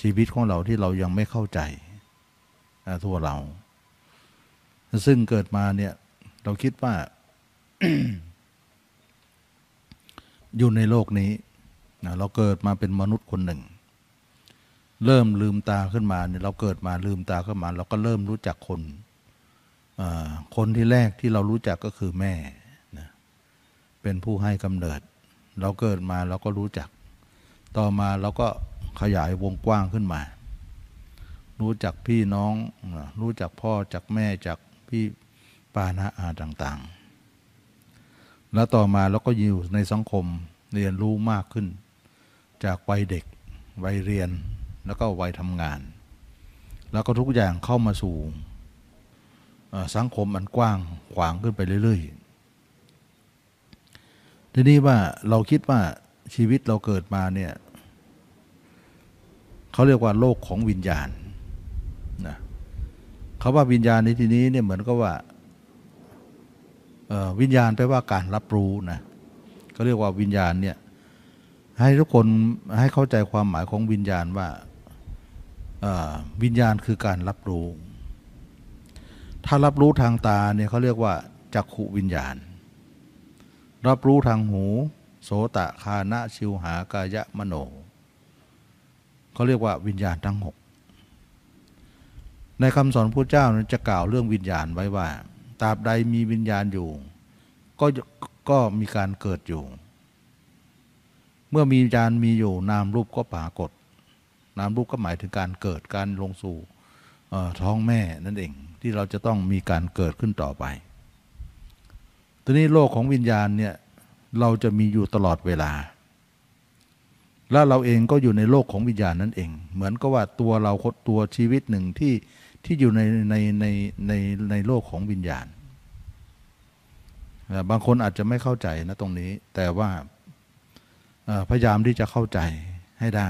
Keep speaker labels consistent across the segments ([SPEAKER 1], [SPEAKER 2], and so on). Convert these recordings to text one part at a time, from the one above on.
[SPEAKER 1] ชีวิตของเราที่เรายังไม่เข้าใจทั่วเรา ซึ่งเกิดมาเนี่ย เราคิดว่า อยู่ในโลกนี้นะเราเกิดมาเป็นมนุษย์คนหนึ่ง เริ่มลืมตาขึ้นมาเนี่ยเราเกิดมาลืมตาขึ้นมา เราก็เริ่มรู้จักคนคนที่แรกที่เรารู้จักก็คือแม่นะเป็นผู้ให้กำเนิด เราเกิดมาเราก็รู้จัก ต่อมาเราก็ ขยายวงกว้างขึ้นมา รู้จักพี่น้อง รู้จักพ่อจากแม่จากพี่ปานะอาต่างๆ แล้วต่อมาเราก็อยู่ในสังคมเรียนรู้มากขึ้น จากวัยเด็ก วัยเรียนแล้วก็วัยทำงาน แล้วก็ทุกอย่างเข้ามาสู่สังคมอันกว้างขวางขึ้นไปเรื่อยๆ ทีนี้ว่าเราคิดว่าชีวิตเราเกิดมาเนี่ย เขาเรียกว่าโลกของวิญญาณนะเขาว่าวิญญาณในที่นี้เนี่ยเหมือนกับว่าวิญญาณแปลว่าการรับรู้นะเขาเรียกว่าวิญญาณเนี่ยให้ทุกคนให้เข้าใจความหมายของวิญญาณว่าวิญญาณคือการรับรู้ ถ้ารับรู้ทางตาเนี่ยเขาเรียกว่าจักขุวิญญาณ รับรู้ทางหู โสตะคานะชิวหากายะมโน เขาเรียกว่าวิญญาณทั้งหกในคำสอนพระเจ้านั้นจะกล่าวเรื่องวิญญาณไว้ว่าตราบใดมีวิญญาณอยู่ ก็ก็มีการเกิดอยู่ เมื่อมีวิญญาณมีอยู่นามรูปก็ปรากฏ นามรูปก็หมายถึงการเกิดการลงสู่ท้องแม่นั่นเองที่เราจะต้องมีการเกิดขึ้นต่อไป ทีนี้โลกของวิญญาณเนี่ยเราจะมีอยู่ตลอดเวลา แล้วเราเองก็อยู่ในโลกของวิญญาณนั่นเอง เหมือนกับว่าตัวเราตัวชีวิตหนึ่งที่ที่อยู่ในในในในในโลกของวิญญาณ บางคนอาจจะไม่เข้าใจนะตรงนี้ แต่ว่าพยายามที่จะเข้าใจให้ได้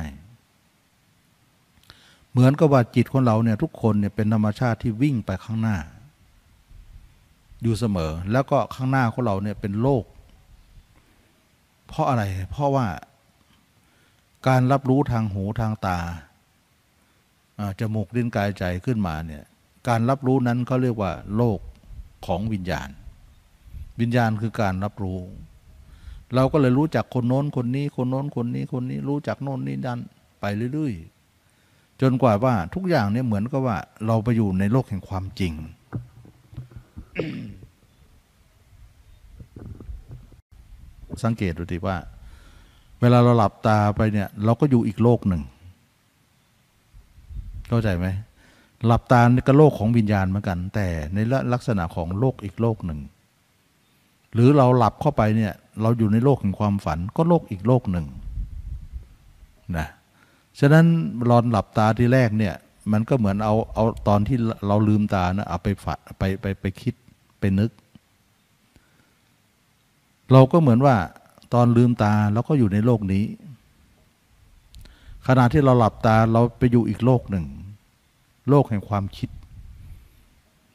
[SPEAKER 1] เหมือนกับว่าจิตของเราเนี่ยทุกคนเนี่ยเป็นธรรมชาติที่วิ่งไปข้างหน้า อยู่เสมอ แล้วก็ข้างหน้าของเราเนี่ยเป็นโลก เพราะอะไร เพราะว่า การรับรู้ทางหูทางตาจมูกลิ้นกายใจขึ้นมาเนี่ยการรับรู้นั้นเขาเรียกว่าโลกของวิญญาณ วิญญาณคือการรับรู้ เราก็เลยรู้จักคนโน้นคนนี้ คนโน้นคนนี้คนนี้รู้จักโน้นนี่ดันไปเรื่อยๆจนกว่าว่าทุกอย่างเนี่ยเหมือนกับว่า เราไปอยู่ในโลกแห่งความจริง สังเกตดูดีว่า เวลาเราหลับตาไปเนี่ย เราก็อยู่อีกโลกหนึ่ง เข้าใจไหมหลับตาก็โลกของวิญญาณเหมือนกัน แต่ในลักษณะของโลกอีกโลกหนึ่ง หรือเราหลับเข้าไปเนี่ย เราอยู่ในโลกแห่งความฝัน ก็โลกอีกโลกหนึ่งนะฉะนั้นรอนหลับตาที่แรกเนี่ย มันก็เหมือนเอาเอาตอนที่เราลืมตานะเอาไปฝันไปไปไปคิดไปนึก เราก็เหมือนว่า ตอนลืมตาเราก็อยู่ในโลกนี้ ขณะที่เราหลับตาเราไปอยู่อีกโลกหนึ่ง โลกแห่งความคิด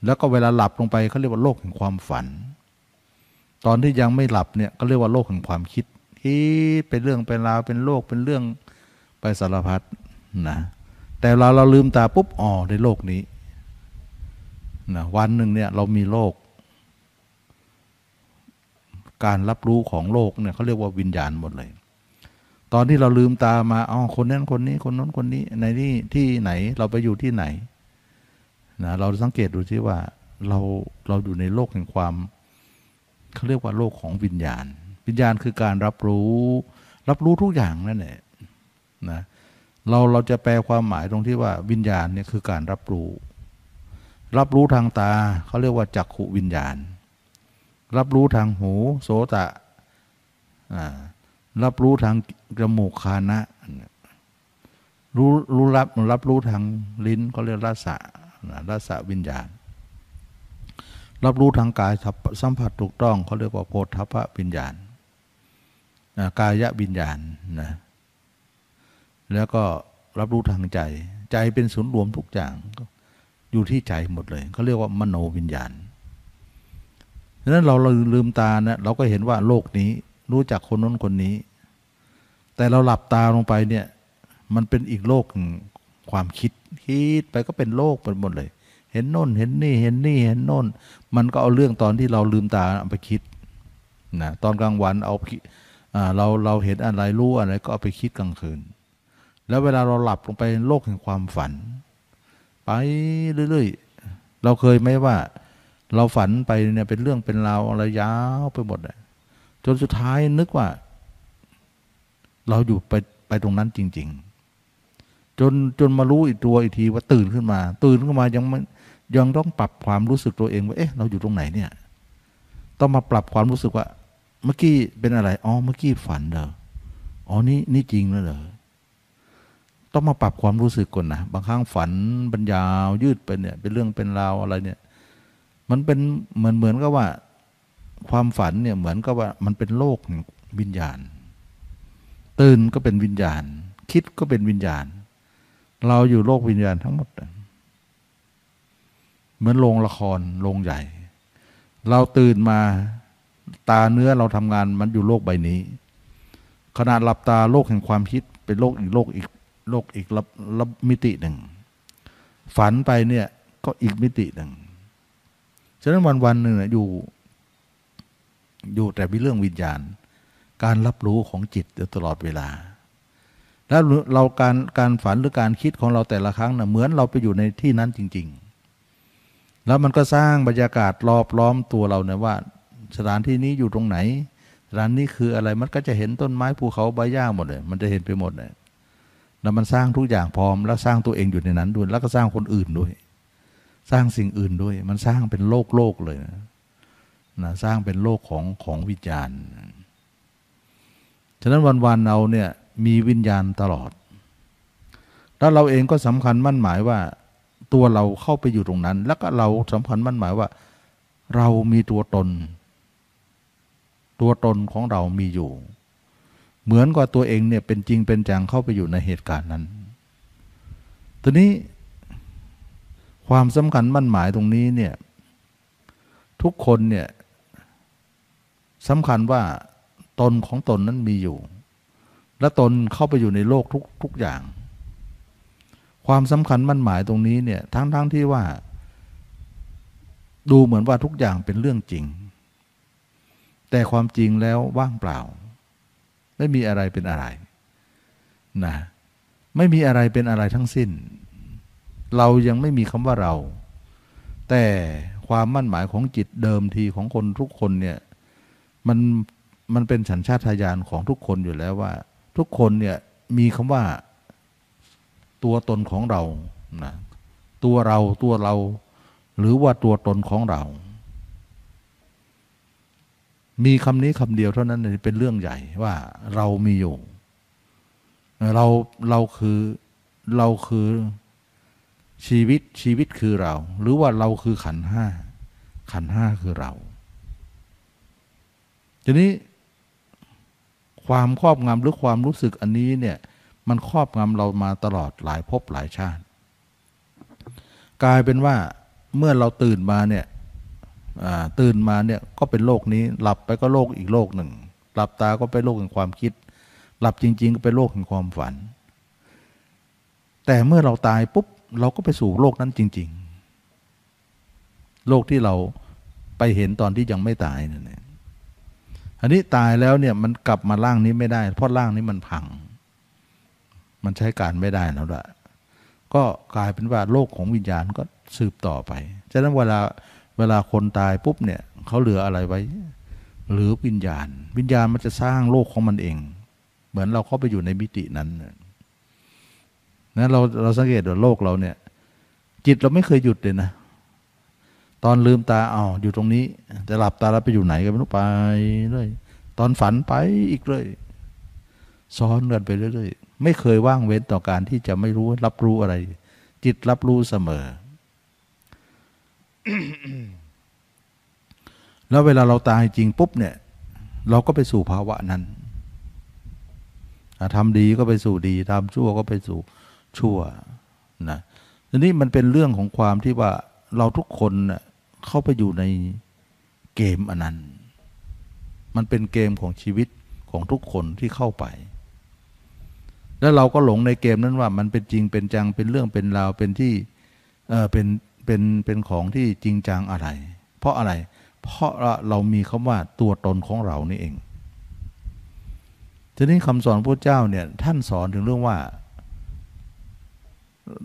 [SPEAKER 1] แล้วก็เวลาหลับลงไปเขาเรียกว่าโลกแห่งความฝัน ตอนที่ยังไม่หลับเนี่ยก็เรียกว่าโลกแห่งความคิดที่เป็นเรื่องเป็นราวเป็นโลกเป็นเรื่องไปสารพัดนะแต่เราเราลืมตาปุ๊บอ๋อในโลกนี้นะวันหนึ่งเนี่ยเรามีโลก การรับรู้ของโลกเนี่ยเขาเรียกว่าวิญญาณหมดเลย ตอนที่เราลืมตามาอ๋อคนนั้นคนนี้คนนั้นคนนี้ในนี่ที่ไหนเราไปอยู่ที่ไหนนะเราสังเกตดูที่ว่าเราเราอยู่ในโลกแห่งความเขาเรียกว่าโลกของวิญญาณ วิญญาณคือการรับรู้ รับรู้ทุกอย่างนั่นแหละนะเราเราจะแปลความหมายตรงที่ว่าวิญญาณเนี่ยคือการรับรู้ รับรู้ทางตาเขาเรียกว่าจักขุวิญญาณ รับรู้ทางหูโสตะรับรู้ทางจมูกคานะรู้รู้รับรับรู้ทางลิ้นเขาเรียกรสะรสะวิญญาณ รับรู้ทางกายสัมผัสถูกต้องเขาเรียกว่าโพธพวิญญาณกายะวิญญาณนะแล้วก็รับรู้ทางใจ ใจเป็นศูนย์รวมทุกอย่างอยู่ที่ใจหมดเลยเขาเรียกว่ามโนวิญญาณ ดังนั้นเราลืมตาเนะเราก็เห็นว่าโลกนี้ รู้จักคนน้นคนนี้ แต่เราหลับตาลงไปเนี่ยมันเป็นอีกโลกความคิดคิดไปก็เป็นโลกไปหมดเลย เห็นโน่น เห็นนี่เห็นนี่เห็นโน่น มันก็เอาเรื่องตอนที่เราลืมตาเอาไปคิดนะตอนกลางวันเอาเราเราเห็นอะไรรู้อะไรก็เอาไปคิดกลางคืน แล้วเวลาเราหลับลงไปโลกแห่งความฝัน ไปเรื่อยๆเราเคยไหมว่า เราฝันไปเนี่ยเป็นเรื่องเป็นราวอะไรยาวไปหมดเลยจนสุดท้ายนึกว่า เราอยู่ไปไปตรงนั้นจริง ๆ จนจนมารู้อีกตัวอีกทีว่าตื่นขึ้นมา ตื่นขึ้นมายังยังต้องปรับความรู้สึกตัวเองว่าเอ๊ะเราอยู่ตรงไหนเนี่ย ต้องมาปรับความรู้สึกว่า เมื่อกี้เป็นอะไรอ๋อเมื่อกี้ฝันเหรออ๋อนี่นี่จริงแล้วเหรอต้องมาปรับความรู้สึกก่อนนะบางครั้งฝันบรรยาวยืดไปเนี่ย เป็นเรื่องเป็นราวอะไรเนี่ย มันเป็นเหมือนเหมือนกับว่า ความฝันเนี่ยเหมือนกับว่ามันเป็นโลกวิญญาณ ตื่นก็เป็นวิญญาณ คิดก็เป็นวิญญาณ เราอยู่โลกวิญญาณทั้งหมด เหมือนโรงละครโรงใหญ่ เราตื่นมาตาเนื้อเราทำงานมันอยู่โลกใบนี้ ขณะหลับตาโลกแห่งความคิดเป็นโลกอีกโลกอีกโลกอีกรับรับมิติหนึ่ง ฝันไปเนี่ยก็อีกมิติหนึ่ง ฉะนั้นวันวันหนึ่งอยู่ อยู่แต่มีเรื่องวิญญาณ การรับรู้ของจิตตลอดเวลา แล้วเราการการฝันหรือการคิดของเราแต่ละครั้งนะ่ะเหมือนเราไปอยู่ในที่นั้นจริง ๆ แล้วมันก็สร้างบรรยากาศรอบล้อมตัวเราเนี่ยว่า สถานที่นี้อยู่ตรงไหนสถานนี้คืออะไรมันก็จะเห็นต้นไม้ภูเขาใบหญ้าหมดเลย มันจะเห็นไปหมดเลยแล้วมันสร้างทุกอย่างพร้อม แล้วสร้างตัวเองอยู่ในนั้นด้วย แล้วก็สร้างคนอื่นด้วย สร้างสิ่งอื่นด้วย มันสร้างเป็นโลกโลกเลยนะนะสร้างเป็นโลกของของวิญญาณ ฉะนั้นวันๆเราเนี่ยมีวิญญาณตลอด แล้วเราเองก็สำคัญมั่นหมายว่า ตัวเราเข้าไปอยู่ตรงนั้น แล้วก็เราสำคัญมั่นหมายว่า เรามีตัวตน ตัวตนของเรามีอยู่ เหมือนกับตัวเองเนี่ยเป็นจริงเป็นจังเข้าไปอยู่ในเหตุการณ์นั้น ทีนี้ ความสำคัญมั่นหมายตรงนี้เนี่ย ทุกคนเนี่ยสำคัญว่าตนของตนนั้นมีอยู่ และตนเข้าไปอยู่ในโลกทุกทุกอย่าง ความสำคัญมั่นหมายตรงนี้เนี่ยทั้งทั้งที่ว่า ดูเหมือนว่าทุกอย่างเป็นเรื่องจริง แต่ความจริงแล้วว่างเปล่า ไม่มีอะไรเป็นอะไรนะไม่มีอะไรเป็นอะไรทั้งสิ้น เรายังไม่มีคำว่าเรา แต่ความมั่นหมายของจิตเดิมทีของคนทุกคนเนี่ยมันมันเป็นสัญชาตญาณของทุกคนอยู่แล้วว่า ทุกคนเนี่ยมีคำว่าตัวตนของเรานะตัวเราตัวเรา หรือว่าตัวตนของเรา มีคำนี้คำเดียวเท่านั้นเป็นเรื่องใหญ่ว่าเรามีอยู่ เราเราคือเราคือ ชีวิตชีวิตคือเรา หรือว่าเราคือขันห้า ขันห้าคือเรา ทีนี้ ความครอบงำหรือความรู้สึกอันนี้เนี่ย มันครอบงำเรามาตลอดหลายภพหลายชาติ กลายเป็นว่าเมื่อเราตื่นมาเนี่ยตื่นมาเนี่ยก็เป็นโลกนี้ หลับไปก็โลกอีกโลกหนึ่ง หลับตาก็ไปโลกแห่งความคิด หลับจริง ๆ ก็ไปโลกแห่งความฝัน แต่เมื่อเราตายปุ๊บ เราก็ไปสู่โลกนั้นจริง ๆ โลกที่เราไปเห็นตอนที่ยังไม่ตายนั่นเองอันนี้ตายแล้วเนี่ยมันกลับมาร่างนี้ไม่ได้ เพราะร่างนี้มันพัง มันใช้การไม่ได้แล้วละก็กลายเป็นว่าโลกของวิญญาณก็สืบต่อไป ฉะนั้นเวลาเวลาคนตายปุ๊บเนี่ยเขาเหลืออะไรไว้ หรือวิญญาณ วิญญาณมันจะสร้างโลกของมันเอง เหมือนเราเข้าไปอยู่ในมิตินั้น นะเราเราสังเกตว่าโลกเราเนี่ย จิตเราไม่เคยหยุดเลยนะ ตอนลืมตาเอาอยู่ตรงนี้จะหลับตาแล้วไปอยู่ไหนกันไม่รู้ไปเลยตอนฝันไปอีกเลยซ้อนกันไปเรื่อยๆไม่เคยว่างเว้นต่อการที่จะไม่รู้รับรู้อะไร จิตรับรู้เสมอ แล้วเวลาเราตายจริงปุ๊บเนี่ย เราก็ไปสู่ภาวะนั้นทำดีก็ไปสู่ดีทำชั่วก็ไปสู่ ชั่วนะทีนี้มันเป็นเรื่องของความที่ว่าเราทุกคนเข้าไปอยู่ในเกมอันนั้น มันเป็นเกมของชีวิตของทุกคนที่เข้าไปแแล้วเราก็หลงในเกมนั้นว่า มันเป็นจริงเป็นจังเป็นเรื่องเป็นราวเป็นที่เออเป็นเป็นเป็นของที่จริงจังอะไร เพราะอะไร เพราะเรามีคำว่าตัวตนของเรานี่เองทีนี้คำสอนพระเจ้าเนี่ยท่านสอนถึงเรื่องว่า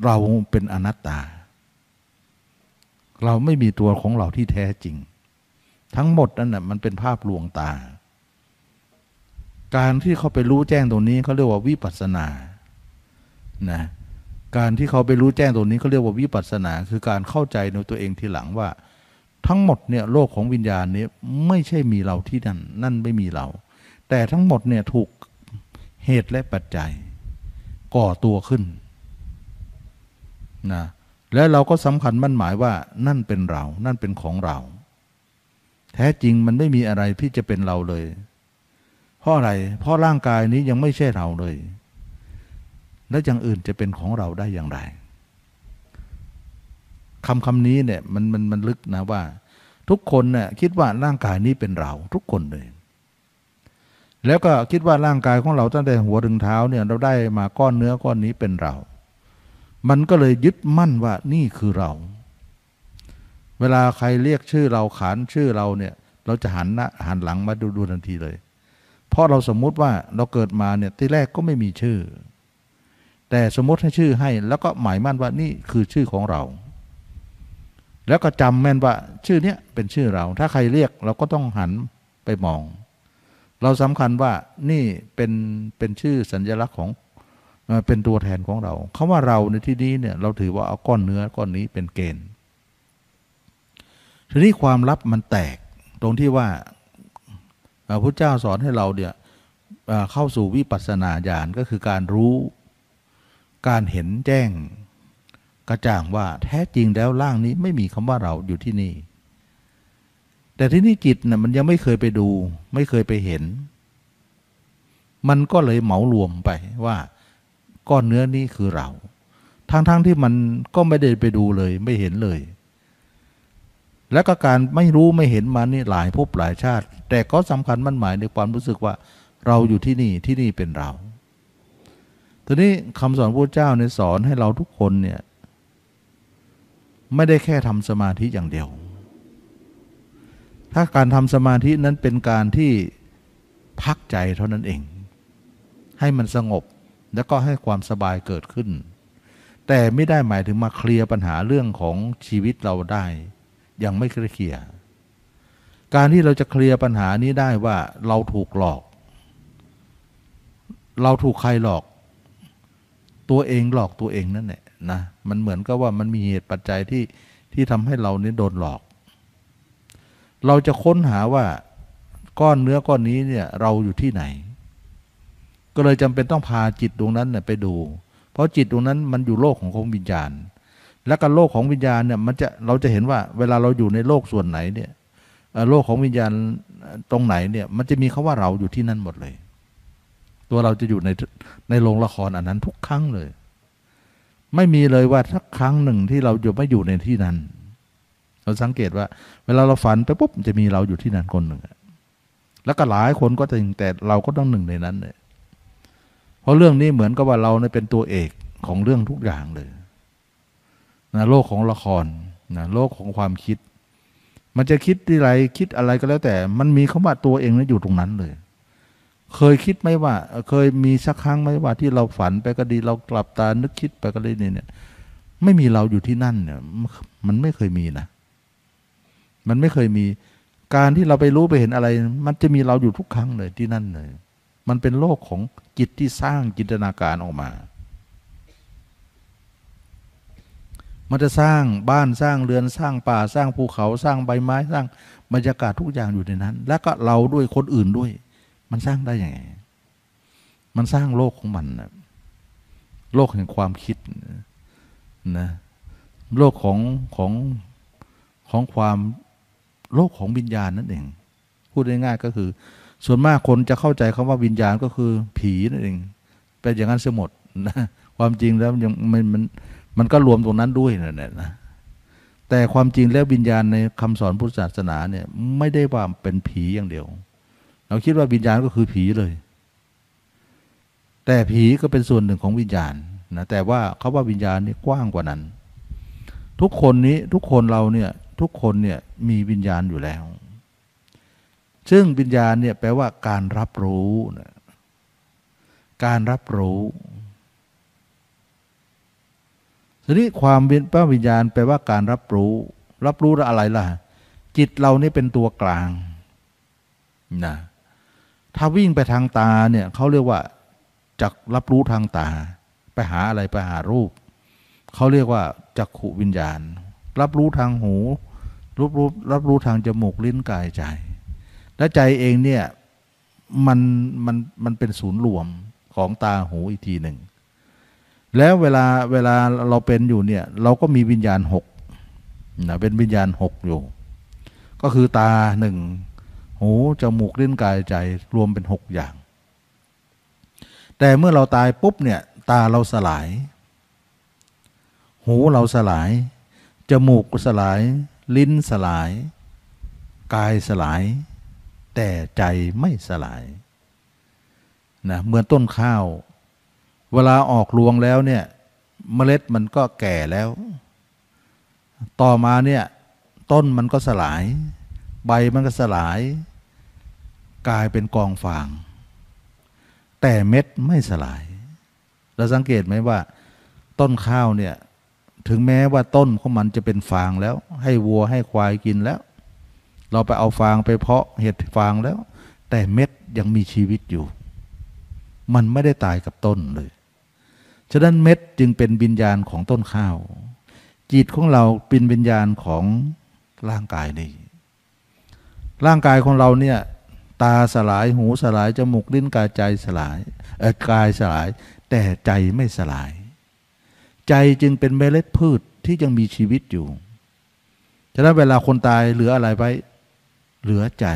[SPEAKER 1] เราเป็นอนัตตา เราไม่มีตัวของเราที่แท้จริง ทั้งหมดนั่นน่ะมันเป็นภาพลวงตา การที่เขาไปรู้แจ้งตรงนี้เขาเรียกว่าวิปัสสนานะการที่เขาไปรู้แจ้งตรงนี้เขาเรียกว่าวิปัสสนา คือการเข้าใจในตัวเองทีหลังว่า ทั้งหมดเนี่ยโลกของวิญญาณนี้ไม่ใช่มีเราที่นั่นนั่นไม่มีเรา แต่ทั้งหมดเนี่ยถูกเหตุและปัจจัย ก่อตัวขึ้น นะและเราก็สำคัญมั่นหมายว่านั่นเป็นเรา นั่นเป็นของเรา แท้จริงมันไม่มีอะไรที่จะเป็นเราเลย เพราะอะไรเพราะร่างกายนี้ยังไม่ใช่เราเลย แล้วอย่างอื่นจะเป็นของเราได้อย่างไรคำคำนี้เนี่ยมันมันมันลึกนะว่า ทุกคนเนี่ยคิดว่าร่างกายนี้เป็นเรา ทุกคนเลย แล้วก็คิดว่าร่างกายของเราตั้งแต่หัวถึงเท้าเนี่ยเราได้มาก้อนเนื้อก้อนนี้เป็นเรา มันก็เลยยึดมั่นว่านี่คือเรา เวลาใครเรียกชื่อเราขานชื่อเราเนี่ย เราจะหันหน้าหันหลังมาดูดูทันทีเลย เพราะเราสมมุติว่าเราเกิดมาเนี่ยที่แรกก็ไม่มีชื่อ แต่สมมติให้ชื่อให้ แล้วก็หมายมั่นว่านี่คือชื่อของเรา แล้วก็จำแม่นว่าชื่อเนี้ยเป็นชื่อเรา ถ้าใครเรียกเราก็ต้องหันไปมอง เราสำคัญว่านี่เป็นเป็นชื่อสัญลักษณ์ของ เป็นตัวแทนของเราคาว่าเราในที่นี้เนี่ยเราถือว่าเอาก้อนเนื้อก้อนนี้เป็นเกณฑ์ ทีนี้ความลับมันแตกตรงที่ว่าพระพุทธเจ้าสอนให้เราเนี่ยเข้าสู่วิปัสสนาญาณก็คือการรู้ การเห็นแจ้ง กระจ่างว่าแท้จริงแล้วร่างนี้ไม่มีคำว่าเราอยู่ที่นี่ แต่ที่นี่จิตน่ะมันยังไม่เคยไปดู ไม่เคยไปเห็น มันก็เลยเหมารวมไปว่า ก้อนเนื้อนี้คือเรา ทั้งๆทที่มันก็ไม่ได้ไปดูเลยไม่เห็นเลย และก็การไม่รู้ไม่เห็นมานี่หลายภพหลายชาติ แต่ก็สำคัญมั่นหมายในความรู้สึกว่าเราอยู่ที่นี่ที่นี่เป็นเราทีนี้คำสอนพระเจ้าในสอนให้เราทุกคนเนี่ยไม่ได้แค่ทำสมาธิอย่างเดียว ถ้าการทำสมาธินั้นเป็นการที่พักใจเท่านั้นเอง ให้มันสงบ แล้วก็ให้ความสบายเกิดขึ้น แต่ไม่ได้หมายถึงมาเคลียร์ปัญหาเรื่องของชีวิตเราได้ ยังไม่เคลียร์การที่เราจะเคลียร์ปัญหานี้ได้ว่าเราถูกหลอก เราถูกใครหลอก ตัวเองหลอกตัวเองนั่นแหละนะมันเหมือนกับว่ามันมีเหตุปัจจัยที่ที่ทำให้เรานี้โดนหลอก เราจะค้นหาว่าก้อนเนื้อก้อนนี้เนี่ยเราอยู่ที่ไหน ก็เลยจำเป็นต้องพาจิตดวงนั้นเนี่ยไปดู เพราะจิตดวงนั้นมันอยู่โลกของของวิญญาณ และก็โลกของวิญญาณเนี่ยมันจะเราจะเห็นว่าเวลาเราอยู่ในโลกส่วนไหนเนี่ยโลกของวิญญาณตรงไหนเนี่ยมันจะมีคาว่าเราอยู่ที่นั่นหมดเลย ตัวเราจะอยู่ในในโรงละครอันนั้นทุกครั้งเลย ไม่มีเลยว่าสักครั้งหนึ่งที่เราอยู่ไม่อยู่ในที่นั้น เราสังเกตว่า เวลาเราฝันไปปุ๊บจะมีเราอยู่ที่นั่นคนหนึ่งแล้วก็หลายคนก็จริงแต่เราก็ต้องหนึ่งในนั้นเลยเพ ราะเรื่องนี้เหมือนกับว่าเราเนี่ยเป็นตัวเอกของเรื่องทุกอย่างเลยนะโลกของละครนะโลกของความคิด มันจะคิดที่ไรคิดอะไรก็แล้วแต่ มันมีคำว่าตัวเองนั้นอยู่ตรงนั้นเลย เคยคิดไหมว่า เคยมีสักครั้งไหมว่าที่เราฝันไปก็ดี เรากลับตานึกคิดไปก็ดีเนี่ย ไม่มีเราอยู่ที่นั่นเนี่ย มันไม่เคยมีนะ มันไม่เคยมี การที่เราไปรู้ไปเห็นอะไร มันจะมีเราอยู่ทุกครั้งเลยที่นั่นเลย มันเป็นโลกของจิตที่สร้างจินตนาการออกมา มันจะสร้างบ้านสร้างเรือนสร้างป่าสร้างภูเขาสร้างใบไม้สร้างบรรยากาศทุกอย่างอยู่ในนั้น แล้วก็เราด้วยคนอื่นด้วย มันสร้างได้ยังไง มันสร้างโลกของมันนะโลกแห่งความคิดนะโลกของของของความโลกของวิญญาณนั่นเอง พูดง่ายๆก็คือ ส่วนมากคนจะเข้าใจคำว่าวิญญาณก็คือผีนั่นเองเป็นอย่างนั้นเสียหมดนะความจริงแล้วยังมันมันมันก็รวมตรงนั้นด้วยนั่นแหละนะแต่ความจริงแล้ววิญญาณในคำสอนพุทธศาสนาเนี่ยไม่ได้ว่าเป็นผีอย่างเดียว เราคิดว่าวิญญาณก็คือผีเลย แต่ผีก็เป็นส่วนหนึ่งของวิญญาณนะแต่ว่าเขาว่าวิญญาณนี่กว้างกว่านั้น ทุกคนนี้ทุกคนเราเนี่ยทุกคนเนี่ยมีวิญญาณอยู่แล้ว ซึ่งวิญญาณเนี่ยแปลว่าการรับรู้นะการรับรู้ทีนี้ความเป็นพระวิญญาณแปลว่าการรับรู้ รับรู้อะไรล่ะ จิตเรานี่เป็นตัวกลางนะถ้าวิ่งไปทางตาเนี่ยเขาเรียกว่าจักรับรู้ทางตา ไปหาอะไรไปหารูปเขาเรียกว่าจักขุวิญญาณ รับรู้ทางหู รับรู้รับรู้ทางจมูกลิ้นกายใจ และใจเองเนี่ยมันมันมันเป็นศูนย์รวมของตาหูอีกทีหนึ่ง แล้วเวลาเวลาเราเป็นอยู่เนี่ย เราก็มีวิญญาณหกนะเป็นวิญญาณหกอยู่ ก็คือตาหนึ่งหูจมูกลิ้นกายใจรวมเป็นหกอย่าง แต่เมื่อเราตายปุ๊บเนี่ยตาเราสลาย หูเราสลาย จมูกสลาย ลิ้นสลาย กายสลาย แต่ใจไม่สลายนะเหมือนต้นข้าว เวลาออกรวงแล้วเนี่ยเมล็ดมันก็แก่แล้ว ต่อมาเนี่ยต้นมันก็สลาย ใบมันก็สลาย กลายเป็นกองฟาง แต่เม็ดไม่สลาย เราสังเกตไหมว่า ต้นข้าวเนี่ยถึงแม้ว่าต้นของมันจะเป็นฟางแล้ว ให้วัวให้ควายกินแล้ว เราไปเอาฟางไปเพาะเห็ดฟางแล้ว แต่เม็ดยังมีชีวิตอยู่ มันไม่ได้ตายกับต้นเลย ฉะนั้นเม็ดจึงเป็นวิญญาณของต้นข้าว จิตของเราเป็นวิญญาณของร่างกายนี้ร่างกายของเราเนี่ยตาสลายหูสลายจมูกลิ้นกายใจสลายเออกายสลาย แต่ใจไม่สลาย ใจจึงเป็นเมล็ดพืชที่ยังมีชีวิตอยู่ ฉะนั้นเวลาคนตายเหลืออะไรไป เหลือใจ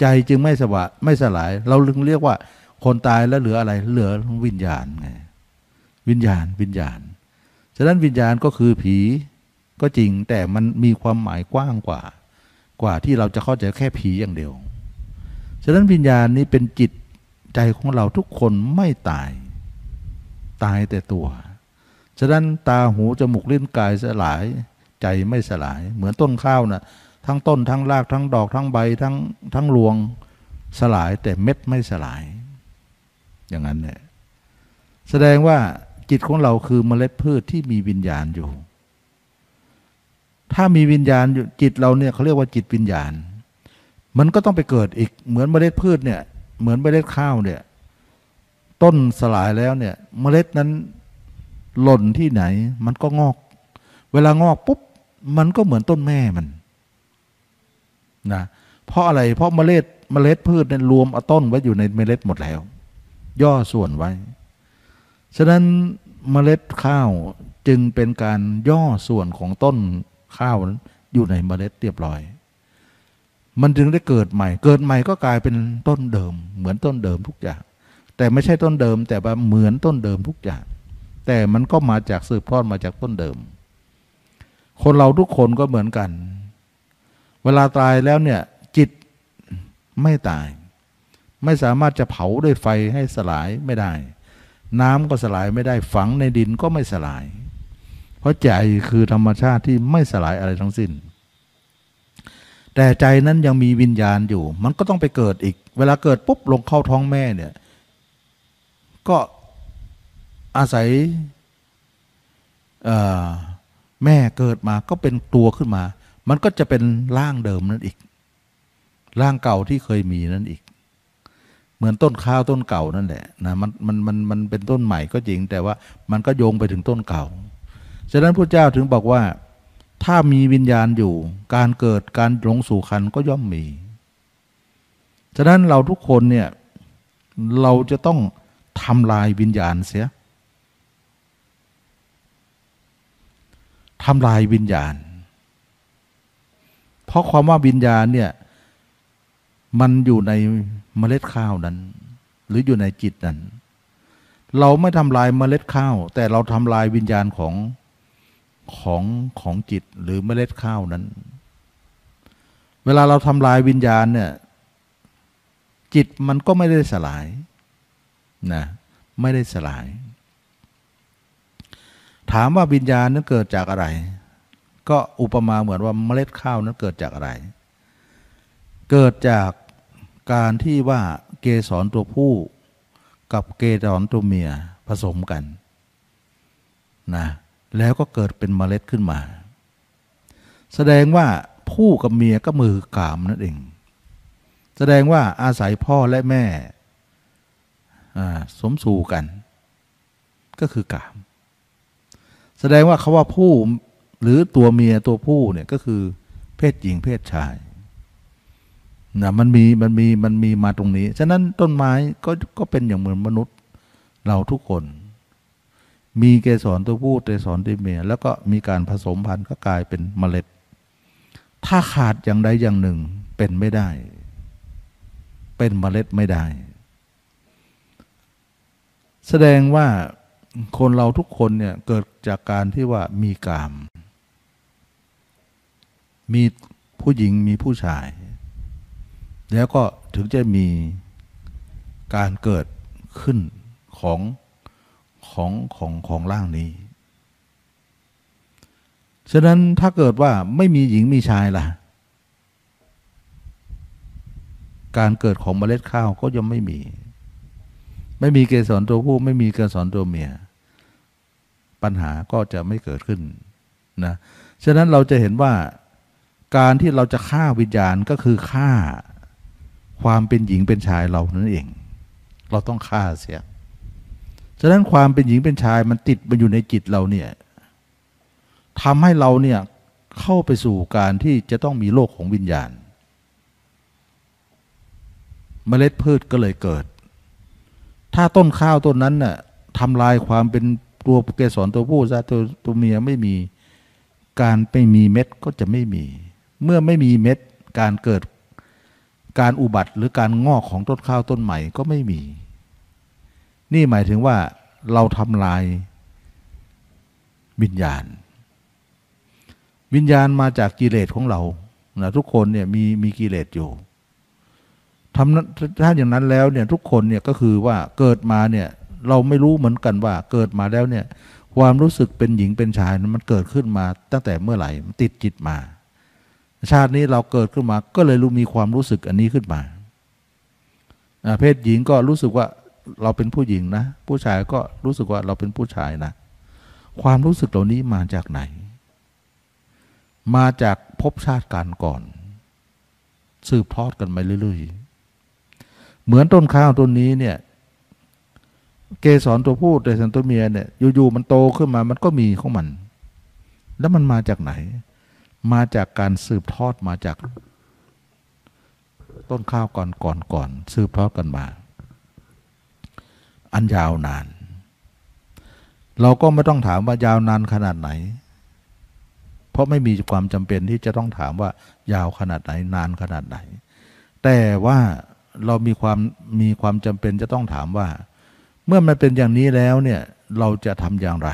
[SPEAKER 1] ใจจึงไม่สวะไม่สลาย เราลึงเรียกว่า คนตายแล้วเหลืออะไร เหลือวิญญาณไงวิญญาณวิญญาณ ฉะนั้นวิญญาณก็คือผีก็จริงแต่มันมีความหมายกว้างกว่า กว่าที่เราจะเข้าใจแค่ผีอย่างเดียว ฉะนั้นวิญญาณนี้เป็นจิตใจของเราทุกคนไม่ตาย ตายแต่ตัว ฉะนั้นตาหูจมูกลิ้นกายสลาย ใจไม่สลาย เหมือนต้นข้าวนะ่ะ ทั้งต้นทั้งรากทั้งดอกทั้งใบทั้งทั้งรวงสลายแต่เม็ดไม่สลาย อย่างนั้นเนี่ยแสดงว่าจิตของเราคือเมล็ดพืชที่มีวิญญาณอยู่ ถ้ามีวิญญาณอยู่จิตเราเนี่ยเขาเรียกว่าจิตวิญญาณ มันก็ต้องไปเกิดอีกเหมือนเมล็ดพืชเนี่ยเหมือนเมล็ดข้าวเนี่ยต้นสลายแล้วเนี่ยเมล็ดนั้นหล่นที่ไหน มันก็งอก เวลางอกปุ๊บมันก็เหมือนต้นแม่มัน นะเพราะอะไรเพราะเมล็ดเมล็ดพืชเนี่ยรวมเอาต้นไว้อยู่ในเมล็ดหมดแล้ว ย่อส่วนไว้ ฉะนั้นเมล็ดข้าวจึงเป็นการย่อส่วนของต้นข้าวอยู่ในเมล็ดเรียบร้อย มันจึงได้เกิดใหม่ เกิดใหม่ก็กลายเป็นต้นเดิม เหมือนต้นเดิมทุกอย่าง แต่ไม่ใช่ต้นเดิม แต่ว่าเหมือนต้นเดิมทุกอย่าง แต่มันก็มาจากสืบทอดมาจากต้นเดิม คนเราทุกคนก็เหมือนกัน เวลาตายแล้วเนี่ยจิตไม่ตาย ไม่สามารถจะเผาด้วยไฟให้สลายไม่ได้ น้ำก็สลายไม่ได้ฝังในดินก็ไม่สลาย เพราะใจคือธรรมชาติที่ไม่สลายอะไรทั้งสิ้น แต่ใจนั้นยังมีวิญญาณอยู่ มันก็ต้องไปเกิดอีก เวลาเกิดปุ๊บลงเข้าท้องแม่เนี่ยก็อาศัยแม่เกิดมาก็เป็นตัวขึ้นมา มันก็จะเป็นร่างเดิมนั่นอีก ร่างเก่าที่เคยมีนั่นอีก เหมือนต้นข้าวต้นเก่านั่นแหละนะมันมันมันมันเป็นต้นใหม่ก็จริง แต่ว่ามันก็โยงไปถึงต้นเก่า ฉะนั้นพระเจ้าถึงบอกว่า ถ้ามีวิญญาณอยู่ การเกิดการหลงสู่คันก็ย่อมมี ฉะนั้นเราทุกคนเนี่ยเราจะต้องทำลายวิญญาณเสียทำลายวิญญาณ เพราะความว่าวิญญาณเนี่ย มันอยู่ในเมล็ดข้าวนั้น หรืออยู่ในจิตนั้น เราไม่ทำลายเมล็ดข้าว แต่เราทำลายวิญญาณของของของจิตหรือเมล็ดข้าวนั้น เวลาเราทำลายวิญญาณเนี่ย จิตมันก็ไม่ได้สลายนะไม่ได้สลาย ถามว่าวิญญาณนั้นเกิดจากอะไร ก็อุปมาเหมือนว่าเมล็ดข้าวนั้นเกิดจากอะไร เกิดจากการที่ว่าเกสรตัวผู้กับเกสรตัวเมียผสมกันนะแล้วก็เกิดเป็นเมล็ดขึ้นมา แสดงว่าผู้กับเมียก็มือกามนั่นเอง แสดงว่าอาศัยพ่อและแม่สมสู่กัน ก็คือกาม แสดงว่าเขาว่าผู้ หรือตัวเมียตัวผู้เนี่ยก็คือเพศหญิงเพศชายนะมันมีมันมีมันมีมาตรงนี้ ฉะนั้นต้นไม้ก็ก็เป็นอย่างเหมือนมนุษย์เราทุกคน มีเกสรตัวผู้เกสรตัวเมีย แล้วก็มีการผสมพันธุ์ก็กลายเป็นเมล็ด ถ้าขาดอย่างใดอย่างหนึ่งเป็นไม่ได้ เป็นเมล็ดไม่ได้ แสดงว่าคนเราทุกคนเนี่ยเกิดจากการที่ว่ามีกาม มีผู้หญิงมีผู้ชาย แล้วก็ถึงจะมีการเกิดขึ้นของของของของร่างนี้ ฉะนั้นถ้าเกิดว่าไม่มีหญิงมีชายล่ะ การเกิดของเมล็ดข้าวก็ยังไม่มี ไม่มีเกสรตัวผู้ไม่มีเกสรตัวเมีย ปัญหาก็จะไม่เกิดขึ้นนะ ฉะนั้นเราจะเห็นว่า การที่เราจะฆ่าวิญญาณก็คือฆ่าความเป็นหญิงเป็นชายเรานั่นเอง เราต้องฆ่าเสีย ฉะนั้นความเป็นหญิงเป็นชายมันติดมาอยู่ในจิตเราเนี่ยทำให้เราเนี่ยเข้าไปสู่การที่จะต้องมีโลกของวิญญาณ เมล็ดพืชก็เลยเกิด ถ้าต้นข้าวต้นนั้นน่ะทำลายความเป็นตัวเกสรตัวผู้ซะตัวตัวเมียไม่มี การไม่มีเม็ดก็จะไม่มี เมื่อไม่มีเม็ดการเกิดการอุบัติหรือการงอกของต้นข้าวต้นใหม่ก็ไม่มี นี่หมายถึงว่าเราทำลายวิญญาณ วิญญาณมาจากกิเลสของเรานะทุกคนเนี่ยมีมีกิเลสอยู่ทำถ้าอย่างนั้นแล้วเนี่ยทุกคนเนี่ยก็คือว่าเกิดมาเนี่ยเราไม่รู้เหมือนกันว่าเกิดมาแล้วเนี่ยความรู้สึกเป็นหญิงเป็นชายมันเกิดขึ้นมาตั้งแต่เมื่อไหร่มันติดจิตมา ชาตินี้เราเกิดขึ้นมา ก็เลยรู้มีความรู้สึกอันนี้ขึ้นมาเพศหญิงก็รู้สึกว่าเราเป็นผู้หญิงนะ ผู้ชายก็รู้สึกว่าเราเป็นผู้ชายนะ ความรู้สึกเหล่านี้มาจากไหน มาจากภพชาติการก่อน สืบทอดกันมาเรื่อยๆ เหมือนต้นข้าวต้นนี้เนี่ย เกสรตัวผู้เกสรตัวเมียเนี่ยอยู่ๆมันโตขึ้นมามันก็มีของมัน แล้วมันมาจากไหน มาจากการสืบทอดมาจากต้นข้าวก่อนก่อนก่อนสืบทอดกันมา อันยาวนาน เราก็ไม่ต้องถามว่ายาวนานขนาดไหน เพราะไม่มีความจำเป็นที่จะต้องถามว่ายาวขนาดไหนนานขนาดไหน แต่ว่าเรามีความมีความจำเป็นจะต้องถามว่า เมื่อมันเป็นอย่างนี้แล้วเนี่ยเราจะทำอย่างไร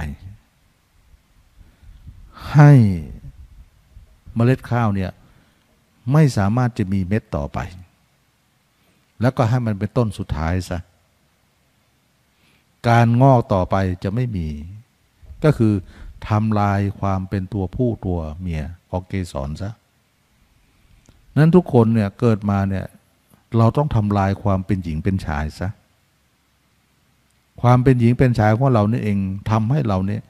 [SPEAKER 1] ให้ เมล็ดข้าวเนี่ยไม่สามารถจะมีเม็ดต่อไป แล้วก็ให้มันเป็นต้นสุดท้ายซะการงอกต่อไปจะไม่มี ก็คือทำลายความเป็นตัวผู้ตัวเมียของเกสรซะนั้นทุกคนเนี่ยเกิดมาเนี่ยเราต้องทำลายความเป็นหญิงเป็นชายซะความเป็นหญิงเป็นชายของเรานี่เองทำให้เราเนี่ย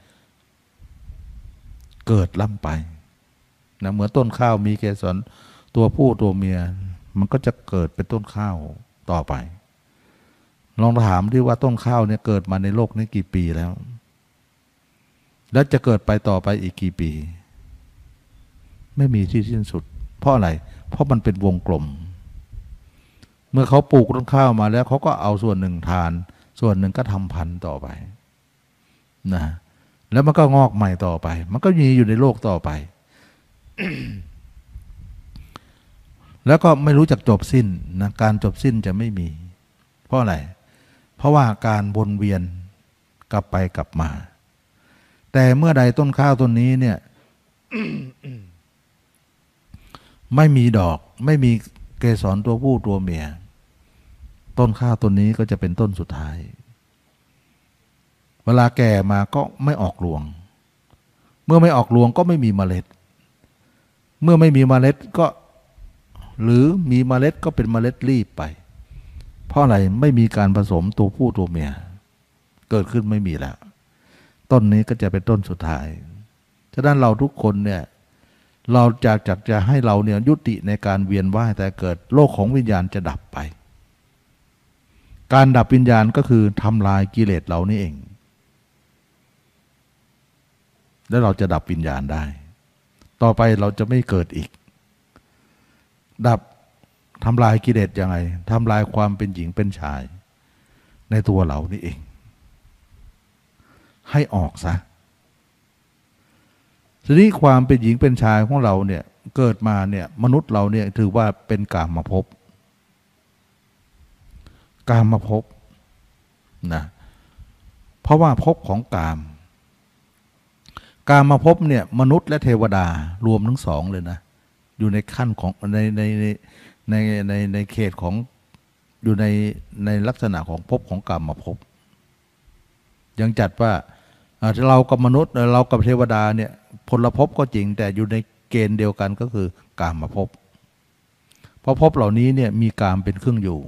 [SPEAKER 1] เกิดล่ำไป นะเหมือนต้นข้าวมีเกสรตัวผู้ตัวเมีย มันก็จะเกิดเป็นต้นข้าวต่อไป ลองถามที่ว่าต้นข้าวเนี่ยเกิดมาในโลกนี้กี่ปีแล้ว แล้วจะเกิดไปต่อไปอีกกี่ปี ไม่มีที่สิ้นสุด เพราะอะไร เพราะมันเป็นวงกลม เมื่อเขาปลูกต้นข้าวมาแล้วเขาก็เอาส่วนหนึ่งทาน ส่วนหนึ่งก็ทำพันธุ์ต่อไปนะแล้วมันก็งอกใหม่ต่อไป มันก็มีอยู่ในโลกต่อไป แล้วก็ไม่รู้จักจบสิ้นนะการจบสิ้นจะไม่มี เพราะอะไร เพราะว่าการวนเวียนกลับไปกลับมา แต่เมื่อใดต้นข้าวต้นนี้เนี่ยไม่มีดอก ไม่มีเกสรตัวผู้ตัวเมีย ต้นข้าวต้นนี้ก็จะเป็นต้นสุดท้าย เวลาแก่มาก็ไม่ออกรวง เมื่อไม่ออกรวงก็ไม่มีเมล็ด เมื่อไม่มีเมล็ดก็ หรือมีเมล็ดก็เป็นเมล็ดรีบไป เพราะอะไรไม่มีการผสมตัวผู้ตัวเมีย เกิดขึ้นไม่มีแล้ว ต้นนี้ก็จะเป็นต้นสุดท้ายฉะนั้นเราทุกคนเนี่ยเราจะจักจะให้เราเนี่ยยุติในการเวียนว่ายแต่เกิดโลกของวิญญาณจะดับไป การดับวิญญาณก็คือทำลายกิเลสเรานี่เอง แล้วเราจะดับวิญญาณได้ ต่อไปเราจะไม่เกิดอีก ดับทำลายกิเลสยังไงทำลายความเป็นหญิงเป็นชาย ในตัวเรานี่เอง ให้ออกซะทีนี้ความเป็นหญิงเป็นชายของเราเนี่ยเกิดมาเนี่ยมนุษย์เราเนี่ยถือว่าเป็นกามมาพบกามมาพบนะเพราะว่าพบของกาม กามมาพบเนี่ยมนุษย์และเทวดารวมทั้งสองเลยนะ อยู่ในขั้นของในในในในในในเขตของอยู่ในในลักษณะของภพของกรรมมาภพยังจัดว่าเรากับมนุษย์เรากับเทวดาเนี่ยพลภพก็จริงแต่อยู่ในเกณฑ์เดียวกันก็คือกามมาภพเพราะภพเหล่านี้เนี่ยมีกามเป็นเครื่องอยู่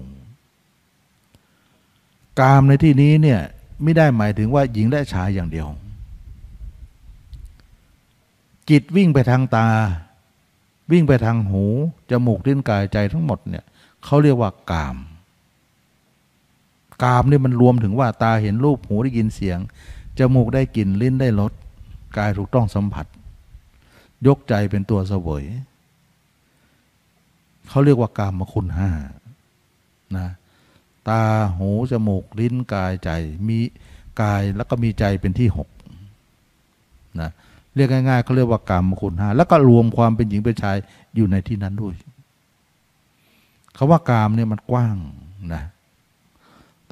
[SPEAKER 1] กามในที่นี้เนี่ยไม่ได้หมายถึงว่าหญิงและชายอย่างเดียว จิตวิ่งไปทางตา วิ่งไปทางหูจมูกลิ้นกายใจทั้งหมดเนี่ยเขาเรียกว่ากาม กามนี่มันรวมถึงว่าตาเห็นรูปหูได้ยินเสียงจมูกได้กลิ่นลิ้นได้รสกายถูกต้องสัมผัส ยกใจเป็นตัวเสวยเขาเรียกว่ากามมคุณห้านะตาหูจมูกลิ้นกายใจมีกายแล้วก็มีใจเป็นที่หกนะ เรียกง่ายๆเขาเรียกว่ากรรมคุณห้าแล้วก็รวมความเป็นหญิงเป็นชายอยู่ในที่นั้นด้วยคาว่ากามเนี่ยมันกว้างนะ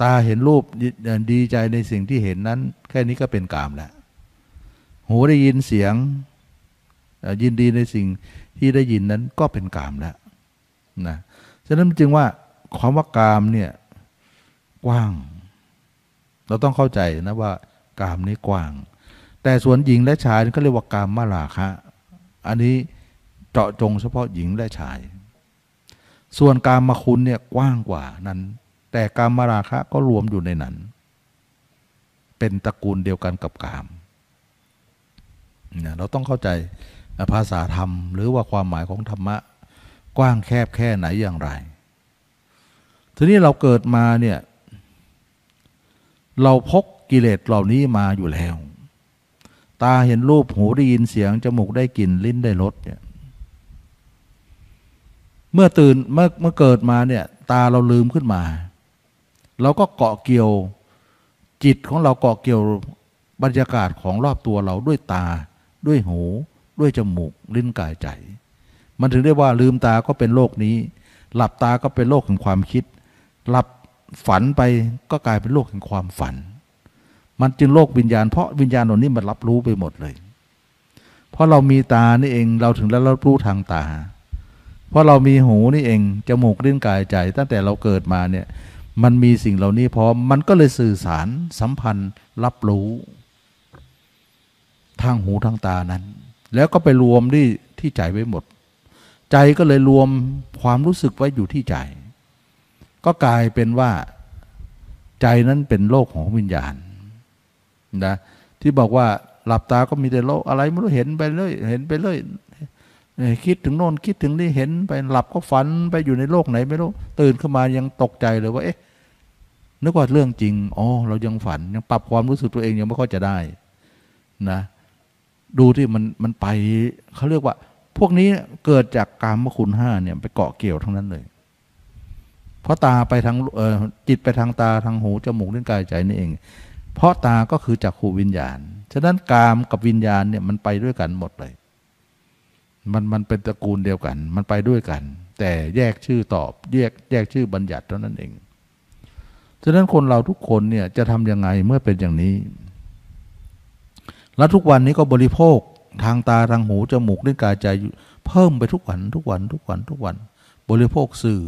[SPEAKER 1] ตาเห็นรูปดีใจในสิ่งที่เห็นนั้น แค่นี้ก็เป็นกามแล้วหูได้ยินเสียงยินดีในสิ่งที่ได้ยินนั้นก็เป็นกามแล้วนะฉะนั้นจึงว่าความว่ากามเนี่ยกว้าง เราต้องเข้าใจนะว่ากามนี้กว้าง แต่ส่วนหญิงและชายก็เรียกว่ากามมาลาคะ อันนี้เจาะจงเฉพาะหญิงและชาย ส่วนกามมาคุณเนี่ยกว้างกว่านั้น แต่กามมาราคะก็รวมอยู่ในนั้น เป็นตระกูลเดียวกันกับกามเนี่ยเราต้องเข้าใจภาษาธรรม หรือว่าความหมายของธรรมะ กว้างแคบแค่ไหนอย่างไร ทีนี้เราเกิดมาเนี่ย เราพกกิเลสเหล่านี้มาอยู่แล้ว ตาเห็นรูปหูได้ยินเสียง จมูกได้กลิ่นลิ้นได้รสเนี่ยเมื่อตื่นเมื่อเมื่อเกิดมาเนี่ยตาเราลืมขึ้นมา เราก็เกาะเกี่ยวจิตของเราเกาะเกี่ยวบรรยากาศของรอบตัวเราด้วยตา ด้วยหู ด้วยจมูกลิ้นกายใจ มันถึงได้ว่าลืมตาก็เป็นโลกนี้ หลับตาก็เป็นโลกแห่งความคิด หลับฝันไปก็กลายเป็นโลกแห่งความฝัน มันจึงโลกวิญญาณเพราะวิญญาณเหล่านี้มันรับรู้ไปหมดเลย เพราะเรามีตานี่เองเราถึงแล้วรับรู้ทางตา เพราะเรามีหูนี่เองจมูกลิ้นกายใจ ตั้งแต่เราเกิดมาเนี่ยมันมีสิ่งเหล่านี้พร้อมมันก็เลยสื่อสารสัมพันธ์รับรู้ ทางหูทางตานั้น แล้วก็ไปรวมที่ที่ใจไว้หมด ใจก็เลยรวมความรู้สึกไว้อยู่ที่ใจ ก็กลายเป็นว่า ใจนั้นเป็นโลกของวิญญาณ นะที่บอกว่าหลับตาก็มีแต่โลกอะไรไม่รู้เห็นไปเลยเห็นไปเลยคิดถึงโน่นคิดถึงนี่เห็นไปหลับก็ฝันไปอยู่ในโลกไหนไม่รู้ตื่นขึ้นมายังตกใจเลยว่าเอ๊ะนึกว่าเรื่องจริงอ๋อเรายังฝันยังปรับความรู้สึกตัวเองยังไม่ค่อยจะได้นะดูที่มันมันไปเขาเรียกว่า พวกนี้เกิดจากกามคุณห้าเนี่ยไปเกาะเกี่ยวทั้งนั้นเลย เพราะตาไปทางจิตไปทางตาทางหูจมูกลิ้นกายใจนี่เอง เพราะตาก็คือจักขูวิญญาณ ฉะนั้นกามกับวิญญาณเนี่ยมันไปด้วยกันหมดเลย มันมันเป็นตระกูลเดียวกัน มันไปด้วยกัน แต่แยกชื่อตอบแยกแยกชื่อบัญญัติเท่านั้นเอง ฉะนั้นคนเราทุกคนเนี่ยจะทำยังไงเมื่อเป็นอย่างนี้ แล้วทุกวันนี้ก็บริโภคทางตาทางหูจมูกลิ้นกายใจเพิ่มไปทุกวันทุกวันทุกวันทุกวัน บริโภคสื่อ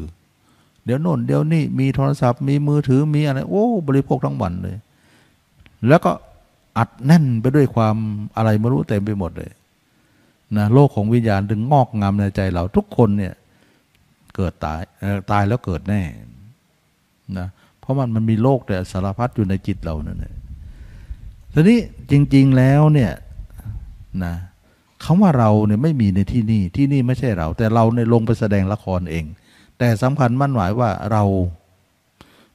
[SPEAKER 1] เดี๋ยวโน่นเดี๋ยวนี่มีโทรศัพท์มีมือถือมีอะไรโอ้ บริโภคทั้งวันเลย แล้วก็อัดแน่นไปด้วยความอะไรไม่รู้เต็มไปหมดเลยนะโลกของวิญญาณถึงงอกงามในใจเราทุกคนเนี่ยเกิดตายเออตายแล้วเกิดแน่นะเพราะมันมันมีโลกแต่สารพัดอยู่ในจิตเรานั่นเองทีนี้จริง ๆแล้วเนี่ยนะคำว่าเราเนี่ยไม่มีในที่นี่ที่นี่ไม่ใช่เรา แต่เราเนี่ยลงไปแสดงละครเอง แต่สำคัญมั่นหมายว่าเรา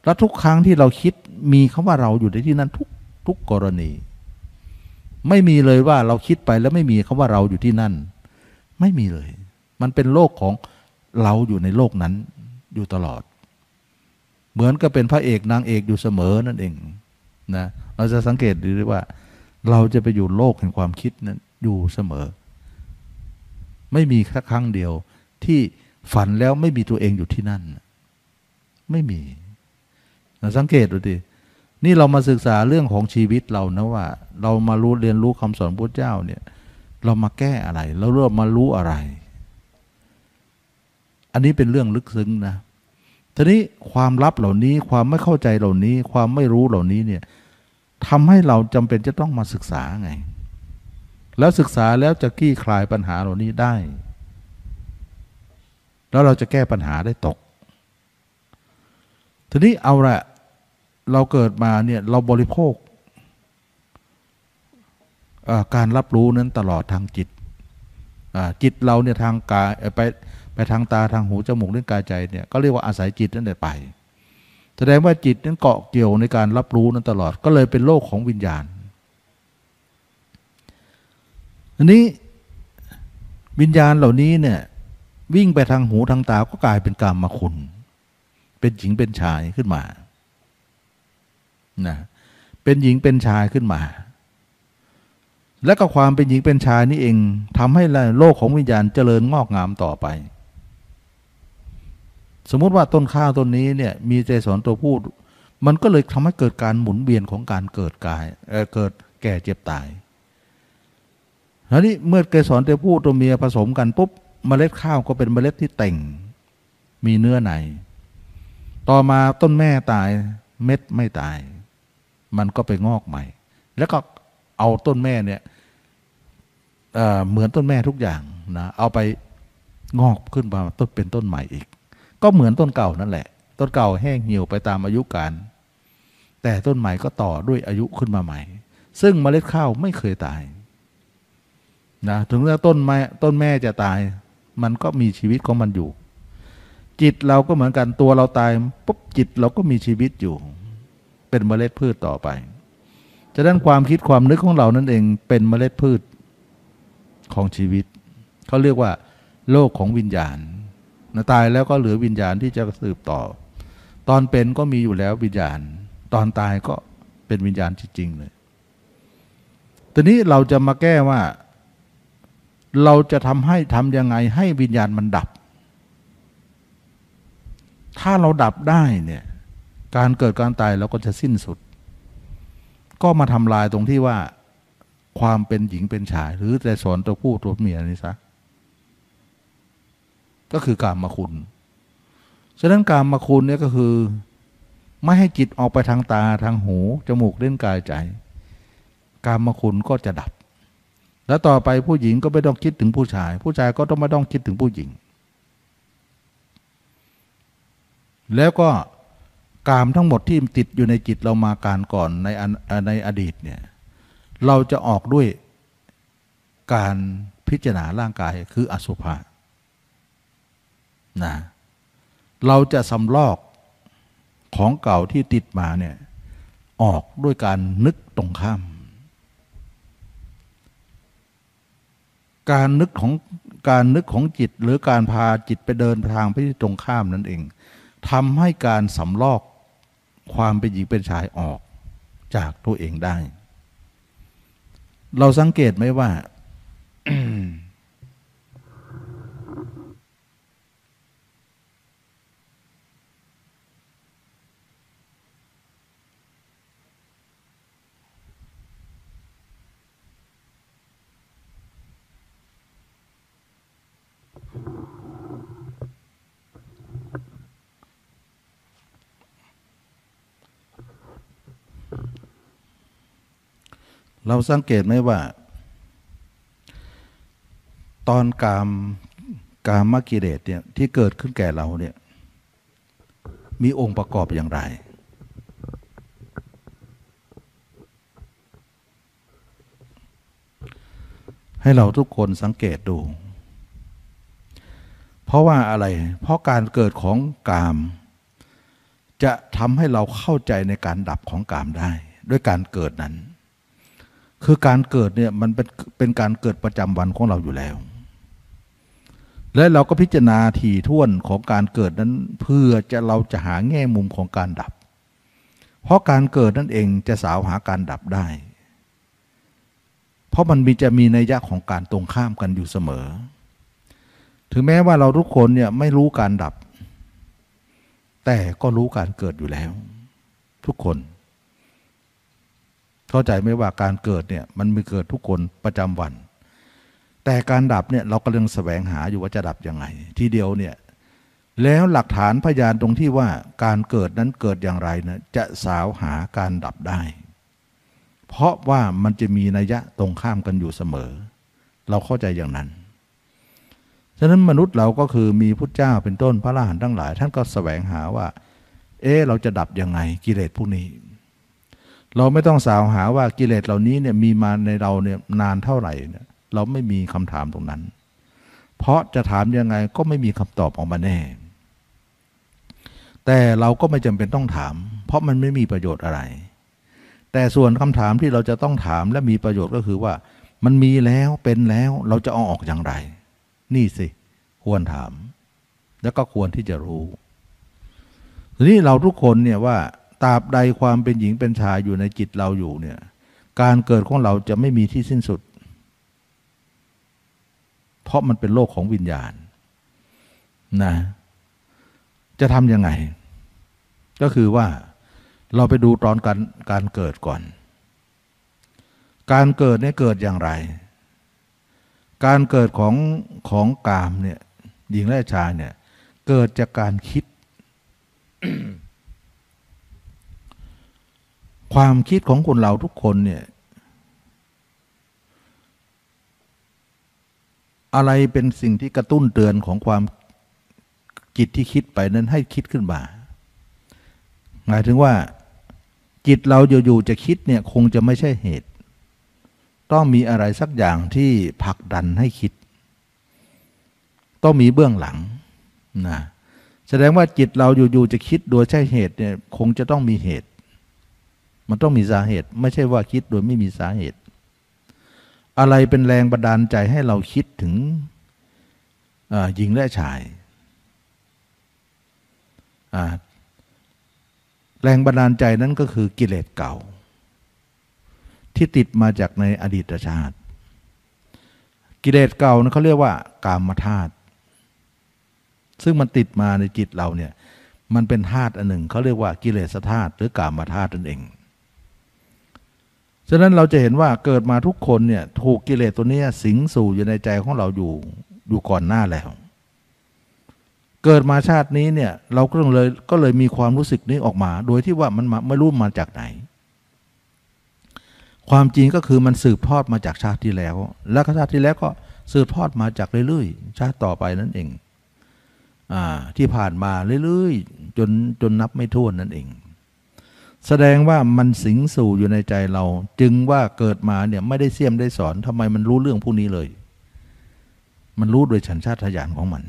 [SPEAKER 1] แล้วทุกครั้งที่เราคิดมีคำว่าเราอยู่ในที่นั้นทุก ทุกกรณี ไม่มีเลยว่าเราคิดไปแล้วไม่มีคำว่าเราอยู่ที่นั่น ไม่มีเลย มันเป็นโลกของเราอยู่ในโลกนั้นอยู่ตลอด เหมือนกับเป็นพระเอกนางเอกอยู่เสมอนั่นเองนะเราจะสังเกตดูด้ว่า เราจะไปอยู่โลกแห่งความคิดนั้นอยู่เสมอ ไม่มีแค่ครั้งเดียว ที่ฝันแล้วไม่มีตัวเองอยู่ที่นั่น ไม่มีนะสังเกตดูดิ นี่เรามาศึกษาเรื่องของชีวิตเรานะว่า เรามารู้เรียนรู้คำสอนพระเจ้าเนี่ยเรามาแก้อะไรแล้วเรามารู้อะไร อันนี้เป็นเรื่องลึกซึ้งนะทีนี้ความลับเหล่านี้ความไม่เข้าใจเหล่านี้ ความไม่รู้เหล่านี้เนี่ยทำให้เราจำเป็นจะต้องมาศึกษาไง แล้วศึกษาแล้วจะคลี่คลายปัญหาเหล่านี้ได้ แล้วเราจะแก้ปัญหาได้ตกทีนี้เอาละ เราเกิดมาเนี่ยเราบริโภค การรับรู้นั้นตลอดทางจิต จิตเราเนี่ยทางกายไปไปทางตาทางหูจมูกลิ้นกายใจเนี่ยก็เรียกว่าอาศัยจิตนั่นแหละไป แสดงว่าจิตนั้นเกาะเกี่ยวในการรับรู้นั้นตลอดก็เลยเป็นโลกของวิญญาณอันนี้วิญญาณเหล่านี้เนี่ยวิ่งไปทางหูทางตาก็กลายเป็นกามมาคุณ เป็นหญิงเป็นชายขึ้นมา นะเป็นหญิงเป็นชายขึ้นมา และก็ความเป็นหญิงเป็นชายนี่เองทำให้โลกของวิญญาณเจริญงอกงามต่อไป สมมุติว่าต้นข้าวต้นนี้เนี่ยมีใจสอนตัวพูดมันก็เลยทำให้เกิดการหมุนเวียนของการเกิดกายเเกิดแก่เจ็บตายแล้วนี่เมื่อเกสรตัวผู้ตัวเมียผสมกันปุ๊บเมล็ดข้าวก็เป็นเมล็ดที่เต่ง มีเนื้อใน ต่อมาต้นแม่ตายเม็ดไม่ตาย มันก็ไปงอกใหม่ แล้วก็เอาต้นแม่เนี่ยเเหมือนต้นแม่ทุกอย่างนะเอาไปงอกขึ้นมาต้นเป็นต้นใหม่อีก ก็เหมือนต้นเก่านั่นแหละ ต้นเก่าแห้งเหี่ยวไปตามอายุการแต่ต้นใหม่ก็ต่อด้วยอายุขึ้นมาใหม่ ซึ่งเมล็ดข้าวไม่เคยตายนะถึงแม้ต้นไม้ต้นแม่จะตาย มันก็มีชีวิตของมันอยู่ จิตเราก็เหมือนกันตัวเราตายปุ๊บจิตเราก็มีชีวิตอยู่ เป็นเมล็ดพืชต่อไปฉะนั้นความคิดความนึกของเรานั่นเองเป็นเมล็ดพืชของชีวิต เขาเรียกว่า โลกของวิญญาณนะตายแล้วก็เหลือวิญญาณที่จะสืบต่อ ตอนเป็นก็มีอยู่แล้ววิญญาณ ตอนตายก็เป็นวิญญาณจริงๆเลยตอนนี้เราจะมาแก้ว่า เราจะทำให้ทำยังไงให้วิญญาณมันดับ ถ้าเราดับได้เนี่ย การเกิดการตายเราก็จะสิ้นสุด ก็มาทำลายตรงที่ว่า ความเป็นหญิงเป็นชาย หรือแต่สอนตัวผู้ตัวเมียนี่ซะก็คือกามมาคุณ ฉะนั้นกามมาคุณเนี่ยก็คือ ไม่ให้จิตออกไปทางตาทางหู จมูกเล่นกายใจ กามมาคุณก็จะดับ แล้วต่อไปผู้หญิงก็ไม่ต้องคิดถึงผู้ชาย ผู้ชายก็ต้องไม่ต้องคิดถึงผู้หญิง แล้วก็ กามทั้งหมดที่ติดอยู่ในจิตเรามาการก่อนในในอดีตเนี่ยเราจะออกด้วยการพิจารณาร่างกายคืออสุภะนะเราจะสำลอกของเก่าที่ติดมาเนี่ยออกด้วยการนึกตรงข้าม การนึกของการนึกของจิตหรือการพาจิตไปเดินทางไปที่ตรงข้ามนั่นเองทำให้การสำลอก ความเป็นหญิงเป็นชายออกจากตัวเองได้ เราสังเกตไหมว่า เราสังเกตไหมว่า ตอนกามกามมกิเลสเนี่ยที่เกิดขึ้นแก่เราเนี่ยมีองค์ประกอบอย่างไร ให้เราทุกคนสังเกตดู เพราะว่าอะไร เพราะการเกิดของกาม จะทำให้เราเข้าใจในการดับของกามได้ ด้วยการเกิดนั้น คือการเกิดเนี่ยมันเป็นเป็นการเกิดประจำวันของเราอยู่แล้ว และเราก็พิจารณาถี่ถ้วนของการเกิดนั้นเพื่อจะเราจะหาแง่มุมของการดับ เพราะการเกิดนั่นเองจะสาวหาการดับได้ เพราะมันมีจะมีนัยยะของการตรงข้ามกันอยู่เสมอ ถึงแม้ว่าเราทุกคนเนี่ยไม่รู้การดับ แต่ก็รู้การเกิดอยู่แล้ว ทุกคน เข้าใจไหมว่าการเกิดเนี่ยมันมีเกิดทุกคนประจำวัน แต่การดับเนี่ยเรากำลังแสวงหาอยู่ว่าจะดับยังไง ทีเดียวเนี่ยแล้วหลักฐานพยานตรงที่ว่าการเกิดนั้นเกิดอย่างไรนะจะสาวหาการดับได้ เพราะว่ามันจะมีนัยยะตรงข้ามกันอยู่เสมอ เราเข้าใจอย่างนั้นฉะนั้นมนุษย์เราก็คือมีพุทธเจ้าเป็นต้นพระอรหันต์ทั้งหลาย ท่านก็แสวงหาว่า เอ๊เราจะดับยังไงกิเลสพวกนี้ เราไม่ต้องสาวหาว่ากิเลสเหล่านี้เนี่ยมีมาในเราเนี่ยนานเท่าไหร่เนี่ยเราไม่มีคำถามตรงนั้น เพราะจะถามยังไงก็ไม่มีคำตอบออกมาแน่ แต่เราก็ไม่จำเป็นต้องถาม เพราะมันไม่มีประโยชน์อะไร แต่ส่วนคำถามที่เราจะต้องถามและมีประโยชน์ก็คือว่า มันมีแล้วเป็นแล้วเราจะเอาออกอย่างไร นี่สิ ควรถาม แล้วก็ควรที่จะรู้ทีนี้เราทุกคนเนี่ยว่า ตราบใดความเป็นหญิงเป็นชายอยู่ในจิตเราอยู่เนี่ย การเกิดของเราจะไม่มีที่สิ้นสุด เพราะมันเป็นโลกของวิญญาณนะ จะทำยังไง ก็คือว่าเราไปดูตอนการการเกิดก่อน การเกิดเนี่ยเกิดอย่างไร การเกิดของของกามเนี่ยหญิงและชายเนี่ย เกิดจากการคิด ความคิดของคนเราทุกคนเนี่ยอะไรเป็นสิ่งที่กระตุ้นเตือนของความจิตที่คิดไปนั้นให้คิดขึ้นมา หมายถึงว่า จิตเราอยู่ๆจะคิดเนี่ยคงจะไม่ใช่เหตุ ต้องมีอะไรสักอย่างที่ผลักดันให้คิด ต้องมีเบื้องหลังนะแสดงว่าจิตเราอยู่ๆจะคิดโดยใช่เหตุเนี่ยคงจะต้องมีเหตุ มันต้องมีสาเหตุ ไม่ใช่ว่าคิดโดยไม่มีสาเหตุ อะไรเป็นแรงบันดาลใจให้เราคิดถึงหญิงและชาย แรงบันดาลใจนั้นก็คือกิเลสเก่า ที่ติดมาจากในอดีตชาติ กิเลสเก่านั้นเขาเรียกว่ากามธาตุซึ่งมันติดมาในจิตเราเนี่ยมันเป็นธาตุอันหนึ่งเขาเรียกว่ากิเลสธาตุหรือกามธาตุนั่นเอง ฉะนั้นเราจะเห็นว่าเกิดมาทุกคนเนี่ยถูกกิเลสตัวนี้สิงสู่อยู่ในใจของเราอยู่อยู่ก่อนหน้าแล้ว เกิดมาชาตินี้เนี่ยเราก็เลยก็เลยมีความรู้สึกนี้ออกมา โดยที่ว่ามันไม่รู้มาจากไหน ความจริงก็คือมันสืบทอดมาจากชาติที่แล้ว แล้วชาติที่แล้วก็สืบทอดมาจากเรื่อยๆ ชาติต่อไปนั่นเองอที่ผ่านมาเรื่อยๆ จนจนนับไม่ถ้วนนั่นเอง แสดงว่ามันสิงสู่อยู่ในใจเรา จึงว่าเกิดมาเนี่ยไม่ได้เสี่ยมได้สอนทำไมมันรู้เรื่องพวกนี้เลย มันรู้โดยฉันชาติทยานของมัน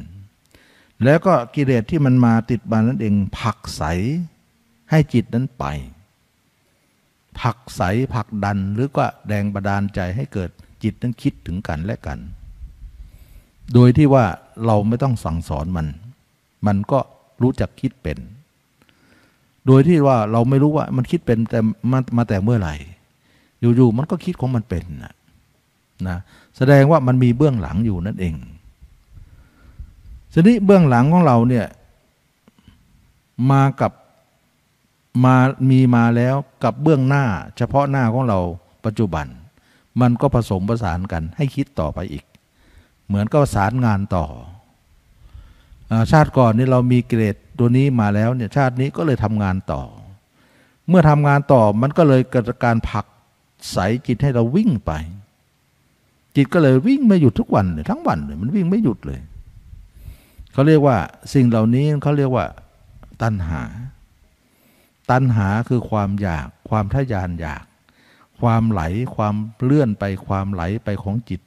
[SPEAKER 1] แล้วก็กิเลสที่มันมาติดบานนั่นเองผลักใสให้จิตนั้นไปผลักใสผลักดันหรือก็แรงบันดาลใจให้เกิดจิตนั้นคิดถึงกันและกัน โดยที่ว่าเราไม่ต้องสั่งสอนมัน มันก็รู้จักคิดเป็น โดยที่ว่าเราไม่รู้ว่ามันคิดเป็นแต่มามาแต่เมื่อไหร่ อยู่ๆมันก็คิดของมันเป็นนะนะแสดงว่ามันมีเบื้องหลังอยู่นั่นเองทีนี้เบื้องหลังของเราเนี่ยมากับมามีมาแล้วกับเบื้องหน้า เฉพาะหน้าของเราปัจจุบัน มันก็ผสมประสานกันให้คิดต่อไปอีก เหมือนก็สารงานต่อ ชาติก่อนนี่เรามีเกรดตัวนี้มาแล้วเนี่ยชาตินี้ก็เลยทำงานต่อ เมื่อทำงานต่อมันก็เลยเกิดการผลักใสจิตให้เราวิ่งไป จิตก็เลยวิ่งไม่หยุดทุกวันเลยทั้งวันเลยมันวิ่งไม่หยุดเลยเขาเรียกว่าสิ่งเหล่านี้เขาเรียกว่า ตัณหา ตัณหาคือความอยาก ความทยานอยาก ความไหลความเลื่อนไปความไหลไปของจิต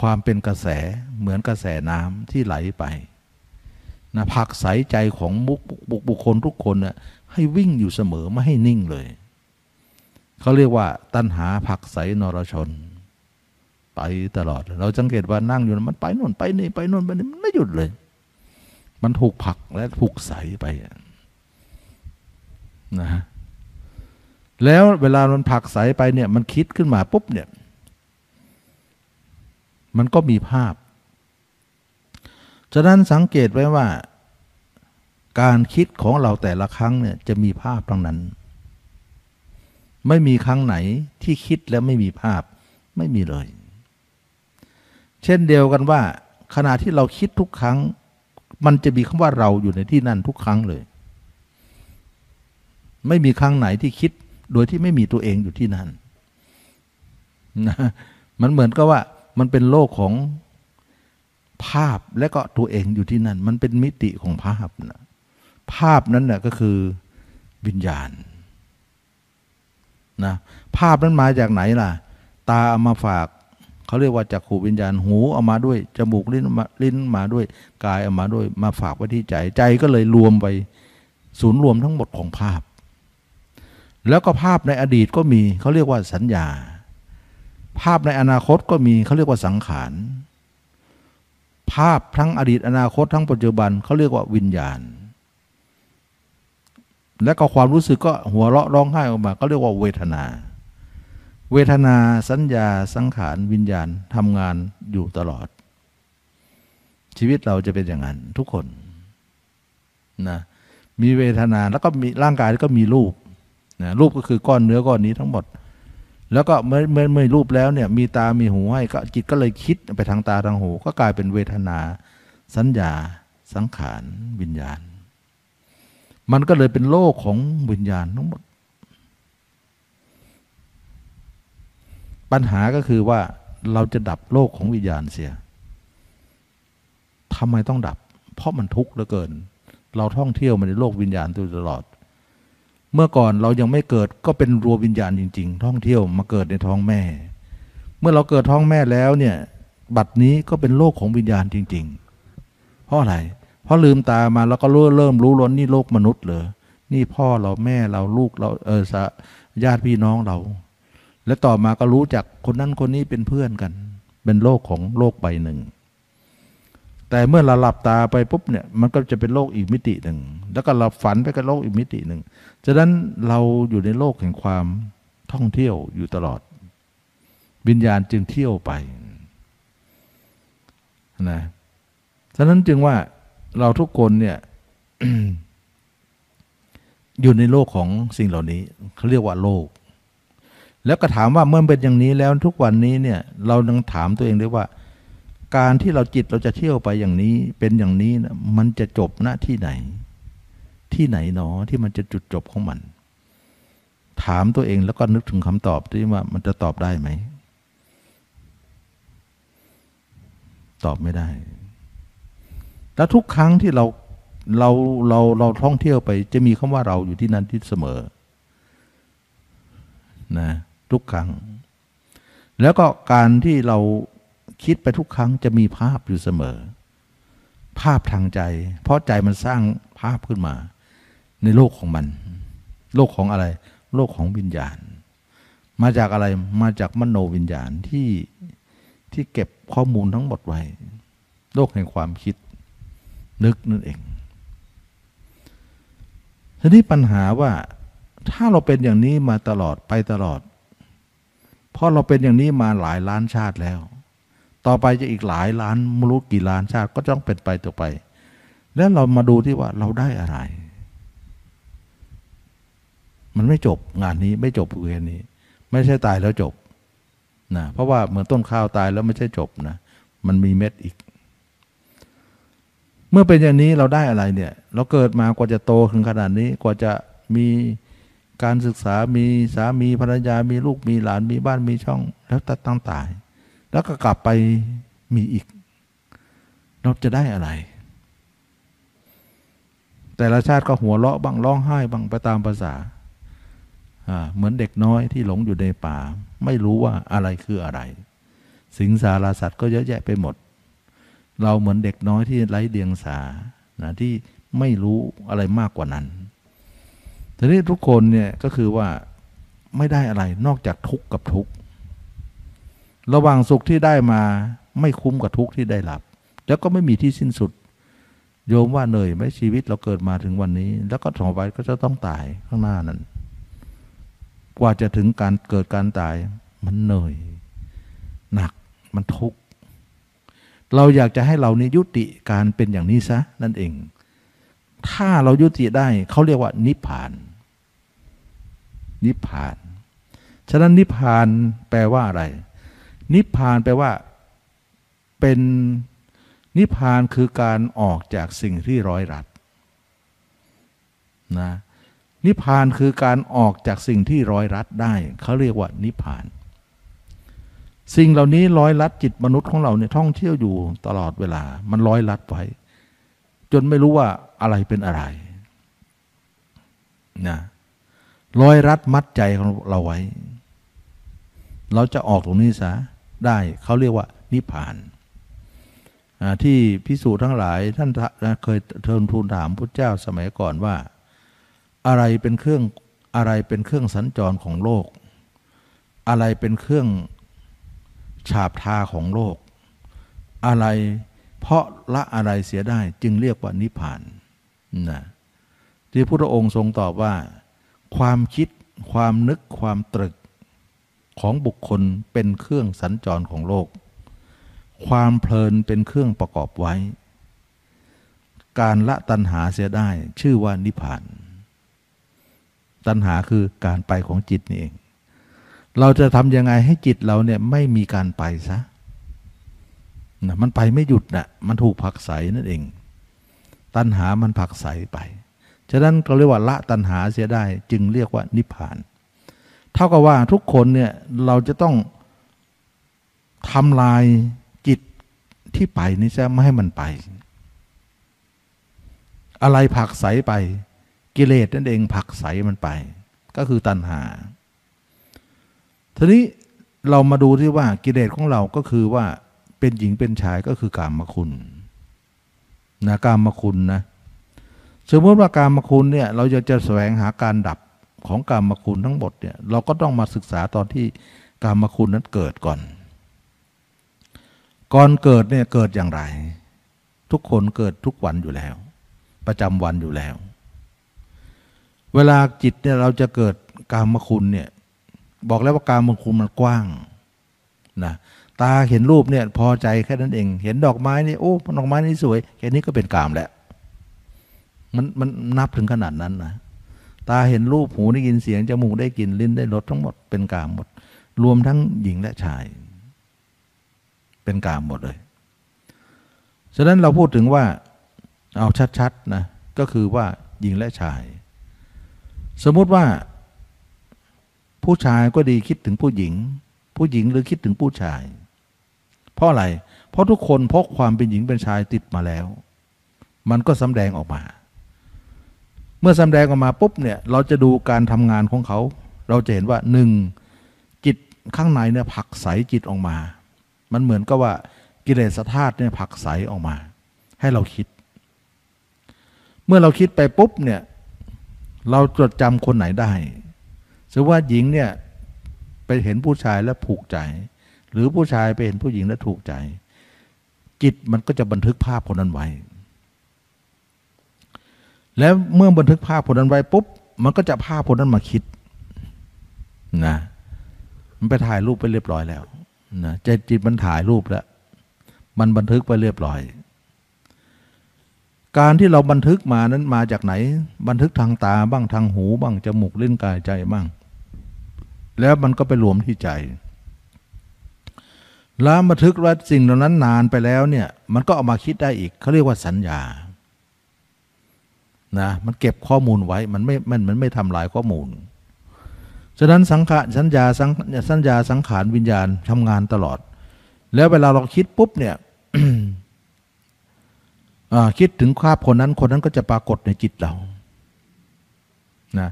[SPEAKER 1] ความเป็นกระแสเหมือนกระแสน้ำที่ไหลไป นะผักใสใจของบุคบุคบุคคลทุกคนนะให้วิ่งอยู่เสมอไม่ให้นิ่งเลย เขาเรียกว่า ตัณหาผักใสนรชน ไปตลอด เราสังเกตว่านั่งอยู่มันไปโน่นไปนี่ไปโน่นไปนี่มันไม่หยุดเลย มันถูกผักและถูกใสไปนะแล้วเวลามันผักใสไปเนี่ย มันคิดขึ้นมาปุ๊บเนี่ย มันก็มีภาพ ฉะนั้นสังเกตไว้ว่า การคิดของเราแต่ละครั้งเนี่ยจะมีภาพทั้งนั้น ไม่มีครั้งไหนที่คิดแล้วไม่มีภาพไม่มีเลย เช่นเดียวกันว่า ขณะที่เราคิดทุกครั้ง มันจะมีคำว่าเราอยู่ในที่นั่นทุกครั้งเลย ไม่มีครั้งไหนที่คิดโดยที่ไม่มีตัวเองอยู่ที่นั่นนะมันเหมือนกับว่ามันเป็นโลกของ ภาพและก็ตัวเองอยู่ที่นั่น มันเป็นมิติของภาพนะภาพนั้นนะ่ะก็คือวิญญาณนะภาพนั้นมาจากไหนล่ะ ตาเอามาฝากเขาเรียกว่าจักขูวิญญาณหูเอามาด้วย จมูกลิ้นมาลิ้นมาด้วย กายเอามาด้วย มาฝากไว้ที่ใจใจก็เลยรวมไปศูนย์รวมทั้งหมดของภาพ แล้วก็ภาพในอดีตก็มีเขาเรียกว่าสัญญา ภาพในอนาคตก็มีเขาเรียกว่าสังขาร ภาพทั้งอดีตอนาคตทั้งปัจจุบันเขาเรียกว่าวิญญาณ และก็ความรู้สึกก็หัวเราะร้องไห้ออกมาก็เรียกว่าเวทนา เวทนาสัญญาสังขารวิญญาณทำงานอยู่ตลอด ชีวิตเราจะเป็นอย่างนั้นทุกคนนะมีเวทนาแล้วก็มีร่างกายแล้วก็มีรูปนะรูปก็คือก้อนเนื้อก้อนนี้ทั้งหมด แล้วก็เมื่อเมื่อเมื่อรูปแล้วเนี่ยมีตามีหูให้ก็จิตก็เลยคิดไปทางตาทางหู ก็กลายเป็นเวทนา สัญญา สังขารวิญญาณ มันก็เลยเป็นโลกของวิญญาณทั้งหมด ปัญหาก็คือว่าเราจะดับโลกของวิญญาณเสียทำไมต้องดับ เพราะมันทุกข์เหลือเกิน เราท่องเที่ยวมาในโลกวิญญาณตลอด เมื่อก่อนเรายังไม่เกิดก็เป็นรัววิญญาณจริง ๆ ท่องเที่ยวมาเกิดในท้องแม่ เมื่อเราเกิดท้องแม่แล้วเนี่ย บัดนี้ก็เป็นโลกของวิญญาณจริง ๆ เพราะอะไร เพราะลืมตามาแล้วก็รู้เริ่มรู้ล้นนี่โลกมนุษย์เหรอ นี่พ่อเราแม่เราลูกเราเออญาติพี่น้องเรา และต่อมาก็รู้จักคนนั้นคนนี้เป็นเพื่อนกัน เป็นโลกของโลกใบหนึ่ง แต่เมื่อเราหลับตาไปปุ๊บเนี่ย มันก็จะเป็นโลกอีกมิติหนึ่ง แล้วก็เราฝันไปกับโลกอีกมิติหนึ่ง ฉะนั้นเราอยู่ในโลกแห่งความท่องเที่ยวอยู่ตลอด วิญญาณจึงเที่ยวไปนะฉะนั้นจึงว่าเราทุกคนเนี่ยอยู่ในโลกของสิ่งเหล่านี้เขาเรียกว่าโลก แล้วก็ถามว่าเมื่อเป็นอย่างนี้แล้วทุกวันนี้เนี่ย เราต้องถามตัวเองด้วยว่า การที่เราจิตเราจะเที่ยวไปอย่างนี้เป็นอย่างนี้นะมันจะจบณที่ไหน ที่ไหนหนอที่มันจะจุดจบของมัน ถามตัวเองแล้วก็นึกถึงคำตอบที่ว่ามันจะตอบได้ไหม ตอบไม่ได้ แล้วทุกครั้งที่เราเราเราเราท่องเที่ยวไป จะมีคำว่าเราอยู่ที่นั้นที่เสมอนะทุกครั้ง แล้วก็การที่เราคิดไปทุกครั้งจะมีภาพอยู่เสมอ ภาพทางใจ เพราะใจมันสร้างภาพขึ้นมา ในโลกของมัน โลกของอะไร โลกของวิญญาณ มาจากอะไรมาจากมโนวิญญาณที่ที่เก็บข้อมูลทั้งหมดไว้ โลกแห่งความคิดนึกนั่นเองทีนี้ปัญหาว่าถ้าเราเป็นอย่างนี้มาตลอดไปตลอดเพราะเราเป็นอย่างนี้มาหลายล้านชาติแล้ว ต่อไปจะอีกหลายล้านไม่รู้กี่ล้านชาติก็ต้องเป็นไปต่อไป แล้วเรามาดูที่ว่าเราได้อะไร มันไม่จบงานนี้ไม่จบเวรนี้ ไม่ใช่ตายแล้วจบนะเพราะว่าเหมือนต้นข้าวตายแล้วไม่ใช่จบนะ มันมีเม็ดอีก เมื่อเป็นอย่างนี้เราได้อะไรเนี่ย เราเกิดมากว่าจะโตถึงขนาดนี้กว่าจะมีการศึกษามีสามีภรรยามีลูกมีหลานมีบ้านมีช่อง แล้วตัดตั้งตาย แล้วก็กลับไปมีอีก เราจะได้อะไร แต่ละชาติก็หัวเราะบ้างร้องไห้บ้างไปตามภาษา เหมือนเด็กน้อยที่หลงอยู่ในป่า ไม่รู้ว่าอะไรคืออะไร สิงสารสัตว์ก็เยอะแยะไปหมด เราเหมือนเด็กน้อยที่ไร้เดียงสานะที่ไม่รู้อะไรมากกว่านั้นทีนี้ทุกคนเนี่ยก็คือว่าไม่ได้อะไรนอกจากทุกข์กับทุกข์ระหว่างสุขที่ได้มาไม่คุ้มกับทุกข์ที่ได้รับ แล้วก็ไม่มีที่สิ้นสุด โยมว่าเหนื่อยไหมชีวิตเราเกิดมาถึงวันนี้ แล้วก็ต่อไปก็จะต้องตายข้างหน้านั้น กว่าจะถึงการเกิดการตาย มันเหนื่อย หนักมันทุกข์เราอยากจะให้เรานี้ยุติการเป็นอย่างนี้ซะนั่นเอง ถ้าเรายุติได้เขาเรียกว่า นิพพาน นิพพาน ฉะนั้นนิพพานแปลว่าอะไร นิพพานแปลว่า เป็นนิพพานคือการออกจากสิ่งที่ร้อยรัดนะ นิพพานคือการออกจากสิ่งที่ร้อยรัดได้ เขาเรียกว่านิพพาน สิ่งเหล่านี้ร้อยลัดจิตมนุษย์ของเราเนี่ยท่องเที่ยวอยู่ตลอดเวลา มันร้อยลัดไว้ จนไม่รู้ว่าอะไรเป็นอะไรนะร้อยรัดมัดใจของเราไว้ เราจะออกตรงนี้ซะได้เขาเรียกว่านิพพานที่พิสูจน์ทั้งหลายท่านเคยเทินทูลถามพระเจ้าสมัยก่อนว่า อะไรเป็นเครื่องอะไรเป็นเครื่องสัญจรของโลก อะไรเป็นเครื่องฉาบทาของโลก อะไรเพราะละอะไรเสียได้จึงเรียกว่านิพพานนะที่พระองค์ทรงตอบว่า ความคิดความนึกความตรึกของบุคคลเป็นเครื่องสัญจรของโลก ความเพลินเป็นเครื่องประกอบไว้ การละตัณหาเสียได้ชื่อว่านิพพาน ตัณหาคือการไปของจิตนี่เอง เราจะทำยังไงให้จิตเราเนี่ยไม่มีการไปซะนะมันไปไม่หยุดนะมันถูกผักใสนั่นเอง ตัณหามันผักใสไป ฉะนั้นเราเรียกว่าละตัณหาเสียได้จึงเรียกว่านิพพาน เท่ากับว่าทุกคนเนี่ยเราจะต้องทำลายจิตที่ไปนี่จะไม่ให้มันไป อะไรผักใสไป กิเลสนั่นเองผักใสมันไป ก็คือตัณหา ทีนี้เรามาดูที่ว่ากิเลสของเราก็คือว่าเป็นหญิงเป็นชายก็คือกามคุณนะกามคุณนะสมมติว่ากามคุณเนี่ยเราจะจะแสวงหาการดับของกามคุณทั้งหมดเนี่ยเราก็ต้องมาศึกษาตอนที่กามคุณนั้นเกิดก่อน ก่อนเกิดเนี่ยเกิดอย่างไร ทุกคนเกิดทุกวันอยู่แล้ว ประจำวันอยู่แล้ว เวลาจิตเนี่ยเราจะเกิดกามคุณเนี่ยบอกแล้วว่าการมคุมมันกว้างนะตาเห็นรูปเนี่ยพอใจแค่นั้นเอง เห็นดอกไม้นี่โอ้ดอกไม้นี่สวยแค่นี้ก็เป็นกามแล้วมันมันนับถึงขนาดนั้นนะตาเห็นรูปหูได้ยินเสียงจมูกได้กลิ่นลิ้นได้รสทั้งหมดเป็นกามหมด รวมทั้งหญิงและชาย เป็นกามหมดเลยฉะนั้นเราพูดถึงว่าเอาชัดๆนะก็คือว่าหญิงและชาย สมมุติว่า ผู้ชายก็ดีคิดถึงผู้หญิง ผู้หญิงหรือคิดถึงผู้ชาย เพราะอะไร เพราะทุกคนพกความเป็นหญิงเป็นชายติดมาแล้ว มันก็สำแดงออกมา เมื่อสำแดงออกมาปุ๊บเนี่ยเราจะดูการทำงานของเขา เราจะเห็นว่าหนึ่งจิตข้างในเนี่ยผักใสจิตออกมา มันเหมือนกับว่ากิเลสธาตุเนี่ยผักใสออกมา ให้เราคิด เมื่อเราคิดไปปุ๊บเนี่ย เราจดจำคนไหนได้สมมติว่าหญิงเนี่ยไปเห็นผู้ชายแล้วผูกใจ หรือผู้ชายไปเห็นผู้หญิงแล้วถูกใจ จิตมันก็จะบันทึกภาพคนนั้นไว้ แล้วเมื่อบันทึกภาพคนนั้นไว้ปุ๊บ มันก็จะภาพคนนั้นมาคิดนะมันไปถ่ายรูปไปเรียบร้อยแล้วนะใจจิตมันถ่ายรูปแล้ว มันบันทึกไปเรียบร้อย การที่เราบันทึกมานั้นมาจากไหน บันทึกทางตาบ้างทางหู บ้างจมูกลิ้นกายใจบ้าง แล้วมันก็ไปรวมที่ใจ แล้วบันทึกว่าสิ่งเหล่านั้นนานไปแล้วเนี่ยมันก็เอามาคิดได้อีกเขาเรียกว่าสัญญานะมันเก็บข้อมูลไว้มันไม่มันมันไม่ทำลายข้อมูลฉะนั้นสังขารสัญญาสังสัญญาสังขารวิญญาณทำงานตลอด แล้วเวลาเราคิดปุ๊บเนี่ย คิดถึงภาพคนนั้นคนนั้นก็จะปรากฏในจิตเรานะ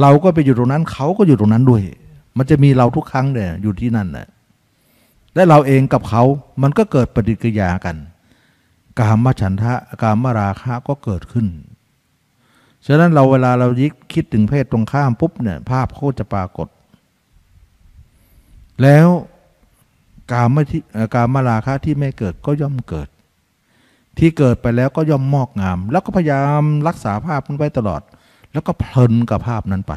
[SPEAKER 1] เราก็ไปอยู่ตรงนั้นเขาก็อยู่ตรงนั้นด้วย มันจะมีเราทุกครั้งเนี่ยอยู่ที่นั่นนะและเราเองกับเขา มันก็เกิดปฏิกิริยากัน กามฉันทะกามราคะก็เกิดขึ้น ฉะนั้นเราเวลาเรายิกคิดถึงเพศตรงข้ามปุ๊บเนี่ยภาพเขาจะปรากฏ แล้วกามที่กามราคะที่ไม่เกิดก็ย่อมเกิด ที่เกิดไปแล้วก็ย่อมมอกงาม แล้วก็พยายามรักษาภาพนั้นไว้ตลอด แล้วก็เพลินกับภาพนั้นไป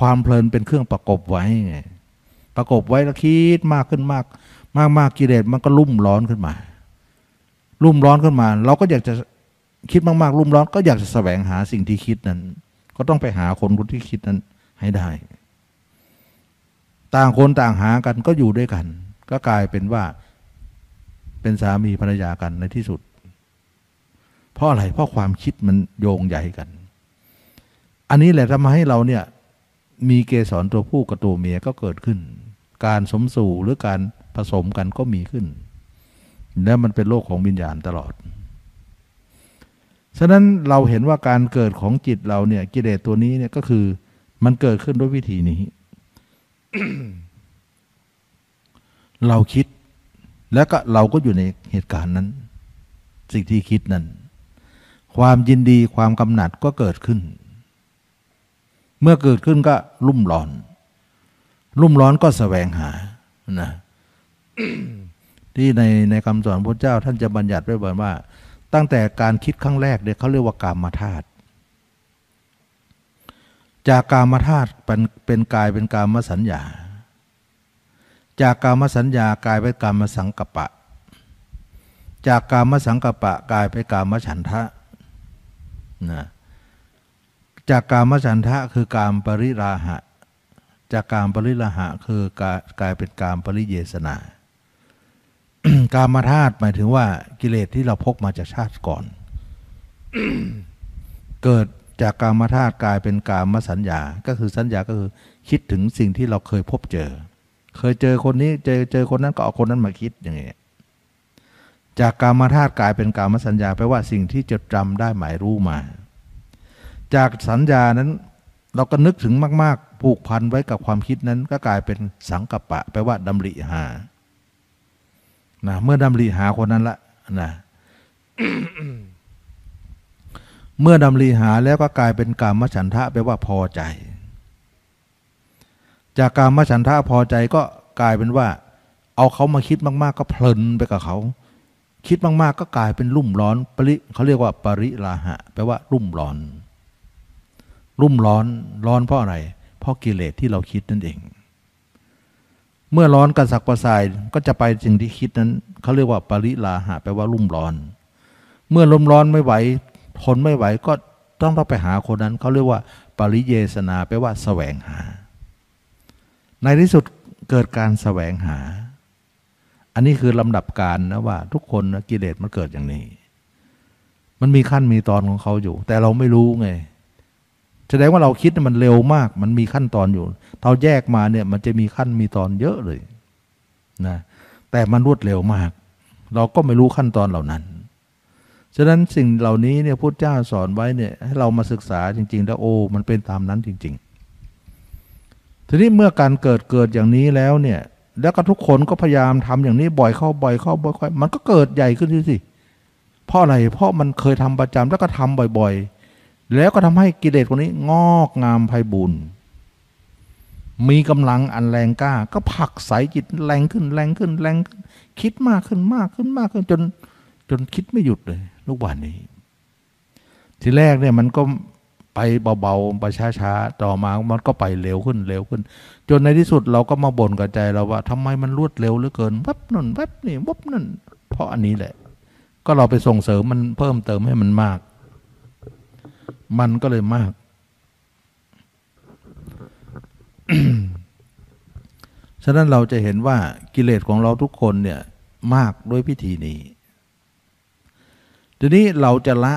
[SPEAKER 1] ความเพลินเป็นเครื่องประกบไว้ไงประกบไว้แล้วคิดมากขึ้นมาก มากมากกิเลสมันก็รุ่มร้อนขึ้นมารุ่มร้อนขึ้นมา เราก็อยากจะคิดมากๆรุ่มร้อนก็อยากจะแสวงหาสิ่งที่คิดนั้น ก็ต้องไปหาคนคนที่คิดนั้นให้ได้ ต่างคนต่างหากันก็อยู่ด้วยกัน ก็กลายเป็นว่า เป็นสามีภรรยากันในที่สุด เพราะอะไร เพราะความคิดมันโยงใหญ่กัน อันนี้แหละทำให้เราเนี่ยมีเกสรตัวผู้กับตัวเมียก็เกิดขึ้น การสมสู่หรือการผสมกันก็มีขึ้น แล้วมันเป็นโลกของวิญญาณตลอด ฉะนั้นเราเห็นว่าการเกิดของจิตเราเนี่ยกิเลสตัวนี้เนี่ยก็คือ มันเกิดขึ้นด้วยวิธีนี้ เราคิด แล้วก็เราก็อยู่ในเหตุการณ์นั้น สิ่งที่คิดนั้น ความยินดีความกำหนัดก็เกิดขึ้น เมื่อเกิดขึ้นก็รุ่มร้อน รุ่มร้อนก็แสวงหานะที่ในในคำสอนพระเจ้าท่านจะบัญญัติไว้บอกว่า ตั้งแต่การคิดครั้งแรกเนี่ยเขาเรียกว่ากามาธาตุจากกามาธาตุเป็นเป็นกายเป็นกามสัญญา จากกามสัญญากลายเป็นกามสังกปะ จากกามสังกปะกลายเป็นกามฉันทะนะจากกามฉันทะคือกามปริราหะ จากกามปริราหะคือกากลายเป็นกามปริเยสนากามธาตุหมายถึงว่ากิเลสที่เราพกมาจากชาติก่อน เกิดจากกามธาตุกลายเป็นกามสัญญา ก็คือสัญญาก็คือคิดถึงสิ่งที่เราเคยพบเจอ เคยเจอคนนี้เจอเจอคนนั้นก็เอาคนนั้นมาคิดอย่างเงี้ยจากกามธาตุกลายเป็นกามสัญญาแปลว่าสิ่งที่จดจำได้หมายรู้มา จากสัญญานั้นเราก็นึกถึงมาก ๆ ผูกพันไว้กับความคิดนั้น ก็กลายเป็นสังกัปปะ แปลว่าดำริหานะเมื่อดำริหาคนนั้นละนะเมื่อดำริหาแล้วก็กลายเป็นกามฉันทะแปลว่าพอใจ จากการมฉันทะพอใจก็กลายเป็นว่า เอาเขามาคิดมาก ๆ ก็เพลินไปกับเขา คิดมาก ๆ ก็กลายเป็นรุ่มร้อนปริเขาเรียกว่าปริลาหะแปลว่า รุ่มร้อน รุ่มร้อนร้อนเพราะอะไร เพราะกิเลสที่เราคิดนั่นเอง เมื่อร้อนกระสักกระส่ายก็จะไปสิ่งที่คิดนั้นเขาเรียกว่าปริลาหะแปลว่า รุ่มร้อน เมื่อลมร้อนไม่ไหวทนไม่ไหวก็ต้องต้องไปหาคนนั้นเขาเรียกว่า ปริเยสนาแปลว่าแสวงหา ในที่สุดเกิดการแสวงหา อันนี้คือลำดับการนะว่า ทุกคนนะกิเลสมันเกิดอย่างนี้ มันมีขั้นมีตอนของเขาอยู่ แต่เราไม่รู้ไงแสดงว่าเราคิดมันเร็วมาก มันมีขั้นตอนอยู่เราแยกมาเนี่ยมันจะมีขั้นมีตอนเยอะเลยนะแต่มันรวดเร็วมาก เราก็ไม่รู้ขั้นตอนเหล่านั้น ฉะนั้นสิ่งเหล่านี้เนี่ยพุทธเจ้าสอนไว้เนี่ยให้เรามาศึกษาจริง ๆ แล้วโอ้มันเป็นตามนั้นจริง ๆ ทีนี้เมื่อการเกิดเกิดอย่างนี้แล้วเนี่ย แล้วก็ทุกคนก็พยายามทำอย่างนี้บ่อยเข้าบ่อยเข้าบ่อยเข้ามันก็เกิดใหญ่ขึ้นสิเพราะอะไรเพราะมันเคยทำประจำแล้วก็ทำบ่อย ๆ แล้วก็ทำให้กิเลสคนนี้งอกงามไพบูรณ์มีกำลังอันแรงกล้า ก็ผลักใสจิตแรงขึ้นแรงขึ้นแรงขึ้น คิดมากขึ้นมากขึ้นมากขึ้นจนจนคิดไม่หยุดเลยลูกวันนี้ ทีแรกเนี่ยมันก็ เบาๆไปช้าๆต่อมามันก็ไปเร็วขึ้นเร็วขึ้น จนในที่สุดเราก็มาบ่นกับใจเราว่าทำไมมันรวดเร็วเหลือเกินวับนั่นวับนี่วับนั่นเพราะอันนี้แหละ ก็เราไปส่งเสริมมันเพิ่มเติมให้มันมาก มันก็เลยมาก ฉะนั้นเราจะเห็นว่ากิเลสของเราทุกคนเนี่ยมากด้วยพิธีนี้ทีนี้เราจะละ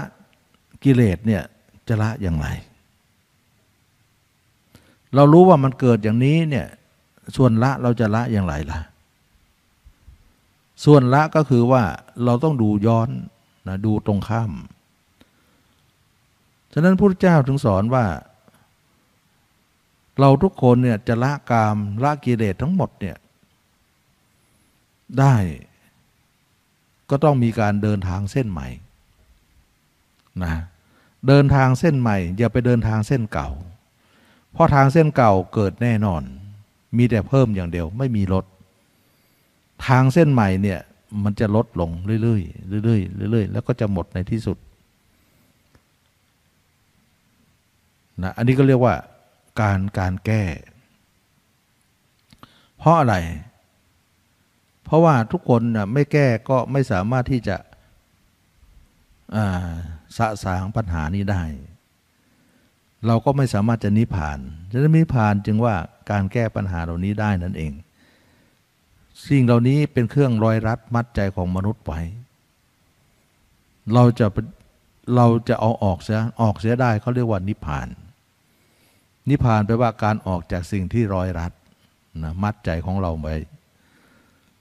[SPEAKER 1] กิเลสเนี่ย จะละอย่างไร เรารู้ว่ามันเกิดอย่างนี้เนี่ยส่วนละเราจะละอย่างไรล่ะ ส่วนละก็คือว่าเราต้องดูย้อนนะดูตรงข้าม ฉะนั้นพระเจ้าถึงสอนว่า เราทุกคนเนี่ยจะละกามละกิเลสทั้งหมดเนี่ยได้ก็ต้องมีการเดินทางเส้นใหม่นะ เดินทางเส้นใหม่ อย่าไปเดินทางเส้นเก่า เพราะทางเส้นเก่าเกิดแน่นอน มีแต่เพิ่มอย่างเดียวไม่มีลด ทางเส้นใหม่เนี่ยมันจะลดลงเรื่อยๆเรื่อยๆเรื่อยๆแล้วก็จะหมดในที่สุดนะอันนี้ก็เรียกว่าการการแก้ เพราะอะไร เพราะว่าทุกคนไม่แก้ก็ไม่สามารถที่จะ สะสางปัญหานี้ได้ เราก็ไม่สามารถจะนิพพานจะนิพพานจึงว่าการแก้ปัญหาเหล่านี้ได้นั่นเอง สิ่งเหล่านี้เป็นเครื่องรอยรัดมัดใจของมนุษย์ไว้เราจะเราจะเอาออกเสียออกเสียได้เขาเรียกว่านิพพาน นิพพานแปลว่าการออกจากสิ่งที่รอยรัดนะมัดใจของเราไว้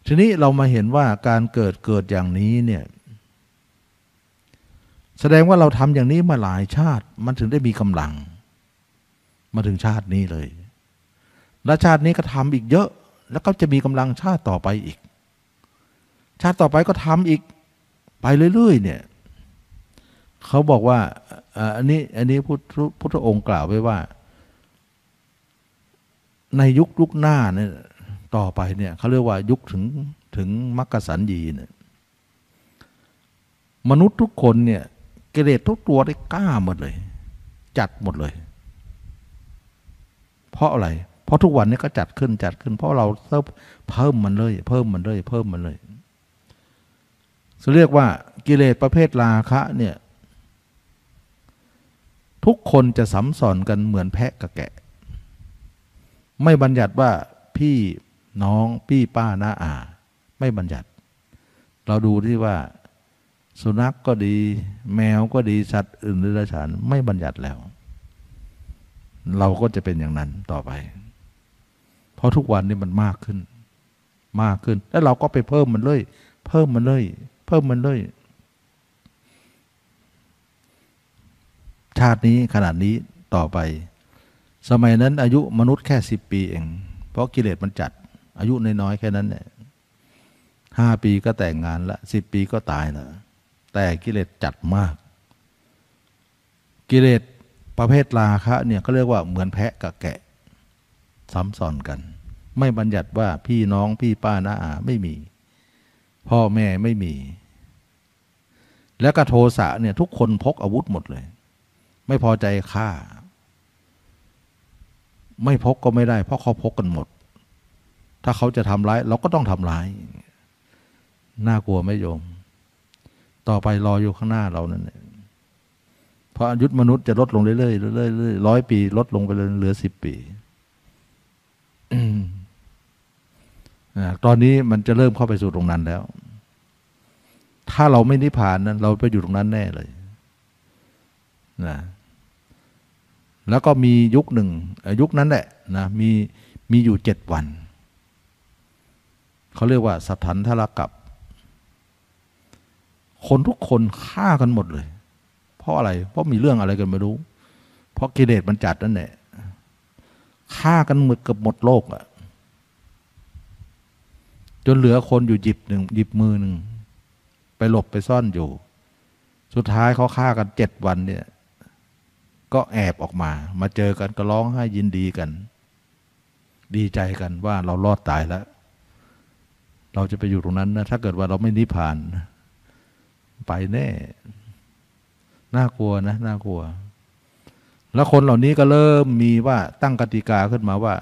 [SPEAKER 1] ทีนี้เรามาเห็นว่าการเกิดเกิดอย่างนี้เนี่ย แสดงว่าเราทำอย่างนี้มาหลายชาติ มันถึงได้มีกำลัง มาถึงชาตินี้เลย และชาตินี้ก็ทำอีกเยอะ แล้วก็จะมีกำลังชาติต่อไปอีก ชาติต่อไปก็ทำอีกไปเรื่อยๆเนี่ยเขาบอกว่าอันนี้อันนี้พุทธพุทธองค์กล่าวไว้ว่า ในยุคยุคหน้าเนี่ยต่อไปเนี่ยเขาเรียกว่ายุคถึงถึงมรรคสันยีเนี่ยมนุษย์ทุกคนเนี่ย กิเลสทุกตัวได้กล้าหมดเลย จัดหมดเลย เพราะอะไร เพราะทุกวันนี้ก็จัดขึ้นจัดขึ้น เพราะเราเพิ่มมันเลย เพิ่มมันเลย เพิ่มมันเลยจะเรียกว่ากิเลสประเภทราคะเนี่ย ทุกคนจะสัมสอนกันเหมือนแพะกับแกะ ไม่บัญญัติว่าพี่น้องพี่ป้าน้าอา ไม่บัญญัติ เราดูที่ว่า สุนัขกก็ดี แมวก็ดีสัตว์อื่นหรือราชานไม่บัญญัติแล้ว เราก็จะเป็นอย่างนั้นต่อไป เพราะทุกวันนี้มันมากขึ้น มากขึ้น แล้วเราก็ไปเพิ่มมันเลยเพิ่มมันเลยเพิ่มมันเลยชาตินี้ขนาดนี้ต่อไป สมัยนั้นอายุมนุษย์แค่สิบปีเอง เพราะกิเลสมันจัด อายุน้อยๆแค่นั้นเนี่ยห้าปีก็แต่งงานละสิบปีก็ตายแล้ว แต่กิเลสจัดมาก กิเลสประเภทราคะเนี่ยเขาเรียกว่าเหมือนแพะกับแกะ ซ้ำซ้อนกัน ไม่บัญญัติว่าพี่น้องพี่ป้าน้าอาไม่มี พ่อแม่ไม่มี แล้วก็โทสะเนี่ยทุกคนพกอาวุธหมดเลย ไม่พอใจฆ่า ไม่พกก็ไม่ได้ เพราะเขาพกกันหมด ถ้าเขาจะทำร้าย เราก็ต้องทำร้าย น่ากลัวไหมโยม ต่อไปรออยู่ข้างหน้าเรานั่นเองเพราะอายุมนุษย์จะลดลงเรื่อยๆเรื่อยๆร้อยปี ลดลงไปเลยเหลือสิบปีตอนนี้มันจะเริ่มเข้าไปสู่ตรงนั้นแล้ว ถ้าเราไม่นิพพานนั้น เราไปอยู่ตรงนั้นแน่เลยนะแล้วก็มียุคหนึ่งยุคนั้นแหละนะมีมีอยู่เจ็ดวัน เขาเรียกว่าสัทธันทรกับ คนทุกคนฆ่ากันหมดเลย เพราะอะไร เพราะมีเรื่องอะไรกันไม่รู้ เพราะกิเลสมันจัดนั่นแหละฆ่ากันหมดกับหมดโลกอะจนเหลือคนอยู่หยิบหนึ่งหยิบมือหนึ่งไปหลบไปซ่อนอยู่ สุดท้ายเขาฆ่ากันเจ็ดวันเนี่ย ก็แอบออกมา มาเจอกันก็ร้องไห้ยินดีกัน ดีใจกันว่าเรารอดตายแล้ว เราจะไปอยู่ตรงนั้นนะ ถ้าเกิดว่าเราไม่นิพพานนะ ไปแน่ น่ากลัวนะน่ากลัว แล้วคนเหล่านี้ก็เริ่มมีว่าตั้งกติกาขึ้นมาว่า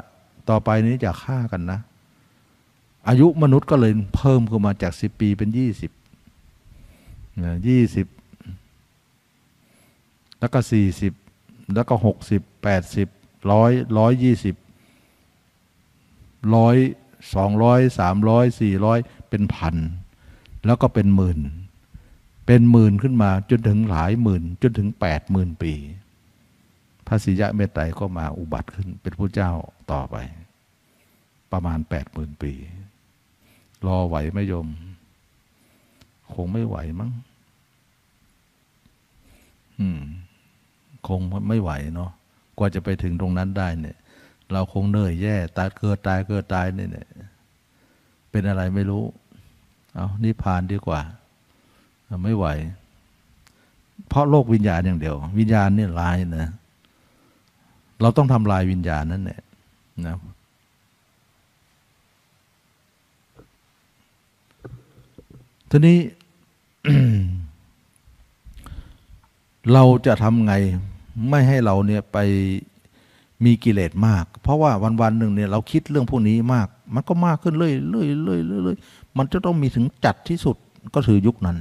[SPEAKER 1] ต่อไปนี้จะฆ่ากันนะ อายุมนุษย์ก็เลยเพิ่มขึ้นมาจากสิบปีเป็นยี่สิบยี่สิบแล้วก็สี่สิบแล้วก็หกสิบแปดสิบร้อยร้อยยี่สิบร้อยสองร้อยสามร้อยสี่ร้อยเป็นพัน แล้วก็เป็นหมื่น เป็นหมื่นขึ้นมาจนถึงหลายหมื่น จนถึงแปดหมื่นปี พระศรียะเมตไตรก็มาอุบัติขึ้นเป็นพระเจ้าต่อไป ประมาณแปดหมื่นปี รอไหวไหมโยม คงไม่ไหวมั้งอืม คงไม่ไหวเนาะกว่าจะไปถึงตรงนั้นได้เนี่ย เราคงเหนื่อยแย่ตายเกิดตายเกิดตายเนี่ยเป็นอะไรไม่รู้ เอานิพพานดีกว่า ไม่ไหว เพราะโลกวิญญาณอย่างเดียว วิญญาณนี่ลายนะ เราต้องทำลายวิญญาณนั่นแหละนะทีนี้เราจะทำไงไม่ให้เราเนี่ยไปมีกิเลสมาก เพราะว่าวันวันหนึ่งเนี่ยเราคิดเรื่องพวกนี้มาก มันก็มากขึ้นเรื่อยเรื่อยเรื่อยเรื่อยมันจะต้องมีถึงจัดที่สุดก็ถือยุคนั้น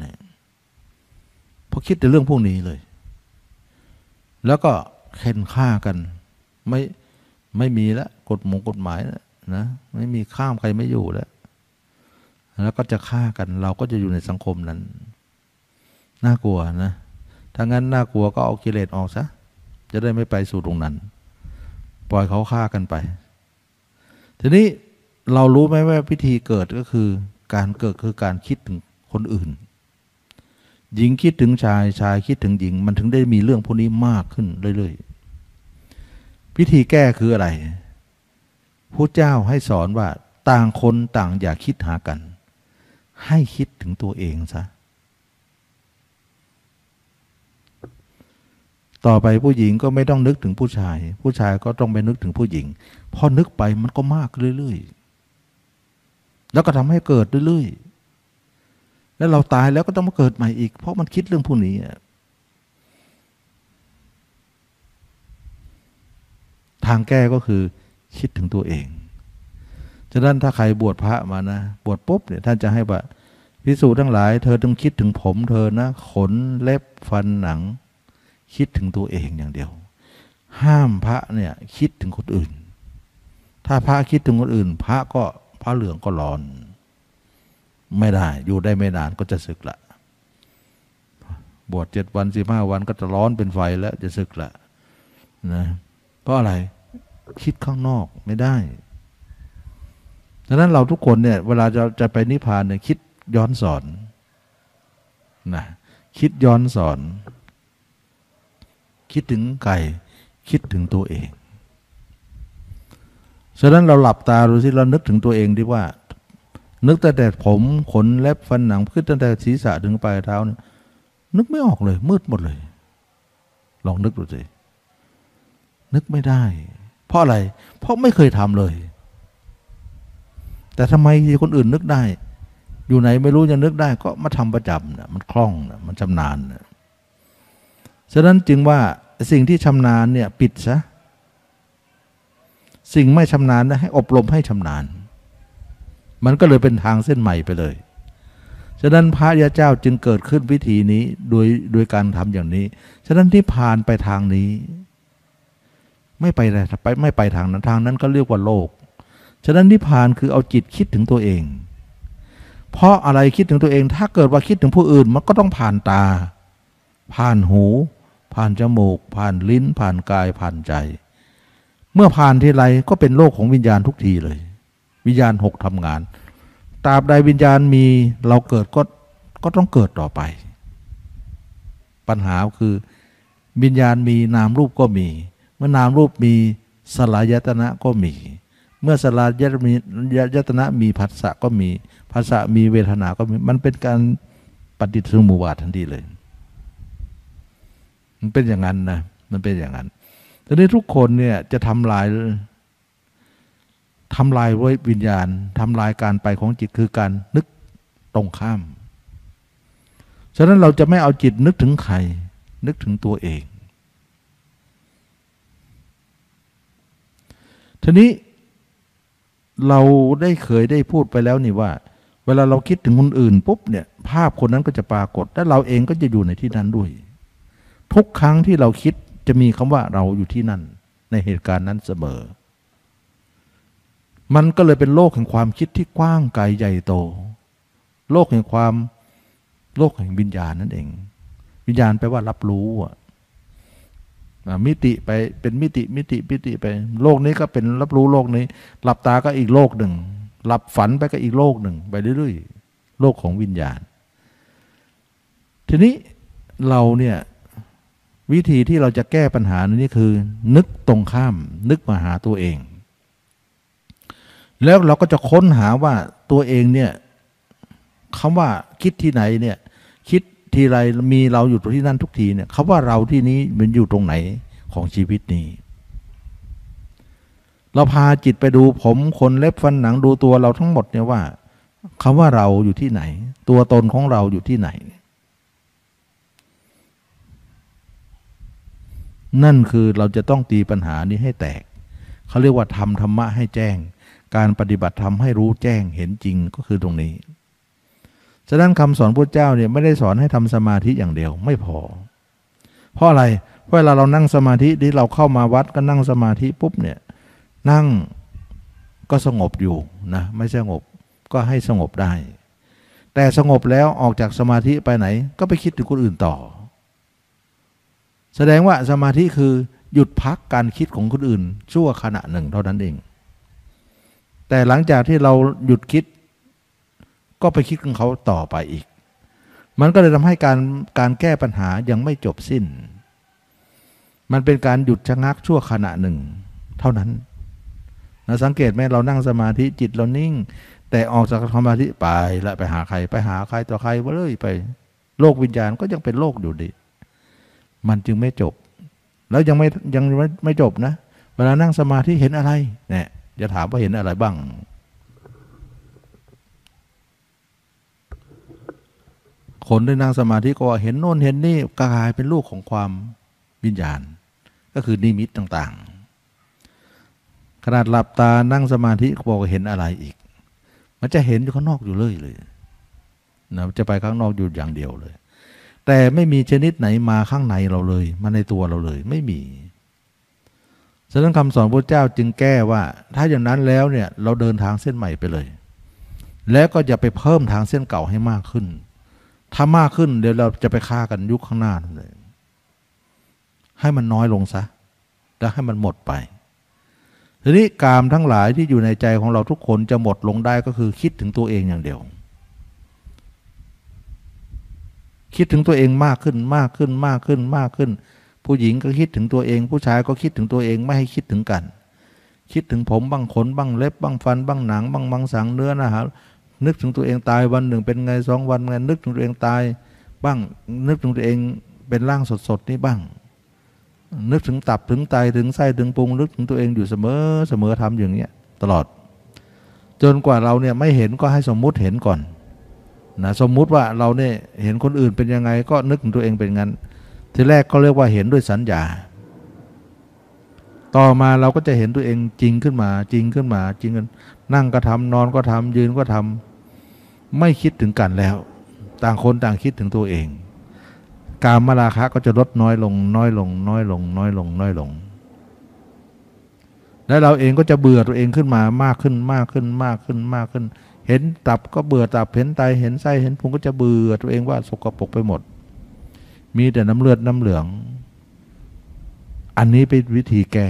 [SPEAKER 1] เนี่ยพอคิดแต่เรื่องพวกนี้เลย แล้วก็เข็นฆ่ากัน ไม่ไม่มีแล้วกฎหมงกฎหมายนะไม่มีข้ามใครไม่อยู่แล้ว แล้วก็จะฆ่ากัน เราก็จะอยู่ในสังคมนั้น น่ากลัวนะ ถ้างั้นน่ากลัวก็เอากิเลสออกซะ จะได้ไม่ไปสู่ตรงนั้น ปล่อยเขาฆ่ากันไป ทีนี้เรารู้ไหมว่าพิธีเกิดก็คือ การเกิดคือการคิดถึงคนอื่น หญิงคิดถึงชายชายคิดถึงหญิง มันถึงได้มีเรื่องพวกนี้มากขึ้นเรื่อยๆพิธีแก้คืออะไรพระเจ้าให้สอนว่าต่างคนต่างอย่าคิดหากัน ให้คิดถึงตัวเองซะต่อไปผู้หญิงก็ไม่ต้องนึกถึงผู้ชาย ผู้ชายก็ต้องไปนึกถึงผู้หญิง พอนึกไปมันก็มากเรื่อยๆ แล้วก็ทำให้เกิดเรื่อยๆ แล้วเราตายแล้วก็ต้องมาเกิดใหม่อีก เพราะมันคิดเรื่องผู้นี้ทางแก้ก็คือคิดถึงตัวเอง ฉะนั้นถ้าใครบวชพระมานะ บวชปุ๊บเนี่ยท่านจะให้ว่าพิสูจน์ทั้งหลาย เธอต้องคิดถึงผม เธอนะ ขนเล็บฟันหนัง คิดถึงตัวเองอย่างเดียว ห้ามพระเนี่ยคิดถึงคนอื่น ถ้าพระคิดถึงคนอื่น พระก็พระเหลืองก็ร้อน ไม่ได้ อยู่ได้ไม่นานก็จะสึกละ บวชเจ็ดวันสิบห้าวันก็จะร้อนเป็นไฟแล้วจะสึกละนะเพราะอะไรคิดข้างนอกไม่ได้ดังนั้นเราทุกคนเนี่ย เวลาจะจะไปนิพพานเนี่ยคิดย้อนสอนนะคิดย้อนสอน คิดถึงใครคิดถึงตัวเองฉะนั้นเราหลับตาดูสิเรานึกถึงตัวเองดีว่า นึกแต่แต่ผมขนเล็บฟันหนังขึ้นตั้งแต่ศีรษะถึงปลายเท้าเนี่ยนึกไม่ออกเลย มืดหมดเลย ลองนึกดูสินึกไม่ได้ เพราะอะไร เพราะไม่เคยทำเลย แต่ทำไมคนอื่นนึกได้ อยู่ไหนไม่รู้ยังนึกได้ ก็มาทำประจำนะมันคล่องนะมันชำนาญนะฉะนั้นจึงว่าสิ่งที่ชำนาญเนี่ยปิดซะสิ่งไม่ชำนาญนะให้อบรมให้ชำนาญ มันก็เลยเป็นทางเส้นใหม่ไปเลย ฉะนั้นพระยาเจ้าจึงเกิดขึ้นวิธีนี้โดยโดยการทำอย่างนี้ ฉะนั้นที่ผ่านไปทางนี้ ไม่ไปไปไม่ไปทางนั้นทางนั้นก็เรียกว่าโลก ฉะนั้นนิพพานคือเอาจิตคิดถึงตัวเอง เพราะอะไรคิดถึงตัวเอง ถ้าเกิดว่าคิดถึงผู้อื่นมันก็ต้องผ่านตา ผ่านหู ผ่านจมูก ผ่านลิ้น ผ่านกายผ่านใจ เมื่อผ่านทีไรก็เป็นโลกของวิญญาณทุกทีเลย วิญญาณหกทำงานตราบใดวิญญาณมีเราเกิดก็ก็ต้องเกิดต่อไป ปัญหาคือวิญญาณมีนามรูปก็มี เมื่อนามรูปมีสลายตนะก็มี เมื่อสลายยตนะมีผัสสะก็มีภาษะมีเวทนาก็มี มันเป็นการปฏิสมุวาททันทีเลย มันเป็นอย่างนั้นนะมันเป็นอย่างนั้นทีนี้ทุกคนเนี่ยจะทำลาย ทำลายไว้วิญญาณทำลายการไปของจิตคือการนึกตรงข้าม ฉะนั้นเราจะไม่เอาจิตนึกถึงใคร นึกถึงตัวเอง ทีนี้เราได้เคยได้พูดไปแล้วนี่ว่า เวลาเราคิดถึงคนอื่นปุ๊บเนี่ย ภาพคนนั้นก็จะปรากฏ และเราเองก็จะอยู่ในที่นั้นด้วย ทุกครั้งที่เราคิดจะมีคำว่าเราอยู่ที่นั่น ในเหตุการณ์นั้นเสมอ มันก็เลยเป็นโลกแห่งความคิดที่กว้างไกลใหญ่โต โลกแห่งความโลกแห่งวิญญาณนั่นเอง วิญญาณแปลว่ารับรู้อ่ามิติไปเป็นมิติมิติมิติไป โลกนี้ก็เป็นรับรู้โลกนี้ หลับตาก็อีกโลกหนึ่ง หลับฝันไปก็อีกโลกหนึ่ง ไปเรื่อยๆ โลกของวิญญาณ ทีนี้เราเนี่ยวิธีที่เราจะแก้ปัญหานี้คือ นึกตรงข้าม นึกมาหาตัวเอง แล้วเราก็จะค้นหาว่าตัวเองเนี่ยคำว่าคิดที่ไหนเนี่ย คิดทีไรมีเราอยู่ตรงที่นั่นทุกทีเนี่ยคำว่าเราที่นี้มันอยู่ตรงไหนของชีวิตนี้ เราพาจิตไปดูผมขนเล็บฟันหนังดูตัวเราทั้งหมดเนี่ยว่าคำว่าเราอยู่ที่ไหน ตัวตนของเราอยู่ที่ไหน นั่นคือเราจะต้องตีปัญหานี้ให้แตก เขาเรียกว่าทำธรรมะให้แจ้ง การปฏิบัติธรรมให้รู้แจ้งเห็นจริงก็คือตรงนี้ ฉะนั้นคำสอนพระเจ้าเนี่ยไม่ได้สอนให้ทำสมาธิอย่างเดียวไม่พอ เพราะอะไร เพราะเวลาเรานั่งสมาธิที่เราเข้ามาวัดก็นั่งสมาธิปุ๊บเนี่ยนั่งก็สงบอยู่นะไม่สงบก็ให้สงบได้ แต่สงบแล้วออกจากสมาธิไปไหน ก็ไปคิดถึงคนอื่นต่อ แสดงว่าสมาธิคือหยุดพักการคิดของคนอื่น ชั่วขณะหนึ่งเท่านั้นเอง แต่หลังจากที่เราหยุดคิด ก็ไปคิดของเขาต่อไปอีก มันก็เลยทำให้การการแก้ปัญหายังไม่จบสิ้น มันเป็นการหยุดชะงักชั่วขณะหนึ่ง เท่านั้นนะสังเกตไหมเรานั่งสมาธิจิตเรานิ่ง แต่ออกจากสมาธิไปแล้วไปหาใคร ไปหาใครต่อใครไปเลยไป โลกวิญญาณก็ยังเป็นโลกอยู่ดี มันจึงไม่จบ แล้วยังไม่ยังไม่ไม่จบนะ เวลานั่งสมาธิเห็นอะไรเนี่ย จะถามว่าเห็นอะไรบ้าง คนได้นั่งสมาธิก็เห็นโน่นเห็นนี่กายเป็นลูกของความวิญญาณ ก็คือนิมิตต่างๆ ขนาดหลับตานั่งสมาธิก็บอกเห็นอะไรอีก มันจะเห็นอยู่ข้างนอกอยู่เลยเลยนะจะไปข้างนอกอยู่อย่างเดียวเลย แต่ไม่มีชนิดไหนมาข้างในเราเลย มาในตัวเราเลยไม่มี ฉะนั้นคำสอนพระเจ้าจึงแก้ว่า ถ้าอย่างนั้นแล้วเนี่ยเราเดินทางเส้นใหม่ไปเลย แล้วก็อย่าไปเพิ่มทางเส้นเก่าให้มากขึ้น ถ้ามากขึ้นเดี๋ยวเราจะไปฆ่ากันยุคข้างหน้าเลยให้มันน้อยลงซะ แล้วให้มันหมดไป ทีนี้กามทั้งหลายที่อยู่ในใจของเราทุกคนจะหมดลงได้ก็คือคิดถึงตัวเองอย่างเดียว คิดถึงตัวเองมากขึ้นมากขึ้นมากขึ้นมากขึ้น ผู้หญิงก็คิดถึงตัวเอง ผู้ชายก็คิดถึงตัวเองไม่ให้คิดถึงกัน คิดถึงผมบ้างขนบ้างเล็บบ้างฟันบ้างหนังบ้างมังสังเนื้อนะฮะนึกถึงตัวเองตายวันหนึ่งเป็นไงสองวันไงนึกถึงตัวเองตาย บ้างนึกถึงตัวเองเป็นร่างสดๆนี่บ้าง นึกถึงตับถึงไตถึงไส้ถึงพุงนึกถึงตัวเองอยู่เสมอเสมอทำอย่างเงี้ยตลอด จนกว่าเราเนี่ยไม่เห็นก็ให้สมมุติเห็นก่อนนะสมมุติว่าเราเนี่ยเห็นคนอื่นเป็นยังไงก็นึกถึงตัวเองเป็นงั้น ทีแรกก็เรียกว่าเห็นด้วยสัญญา ต่อมาเราก็จะเห็นตัวเองจริงขึ้นมา จริงขึ้นมา จริงกันนั่งก็ทำนอนก็ทำยืนก็ทำไม่คิดถึงกันแล้ว ต่างคนต่างคิดถึงตัวเอง การมาราคะก็จะลดน้อยลง น้อยลง น้อยลง น้อยลง น้อยลง แล้วเราเองก็จะเบื่อตัวเองขึ้นมามากขึ้นมากขึ้นมากขึ้นมากขึ้น เห็นตับก็เบื่อตับเห็นไตเห็นไส้เห็นพุงก็จะเบื่อตัวเองว่าสกปรกไปหมด มีแต่น้ำเลือดน้ำเหลือง อันนี้เป็นวิธีแก้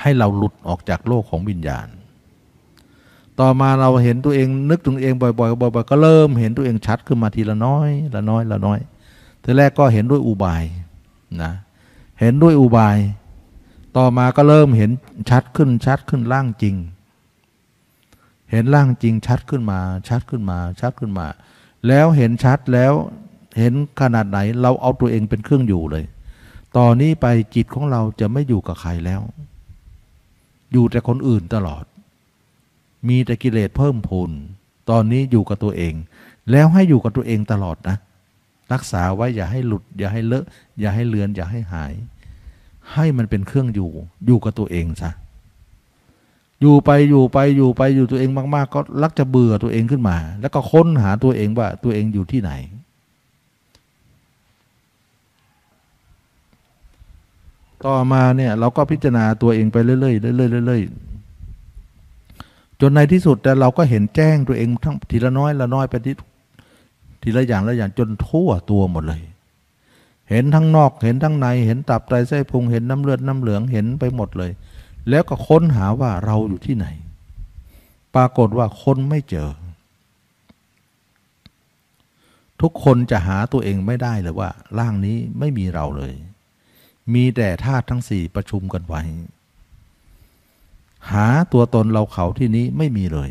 [SPEAKER 1] ให้เราหลุดออกจากโลกของวิญญาณ ต่อมาเราเห็นตัวเองนึกถึงเองบ่อยๆบ่อยๆก็เริ่มเห็นตัวเองชัดขึ้นมาทีละน้อยละน้อยละน้อยทีแรกก็เห็นด้วยอุบายนะเห็นด้วยอุบาย ต่อมาก็เริ่มเห็นชัดขึ้นชัดขึ้นร่างจริง เห็นร่างจริงชัดขึ้นมาชัดขึ้นมาชัดขึ้นมา แล้วเห็นชัดแล้ว เห็นขนาดไหนเราเอาตัวเองเป็นเครื่องอยู่เลย ตอนนี้ไปจิตของเราจะไม่อยู่กับใครแล้ว อยู่แต่คนอื่นตลอด มีแต่กิเลสเพิ่มพูน ตอนนี้อยู่กับตัวเอง แล้วให้อยู่กับตัวเองตลอดนะ รักษาไว้อย่าให้หลุด อย่าให้เลอะ อย่าให้เลือน อย่าให้หาย ให้มันเป็นเครื่องอยู่ อยู่กับตัวเองซะ อยู่ไปอยู่ไปอยู่ไปอยู่ตัวเองมาก ๆ ก็ลักจะเบื่อตัวเองขึ้นมา แล้วก็ค้นหาตัวเองว่าตัวเองอยู่ที่ไหน ต่อมาเนี่ยเราก็พิจารณาตัวเองไปเรื่อยๆเรื่อยๆเรื่อยๆจนในที่สุดแต่เราก็เห็นแจ้งตัวเองทั้งทีละน้อยละน้อยไปทีทีละอย่างละอย่างจนทั่วตัวหมดเลย เห็นทั้งนอกเห็นทั้งใน เห็นตับไตไส้พุงเห็นน้ำเลือดน้ำเหลืองเห็นไปหมดเลย แล้วก็ค้นหาว่าเราอยู่ที่ไหน ปรากฏว่าคนไม่เจอ ทุกคนจะหาตัวเองไม่ได้เลยว่า ร่างนี้ไม่มีเราเลย มีแต่ธาตุทั้งสี่ประชุมกันไว้ หาตัวตนเราเขาที่นี้ไม่มีเลย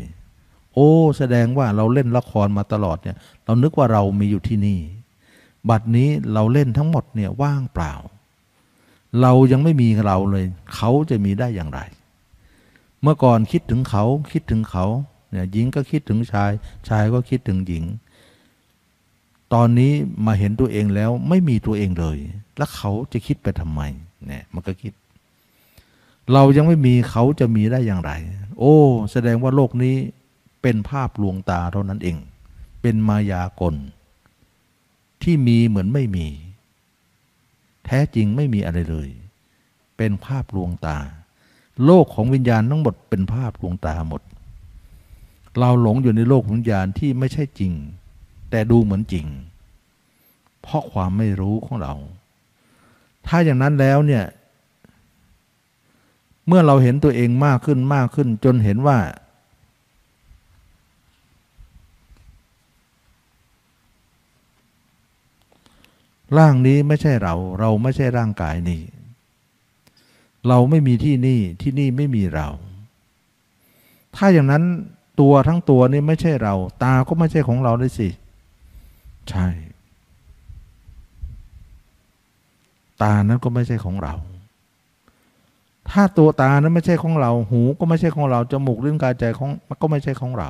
[SPEAKER 1] โอ้ แสดงว่าเราเล่นละครมาตลอดเนี่ย เรานึกว่าเรามีอยู่ที่นี่ บัดนี้เราเล่นทั้งหมดเนี่ยว่างเปล่า เรายังไม่มีเราเลย เขาจะมีได้อย่างไร เมื่อก่อนคิดถึงเขาคิดถึงเขาเนี่ยหญิงก็คิดถึงชาย ชายก็คิดถึงหญิง ตอนนี้มาเห็นตัวเองแล้วไม่มีตัวเองเลย แล้วเขาจะคิดไปทำไมเนี่ยมันก็คิด เรายังไม่มีเขาจะมีได้อย่างไร โอ้ แสดงว่าโลกนี้เป็นภาพลวงตาเท่านั้นเอง เป็นมายากล ที่มีเหมือนไม่มี แท้จริงไม่มีอะไรเลย เป็นภาพลวงตา โลกของวิญญาณทั้งหมดเป็นภาพลวงตาหมด เราหลงอยู่ในโลกวิญญาณที่ไม่ใช่จริง แต่ดูเหมือนจริง เพราะความไม่รู้ของเรา ถ้าอย่างนั้นแล้วเนี่ย เมื่อเราเห็นตัวเองมากขึ้นมากขึ้น จนเห็นว่า ร่างนี้ไม่ใช่เรา เราไม่ใช่ร่างกายนี้ เราไม่มีที่นี่ที่นี่ไม่มีเรา ถ้าอย่างนั้นตัวทั้งตัวนี่ไม่ใช่เรา ตาก็ไม่ใช่ของเราเลยสิ ใช่ ตานั้นก็ไม่ใช่ของเรา ถ้าตัวตานั้นไม่ใช่ของเรา หูก็ไม่ใช่ของเรา จมูกลิ้นกายใจของก็ไม่ใช่ของเรา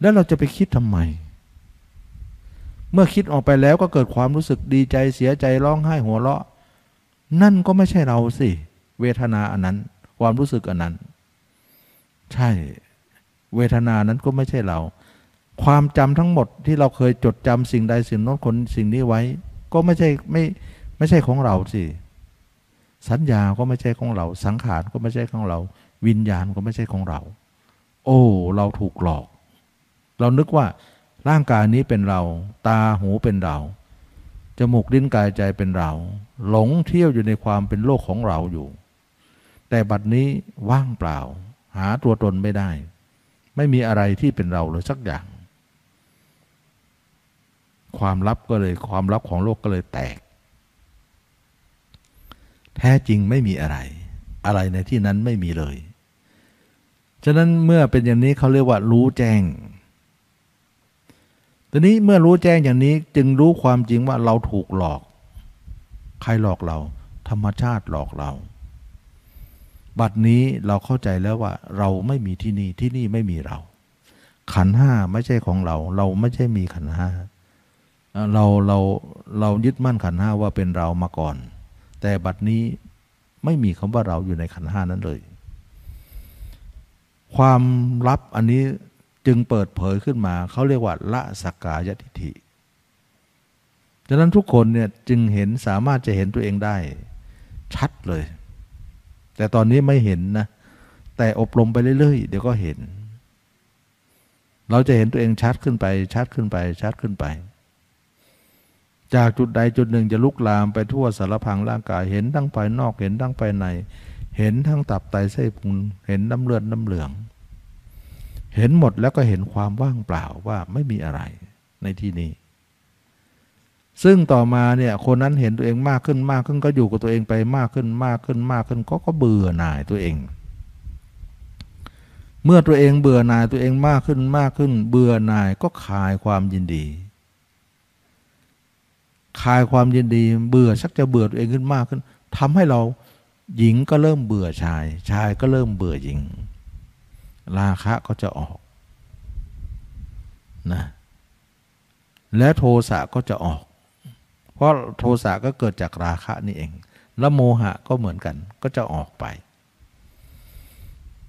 [SPEAKER 1] แล้วเราจะไปคิดทำไม เมื่อคิดออกไปแล้วก็เกิดความรู้สึกดีใจเสียใจร้องไห้หัวเราะ นั่นก็ไม่ใช่เราสิ เวทนาอันนั้น ความรู้สึกอันนั้น ใช่ เวทนานั้นก็ไม่ใช่เรา ความจำทั้งหมดที่เราเคยจดจำสิ่งใดสิ่งโน้นคนสิ่งนี้ไว้ ก็ไม่ใช่ไม่ไม่ใช่ของเราสิสัญญาก็ไม่ใช่ของเรา สังขารก็ไม่ใช่ของเรา วิญญาณก็ไม่ใช่ของเรา โอ้ เราถูกหลอก เรานึกว่าร่างกายนี้เป็นเรา ตาหูเป็นเราจมูกลิ้นกายใจเป็นเรา หลงเที่ยวอยู่ในความเป็นโลกของเราอยู่ แต่บัดนี้ว่างเปล่า หาตัวตนไม่ได้ ไม่มีอะไรที่เป็นเราเลยสักอย่าง ความลับก็เลยความลับของโลกก็เลยแตก แท้จริงไม่มีอะไร อะไรในที่นั้นไม่มีเลย ฉะนั้นเมื่อเป็นอย่างนี้เขาเรียกว่ารู้แจ้งตอนนี้เมื่อรู้แจ้งอย่างนี้จึงรู้ความจริงว่าเราถูกหลอก ใครหลอกเรา ธรรมชาติหลอกเรา บัดนี้เราเข้าใจแล้วว่า เราไม่มีที่นี่ที่นี่ไม่มีเรา ขันห้าไม่ใช่ของเรา เราไม่ใช่มีขันห้า เราเราเรายึดมั่นขันห้าว่าเป็นเรามาก่อน แต่บัดนี้ไม่มีคำว่าเราอยู่ในขันห้านั้นเลย ความลับอันนี้จึงเปิดเผยขึ้นมา เขาเรียกว่าละสักกายทิฏฐิดังนั้นทุกคนเนี่ยจึงเห็นสามารถจะเห็นตัวเองได้ ชัดเลย แต่ตอนนี้ไม่เห็นนะ แต่อบรมไปเรื่อยๆ เดี๋ยวก็เห็น เราจะเห็นตัวเองชัดขึ้นไป ชัดขึ้นไป ชัดขึ้นไป จากจุดใดจุดหนึ่งจะลุกลามไปทั่วสารพังร่างกาย เห็นทั้งภายนอกเห็นทั้งภายใน เห็นทั้งตับไตไส้นพุงเห็นน้ำเลือดน้ำเหลือง เห็นหมดแล้วก็เห็นความว่างเปล่าว่าไม่มีอะไรในที่นี้ ซึ่งต่อมาเนี่ยคนนั้นเห็นตัวเองมากขึ้นมากขึ้นก็อยู่กับตัวเองไปมากขึ้นมากขึ้นมากขึ้นก็ก็เบื่อหน่ายตัวเอง เมื่อตัวเองเบื่อหน่ายตัวเองมากขึ้นมากขึ้น เบื่อหน่ายก็คลายความยินดี คลายความยินดี เบื่อชักจะเบื่อตัวเองขึ้นมากขึ้นทำให้เราหญิงก็เริ่มเบื่อชาย ชายก็เริ่มเบื่อหญิง ราคะก็จะออกนะและโทสะก็จะออก เพราะโทสะก็เกิดจากราคะนี่เอง แล้วโมหะก็เหมือนกันก็จะออกไป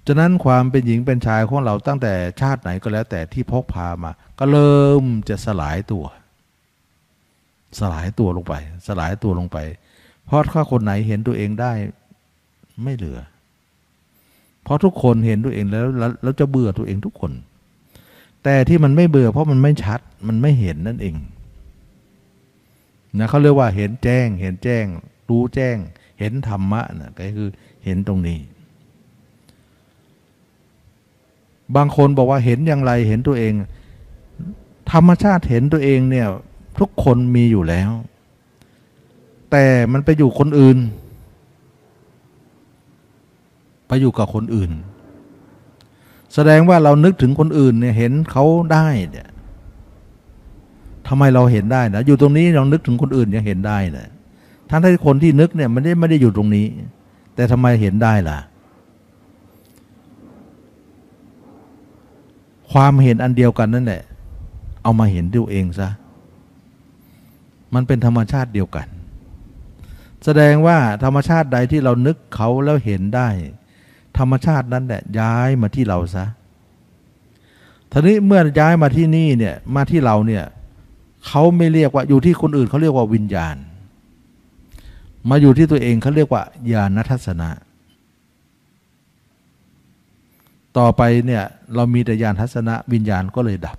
[SPEAKER 1] ฉะนั้นความเป็นหญิงเป็นชายของเราตั้งแต่ชาติไหนก็แล้วแต่ที่พกพามา ก็เริ่มจะสลายตัว สลายตัวลงไป สลายตัวลงไป เพราะถ้าคนไหนเห็นตัวเองได้ไม่เหลือ เพราะทุกคนเห็นตัวเองแล้วแล้วจะเบื่อตัวเองทุกคน แต่ที่มันไม่เบื่อ เพราะมันไม่ชัดมันไม่เห็นนั่นเองนะเขาเรียกว่าเห็นแจ้ง เห็นแจ้ง รู้แจ้ง เห็นธรรมะนะก็คือเห็นตรงนี้ บางคนบอกว่าเห็นอย่างไรเห็นตัวเอง ธรรมชาติเห็นตัวเองเนี่ย ทุกคนมีอยู่แล้ว แต่มันไปอยู่คนอื่น ไปอยู่กับคนอื่น แสดงว่าเรานึกถึงคนอื่นเนี่ยเห็นเขาได้เนี่ยทำไมเราเห็นได้นะอยู่ตรงนี้เรานึกถึงคนอื่นยังเห็นได้นะทั้งที่คนที่นึกเนี่ยมันไม่ได้ไม่ได้อยู่ตรงนี้ แต่ทำไมเห็นได้ล่ะ ความเห็นอันเดียวกันนั่นแหละ เอามาเห็นด้วยเองซะ มันเป็นธรรมชาติเดียวกัน แสดงว่าธรรมชาติใดที่เรานึกเขาแล้วเห็นได้ ธรรมชาตินั้นแหละย้ายมาที่เราซะทีนี้เมื่อย้ายมาที่นี่เนี่ยมาที่เราเนี่ยเขาไม่เรียกว่าอยู่ที่คนอื่นเขาเรียกว่าวิญญาณ มาอยู่ที่ตัวเองเขาเรียกว่าญาณทัศนะ ต่อไปเนี่ยเรามีแต่ญาณทัศนะวิญญาณก็เลยดับ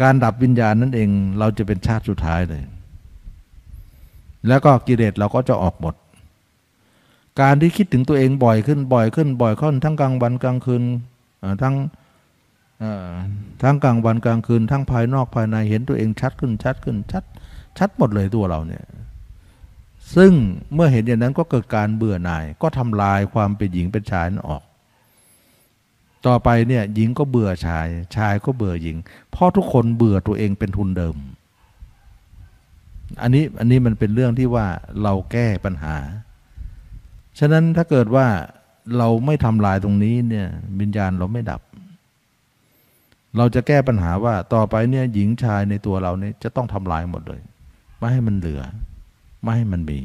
[SPEAKER 1] การดับวิญญาณนั่นเองเราจะเป็นชาติสุดท้ายเลย แล้วก็กิเลสเราก็จะออกหมด การที่คิดถึงตัวเองบ่อยขึ้นบ่อยขึ้นบ่อยขึ้นทั้งกลางวันกลางคืนทั้งทั้งกลางวันกลางคืน ทั้งภายนอกภายในเห็นตัวเองชัดขึ้นชัดขึ้นชัด ชัดหมดเลยตัวเราเนี่ยซึ่งเมื่อเห็นอย่างนั้นก็เกิดการเบื่อหน่าย ก็ทำลายความเป็นหญิงเป็นชายนั้นออก ต่อไปเนี่ยหญิงก็เบื่อชาย ชายก็เบื่อหญิง เพราะทุกคนเบื่อตัวเองเป็นทุนเดิม อันนี้อันนี้มันเป็นเรื่องที่ว่าเราแก้ปัญหา ฉะนั้นถ้าเกิดว่าเราไม่ทำลายตรงนี้เนี่ยวิญญาณเราไม่ดับ เราจะแก้ปัญหาว่าต่อไปเนี่ยหญิงชายในตัวเราเนี่ยจะต้องทำลายหมดเลย ไม่ให้มันเหลือ ไม่ให้มันมี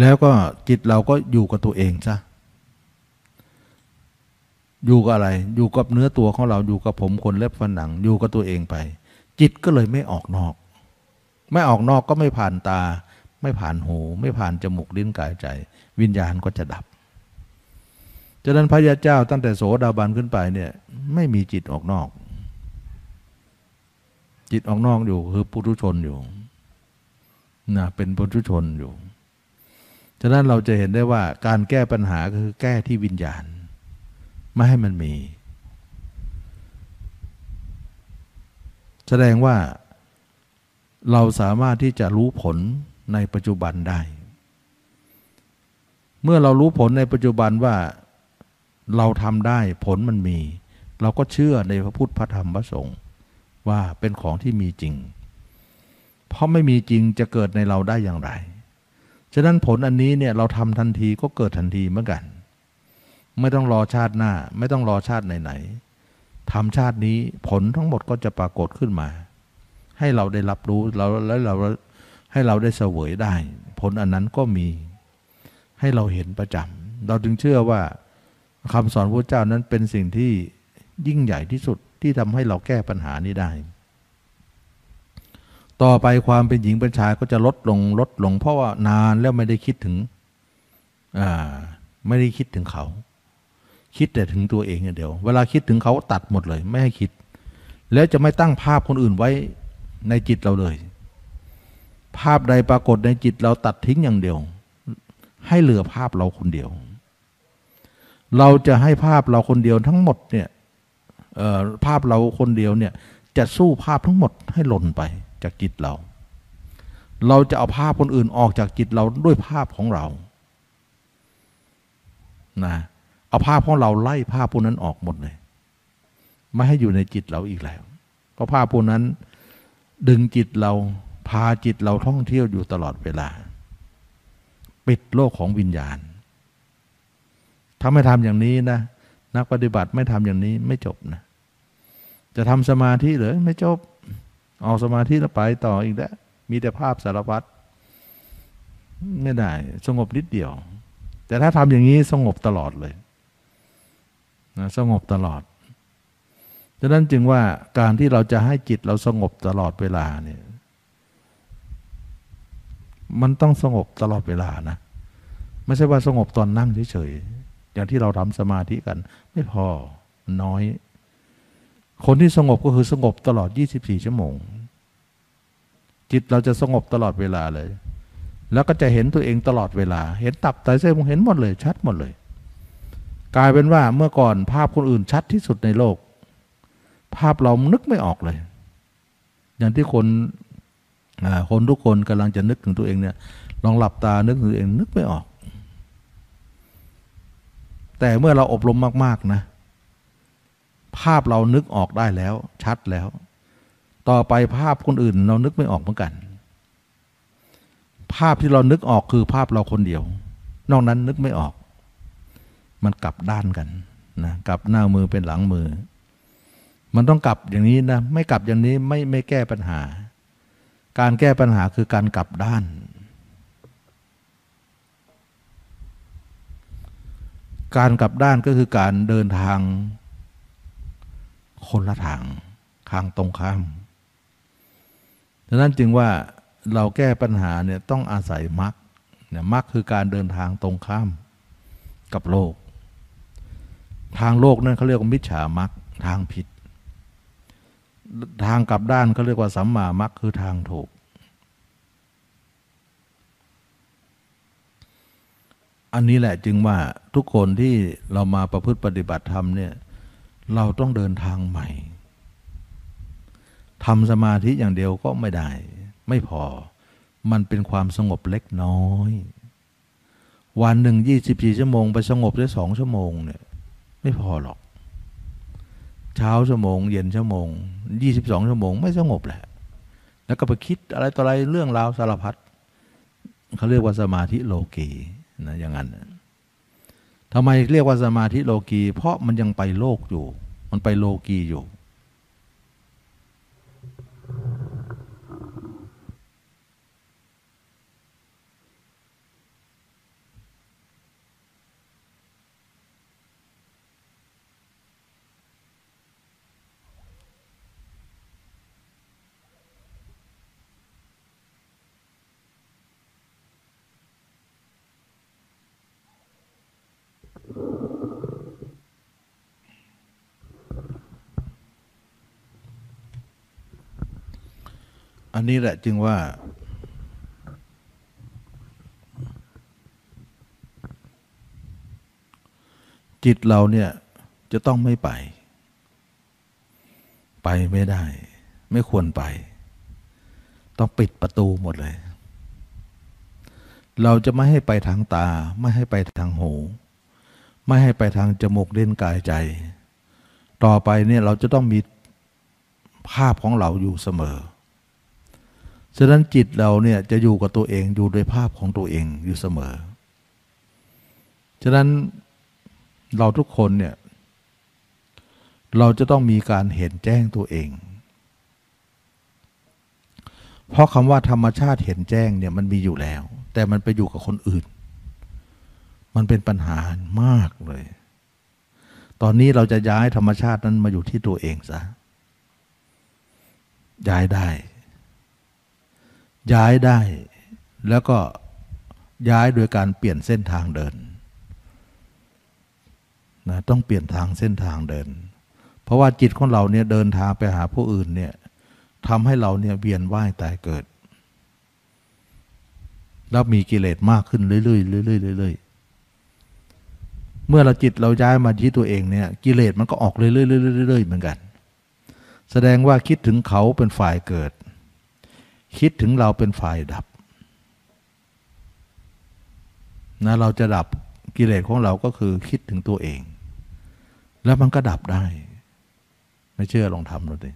[SPEAKER 1] แล้วก็จิตเราก็อยู่กับตัวเองซะอยู่กับอะไร อยู่กับเนื้อตัวของเราอยู่กับผมขนเล็บฟันหนัง อยู่กับตัวเองไป จิตก็เลยไม่ออกนอก ไม่ออกนอกก็ไม่ผ่านตา ไม่ผ่านหู ไม่ผ่านจมูกลิ้นกายใจ วิญญาณก็จะดับฉะนั้นพระยาเจ้าตั้งแต่โสดาบันขึ้นไปเนี่ย ไม่มีจิตออกนอก จิตออกนอกอยู่คือปุถุชนอยู่นะเป็นปุถุชนอยู่ ฉะนั้นเราจะเห็นได้ว่าการแก้ปัญหาคือแก้ที่วิญญาณ ไม่ให้มันมี แสดงว่าเราสามารถที่จะรู้ผลในปัจจุบันได้ เมื่อเรารู้ผลในปัจจุบันว่าเราทำได้ผลมันมี เราก็เชื่อในพระพุทธพระธรรมพระสงฆ์ว่าเป็นของที่มีจริง เพราะไม่มีจริงจะเกิดในเราได้อย่างไร ฉะนั้นผลอันนี้เนี่ยเราทำทันทีก็เกิดทันทีเหมือนกัน ไม่ต้องรอชาติหน้า ไม่ต้องรอชาติไหนๆทำชาตินี้ผลทั้งหมดก็จะปรากฏขึ้นมา ให้เราได้รับรู้เราแล้วเราให้เราได้เสวยได้ ผลอันนั้นก็มีให้เราเห็นประจำเราจึงเชื่อว่าคำสอนพระเจ้านั้นเป็นสิ่งที่ยิ่งใหญ่ที่สุดที่ทำให้เราแก้ปัญหานี้ได้ ต่อไปความเป็นหญิงเป็นชายก็จะลดลงลดลง เพราะว่านานแล้วไม่ได้คิดถึงอไม่ได้คิดถึงเขา คิดแต่ถึงตัวเองอย่างเดียว เวลาคิดถึงเขาตัดหมดเลย ไม่ให้คิด แล้วจะไม่ตั้งภาพคนอื่นไว้ในจิตเราเลย ภาพใดปรากฏในจิตเราตัดทิ้งอย่างเดียว ให้เหลือภาพเราคนเดียว เราจะให้ภาพเราคนเดียวทั้งหมดเนี่ยภาพเราคนเดียวเนี่ยจะสู้ภาพทั้งหมดให้หล่นไป จากจิตเรา เราจะเอาภาพคนอื่นออกจากจิตเราด้วยภาพของเรานะเอาภาพของเราไล่ภาพพวกนั้นออกหมดเลย ไม่ให้อยู่ในจิตเราอีกแล้ว เพราะภาพพวกนั้น ดึงจิตเราพาจิตเราท่องเที่ยวอยู่ตลอดเวลา ปิดโลกของวิญญาณ ถ้าไม่ทำอย่างนี้นะ นักปฏิบัติไม่ทำอย่างนี้ไม่จบนะ จะทำสมาธิหรือไม่จบ ออกสมาธิแล้วไปต่ออีกแล้วมีแต่ภาพสารพัดไม่ได้ สงบนิดเดียว แต่ถ้าทำอย่างนี้สงบตลอดเลยนะสงบตลอดดังนั้นจึงว่าการที่เราจะให้จิตเราสงบตลอดเวลาเนี่ยมันต้องสงบตลอดเวลานะ ไม่ใช่ว่าสงบตอนนั่งเฉยๆอย่างที่เราทำสมาธิกัน ไม่พอน้อย คนที่สงบก็คือสงบตลอด 24 ชั่วโมง จิตเราจะสงบตลอดเวลาเลย แล้วก็จะเห็นตัวเองตลอดเวลา เห็นตับไตเส้นเห็นหมดเลย ชัดหมดเลย กลายเป็นว่าเมื่อก่อนภาพคนอื่นชัดที่สุดในโลก ภาพเรานึกไม่ออกเลย อย่างที่คนคนทุกคนกำลังจะนึกถึงตัวเองเนี่ยลองหลับตานึกถึงตัวเองนึกไม่ออก แต่เมื่อเราอบรมมาก ๆ นะ ภาพเรานึกออกได้แล้ว ชัดแล้ว ต่อไปภาพคนอื่นเรานึกไม่ออกเหมือนกัน ภาพที่เรานึกออกคือภาพเราคนเดียว นอกนั้นนึกไม่ออก มันกลับด้านกันนะกลับหน้ามือเป็นหลังมือ มันต้องกลับอย่างนี้นะไม่กลับอย่างนี้ไม่ไม่แก้ปัญหา การแก้ปัญหาคือการกลับด้านการกลับด้านก็คือการเดินทาง คนละทางทางตรงข้ามดังนั้นจึงว่าเราแก้ปัญหาเนี่ยต้องอาศัยมรรคเนี่ยมรรคคือการเดินทางตรงข้ามกับโลก ทางโลกนั่นเขาเรียกว่ามิจฉามรรคทางผิด ทางกลับด้านเขาเรียกว่าสัมมามรรคคือทางถูก อันนี้แหละจึงว่าทุกคนที่เรามาประพฤติปฏิบัติธรรมเนี่ย เราต้องเดินทางใหม่ทำสมาธิอย่างเดียวก็ไม่ได้ ไม่พอ มันเป็นความสงบเล็กน้อย วันหนึ่งยี่สิบสี่ชั่วโมง ไปสงบได้สองชั่วโมงเนี่ยไม่พอหรอก เช้าชั่วโมง เย็นชั่วโมงยี่สิบสองชั่วโมง ไม่สงบแหละ แล้วก็ไปคิดอะไรต่ออะไรเรื่องราวสารพัดเขาเรียกว่าสมาธิโลกีนะอย่างนั้น ทำไมเรียกว่าสมาธิโลกี เพราะมันยังไปโลกอยู่ มันไปโลกีอยู่ อันนี้แหละจึงว่า จิตเราเนี่ยจะต้องไม่ไป ไปไม่ได้ ไม่ควรไป ต้องปิดประตูหมดเลย เราจะไม่ให้ไปทางตา ไม่ให้ไปทางหู ไม่ให้ไปทางจมูกเล่นกายใจ ต่อไปเนี่ยเราจะต้องมีภาพของเราอยู่เสมอ ฉะนั้นจิตเราเนี่ยจะอยู่กับตัวเองอยู่โดยภาพของตัวเองอยู่เสมอ ฉะนั้นเราทุกคนเนี่ยเราจะต้องมีการเห็นแจ้งตัวเอง เพราะคำว่าธรรมชาติเห็นแจ้งเนี่ยมันมีอยู่แล้ว แต่มันไปอยู่กับคนอื่น มันเป็นปัญหามากเลย ตอนนี้เราจะย้ายธรรมชาตินั้นมาอยู่ที่ตัวเองซะย้ายได้ ย้ายได้ แล้วก็ย้ายโดยการเปลี่ยนเส้นทางเดินนะต้องเปลี่ยนทางเส้นทางเดิน เพราะว่าจิตของเราเนี่ยเดินทางไปหาผู้อื่นเนี่ยทำให้เราเนี่ยเวียนว่ายตายเกิด แล้วมีกิเลสมากขึ้นเรื่อยๆเรื่อยๆเรื่อยๆเมื่อเราจิตเราย้ายมาที่ตัวเองเนี่ยกิเลสมันก็ออกเรื่อยๆเรื่อยๆเหมือนกัน แสดงว่าคิดถึงเขาเป็นฝ่ายเกิด คิดถึงเราเป็นฝ่ายดับนะเราจะดับกิเลสของเราก็คือคิดถึงตัวเอง แล้วมันก็ดับได้ ไม่เชื่อลองทำดูดิ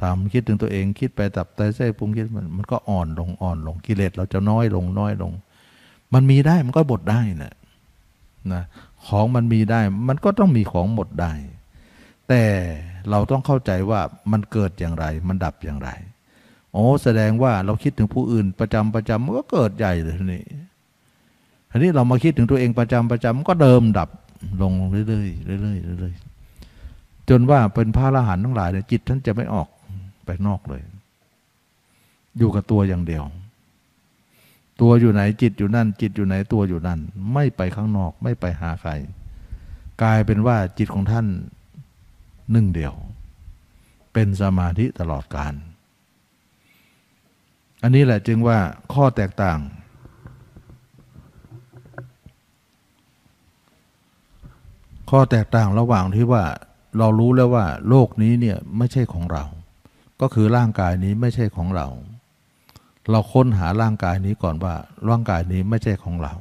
[SPEAKER 1] ทำคิดถึงตัวเองคิดไปตับแต่เส้ปุงคิดมันมันก็อ่อนลงอ่อนลงกิเลสเราจะน้อยลงน้อยลง มันมีได้มันก็บดได้นะนะของมันมีได้มันก็ต้องมีของหมดได้ แต่เราต้องเข้าใจว่ามันเกิดอย่างไร มันดับอย่างไร โอ้แสดงว่าเราคิดถึงผู้อื่นประจำประจำมันก็เกิดใหญ่เลยทีนี้ทีนี้เรามาคิดถึงตัวเองประจำประจำก็เดิมดับลงเรื่อยๆเรื่อยๆเรื่อยๆจนว่าเป็นพระอรหันต์ทั้งหลายเนี่ยจิตท่านจะไม่ออกไปนอกเลย อยู่กับตัวอย่างเดียว ตัวอยู่ไหนจิตอยู่นั่น จิตอยู่ไหนตัวอยู่นั่น ไม่ไปข้างนอกไม่ไปหาใคร กลายเป็นว่าจิตของท่านหนึ่งเดียว เป็นสมาธิตลอดการ อันนี้แหละจึงว่าข้อแตกต่าง ข้อแตกต่างระหว่างที่ว่าเรารู้แล้วว่า โลกนี้เนี่ยไม่ใช่ของเรา ก็คือร่างกายนี้ไม่ใช่ของเรา เราค้นหาร่างกายนี้ก่อนว่า ร่างกายนี้ไม่ใช่ของเรา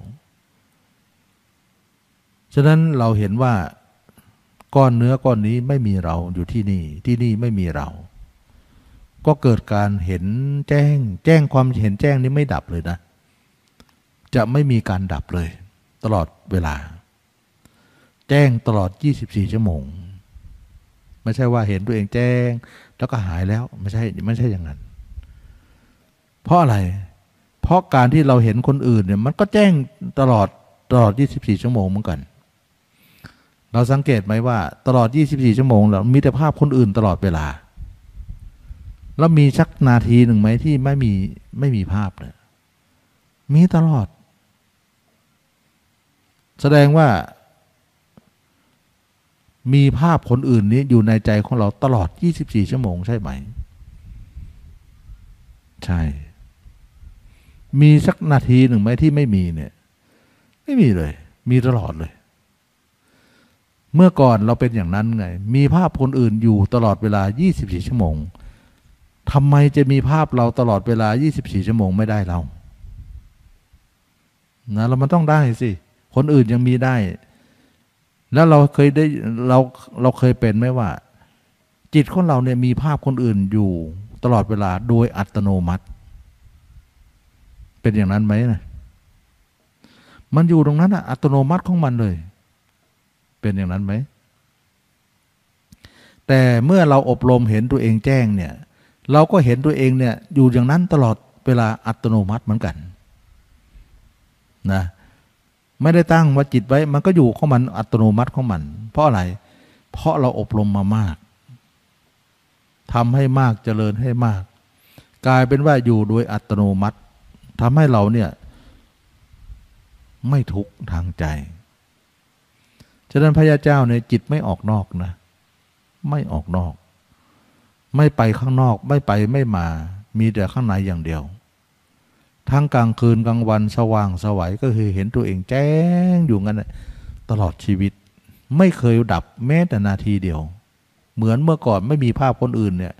[SPEAKER 1] ฉะนั้นเราเห็นว่าก้อนเนื้อก้อนนี้ไม่มีเราอยู่ที่นี่ที่นี่ไม่มีเรา ก็เกิดการเห็นแจ้ง แจ้งความเห็นแจ้งนี้ไม่ดับเลยนะ จะไม่มีการดับเลย ตลอดเวลา แจ้งตลอด 24 ชั่วโมง ไม่ใช่ว่าเห็นตัวเองแจ้ง แล้วก็หายแล้วไม่ใช่ไม่ใช่อย่างนั้น เพราะอะไร เพราะการที่เราเห็นคนอื่นเนี่ยมันก็แจ้งตลอดตลอด 24 ชั่วโมงเหมือนกัน เราสังเกตไหมว่าตลอด 24 ชั่วโมงเรามีแต่ภาพคนอื่นตลอดเวลา แล้วมีสักนาทีหนึ่งไหมที่ไม่มีไม่มีภาพเนี่ยมีตลอด แสดงว่า มีภาพคนอื่นนี้อยู่ในใจของเราตลอด 24 ชั่วโมงใช่ไหม ใช่ มีสักนาทีหนึ่งไหมที่ไม่มีเนี่ย ไม่มีเลย มีตลอดเลย เมื่อก่อนเราเป็นอย่างนั้นไง มีภาพคนอื่นอยู่ตลอดเวลา 24 ชั่วโมง ทำไมจะมีภาพเราตลอดเวลา 24 ชั่วโมงไม่ได้เรา นะเรามันต้องได้สิ คนอื่นยังมีได้ แล้วเราเคยได้เราเราเคยเป็นไหมว่า จิตของเราเนี่ยมีภาพคนอื่นอยู่ตลอดเวลาโดยอัตโนมัติ เป็นอย่างนั้นไหมนะมันอยู่ตรงนั้นอะอัตโนมัติของมันเลย เป็นอย่างนั้นไหม แต่เมื่อเราอบรมเห็นตัวเองแจ้งเนี่ย เราก็เห็นตัวเองเนี่ยอยู่อย่างนั้นตลอดเวลาอัตโนมัติเหมือนกันนะไม่ได้ตั้งว่าจิตไว้ มันก็อยู่ของมันอัตโนมัติของมัน เพราะอะไร เพราะเราอบรมมามากทำให้มากเจริญให้มาก กลายเป็นว่าอยู่โดยอัตโนมัติทำให้เราเนี่ยไม่ทุกข์ทางใจ ฉะนั้นพระยาเจ้าในจิตไม่ออกนอกนะ ไม่ออกนอก ไม่ไปข้างนอกไม่ไปไม่มา มีแต่ข้างในอย่างเดียว ทั้งกลางคืนกลางวันสว่างสวัยก็คือเห็นตัวเองแจ้งอยู่งั้นตลอดชีวิต ไม่เคยดับแม้แต่นาทีเดียว เหมือนเมื่อก่อนไม่มีภาพคนอื่นเนี่ย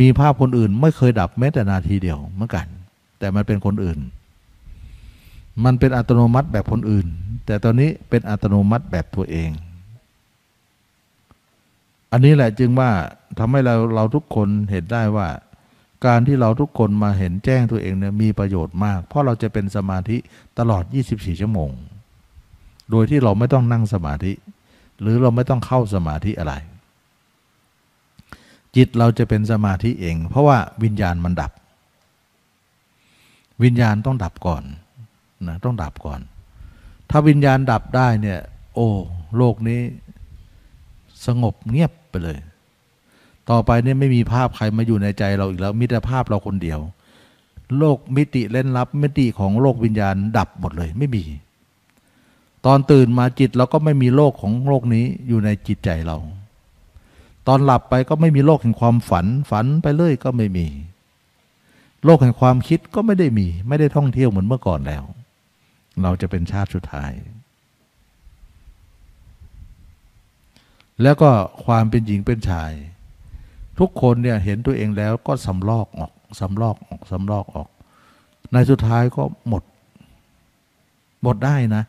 [SPEAKER 1] มีภาพคนอื่น ไม่เคยดับแม้แต่นาทีเดียวเหมือนกัน แต่มันเป็นคนอื่น มันเป็นอัตโนมัติแบบคนอื่น แต่ตอนนี้เป็นอัตโนมัติแบบตัวเอง อันนี้แหละจึงว่าทำให้เราเราทุกคนเห็นได้ว่า การที่เราทุกคนมาเห็นแจ้งตัวเองเนี่ยมีประโยชน์มาก เพราะเราจะเป็นสมาธิตลอด 24 ชั่วโมง โดยที่เราไม่ต้องนั่งสมาธิ หรือเราไม่ต้องเข้าสมาธิอะไร จิตเราจะเป็นสมาธิเอง เพราะว่าวิญญาณมันดับ วิญญาณต้องดับก่อนนะต้องดับก่อน ถ้าวิญญาณดับได้เนี่ย โอ้โลกนี้ สงบเงียบไปเลย ต่อไปเนี่ยไม่มีภาพใครมาอยู่ในใจเราอีกแล้ว มิตรภาพเราคนเดียว โลกมิติเล่นลับ มิติของโลกวิญญาณดับหมดเลยไม่มี ตอนตื่นมาจิตเราก็ไม่มีโลกของโลกนี้อยู่ในจิตใจเรา ตอนหลับไปก็ไม่มีโลกแห่งความฝันฝันไปเรื่อยก็ไม่มี โลกแห่งความคิดก็ไม่ได้มี ไม่ได้ท่องเที่ยวเหมือนเมื่อก่อนแล้ว เราจะเป็นชาติสุดท้าย แล้วก็ความเป็นหญิงเป็นชาย ทุกคนเนี่ยเห็นตัวเองแล้วก็สำลอกออกสำลอกออกสำลอกออก ในสุดท้ายก็หมด หมดได้นะ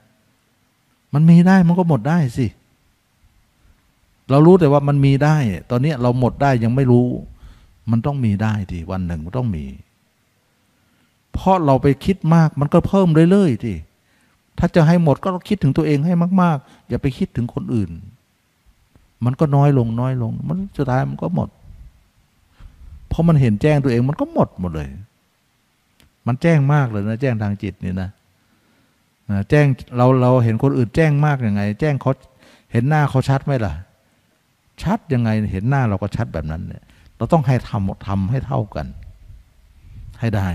[SPEAKER 1] มันมีได้มันก็หมดได้สิ เรารู้แต่ว่ามันมีได้ ตอนนี้เราหมดได้ยังไม่รู้ มันต้องมีได้ทีวันหนึ่งมันต้องมี เพราะเราไปคิดมากมันก็เพิ่มเรื่อยๆทีถ้าจะให้หมดก็คิดถึงตัวเองให้มาก ๆ อย่าไปคิดถึงคนอื่น มันก็น้อยลงน้อยลง มันสุดท้ายมันก็หมด เพราะมันเห็นแจ้งตัวเองมันก็หมดหมดเลย มันแจ้งมากเลยนะ แจ้งทางจิตนี่นะแจ้งเราเราเห็นคนอื่นแจ้งมากยังไง แจ้งเขาเห็นหน้าเขาชัดไหมล่ะ ชัดยังไงเห็นหน้าเราก็ชัดแบบนั้นเนี่ย เราต้องให้ทำทำให้เท่ากัน ให้ได้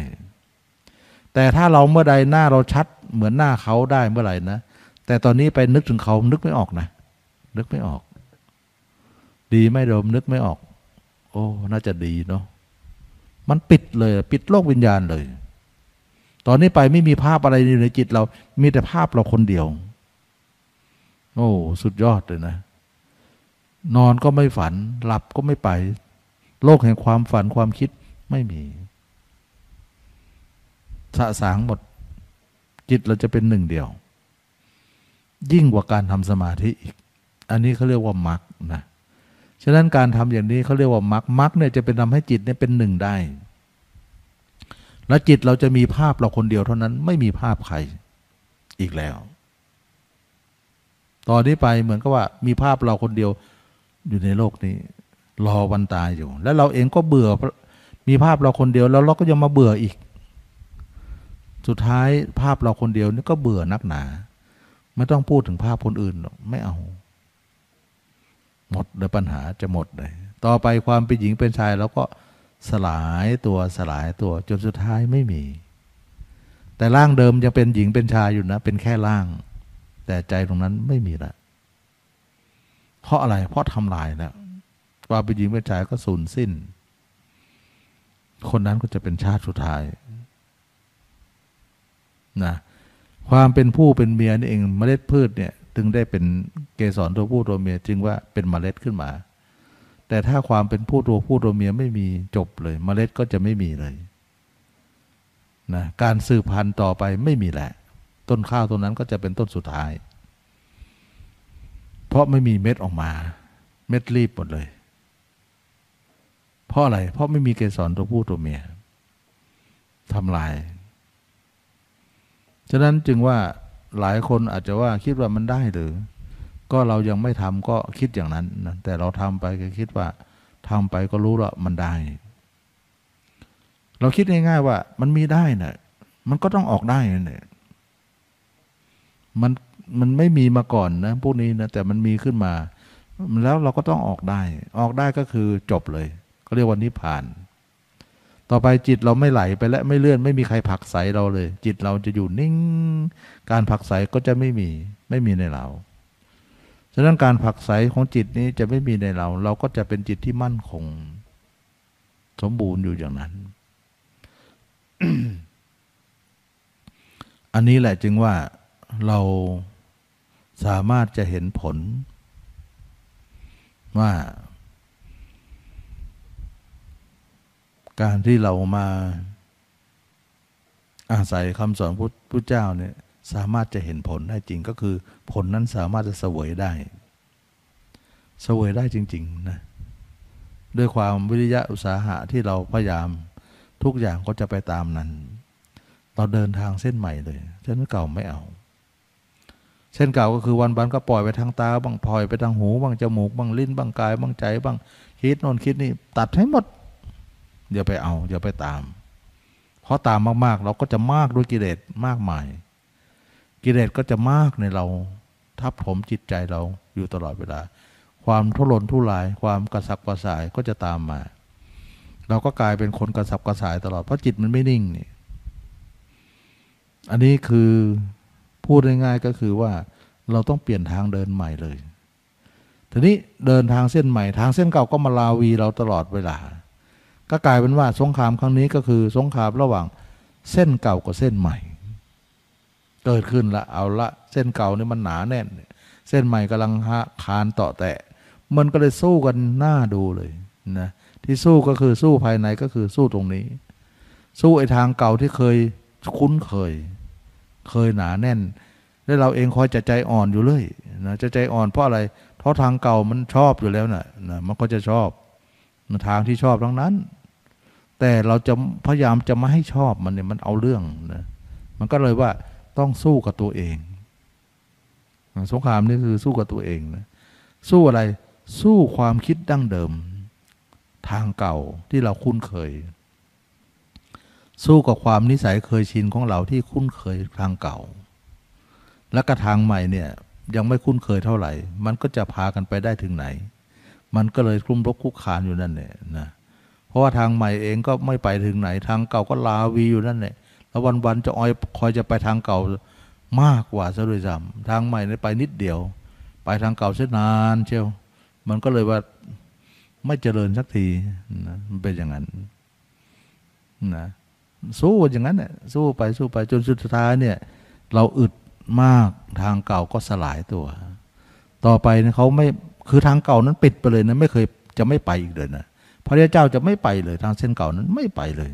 [SPEAKER 1] แต่ถ้าเราเมื่อใดหน้าเราชัด เหมือนหน้าเขาได้เมื่อไหร่นะแต่ตอนนี้ไปนึกถึงเขานึกไม่ออกนะนึกไม่ออก ดีไม่ดมนึกไม่ออก โอ้ น่าจะดีเนาะมันปิดเลย ปิดโลกวิญญาณเลย ตอนนี้ไปไม่มีภาพอะไรอยู่ในจิตเรา มีแต่ภาพเราคนเดียว โอ้ สุดยอดเลยนะ นอนก็ไม่ฝัน หลับก็ไม่ไป โลกแห่งความฝันความคิดไม่มีสะสางหมด จิตเราจะเป็นหนึ่งเดียว ยิ่งกว่าการทำสมาธิอีก อันนี้เขาเรียกว่ามรรคนะ ฉะนั้นการทำอย่างนี้เขาเรียกว่ามรรคมรรคเนี่ยจะเป็นทำให้จิตเนี่ยเป็นหนึ่งได้ แล้วจิตเราจะมีภาพเราคนเดียวเท่านั้นไม่มีภาพใครอีกแล้ว ตอนนี้ไปเหมือนกับว่ามีภาพเราคนเดียวอยู่ในโลกนี้ รอวันตายอยู่ แล้วเราเองก็เบื่อมีภาพเราคนเดียวแล้วเราก็ยังมาเบื่ออีก สุดท้ายภาพเราคนเดียวนี่ก็เบื่อนักหนา ไม่ต้องพูดถึงภาพคนอื่นหรอกไม่เอา หมดเลยปัญหาจะหมดเลย ต่อไปความเป็นหญิงเป็นชายเราก็สลายตัวสลายตัวจนสุดท้ายไม่มี แต่ร่างเดิมยังเป็นหญิงเป็นชายอยู่นะ เป็นแค่ร่าง แต่ใจตรงนั้นไม่มีละเพราะอะไร เพราะทำลายแล้วความเป็นหญิงเป็นชายก็สูญสิ้น คนนั้นก็จะเป็นชาติสุดท้ายนะความเป็นผู้เป็นเมียนี่เองเมล็ดพืชเนี่ย ถึงได้เป็นเกสรตัวผู้ตัวเมียจึงว่าเป็นเมล็ดขึ้นมา แต่ถ้าความเป็นผู้ตัวผู้ตัวเมียไม่มีจบเลยเมล็ดก็จะไม่มีเลยนะการสืบพันธุ์ต่อไปไม่มีแหละ ต้นข้าวต้นนั้นก็จะเป็นต้นสุดท้าย เพราะไม่มีเม็ดออกมา เม็ดรีบหมดเลย เพราะอะไร เพราะไม่มีเกสรตัวผู้ตัวเมียทำลาย ฉะนั้นจึงว่า หลายคนอาจจะว่าคิดว่ามันได้หรือ ก็เรายังไม่ทำก็คิดอย่างนั้นนะแต่เราทำไปก็คิดว่าทำไปก็รู้ล้วมันได้ เราคิดง่ายๆว่า มันมีได้นะ่ะมันก็ต้องออกได้เนี่ยมันมันไม่มีมาก่อนนะพวกนี้นะแต่มันมีขึ้นมา แล้วเราก็ต้องออกได้ ออกได้ก็คือจบเลย ก็เรียกว่านิพพาน ต่อไปจิตเราไม่ไหลไปและไม่เลื่อน ไม่มีใครผักใสเราเลย จิตเราจะอยู่นิ่ง การผักใสก็จะไม่มีไม่มีในเราฉะนั้นการผักใสของจิตนี้จะไม่มีในเรา เราก็จะเป็นจิตที่มั่นคง สมบูรณ์อยู่อย่างนั้น อันนี้แหละจึงว่าเราสามารถจะเห็นผล ว่า การที่เรามาอาศัยคำสอนพุทธเจ้าเนี่ยสามารถจะเห็นผลได้จริงก็คือผลนั้นสามารถจะเสวยได้ เสวยได้จริงๆนะด้วยความวิริยะอุตสาหะที่เราพยายามทุกอย่างก็จะไปตามนั้น เราเดินทางเส้นใหม่เลยเส้นเก่าไม่เอา เส้นเก่าก็คือวันบันก็ปล่อยไปทางตาบ้างปล่อยไปทางหูบ้างจมูกบ้างลิ้นบ้างกายบ้างใจบ้างคิดโน่นคิดนี่ตัดให้หมด อย่าไปเอา อย่าไปตาม เพราะตามมากๆ เราก็จะมากด้วยกิเลสมากมาย กิเลสก็จะมากในเรา ทับถมจิตใจเราอยู่ตลอดเวลา ความทุรนทุราย ความกระสับกระส่ายก็จะตามมา เราก็กลายเป็นคนกระสับกระส่ายตลอด เพราะจิตมันไม่นิ่งนี่ อันนี้คือพูดง่ายๆก็คือว่าเราต้องเปลี่ยนทางเดินใหม่เลยทีนี้เดินทางเส้นใหม่ทางเส้นเก่าก็มาลาวีเราตลอดเวลา ก็กลายเป็นว่าสงครามครั้งนี้ก็คือสงครามระหว่างเส้นเก่ากับเส้นใหม่ เกิดขึ้นละเอาละเส้นเก่านี่มันหนาแน่น เส้นใหม่กำลังคานต่อแตะ มันก็เลยสู้กันหน้าดูเลยนะที่สู้ก็คือสู้ภายในก็คือสู้ตรงนี้ สู้ไอ้ทางเก่าที่เคยคุ้นเคย เคยหนาแน่น แล้วเราเองคอยจะใจอ่อนอยู่เลยนะจะใจอ่อนเพราะอะไร เพราะทางเก่ามันชอบอยู่แล้วน่ะนะมันก็จะชอบ ทางที่ชอบทั้งนั้น แต่เราจะพยายามจะไม่ให้ชอบมันเนี่ยมันเอาเรื่องนะมันก็เลยว่าต้องสู้กับตัวเองสงครามนี่คือสู้กับตัวเองนะสู้อะไรสู้ความคิดดั้งเดิม ทางเก่าที่เราคุ้นเคย สู้กับความนิสัยเคยชินของเราที่คุ้นเคยทางเก่า และกระทางใหม่เนี่ยยังไม่คุ้นเคยเท่าไหร่ มันก็จะพากันไปได้ถึงไหน มันก็เลยคลุ้มรบคุกคานอยู่นั่นแหละนะเพราะว่าทางใหม่เองก็ไม่ไปถึงไหนทางเก่าก็ลาวีอยู่นั่นแหละแล้ววันๆจะออยคอยจะไปทางเก่ามากกว่าซะด้วยซ้ำทางใหม่นี่ไปนิดเดียว ไปทางเก่าเสียนานเชียวมันก็เลยว่าไม่เจริญสักทีนะมันเป็นอย่างนั้นนะสู้อย่างนั้นเนี่ยสู้ไปสู้ไปจนสุดท้ายเนี่ยเราอึดมากทางเก่าก็สลายตัว ต่อไปเเขาไม่ คือทางเก่านั้นปิดไปเลยนะไม่เคยจะไม่ไปอีกเลยนะพระเจ้าจะไม่ไปเลยทางเส้นเก่านั้นไม่ไปเลย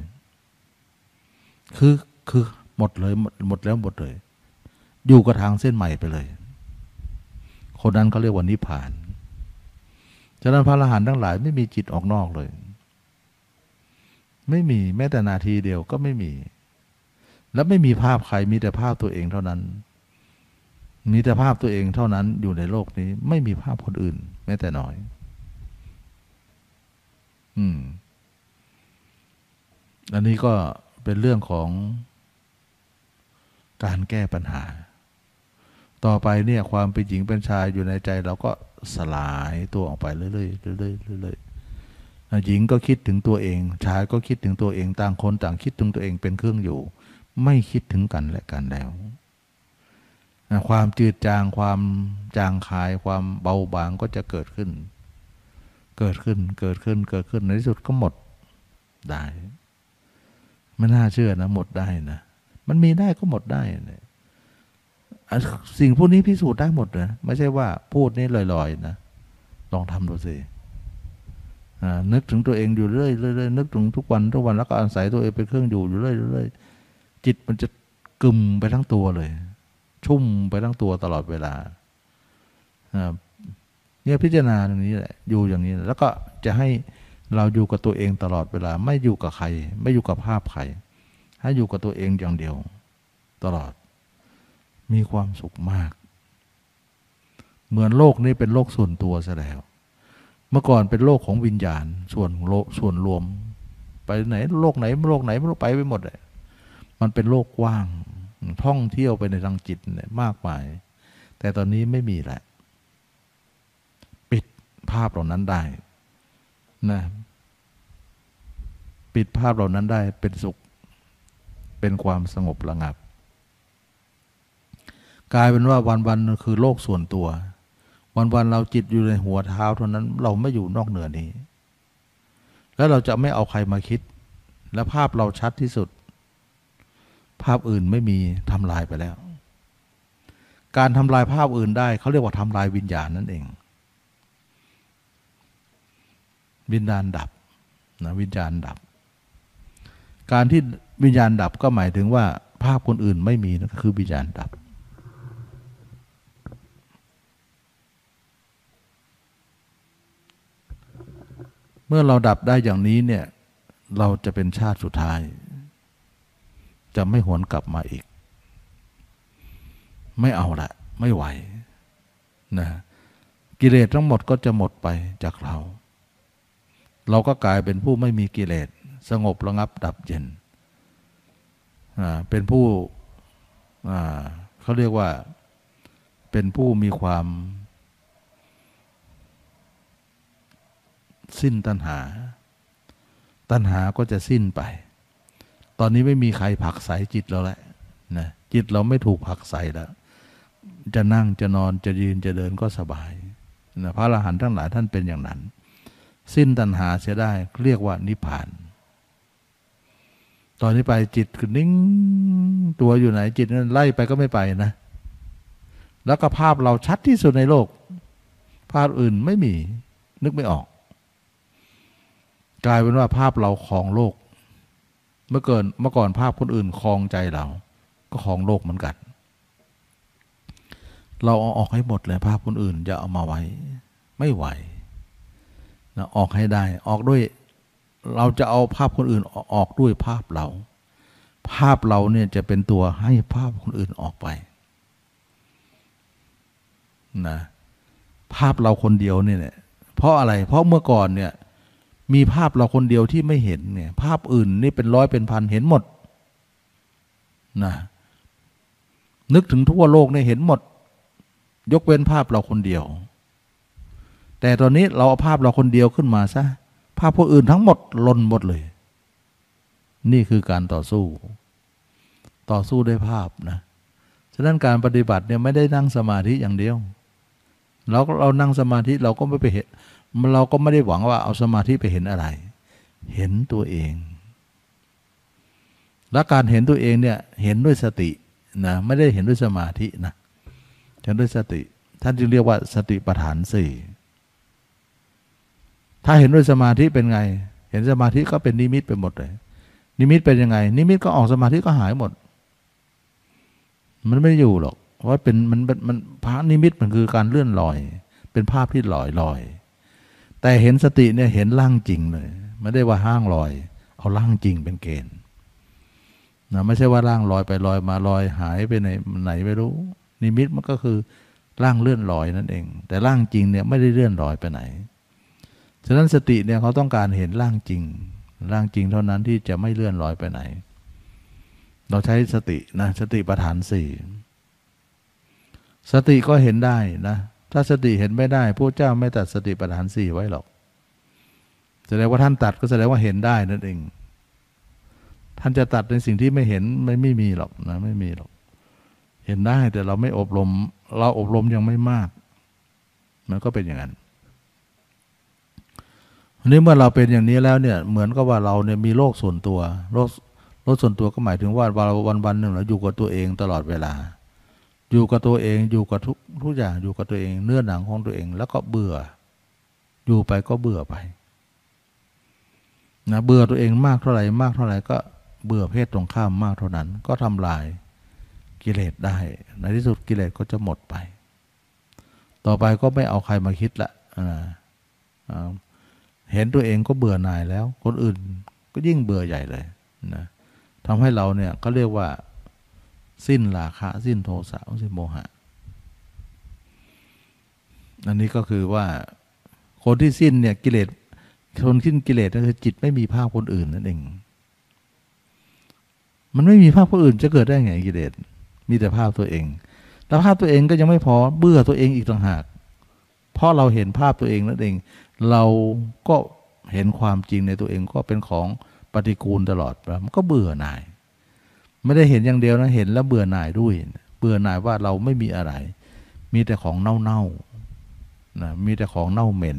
[SPEAKER 1] คือคือหมดเลยหมดหมดแล้วหมดเลย อยู่กับทางเส้นใหม่ไปเลย คนนั้นเขาเรียกว่านิพพานฉะนั้นพระอรหันต์ทั้งหลายไม่มีจิตออกนอกเลย ไม่มีแม้แต่นาทีเดียวก็ไม่มี แล้วไม่มีภาพใครมีแต่ภาพตัวเองเท่านั้น มีแต่ภาพตัวเองเท่านั้นอยู่ในโลกนี้ ไม่มีภาพคนอื่น แม้แต่น้อย อืม อันนี้ก็เป็นเรื่องของการแก้ปัญหา ต่อไปเนี่ย ความเป็นหญิงเป็นชายอยู่ในใจ เราก็สลายตัวออกไปเรื่อยๆเรื่อยๆเรื่อยๆหญิงก็คิดถึงตัวเอง ชายก็คิดถึงตัวเอง ต่างคนต่างคิดถึงตัวเองเป็นเครื่องอยู่ ไม่คิดถึงกันและกันแล้ว ความจืดจางความจางคายความเบาบางก็จะเกิดขึ้น เกิดขึ้นเกิดขึ้นเกิดขึ้นในที่สุดก็หมดได้ ไม่น่าเชื่อนะ หมดได้นะมันมีได้ก็หมดได้นี่ยสิ่งพวกนี้พิสูจน์ได้หมดนะไม่ใช่ว่าพูดนี่ลอยๆนะลองทำดูสินึกถึงตัวเองอยู่เรื่อยๆนึกถึงทุกวันทุกวันแล้วก็อาศัยตัวเองเป็นเครื่องอยู่อยู่เรื่อยๆจิตมันจะกึมไปทั้งตัวเลย ชุ่มไปทั้งตัวตลอดเวลาเนี่ยพิจารณาตรงนี้แหละอยู่อย่างนี้ แล้วก็จะให้เราอยู่กับตัวเองตลอดเวลา ไม่อยู่กับใคร ไม่อยู่กับภาพใคร ให้อยู่กับตัวเองอย่างเดียว ตลอด มีความสุขมาก เหมือนโลกนี้เป็นโลกส่วนตัวซะแล้ว เมื่อก่อนเป็นโลกของวิญญาณ ส่วนโลส่วนรวม ไปไหนโลกไหนโลกไหนไม่รู้ไปไปหมดเลยมันเป็นโลกกว้าง ท่องเที่ยวไปในทางจิตเนี่ยมากมาย แต่ตอนนี้ไม่มีแหละ ปิดภาพเหล่านั้นได้นะปิดภาพเหล่านั้นได้เป็นสุข เป็นความสงบระงับ กลายเป็นว่าวันๆคือโลกส่วนตัว วันๆเราจิตอยู่ในหัวเท้าเท่านั้น เราไม่อยู่นอกเหนือนี้ แล้วเราจะไม่เอาใครมาคิด และภาพเราชัดที่สุด ภาพอื่นไม่มีทำลายไปแล้ว การทำลายภาพอื่นได้เขาเรียกว่าทำลายวิญญาณนั่นเอง วิญญาณดับนะวิญญาณดับ การที่วิญญาณดับก็หมายถึงว่า ภาพคนอื่นไม่มีนั่นคือวิญญาณดับเมื่อเราดับได้อย่างนี้เนี่ย เราจะเป็นชาติสุดท้าย จะไม่หวนกลับมาอีก ไม่เอาละ ไม่ไหวนะกิเลสทั้งหมดก็จะหมดไปจากเรา เราก็กลายเป็นผู้ไม่มีกิเลส สงบระงับดับเย็น เป็นผู้เขาเรียกว่าเป็นผู้มีความ สิ้นตัณหา ตัณหาก็จะสิ้นไป ตอนนี้ไม่มีใครผักใสจิตเราแล้วนะจิตเราไม่ถูกผักใสแล้ว จะนั่งจะนอนจะยืนจะเดินก็สบายนะพระอรหันต์ทั้งหลายท่านเป็นอย่างนั้น สิ้นตัณหาเสียได้เรียกว่านิพพาน ตอนนี้ไปจิตคือนิ่งตัวอยู่ไหนจิตนั้นไล่ไปก็ไม่ไปนะ แล้วก็ภาพเราชัดที่สุดในโลก ภาพอื่นไม่มีนึกไม่ออก กลายเป็นว่าภาพเราคลองโลก เมื่อเกินเมื่อก่อนภาพคนอื่นคลองใจเรา ก็คลองโลกเหมือนกัน เราเอาออกให้หมดเลยภาพคนอื่นจะเอามาไว้ ไม่ไหวนะออกให้ได้ ออกด้วย เราจะเอาภาพคนอื่นออกด้วยภาพเรา ภาพเราเนี่ยจะเป็นตัวให้ภาพคนอื่นออกไปนะภาพเราคนเดียวเนี่ยเพราะอะไร เพราะเมื่อก่อนเนี่ย มีภาพเราคนเดียวที่ไม่เห็นเนี่ยภาพอื่นนี่เป็นร้อยเป็นพันเห็นหมดนะนึกถึงทั่วโลกเนี่ยเห็นหมด ยกเว้นภาพเราคนเดียว แต่ตอนนี้เราเอาภาพเราคนเดียวขึ้นมาซะภาพคนอื่นทั้งหมดลนหมดเลย นี่คือการต่อสู้ ต่อสู้ด้วยภาพนะฉะนั้นการปฏิบัติเนี่ยไม่ได้นั่งสมาธิอย่างเดียวเราเรานั่งสมาธิเราก็ไม่ไปเห็น เราก็ไม่ได้หวังว่าเอาสมาธิไปเห็นอะไร เห็นตัวเอง และการเห็นตัวเองเนี่ยเห็นด้วยสตินะไม่ได้เห็นด้วยสมาธินะเห็นด้วยสติ ท่านจึงเรียกว่าสติปัฏฐานสี่ถ้าเห็นด้วยสมาธิเป็นไง เห็นสมาธิก็เป็นนิมิตไปหมดเลย นิมิตเป็นยังไง นิมิตก็ออกสมาธิก็หายหมด มันไม่อยู่หรอก เพราะเป็นมันมันพระนิมิตมันคือการเลื่อนลอย เป็นภาพที่ลอยลอย แต่เห็นสติเนี่ยเห็นร่างจริงเลยไม่ได้ว่าร่างลอย เอาร่างจริงเป็นเกณฑ์นะไม่ใช่ว่าร่างลอยไปลอยมาลอยหายไปไหนไหนไม่รู้ นิมิตมันก็คือร่างเลื่อนลอยนั่นเอง แต่ร่างจริงเนี่ยไม่ได้เลื่อนลอยไปไหน ฉะนั้นสติเนี่ยเขาต้องการเห็นร่างจริง ร่างจริงเท่านั้นที่จะไม่เลื่อนลอยไปไหน เราใช้สตินะสติปัฏฐานสี่สติก็เห็นได้นะ ถ้าสติเห็นไม่ได้พระเจ้าไม่ตัดสติปัฏฐานสี่ไว้หรอก แสดงว่าท่านตัดก็แสดงว่าเห็นได้นั่นเอง ท่านจะตัดในสิ่งที่ไม่เห็นไม่ไม่มีหรอกนะไม่มีหรอก เห็นได้แต่เราไม่อบรม เราอบรมยังไม่มาก มันก็เป็นอย่างนั้นอันนี้เมื่อเราเป็นอย่างนี้แล้วเนี่ยเหมือนกับว่าเราเนี่ยมีโลกส่วนตัวโลกโลกส่วนตัวก็หมายถึงว่าวันวันหนึ่งเราอยู่กับตัวเองตลอดเวลา อยู่กับตัวเองอยู่กับทุกทุกอย่างอยู่กับตัวเอง เนื้อหนังของตัวเอง แล้วก็เบื่อ อยู่ไปก็เบื่อไปนะเบื่อตัวเองมากเท่าไหร่มากเท่าไหร่ก็เบื่อเพศตรงข้ามมากเท่านั้น ก็ทำลายกิเลสได้ ในที่สุดกิเลสก็จะหมดไป ต่อไปก็ไม่เอาใครมาคิดละนะเห็นตัวเองก็เบื่อหน่ายแล้ว คนอื่นก็ยิ่งเบื่อใหญ่เลยนะทำให้เราเนี่ยก็เรียกว่า สิ้นราคะ สิ้นโทสะสิ้นโมหะ อันนี้ก็คือว่าคนที่สิ้นเนี่ยกิเลสคนสิ้นกิเลสก็คือจิตไม่มีภาพคนอื่นนั่นเอง มันไม่มีภาพคนอื่นจะเกิดได้ไงกิเลสมีแต่ภาพตัวเองแล้วภาพตัวเองก็ยังไม่พอเบื่อตัวเองอีกต่างหาก เพราะเราเห็นภาพตัวเองนั่นเอง เราก็เห็นความจริงในตัวเองก็เป็นของปฏิกูลตลอดมันก็เบื่อหน่าย ไม่ได้เห็นอย่างเดียวนะ เห็นแล้วเบื่อหน่ายด้วย เบื่อหน่ายว่าเราไม่มีอะไร มีแต่ของเน่าๆนะมีแต่ของเน่าเหม็น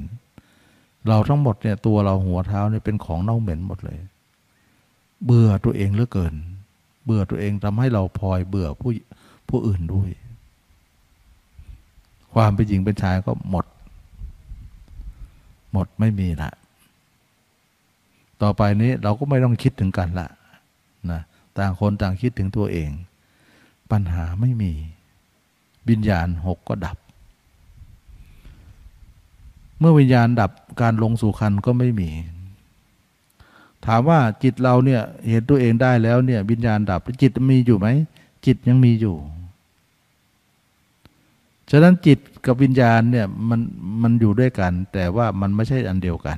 [SPEAKER 1] เราทั้งหมดเนี่ยตัวเราหัวเท้าเนี่ยเป็นของเน่าเหม็นหมดเลย เบื่อตัวเองเหลือเกิน เบื่อตัวเองทำให้เราพลอยเบื่อผู้ผู้อื่นด้วย ความเป็นหญิงเป็นชายก็หมด หมดไม่มีละ ต่อไปนี้เราก็ไม่ต้องคิดถึงกันละนะ ต่างคนต่างคิดถึงตัวเอง ปัญหาไม่มีวิญญาณหกก็ดับ เมื่อวิญญาณดับการลงสู่คันก็ไม่มี ถามว่าจิตเราเนี่ยเห็นตัวเองได้แล้วเนี่ยวิญญาณดับจิตมีอยู่ไหมจิตยังมีอยู่ ฉะนั้นจิตกับวิญญาณเนี่ยมันมันอยู่ด้วยกัน แต่ว่ามันไม่ใช่อันเดียวกัน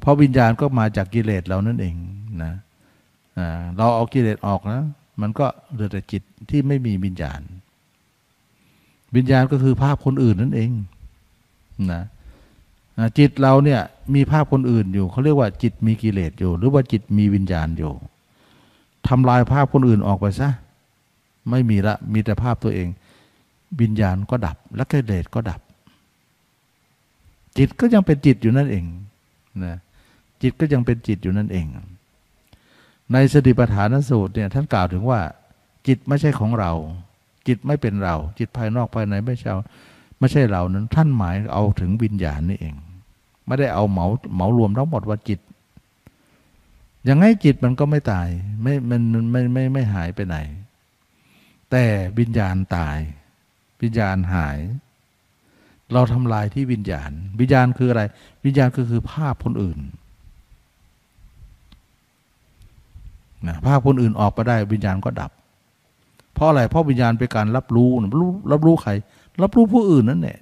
[SPEAKER 1] เพราะวิญญาณก็มาจากกิเลสเรานั่นเองนะ เราเอากิเลสออกนะ มันก็เหลือแต่จิตที่ไม่มีวิญญาณ วิญญาณก็คือภาพคนอื่นนั่นเองนะจิตเราเนี่ยมีภาพคนอื่นอยู่เขาเรียกว่าจิตมีกิเลสอยู่ หรือว่าจิตมีวิญญาณอยู่ทำลายภาพคนอื่นออกไปซะไม่มีละมีแต่ภาพตัวเอง วิญญาณก็ดับ และกิเลสก็ดับ จิตก็ยังเป็นจิตอยู่นั่นเองนะจิตก็ยังเป็นจิตอยู่นั่นเอง ในสติปัฏฐานสูตรเนี่ยท่านกล่าวถึงว่า จิตไม่ใช่ของเรา จิตไม่เป็นเรา จิตภายนอกภายในไม่ใช่ไม่ใช่เรานั้น ท่านหมายเอาถึงวิญญาณนี่เอง ไม่ได้เอาเหมาเหมารวมทั้งหมดว่าจิต ยังไงจิตมันก็ไม่ตาย ไม่มันไม่ไม่ไม่หายไปไหน แต่วิญญาณตาย วิญญาณหาย เราทำลายที่วิญญาณ วิญญาณคืออะไร วิญญาณก็คือภาพคนอื่น นะภาพคนอื่นออกไปได้วิญญาณก็ดับ เพราะอะไรเพราะวิญญาณเป็นการรับรู้รู้รับรู้ใคร รับรู้ผู้อื่นนั่นแหละ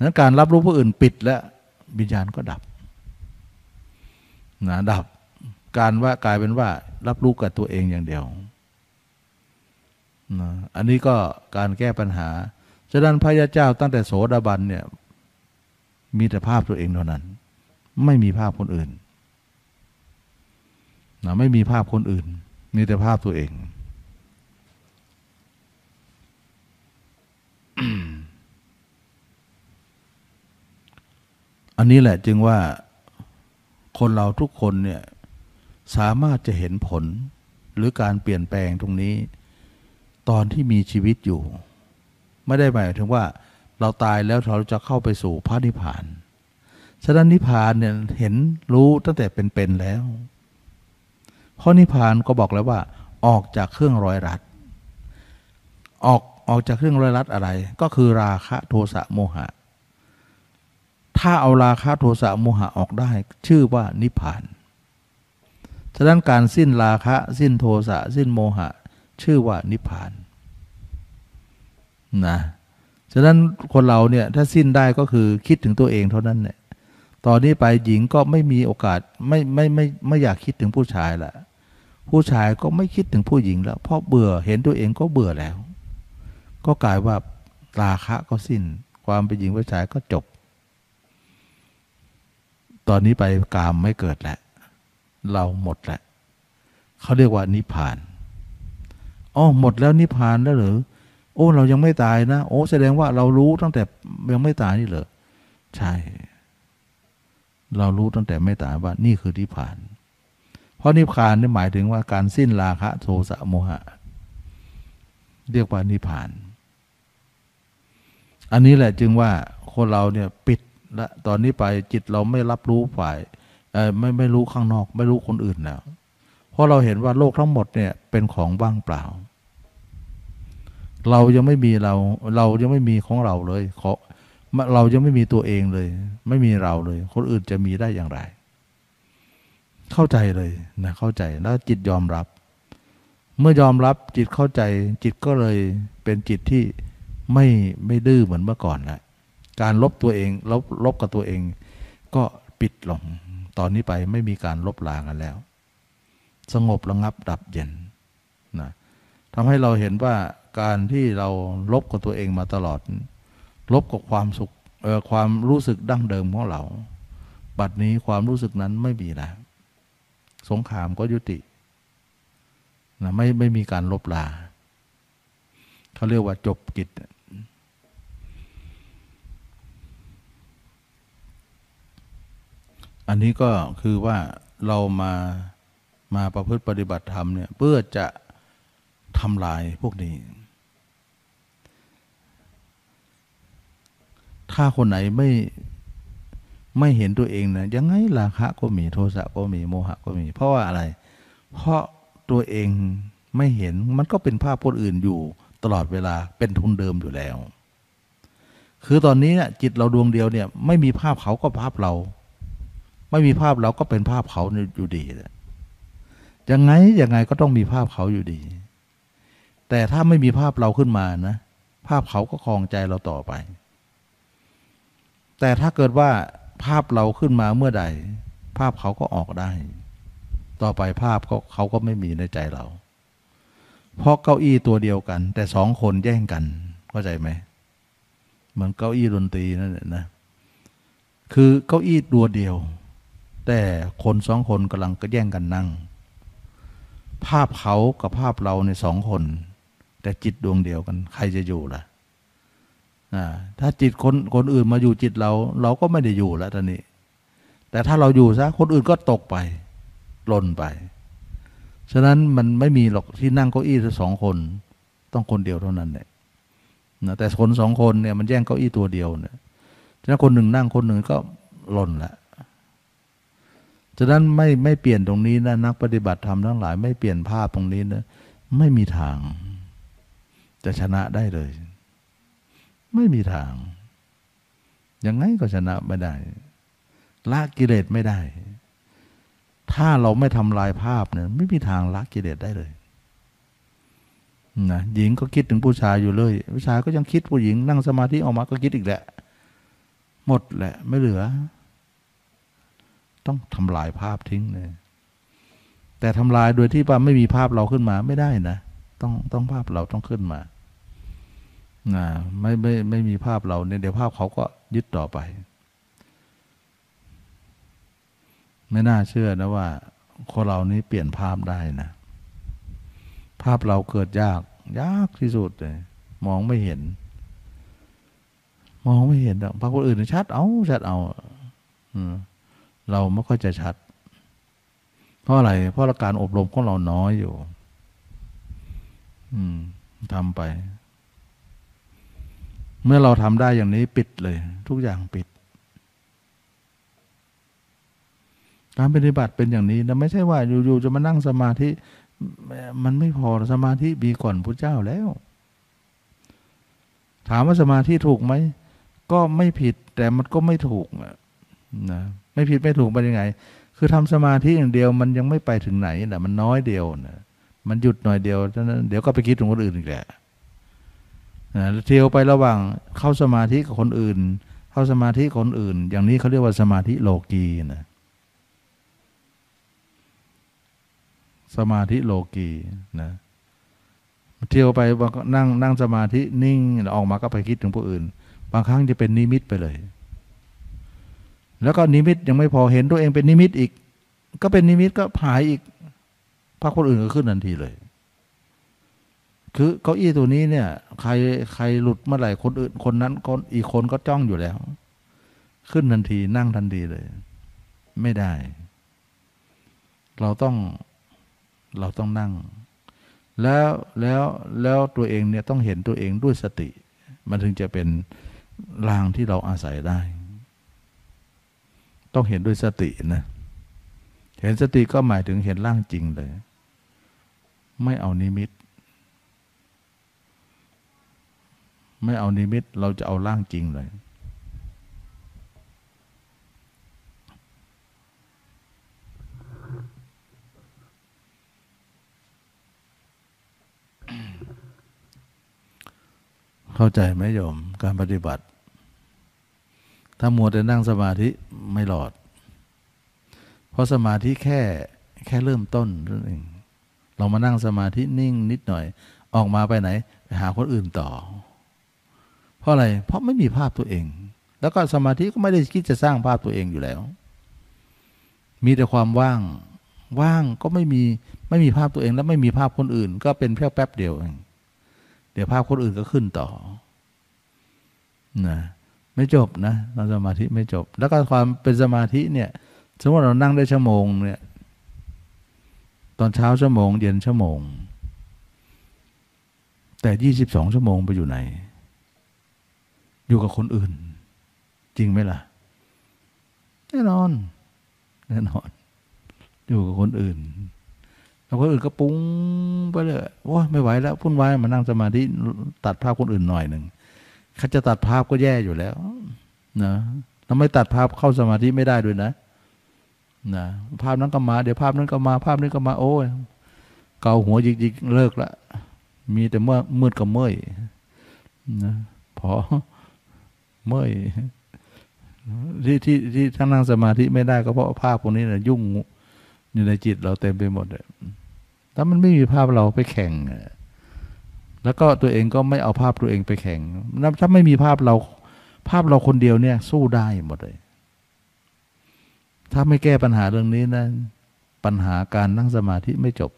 [SPEAKER 1] นั้นการรับรู้ผู้อื่นปิดแล้ววิญญาณก็ดับนะดับการว่ากลายเป็นว่า รับรู้กับตัวเองอย่างเดียวนะอันนี้ก็การแก้ปัญหาฉะนั้นพระยาเจ้าตั้งแต่โสดาบันเนี่ยมีแต่ภาพตัวเองเท่านั้น ไม่มีภาพคนอื่น นะไม่มีภาพคนอื่น มีแต่ภาพตัวเอง อันนี้แหละจึงว่าคนเราทุกคนเนี่ยสามารถจะเห็นผลหรือการเปลี่ยนแปลงตรงนี้ ตอนที่มีชีวิตอยู่ ไม่ได้หมายถึงว่าเราตายแล้วเราจะเข้าไปสู่พระนิพพาน ฉะนั้นนิพพานเนี่ยเห็นรู้ตั้งแต่เป็นๆแล้ว เพราะนิพพานก็บอกแล้วว่า ออกจากเครื่องร้อยรัดออกออกจากเครื่องร้อยรัดอะไร ก็คือราคะโทสะโมหะ ถ้าเอาราคะโทสะโมหะออกได้ ชื่อว่านิพพานฉะนั้นการสิ้นราคะ สิ้นโทสะสิ้นโมหะ ชื่อว่านิพพานนะฉะนั้นคนเราเนี่ยถ้าสิ้นได้ก็คือคิดถึงตัวเองเท่านั้นเนี่ยตอนนี้ไปหญิงก็ไม่มีโอกาสไม่ไม่ไม่ไม่อยากคิดถึงผู้ชายละ ผู้ชายก็ไม่คิดถึงผู้หญิงแล้ว เพราะเบื่อเห็นตัวเองก็เบื่อแล้ว ก็กลายว่าราคะก็สิ้น ความเป็นหญิงผู้ชายก็จบ ตอนนี้ไปกามไม่เกิดแล้วเราหมดแล้วเขาเรียกว่านิพพานอ๋อหมดแล้วนิพพานแล้วหรือโอ้ เรายังไม่ตายนะ โอ้ แสดงว่าเรารู้ตั้งแต่ยังไม่ตายนี่เหรอใช่ เรารู้ตั้งแต่ไม่ตายว่านี่คือนิพพาน เพราะนิพพานนี่หมายถึงว่าการสิ้นราคะโทสะโมหะ เรียกว่านิพพาน อันนี้แหละจึงว่าคนเราเนี่ยปิดละตอนนี้ไปจิตเราไม่รับรู้ฝ่ายไม่ไม่รู้ข้างนอก ไม่รู้คนอื่นแล้วเพราะเราเห็นว่าโลกทั้งหมดเนี่ยเป็นของว่างเปล่า เรายังไม่มีเรา เรายังไม่มีของเราเลยขอเรายังไม่มีตัวเองเลย ไม่มีเราเลย คนอื่นจะมีได้อย่างไร เข้าใจเลยนะเข้าใจแล้วจิตยอมรับ เมื่อยอมรับจิตเข้าใจ จิตก็เลยเป็นจิตที่ไม่ไม่ดื้อเหมือนเมื่อก่อนแล้วการลบตัวเองลบลบกับตัวเอง ก็ปิดลง ตอนนี้ไปไม่มีการลบลากันแล้ว สงบระงับดับเย็นนะทำให้เราเห็นว่าการที่เราลบกับตัวเองมาตลอด ลบกับความสุขเออความรู้สึกดั้งเดิมของเรา บัดนี้ความรู้สึกนั้นไม่มีแล้ว สงครามก็ยุตินะไม่ไม่มีการลบลาเขาเรียกว่าจบกิจอันนี้ก็คือว่าเรามามาประพฤติปฏิบัติธรรมเนี่ยเพื่อจะทำลายพวกนี้ ถ้าคนไหนไม่ ไม่เห็นตัวเองนะยังไงราคะก็มีโทสะก็มีโมหะก็มี เพราะว่าอะไร เพราะตัวเองไม่เห็นมันก็เป็นภาพคนอื่นอยู่ตลอดเวลาเป็นทุนเดิมอยู่แล้ว คือตอนนี้เนี่ยจิตเราดวงเดียวเนี่ย ไม่มีภาพเขาก็ภาพเรา ไม่มีภาพเราก็เป็นภาพเขาอยู่ดียังไงยังไงก็ต้องมีภาพเขาอยู่ดี แต่ถ้าไม่มีภาพเราขึ้นมานะ ภาพเขาก็คลองใจเราต่อไป แต่ถ้าเกิดว่า ภาพเราขึ้นมาเมื่อใด ภาพเขาก็ออกได้ ต่อไปภาพก็เขาก็ไม่มีในใจเรา เพราะเก้าอี้ตัวเดียวกัน แต่สองคนแย่งกันเข้าใจไหมเหมือนเก้าอี้ดนตรีนั่นแหละนะคือเก้าอี้ตัวเดียว แต่คนสองคนกำลังก็แย่งกันนั่ง ภาพเขากับภาพเราในสองคน แต่จิตดวงเดียวกัน ใครจะอยู่ล่ะ ถ้าจิตคนคนอื่นมาอยู่จิตเรา เราก็ไม่ได้อยู่แล้วตอนนี้ แต่ถ้าเราอยู่ซะคนอื่นก็ตกไปหล่นไป ฉะนั้นมันไม่มีหรอกที่นั่งเก้าอี้สองคน ต้องคนเดียวเท่านั้นเนี่ยนะแต่คนสองคนเนี่ยมันแย่งเก้าอี้ตัวเดียวเนี่ยฉะนั้นคนหนึ่งนั่งคนหนึ่งก็หล่นละฉะนั้นไม่ไม่เปลี่ยนตรงนี้นะนักปฏิบัติธรรมทั้งหลาย ไม่เปลี่ยนภาพตรงนี้นะไม่มีทาง จะชนะได้เลย ไม่มีทาง ยังไงก็ชนะไม่ได้ ละกิเลสไม่ได้ ถ้าเราไม่ทำลายภาพเนี่ยไม่มีทางละกิเลสได้เลยนะหญิงก็คิดถึงผู้ชายอยู่เลย ผู้ชายก็ยังคิดผู้หญิง นั่งสมาธิออกมาก็คิดอีกแหละ หมดแหละ ไม่เหลือ ต้องทำลายภาพทิ้งเลยแต่ทำลายโดยที่ว่าไม่มีภาพเราขึ้นมาไม่ได้นะ ต้องต้องภาพเราต้องขึ้นมา ไม่ไม่ไม่มีภาพเราเนี่ยเดี๋ยวภาพเขาก็ยึดต่อไป ไม่น่าเชื่อนะว่า คนเรานี้เปลี่ยนภาพได้นะ ภาพเราเกิดยาก ยากที่สุดเลยมองไม่เห็น มองไม่เห็นภาพคนอื่นชัดเอาชัดเอาเราไม่ค่อยจะชัด เพราะอะไร เพราะการอบรมของเราน้อยอยู่อืมทำไป เมื่อเราทำได้อย่างนี้ปิดเลย ทุกอย่างปิด การปฏิบัติเป็นอย่างนี้นะไม่ใช่ว่าอยู่ๆจะมานั่งสมาธิ มันไม่พอสมาธิมีก่อนพระเจ้าแล้ว ถามว่าสมาธิถูกไหมก็ไม่ผิดแต่มันก็ไม่ถูกนะไม่ผิดไม่ถูกเป็นยังไง คือทำสมาธิอย่างเดียวมันยังไม่ไปถึงไหนนะมันน้อยเดียวนะมันหยุดหน่อยเดียวนั้นเดี๋ยวก็ไปคิดถึงคนอื่นอีกแหละ เที่ยวไประหว่างเข้าสมาธิกับคนอื่น เข้าสมาธิคนอื่น อย่างนี้เขาเรียกว่าสมาธิโลกีนะสมาธิโลกีนะเที่ยวไปนั่งนั่งสมาธินิ่งออกมาก็ไปคิดถึงผู้อื่น บางครั้งจะเป็นนิมิตไปเลย แล้วก็นิมิตยังไม่พอเห็นตัวเองเป็นนิมิตอีก ก็เป็นนิมิตก็หายอีกพักคนอื่นก็ขึ้นทันทีเลย คือเก้าอี้ตัวนี้เนี่ย ใครใครหลุดเมื่อไหร่คนอื่นคนนั้นคนอีกคนก็จ้องอยู่แล้ว ขึ้นทันทีนั่งทันทีเลย ไม่ได้ เราต้องเราต้องนั่ง แล้วแล้วแล้วตัวเองเนี่ยต้องเห็นตัวเองด้วยสติ มันถึงจะเป็นรางที่เราอาศัยได้ ต้องเห็นด้วยสตินะเห็นสติก็หมายถึงเห็นร่างจริงเลย ไม่เอานิมิต ไม่เอานิมิตเราจะเอาร่างจริงเลย เข้าใจไหมโยมการปฏิบัติ ถ้ามัวแต่นั่งสมาธิไม่หลอด เพราะสมาธิแค่แค่เริ่มต้นนั่นเองเรามานั่งสมาธินิ่งนิดหน่อย ออกมาไปไหน ไปหาคนอื่นต่อ เพราะอะไร เพราะไม่มีภาพตัวเอง แล้วก็สมาธิก็ไม่ได้คิดจะสร้างภาพตัวเองอยู่แล้ว มีแต่ความว่าง ว่างก็ไม่มีไม่มีภาพตัวเอง แล้วไม่มีภาพคนอื่น ก็เป็นแค่แป๊บเดียวเอง เดี๋ยวภาพคนอื่นก็ขึ้นต่อ นะไม่จบนะเราสมาธิไม่จบ แล้วก็ความเป็นสมาธิเนี่ย สมมติเรานั่งได้ชั่วโมงเนี่ย ตอนเช้าชั่วโมง เย็นชั่วโมง แต่ยี่สิบสองชั่วโมงไปอยู่ไหน อยู่กับคนอื่น จริงไหมล่ะ แน่นอน แน่นอน อยู่กับคนอื่นแล้วคนอื่นก็ปุ้งไปเลยโอ้ไม่ไหวแล้วพุ่นวายมานั่งสมาธิตัดภาพคนอื่นหน่อยหนึ่งเขาจะตัดภาพก็แย่อยู่แล้วนะเราไม่ตัดภาพเข้าสมาธิไม่ได้ด้วยนะนะภาพนั้นก็มา เดี๋ยวภาพนั้นก็มา ภาพนี้ก็มา โอ้ยเกาหัวจิกๆเลิกละมีแต่เมื่อมืดกับเมื่อยนะพอ เมื่อยที่ที่ที่ทั้งนั่งสมาธิไม่ได้ก็เพราะภาพพวกนี้นะยุ่งอยู่ในจิตเราเต็มไปหมดเลยถ้ามันไม่มีภาพเราไปแข่ง แล้วก็ตัวเองก็ไม่เอาภาพตัวเองไปแข่ง ถ้าไม่มีภาพเรา ภาพเราคนเดียวเนี่ย สู้ได้หมดเลย ถ้าไม่แก้ปัญหาเรื่องนี้นะปัญหาการนั่งสมาธิไม่จบ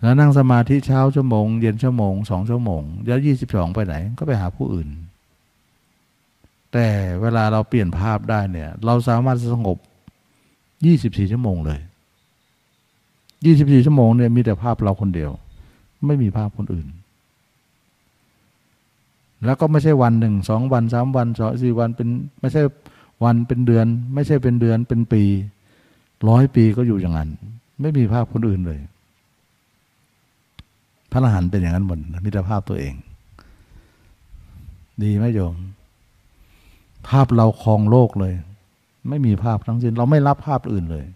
[SPEAKER 1] แล้วนั่งสมาธิเช้าชั่วโมง เย็นชั่วโมงสองชั่วโมง แล้วยี่สิบสองไปไหน ก็ไปหาผู้อื่น แต่เวลาเราเปลี่ยนภาพได้เนี่ย เราสามารถสงบยี่สิบสี่ชั่วโมงเลยยี่สิบสี่ชั่วโมงเนี่ยมีแต่ภาพเราคนเดียว ไม่มีภาพคนอื่น แล้วก็ไม่ใช่วันหนึ่งสองวันสามวันสองสี่วันเป็นไม่ใช่วันเป็นเดือน ไม่ใช่เป็นเดือนเป็นปีร้อยปีก็อยู่อย่างนั้น ไม่มีภาพคนอื่นเลย พระอรหันต์เป็นอย่างนั้นหมดมีแต่ภาพตัวเอง ดีไหมโยม ภาพเราครองโลกเลย ไม่มีภาพทั้งสิ้น เราไม่รับภาพอื่นเลย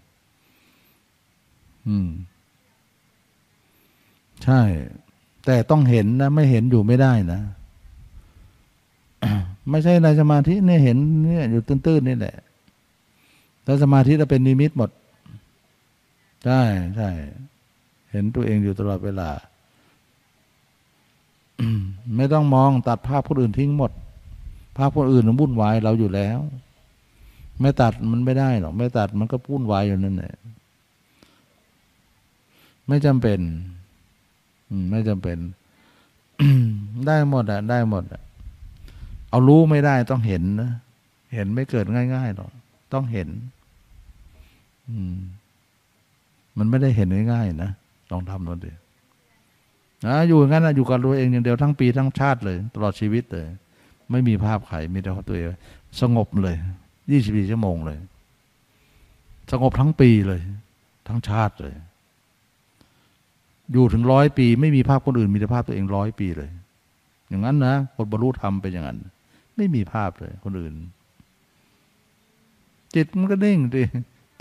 [SPEAKER 1] อืม ใช่ แต่ต้องเห็นนะ ไม่เห็นอยู่ไม่ได้นะ ไม่ใช่ในสมาธิเนี่ยเห็นเนี่ยอยู่ตื้นๆนี่แหละแต่สมาธิจะเป็นนิมิตหมด ใช่ใช่ เห็นตัวเองอยู่ตลอดเวลา ไม่ต้องมองตัดภาพคนอื่นทิ้งหมด ภาพคนอื่นมันวุ่นวายเราอยู่แล้ว ไม่ตัดมันไม่ได้หรอกไม่ตัดมันก็วุ่นวายอยู่นั่นแหละไม่จำเป็นอืไม่จำเป็น ได้หมดอะได้หมดอะเอารู้ไม่ได้ต้องเห็นนะเห็นไม่เกิดง่ายๆหรอกต้องเห็น อืม มันไม่ได้เห็นง่ายๆนะลองทำดูดินะอยู่งั้นนะอยู่กับตัวเองอย่างเดียวทั้งปีทั้งชาติเลย ตลอดชีวิตเลย ไม่มีภาพใครมีแต่ตัวเองสงบเลยยี่สิบสี่ชั่วโมงเลย สงบทั้งปีเลย ทั้งชาติเลย อยู่ถึงร้อยปี ไม่มีภาพคนอื่น มีแต่ภาพตัวเองร้อยปีเลย อย่างนั้นนะคนบรรลุธรรมเป็นอย่างนั้น ไม่มีภาพเลยคนอื่น จิตมันก็นิ่งดิ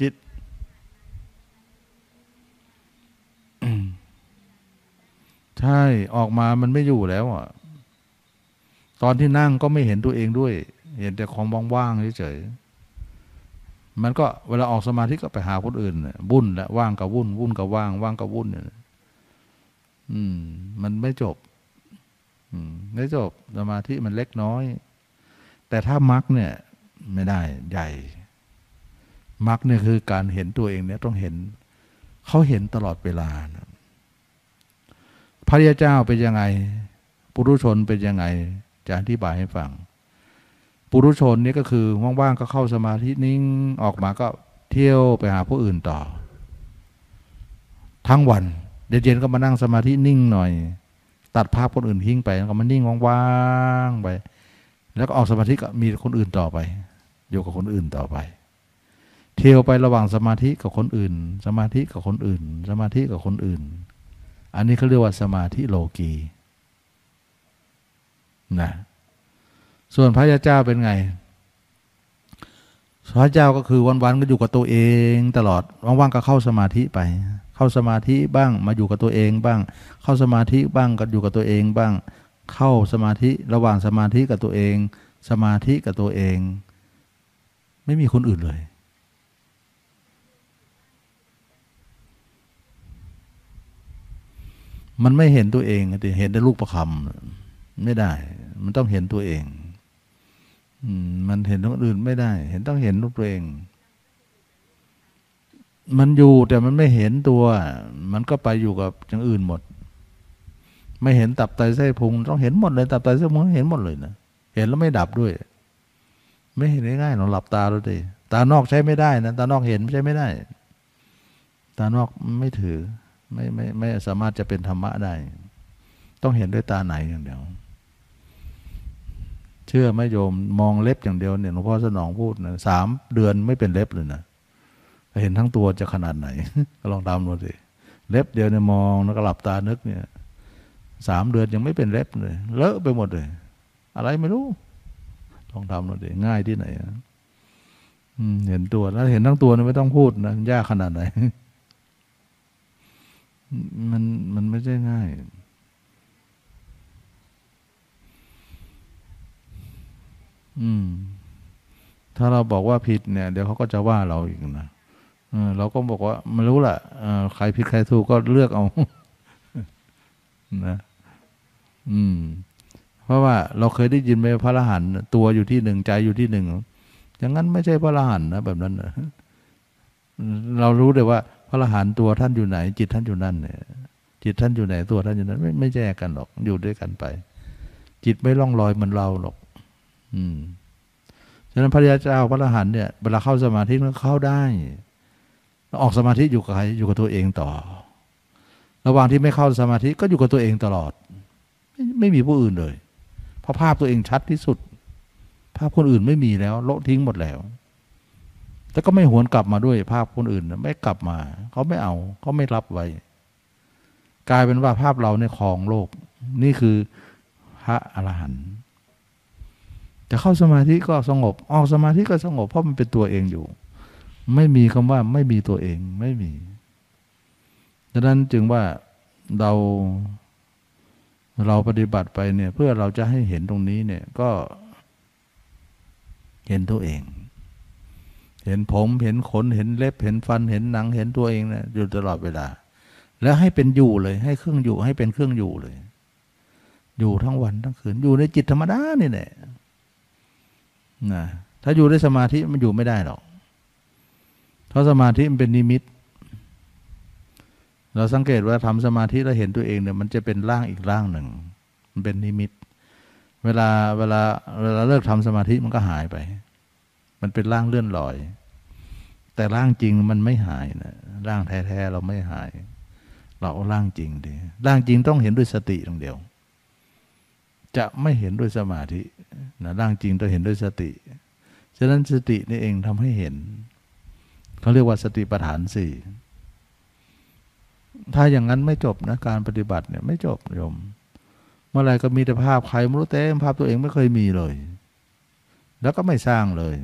[SPEAKER 1] จิตใช่ออกมามันไม่อยู่แล้วอะ ตอนที่นั่งก็ไม่เห็นตัวเองด้วย เห็นแต่ของว่างๆเฉยๆมันก็เวลาออกสมาธิก็ไปหาคนอื่นวุ่นและว่างกับวุ่นวุ่นกับว่างว่างกับวุ่นเนี่ยอืม มันไม่จบ อืมไม่จบสมาธิมันเล็กน้อย แต่ถ้ามรรคเนี่ย ไม่ได้ใหญ่มรรคเนี่ยคือการเห็นตัวเองเนี่ยต้องเห็นเขาเห็นตลอดเวลาพระยาเจ้าเป็นยังไง ปุถุชนเป็นยังไง จะอธิบายให้ฟัง ปุถุชนนี่ก็คือว่างๆก็เข้าสมาธินิ่งออกมาก็เที่ยวไปหาผู้อื่นต่อ ทั้งวันเย็นๆก็มานั่งสมาธินิ่งหน่อย ตัดภาพคนอื่นทิ้งไปแล้วก็มานิ่งว่างๆไป แล้วก็ออกสมาธิก็มีคนอื่นต่อไปอยู่กับคนอื่นต่อไป เที่ยวไประหว่างสมาธิกับคนอื่น สมาธิกับคนอื่น สมาธิกับคนอื่น อันนี้เขาเรียกว่าสมาธิโลกี นะส่วนพระยาเจ้าเป็นไง พระเจ้าก็คือวันๆก็อยู่กับตัวเองตลอดว่างๆก็เข้าสมาธิไป เข้าสมาธิบ้างมาอยู่กับตัวเองบ้าง เข้าสมาธิบ้างก็อยู่กับตัวเองบ้าง เข้าสมาธิระหว่างสมาธิกับตัวเอง สมาธิกับตัวเอง ไม่มีคนอื่นเลยมันไม่เห็นตัวเองแต่เห็นได้ลูกประคำ ไม่ได้ มันต้องเห็นตัวเองมันเห็นคนอื่นไม่ได้ เห็นต้องเห็นตัวเอง มันอยู่แต่มันไม่เห็นตัว มันก็ไปอยู่กับอย่างอื่นหมด ไม่เห็นตับไตไส้พุงต้องเห็นหมดเลย ตับไตไส้พุงเห็นหมดเลยนะเห็นแล้วไม่ดับด้วย ไม่เห็นง่ายๆเราหลับตาดูดิตานอกใช้ไม่ได้นะตานอกเห็นใช้ไม่ได้ ตานอกไม่ถือ ไม่ไม่ไม่สามารถจะเป็นธรรมะได้ ต้องเห็นด้วยตาไหนอย่างเดียว เชื่อไหมโยมมองเล็บอย่างเดียวเนี่ยหลวงพ่อสนองพูดนะสามเดือนไม่เป็นเล็บเลยนะเห็นทั้งตัวจะขนาดไหน ก็ลองตามดูสิเล็บเดียวเนี่ยมองแล้วก็หลับตานึกเนี่ยสามเดือนยังไม่เป็นเล็บเลยเลอะไปหมดเลย อะไรไม่รู้ลองทำดูดิง่ายที่ไหนเห็นตัวแล้วเห็นทั้งตัวไม่ต้องพูดนะยากขนาดไหนมันมันไม่ใช่ง่าย อืม ถ้าเราบอกว่าผิดเนี่ย เดี๋ยวเขาก็จะว่าเราอีกนะเราก็บอกว่าไม่รู้แหละใครผิดใครถูกก็เลือกเอานะ อืม เพราะว่าเราเคยได้ยินไหมพระอรหันต์ตัวอยู่ที่หนึ่งใจอยู่ที่หนึ่งอย่างนั้นไม่ใช่พระอรหันต์นะแบบนั้นนะเรารู้เลยว่า พระอรหันต์ตัวท่านอยู่ไหน จิตท่านอยู่นั่นเนี่ย จิตท่านอยู่ไหนตัวท่านอยู่นั้น ไม่ไม่แยกกันหรอกอยู่ด้วยกันไป จิตไม่ล่องลอยเหมือนเราหรอก อืมฉะนั้นพระยาเจ้าพระอรหันเนี่ยเวลาเข้าสมาธิมันเข้าได้ออกสมาธิอยู่กับใครอยู่กับตัวเองต่อ ระหว่างที่ไม่เข้าสมาธิก็อยู่กับตัวเองตลอด ไม่ไม่มีผู้อื่นเลย เพราะภาพตัวเองชัดที่สุด ภาพคนอื่นไม่มีแล้วโละทิ้งหมดแล้ว แต่ก็ไม่หวนกลับมาด้วยภาพคนอื่นไม่กลับมา เขาไม่เอาเขาไม่รับไว้ กลายเป็นว่าภาพเราในคลองโลก นี่คือพระอรหันต์ จะเข้าสมาธิก็สงบ ออกสมาธิก็สงบ เพราะมันเป็นตัวเองอยู่ ไม่มีคำว่าไม่มีตัวเองไม่มีดังนั้นจึงว่าเราเราปฏิบัติไปเนี่ยเพื่อเราจะให้เห็นตรงนี้เนี่ยก็เห็นตัวเอง เห็นผมเห็นขนเห็นเล็บ เห็นฟันเห็นหนังเห็นตัวเองเนี่ยอยู่ตลอดเวลา แล้วให้เป็นอยู่เลย ให้เครื่องอยู่ให้เป็นเครื่องอยู่เลย อยู่ทั้งวันทั้งคืนอยู่ในจิตธรรมดานี่แหละ นะถ้าอยู่ด้วยสมาธิมันอยู่ไม่ได้หรอก เพราะสมาธิมันเป็นนิมิต เราสังเกตว่าทำสมาธิแล้วเห็นตัวเองเนี่ยมันจะเป็นร่างอีกร่างหนึ่ง มันเป็นนิมิต เวลาเวลาเวลาเลิกทำสมาธิมันก็หายไป มันเป็นร่างเลื่อนลอย แต่ร่างจริงมันไม่หายนะร่างแท้ๆเราไม่หาย เราเอาร่างจริงดีร่างจริงต้องเห็นด้วยสติอย่างเดียว จะไม่เห็นด้วยสมาธิ นะร่างจริงต้องเห็นด้วยสติ ฉะนั้นสตินี่เองทำให้เห็น เขาเรียกว่าสติปัฏฐานสี่ ถ้าอย่างนั้นไม่จบนะการปฏิบัติเนี่ยไม่จบโยม เมื่อไรก็มีแต่ภาพใครไม่รู้เต็มภาพตัวเองไม่เคยมีเลย แล้วก็ไม่สร้างเลย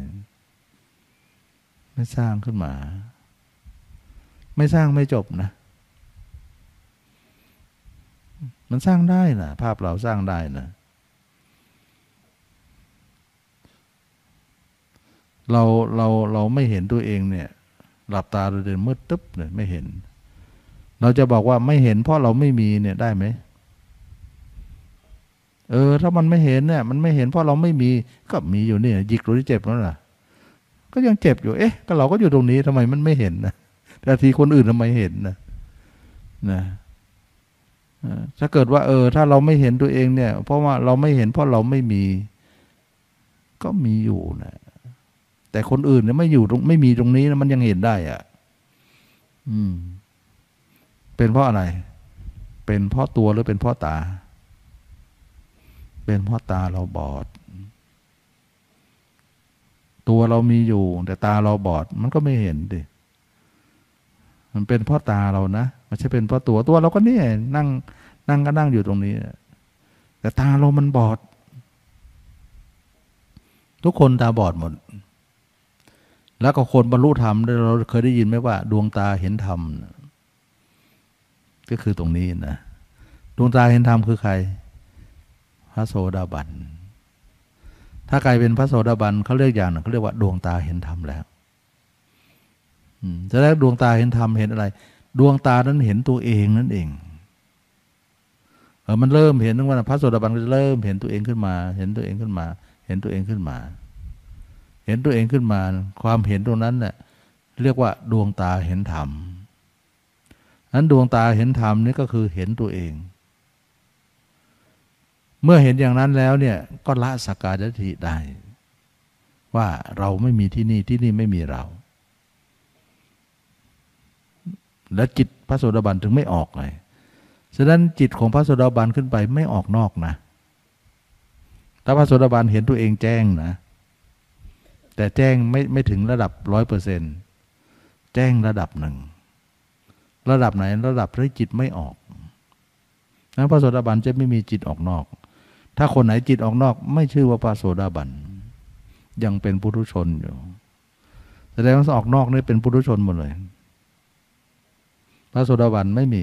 [SPEAKER 1] ไม่สร้างขึ้นมา ไม่สร้างไม่จบนะมันสร้างได้นะภาพเราสร้างได้นะ เราเราเราไม่เห็นตัวเองเนี่ยหลับตาเราเดินมืดตึ๊บเลยไม่เห็น เราจะบอกว่าไม่เห็นเพราะเราไม่มีเนี่ยได้ไหมเออ ถ้ามันไม่เห็นเนี่ย มันไม่เห็นเพราะเราไม่มีก็มีอยู่เนี่ยหยิกรู้ที่เจ็บนั่นแหละก็ยังเจ็บอยู่ เอ๊ะ ก็เราก็อยู่ตรงนี้ทำไมมันไม่เห็นนะแต่ทีคนอื่นทำไมเห็นนะนะถ้าเกิดว่า เออ ถ้าเราไม่เห็นตัวเองเนี่ย เพราะว่าเราไม่เห็นเพราะเราไม่มี ก็มีอยู่นะ แต่คนอื่นเนี่ยไม่อยู่ตรงไม่มีตรงนี้นะมันยังเห็นได้อะอืม เป็นเพราะอะไร เป็นเพราะตัวหรือเป็นเพราะตา เป็นเพราะตาเราบอด ตัวเรามีอยู่ แต่ตาเราบอด มันก็ไม่เห็นดิมันเป็นเพราะตาเรานะไม่ใช่เป็นเพราะตัวตัวเราก็เนี่ยนั่ง นั่งก็นั่งอยู่ตรงนี้แต่ตาเรามันบอด ทุกคนตาบอดหมด แล้วก็คนบรรลุธรรมเราเคยได้ยินไหมว่า ดวงตาเห็นธรรม ก็คือตรงนี้นะ ดวงตาเห็นธรรมคือใคร พระโสดาบัน ถ้าใครเป็นพระโสดาบันเขาเรียกอย่างนึงเขาเรียกว่า ดวงตาเห็นธรรมแล้วจะได้ดวงตาเห็นธรรมเห็นอะไร ดวงตานั้นเห็นตัวเองนั่นเองเออมันเริ่มเห็นตั้งว่พระโสดาบันก็จะเริ่มเห็นตัวเองขึ้นมา เห็นตัวเองขึ้นมา เห็นตัวเองขึ้นมา เห็นตัวเองขึ้นมา ความเห็นตรงนั้นเน่ยเรียกว่าดวงตาเห็นธรรมนั้นดวงตาเห็นธรรมนี่ก็คือเห็นตัวเอง เมื่อเห็นอย่างนั้นแล้วเนี่ยก็ละสักกายทิฏฐิได้ ว่าเราไม่มีที่นี่ที่นี่ไม่มีเรา และจิตพระโสดาบันถึงไม่ออกเลยฉะนั้นจิตของพระโสดาบันขึ้นไปไม่ออกนอกนะ ถ้าพระโสดาบันเห็นตัวเองแจ้งนะ แต่แจ้งไม่ไม่ถึงระดับร้อยเปอร์เซ็นต์แจ้งระดับหนึ่ง ระดับไหนระดับที่จิตไม่ออกนั้นพระโสดาบันจะไม่มีจิตออกนอก ถ้าคนไหนจิตออกนอก ไม่ชื่อว่าพระโสดาบัน ยังเป็นปุถุชนอยู่แสดงว่าออกนอกนี่เป็นปุถุชนหมดเลย พระโสดาบันไม่มี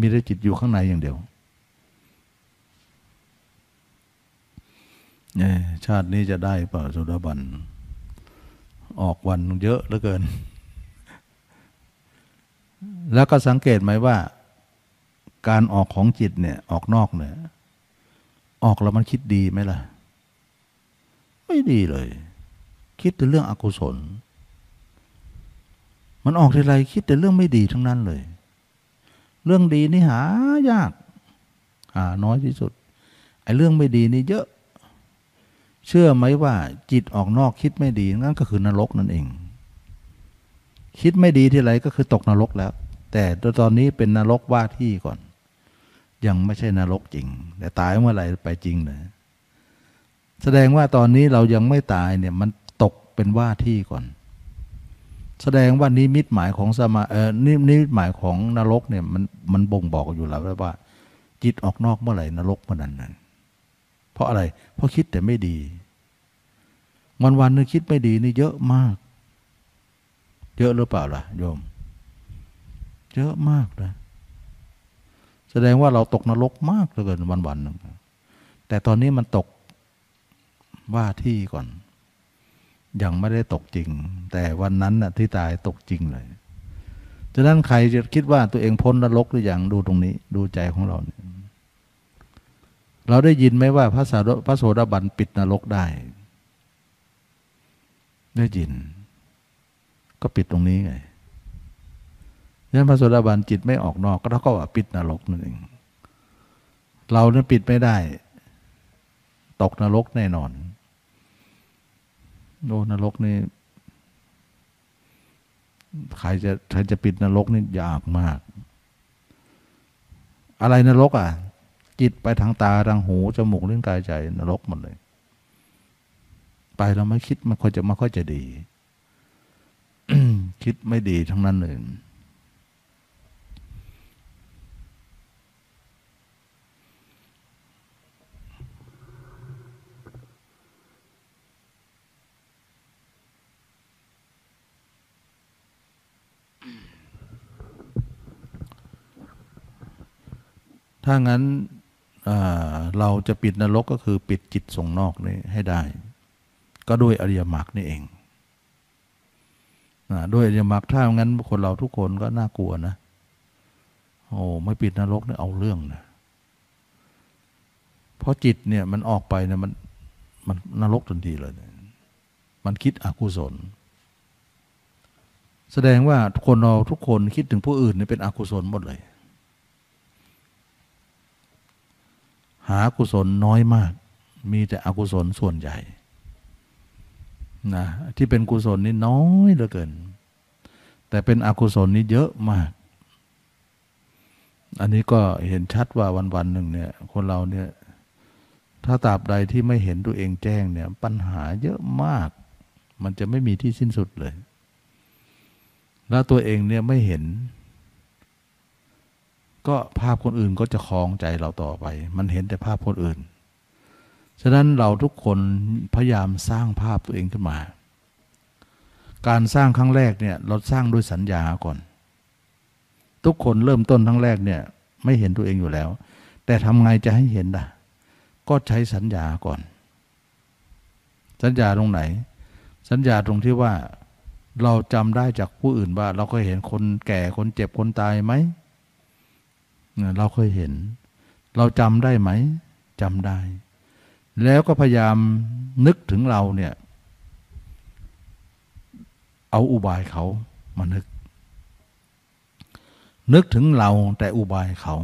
[SPEAKER 1] มีแต่จิตอยู่ข้างในอย่างเดียว ชาตินี้จะได้เปล่าสุดาบัน ออกวันเยอะเหลือเกิน แล้วก็สังเกตไหมว่า การออกของจิตเนี่ย ออกนอกเนี่ย ออกแล้วมันคิดดีไหมล่ะ ไม่ดีเลย คิดแต่เรื่องอกุศล มันออกทีไรคิดแต่เรื่องไม่ดีทั้งนั้นเลย เรื่องดีนี่หายาก หาน้อยที่สุดไอ้เรื่องไม่ดีนี่เยอะ เชื่อไหมว่าจิตออกนอกคิดไม่ดีนั่นก็คือนรกนั่นเอง คิดไม่ดีที่ไรก็คือตกนรกแล้ว แต่ตอนนี้เป็นนรกว่าที่ก่อน ยังไม่ใช่นรกจริง แต่ตายเมื่อไหร่ไปจริงเลยแสดงว่าตอนนี้เรายังไม่ตายเนี่ยมันตกเป็นว่าที่ก่อน แสดงว่านิมิตหมายของสมาเออนิมิตหมายของนรกเนี่ยมันมันบ่งบอกอยู่แล้วว่า จิตออกนอกเมื่อไหร่นรกเมื่อนั้น เพราะอะไร เพราะคิดแต่ไม่ดี วันวันนึงคิดไม่ดีนี่เยอะมาก เยอะหรือเปล่าล่ะโยม เยอะมากนะแสดงว่าเราตกนรกมากเหลือเกินวันวันนึงแต่ตอนนี้มันตกว่าที่ก่อน ยังไม่ได้ตกจริง แต่วันนั้นน่ะที่ตายตกจริงเลยฉะนั้นใครจะคิดว่าตัวเองพ้นนรกหรืออยังดูตรงนี้ ดูใจของเราเนี่ย เราได้ยินไหมว่าพระสาพระโสดาบันปิดนรกได้ ได้ยิน ก็ปิดตรงนี้ไงฉฉะนั้นพระโสดาบันจิตไม่ออกนอก ก็เท่ากับว่าปิดนรกนั่นเอง เราเนี่ยปิดไม่ได้ ตกนรกแน่นอนโดนรกนี่ใครจะใครจะปิดนรกนี่ยากมาก อะไรนรกอะ จิตไปทางตาทางหูจมูกลิ้นกายใจนรกหมดเลย ไปเราไม่คิดมันค่อยจะไม่ค่อยจะดีคิดไม่ดีทั้งนั้นเลยถ้างั้น เราจะปิดนรกก็คือปิดจิตส่งนอกนี่ให้ได้ ก็ด้วยอริยมรรคนี่เองด้วยอริยมรรคถ้างั้นคนเราทุกคนก็น่ากลัวนะโอ้ไม่ปิดนรกเนี่ยเอาเรื่องนะเพราะจิตเนี่ยมันออกไปเนี่ยมันมันนรกทันทีเลย มันคิดอกุศล แสดงว่าคนเราทุกคนคิดถึงผู้อื่นเนี่ยเป็นอกุศลหมดเลย หากุศลน้อยมาก มีแต่อกุศลส่วนใหญ่นะที่เป็นกุศลนี่น้อยเหลือเกิน แต่เป็นอกุศลนี่เยอะมาก อันนี้ก็เห็นชัดว่าวันวันหนึ่งเนี่ย คนเราเนี่ย ถ้าตราบใดที่ไม่เห็นตัวเองแจ้งเนี่ย ปัญหาเยอะมาก มันจะไม่มีที่สิ้นสุดเลย แล้วตัวเองเนี่ยไม่เห็น ก็ภาพคนอื่นก็จะคลองใจเราต่อไป มันเห็นแต่ภาพคนอื่น ฉะนั้นเราทุกคนพยายามสร้างภาพตัวเองขึ้นมา การสร้างครั้งแรกเนี่ยเราสร้างด้วยสัญญาก่อน ทุกคนเริ่มต้นครั้งแรกเนี่ยไม่เห็นตัวเองอยู่แล้ว แต่ทำไงจะให้เห็นล่ะ ก็ใช้สัญญาก่อน สัญญาตรงไหน สัญญาตรงที่ว่าเราจำได้จากผู้อื่นว่า เราก็เห็นคนแก่คนเจ็บคนตายไหม เราเคยเห็น เราจำได้ไหมจำได้ แล้วก็พยายามนึกถึงเราเนี่ย เอาอุบายเขามานึก นึกถึงเราแต่อุบายเขา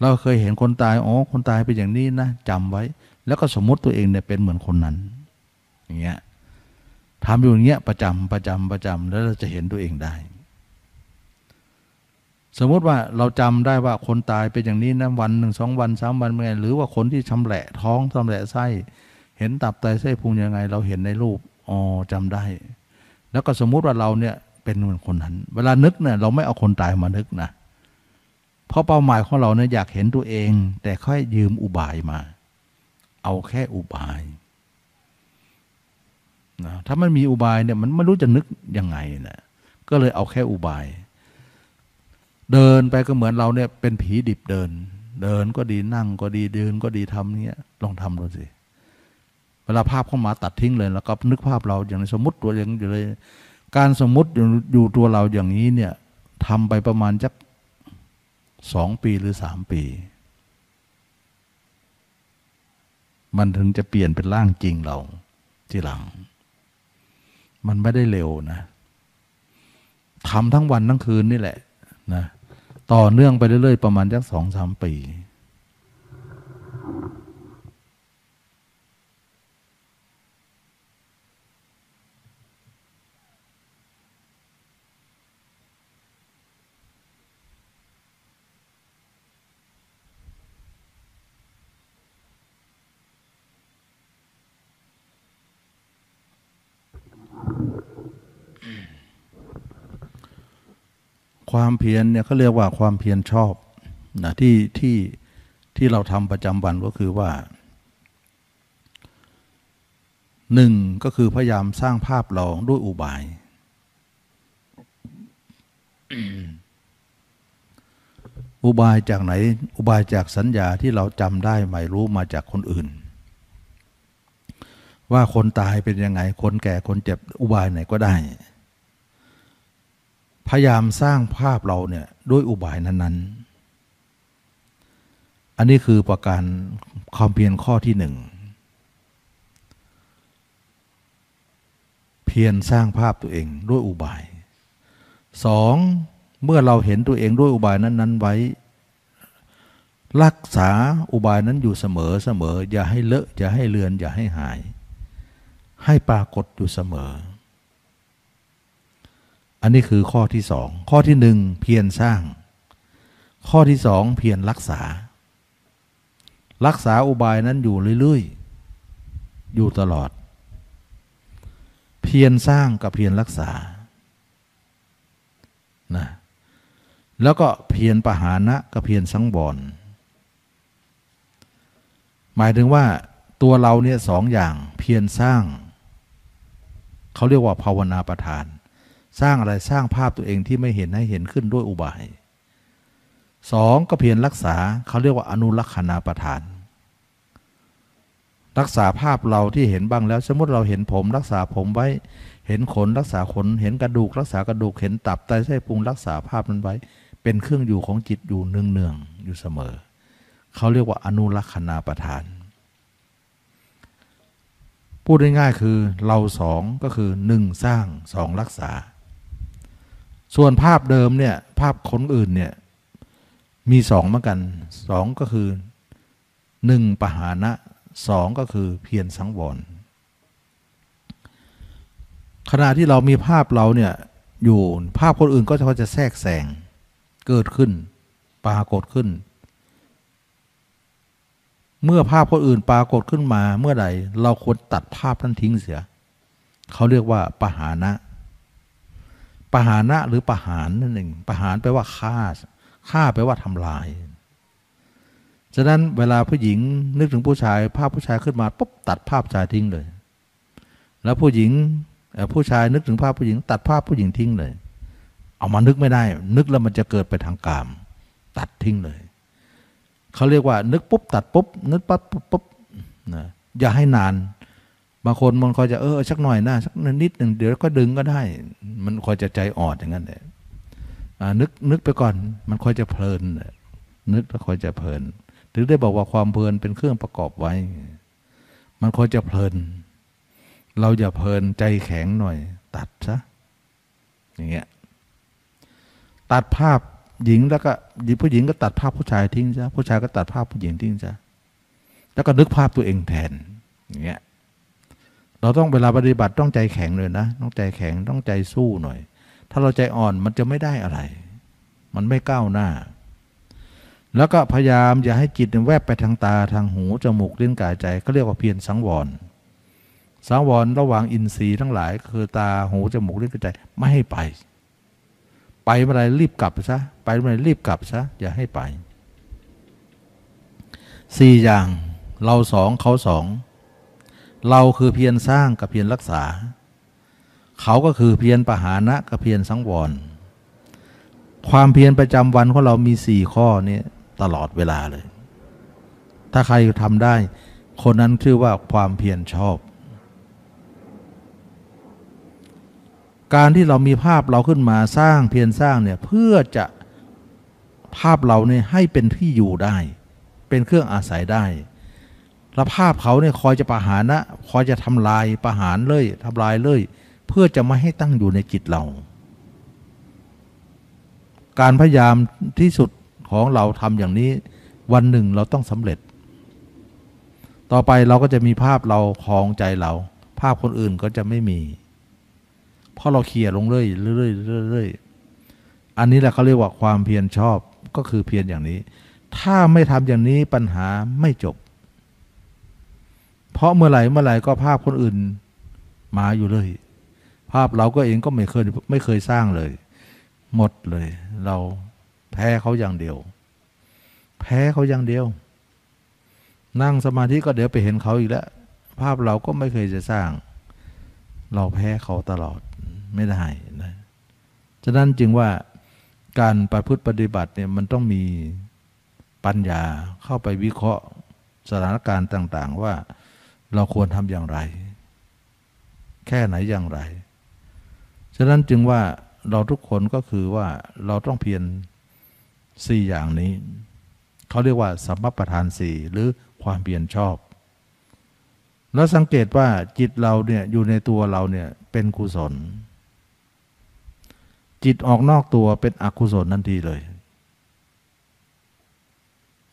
[SPEAKER 1] เราเคยเห็นคนตายอ๋อคนตายเป็นอย่างนี้นะจำไว้ แล้วก็สมมติตัวเองเนี่ยเป็นเหมือนคนนั้น อย่างเงี้ยทำอยู่อย่างเงี้ยประจำประจำประจำแล้วเราจะเห็นตัวเองได้ สมมติว่าเราจำได้ว่าคนตายเป็นอย่างนี้นะวันหนึ่งสองวันสามวันเป็นไงหรือว่าคนที่ชำแหละท้องชำแหละไส้ เห็นตับไตไส้พุงยังไง เราเห็นในรูปอ๋อจำได้ แล้วก็สมมุติว่าเราเนี่ยเป็นเหมือนคนนั้น เวลานึกเนี่ยเราไม่เอาคนตายมานึกนะเพราะเป้าหมายของเราเนี่ยอยากเห็นตัวเอง แต่ค่อยยืมอุบายมา เอาแค่อุบายนะถ้ามันมีอุบายเนี่ยมันไม่รู้จะนึกยังไงนะก็เลยเอาแค่อุบาย เดินไปก็เหมือนเราเนี่ยเป็นผีดิบเดิน เดินก็ดีนั่งก็ดีเดินก็ดีทำเนี้ยลองทำดูสิเวลาภาพเข้ามาตัดทิ้งเลยแล้วก็นึกภาพเราอย่างสมมติตัวอย่างอยู่เลย การสมมติอยู่ตัวเราอย่างนี้เนี่ยทำไปประมาณจักสองปีหรือสามปี มันถึงจะเปลี่ยนเป็นร่างจริงเราทีหลัง มันไม่ได้เร็วนะทำทั้งวันทั้งคืนนี่แหละนะ ต่อเนื่องไปเรื่อยๆ ประมาณสักสองสามปี ความเพียรเนี่ยเขาเรียกว่าความเพียรชอบนะที่ที่ที่เราทำประจำวันก็คือว่าหนึ่งก็คือพยายามสร้างภาพเราด้วยอุบาย อุบายจากไหน อุบายจากสัญญาที่เราจำได้ไม่รู้มาจากคนอื่น ว่าคนตายเป็นยังไง คนแก่คนเจ็บอุบายไหนก็ได้ พยายามสร้างภาพเราเนี่ยด้วยอุบายนั้น ๆ อันนี้คือประการความเพียรข้อที่หนึ่ง เพียรสร้างภาพตัวเองด้วยอุบายสองเมื่อเราเห็นตัวเองด้วยอุบายนั้น ๆ ไว้ รักษาอุบายนั้นอยู่เสมอเสมออย่าให้เลอะอย่าให้เลือน อย่าให้หาย ให้ปรากฏอยู่เสมอ อันนี้คือข้อที่สอง ข้อที่หนึ่งเพียรสร้าง ข้อที่สองเพียรรักษา รักษาอุบายนั้นอยู่เรื่อยๆ อยู่ตลอด เพียรสร้างกับเพียรรักษา นะ แล้วก็เพียรปหานะกับเพียรสังวรหมายถึงว่าตัวเราเนี่ยสองอย่างเพียรสร้าง เขาเรียกว่าภาวนาประทาน สร้างอะไรสร้างภาพตัวเองที่ไม่เห็นให้เห็นขึ้นด้วยอุบายสองก็เพียรรักษาเขาเรียกว่าอนุลักษณาประทาน รักษาภาพเราที่เห็นบ้างแล้ว สมมติเราเห็นผม รักษาผมไว้ เห็นขนรักษาขน เห็นกระดูก รักษากระดูก เห็นตับไตไส้พุงรักษาภาพนั้นไว้ เป็นเครื่องอยู่ของจิตอยู่เนืองเนืองอยู่เสมอ เขาเรียกว่าอนุลักษณาประทาน พูดง่ายๆคือเราสองก็คือหนึ่งสร้างสองรักษา ส่วนภาพเดิมเนี่ยภาพคนอื่นเนี่ยมีสองเหมือนกันสองก็คือหนึ่งปหานะสองก็คือเพียรสังวรขณะที่เรามีภาพเราเนี่ยอยู่ภาพคนอื่นก็จะจะแทรกแซงเกิดขึ้นปรากฏขึ้น เมื่อภาพคนอื่นปรากฏขึ้นมาเมื่อใดเราควรตัดภาพนั้นทิ้งเสีย เขาเรียกว่าปหานะ ปหานะหรือปหานนั่นเองปหานแปลว่าฆ่าฆ่าแปลว่าทำลาย ฉะนั้นเวลาผู้หญิงนึกถึงผู้ชาย ภาพผู้ชายขึ้นมาปุ๊บตัดภาพชายทิ้งเลย แล้วผู้หญิงผู้ชายนึกถึงภาพผู้หญิง ตัดภาพผู้หญิงทิ้งเลย เอามานึกไม่ได้ นึกแล้วมันจะเกิดไปทางกาม ตัดทิ้งเลย เขาเรียกว่า นึกปุ๊บตัดปุ๊บนึกปั๊บปุ๊บนะอย่าให้นาน บางคนมันคอยจะเออสักหน่อยนะสักนิดหนึ่งเดี๋ยวก็ดึงก็ได้ มันคอยจะใจอ่อนอย่างนั้นเลยนึกนึกไปก่อน มันคอยจะเพลินนึกแล้วคอยจะเพลินถึงได้บอกว่าความเพลินเป็นเครื่องประกอบไว้ มันคอยจะเพลิน เราอย่าเพลินใจแข็งหน่อย ตัดซะอย่างเงี้ยตัดภาพหญิงแล้วก็ผู้หญิงก็ตัดภาพผู้ชายทิ้งซะผู้ชายก็ตัดภาพผู้หญิงทิ้งซะแล้วก็นึกภาพตัวเองแทนอย่างเงี้ย เราต้องเวลาปฏิบัติต้องใจแข็งเลยนะ ต้องใจแข็งต้องใจสู้หน่อย ถ้าเราใจอ่อนมันจะไม่ได้อะไร มันไม่ก้าวหน้า แล้วก็พยายามอย่าให้จิตแวบไปทางตาทางหูจมูกลิ้นกายใจก็เรียกว่าเพียรสังวร สังวรระหว่างอินทรีย์ทั้งหลาย คือตาหูจมูกลิ้นกายใจไม่ให้ไป ไปเมื่อไรรีบกลับซะไปเมื่อไรรีบกลับซะอย่าให้ไปสี่อย่างเราสองเขาสอง เราคือเพียรสร้างกับเพียรรักษา เขาก็คือเพียรปหานะกับเพียรสังวร ความเพียรประจำวันของเรามีสี่ข้อนี้ตลอดเวลาเลย ถ้าใครทำได้ คนนั้นชื่อว่าความเพียรชอบ การที่เรามีภาพเราขึ้นมาสร้างเพียรสร้างเนี่ยเพื่อจะภาพเราเนี่ยให้เป็นที่อยู่ได้ เป็นเครื่องอาศัยได้ ล้วภาพเขาเนี่ยคอยจะประหารนะคอยจะทำลายประหารเลยทำลายเลย เพื่อจะไม่ให้ตั้งอยู่ในจิตเรา การพยายามที่สุดของเราทำอย่างนี้ วันหนึ่งเราต้องสำเร็จ ต่อไปเราก็จะมีภาพเราคลองใจเรา ภาพคนอื่นก็จะไม่มี เพราะเราเคลียร์ลงเรื่อยเรื่อยเรื่อยอันนี้แหละเขาเรียกว่าความเพียรชอบก็คือเพียรอย่างนี้ ถ้าไม่ทำอย่างนี้ปัญหาไม่จบ เพราะเมื่อไหร่เมื่อไหร่ก็ภาพคนอื่นมาอยู่เลย ภาพเราก็เองก็ไม่เคยไม่เคยสร้างเลย หมดเลย เราแพ้เขาอย่างเดียว แพ้เขาอย่างเดียว นั่งสมาธิก็เดี๋ยวไปเห็นเขาอีกแล้ว ภาพเราก็ไม่เคยจะสร้าง เราแพ้เขาตลอดไม่ได้นะฉะนั้นจึงว่าการประพฤติปฏิบัติเนี่ยมันต้องมีปัญญาเข้าไปวิเคราะห์สถานการณ์ต่าง ๆ ว่า เราควรทำอย่างไร แค่ไหนอย่างไร ฉะนั้นจึงว่าเราทุกคนก็คือว่าเราต้องเพียรสี่อย่างนี้ เขาเรียกว่าสัมมประธานสี่หรือความเพียรชอบ แล้วสังเกตว่าจิตเราเนี่ยอยู่ในตัวเราเนี่ยเป็นกุศล จิตออกนอกตัวเป็นอกุศลทันทีเลย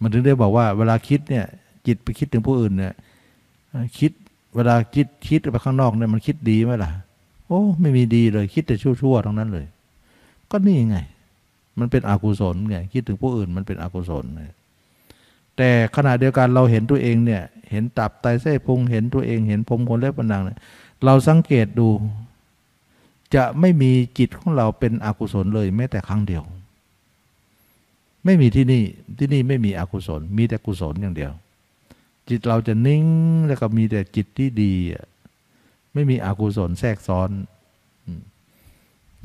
[SPEAKER 1] มันถึงได้บอกว่าเวลาคิดเนี่ยจิตไปคิดถึงผู้อื่นเนี่ย คิดเวลาคิดคิดไปข้างนอกเนี่ยมันคิดดีไหมล่ะ โอ้ ไม่มีดีเลย คิดแต่ชั่วๆทั้งนั้นเลย ก็นี่ไง มันเป็นอกุศลไงคิดถึงผู้อื่นมันเป็นอกุศลแต่ขณะเดียวกันเราเห็นตัวเองเนี่ย เห็นตับไตเส้พุงเห็นตัวเองเห็นผมคนเล็บปนังเนี่ยเราสังเกตดู จะไม่มีจิตของเราเป็นอกุศลเลย แม้แต่ครั้งเดียว ไม่มีที่นี่ที่นี่ไม่มีอกุศล มีแต่กุศลอย่างเดียว จิตเราจะนิ่งแล้วก็มีแต่จิตที่ดี ไม่มีอกุศลแทรกซ้อน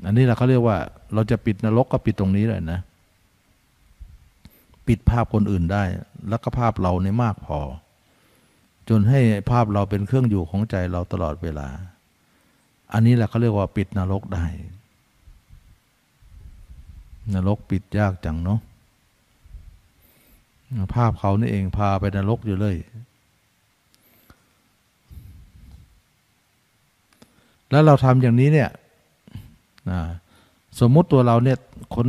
[SPEAKER 1] อันนี้แหละเขาเรียกว่า เราจะปิดนรกก็ปิดตรงนี้เลยนะ ปิดภาพคนอื่นได้ แล้วก็ภาพเราในมากพอ จนให้ภาพเราเป็นเครื่องอยู่ของใจเราตลอดเวลา อันนี้แหละเขาเรียกว่าปิดนรกได้ นรกปิดยากจังเนาะ ภาพเขานี่เองพาไปนรกอยู่เลย แล้วเราทำอย่างนี้เนี่ยสมมุติตัวเราเนี่ยคน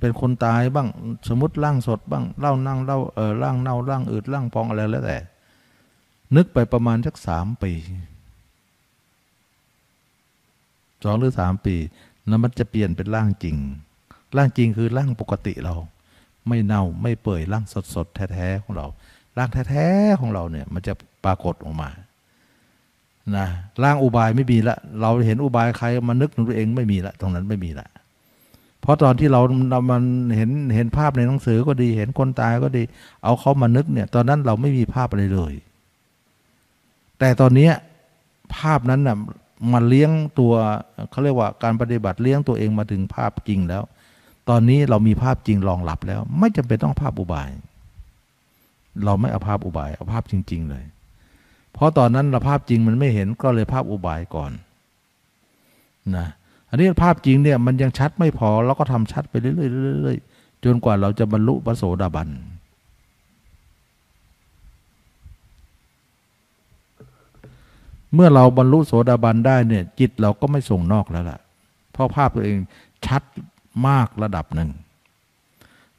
[SPEAKER 1] เป็นคนตายบ้าง สมมติร่างสดบ้างเล่านั่งเล่าเออร่างเน่าร่างอืดร่างพองอะไรแล้วแต่ นึกไปประมาณสักสามปีสองหรือสามปี แล้วมันจะเปลี่ยนเป็นร่างจริง ร่างจริงคือร่างปกติเรา ไม่เน่าไม่เปื่อยร่างสดสดแท้ๆของเรา ร่างแท้ๆของเราเนี่ยมันจะปรากฏออกมานะร่างอุบายไม่มีละ เราเห็นอุบายใครมานึกถึงตัวเองไม่มีละ ตรงนั้นไม่มีละ เพราะตอนที่เราเรามันเห็นเห็นภาพในหนังสือก็ดี เห็นคนตายก็ดี เอาเขามานึกเนี่ย ตอนนั้นเราไม่มีภาพอะไรเลย แต่ตอนนี้ภาพนั้นน่ะมันเลี้ยงตัวเขาเรียกว่าการปฏิบัติเลี้ยงตัวเองมาถึงภาพจริงแล้ว ตอนนี้เรามีภาพจริงรองรับแล้ว ไม่จำเป็นต้องภาพอุบาย เราไม่เอาภาพอุบาย เอาภาพจริง ๆ เลย เพราะตอนนั้นเราภาพจริงมันไม่เห็นก็เลยภาพอุบายก่อนนะอันนี้ภาพจริงเนี่ยมันยังชัดไม่พอเราก็ทำชัดไปเรื่อยๆจนกว่าเราจะบรรลุพระโสดาบันเมื่อเราบรรลุโสดาบันได้เนี่ยจิตเราก็ไม่ส่งนอกแล้วล่ะเพราะภาพตัวเองชัด มากระดับหนึ่ง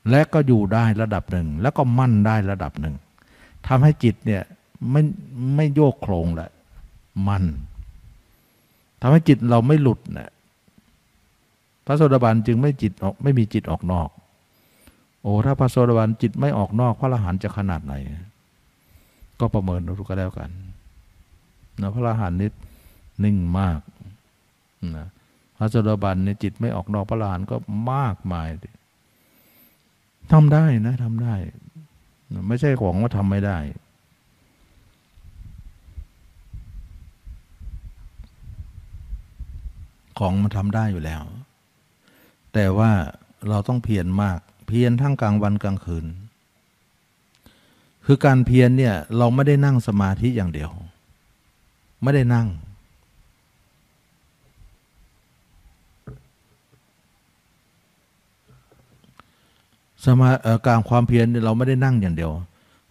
[SPEAKER 1] และก็อยู่ได้ระดับหนึ่ง แล้วก็มั่นได้ระดับหนึ่งทำให้จิตเนี่ยไม่ไม่โยกโครงแหละมั่นทำให้จิตเราไม่หลุดนะพระโสดาบันจึงไม่จิตออกไม่มีจิตออกนอก โอ้ถ้าพระโสดาบันจิตไม่ออกนอก พระอรหันต์จะขนาดไหน ก็ประเมินดูก็แล้วกันนะพระอรหันต์นี่นิ่งมากนะ ระโสดาบันเนี่ยจิตไม่ออกนอกพระอรหันก็มากมายทำได้นะทำได้ ไม่ใช่ของว่าทำไม่ได้ ของมันทำได้อยู่แล้ว แต่ว่าเราต้องเพียรมาก เพียรทั้งกลางวันกลางคืน คือการเพียรเนี่ยเราไม่ได้นั่งสมาธิอย่างเดียว ไม่ได้นั่ง สมาการความเพียรเราไม่ได้นั่งอย่างเดียว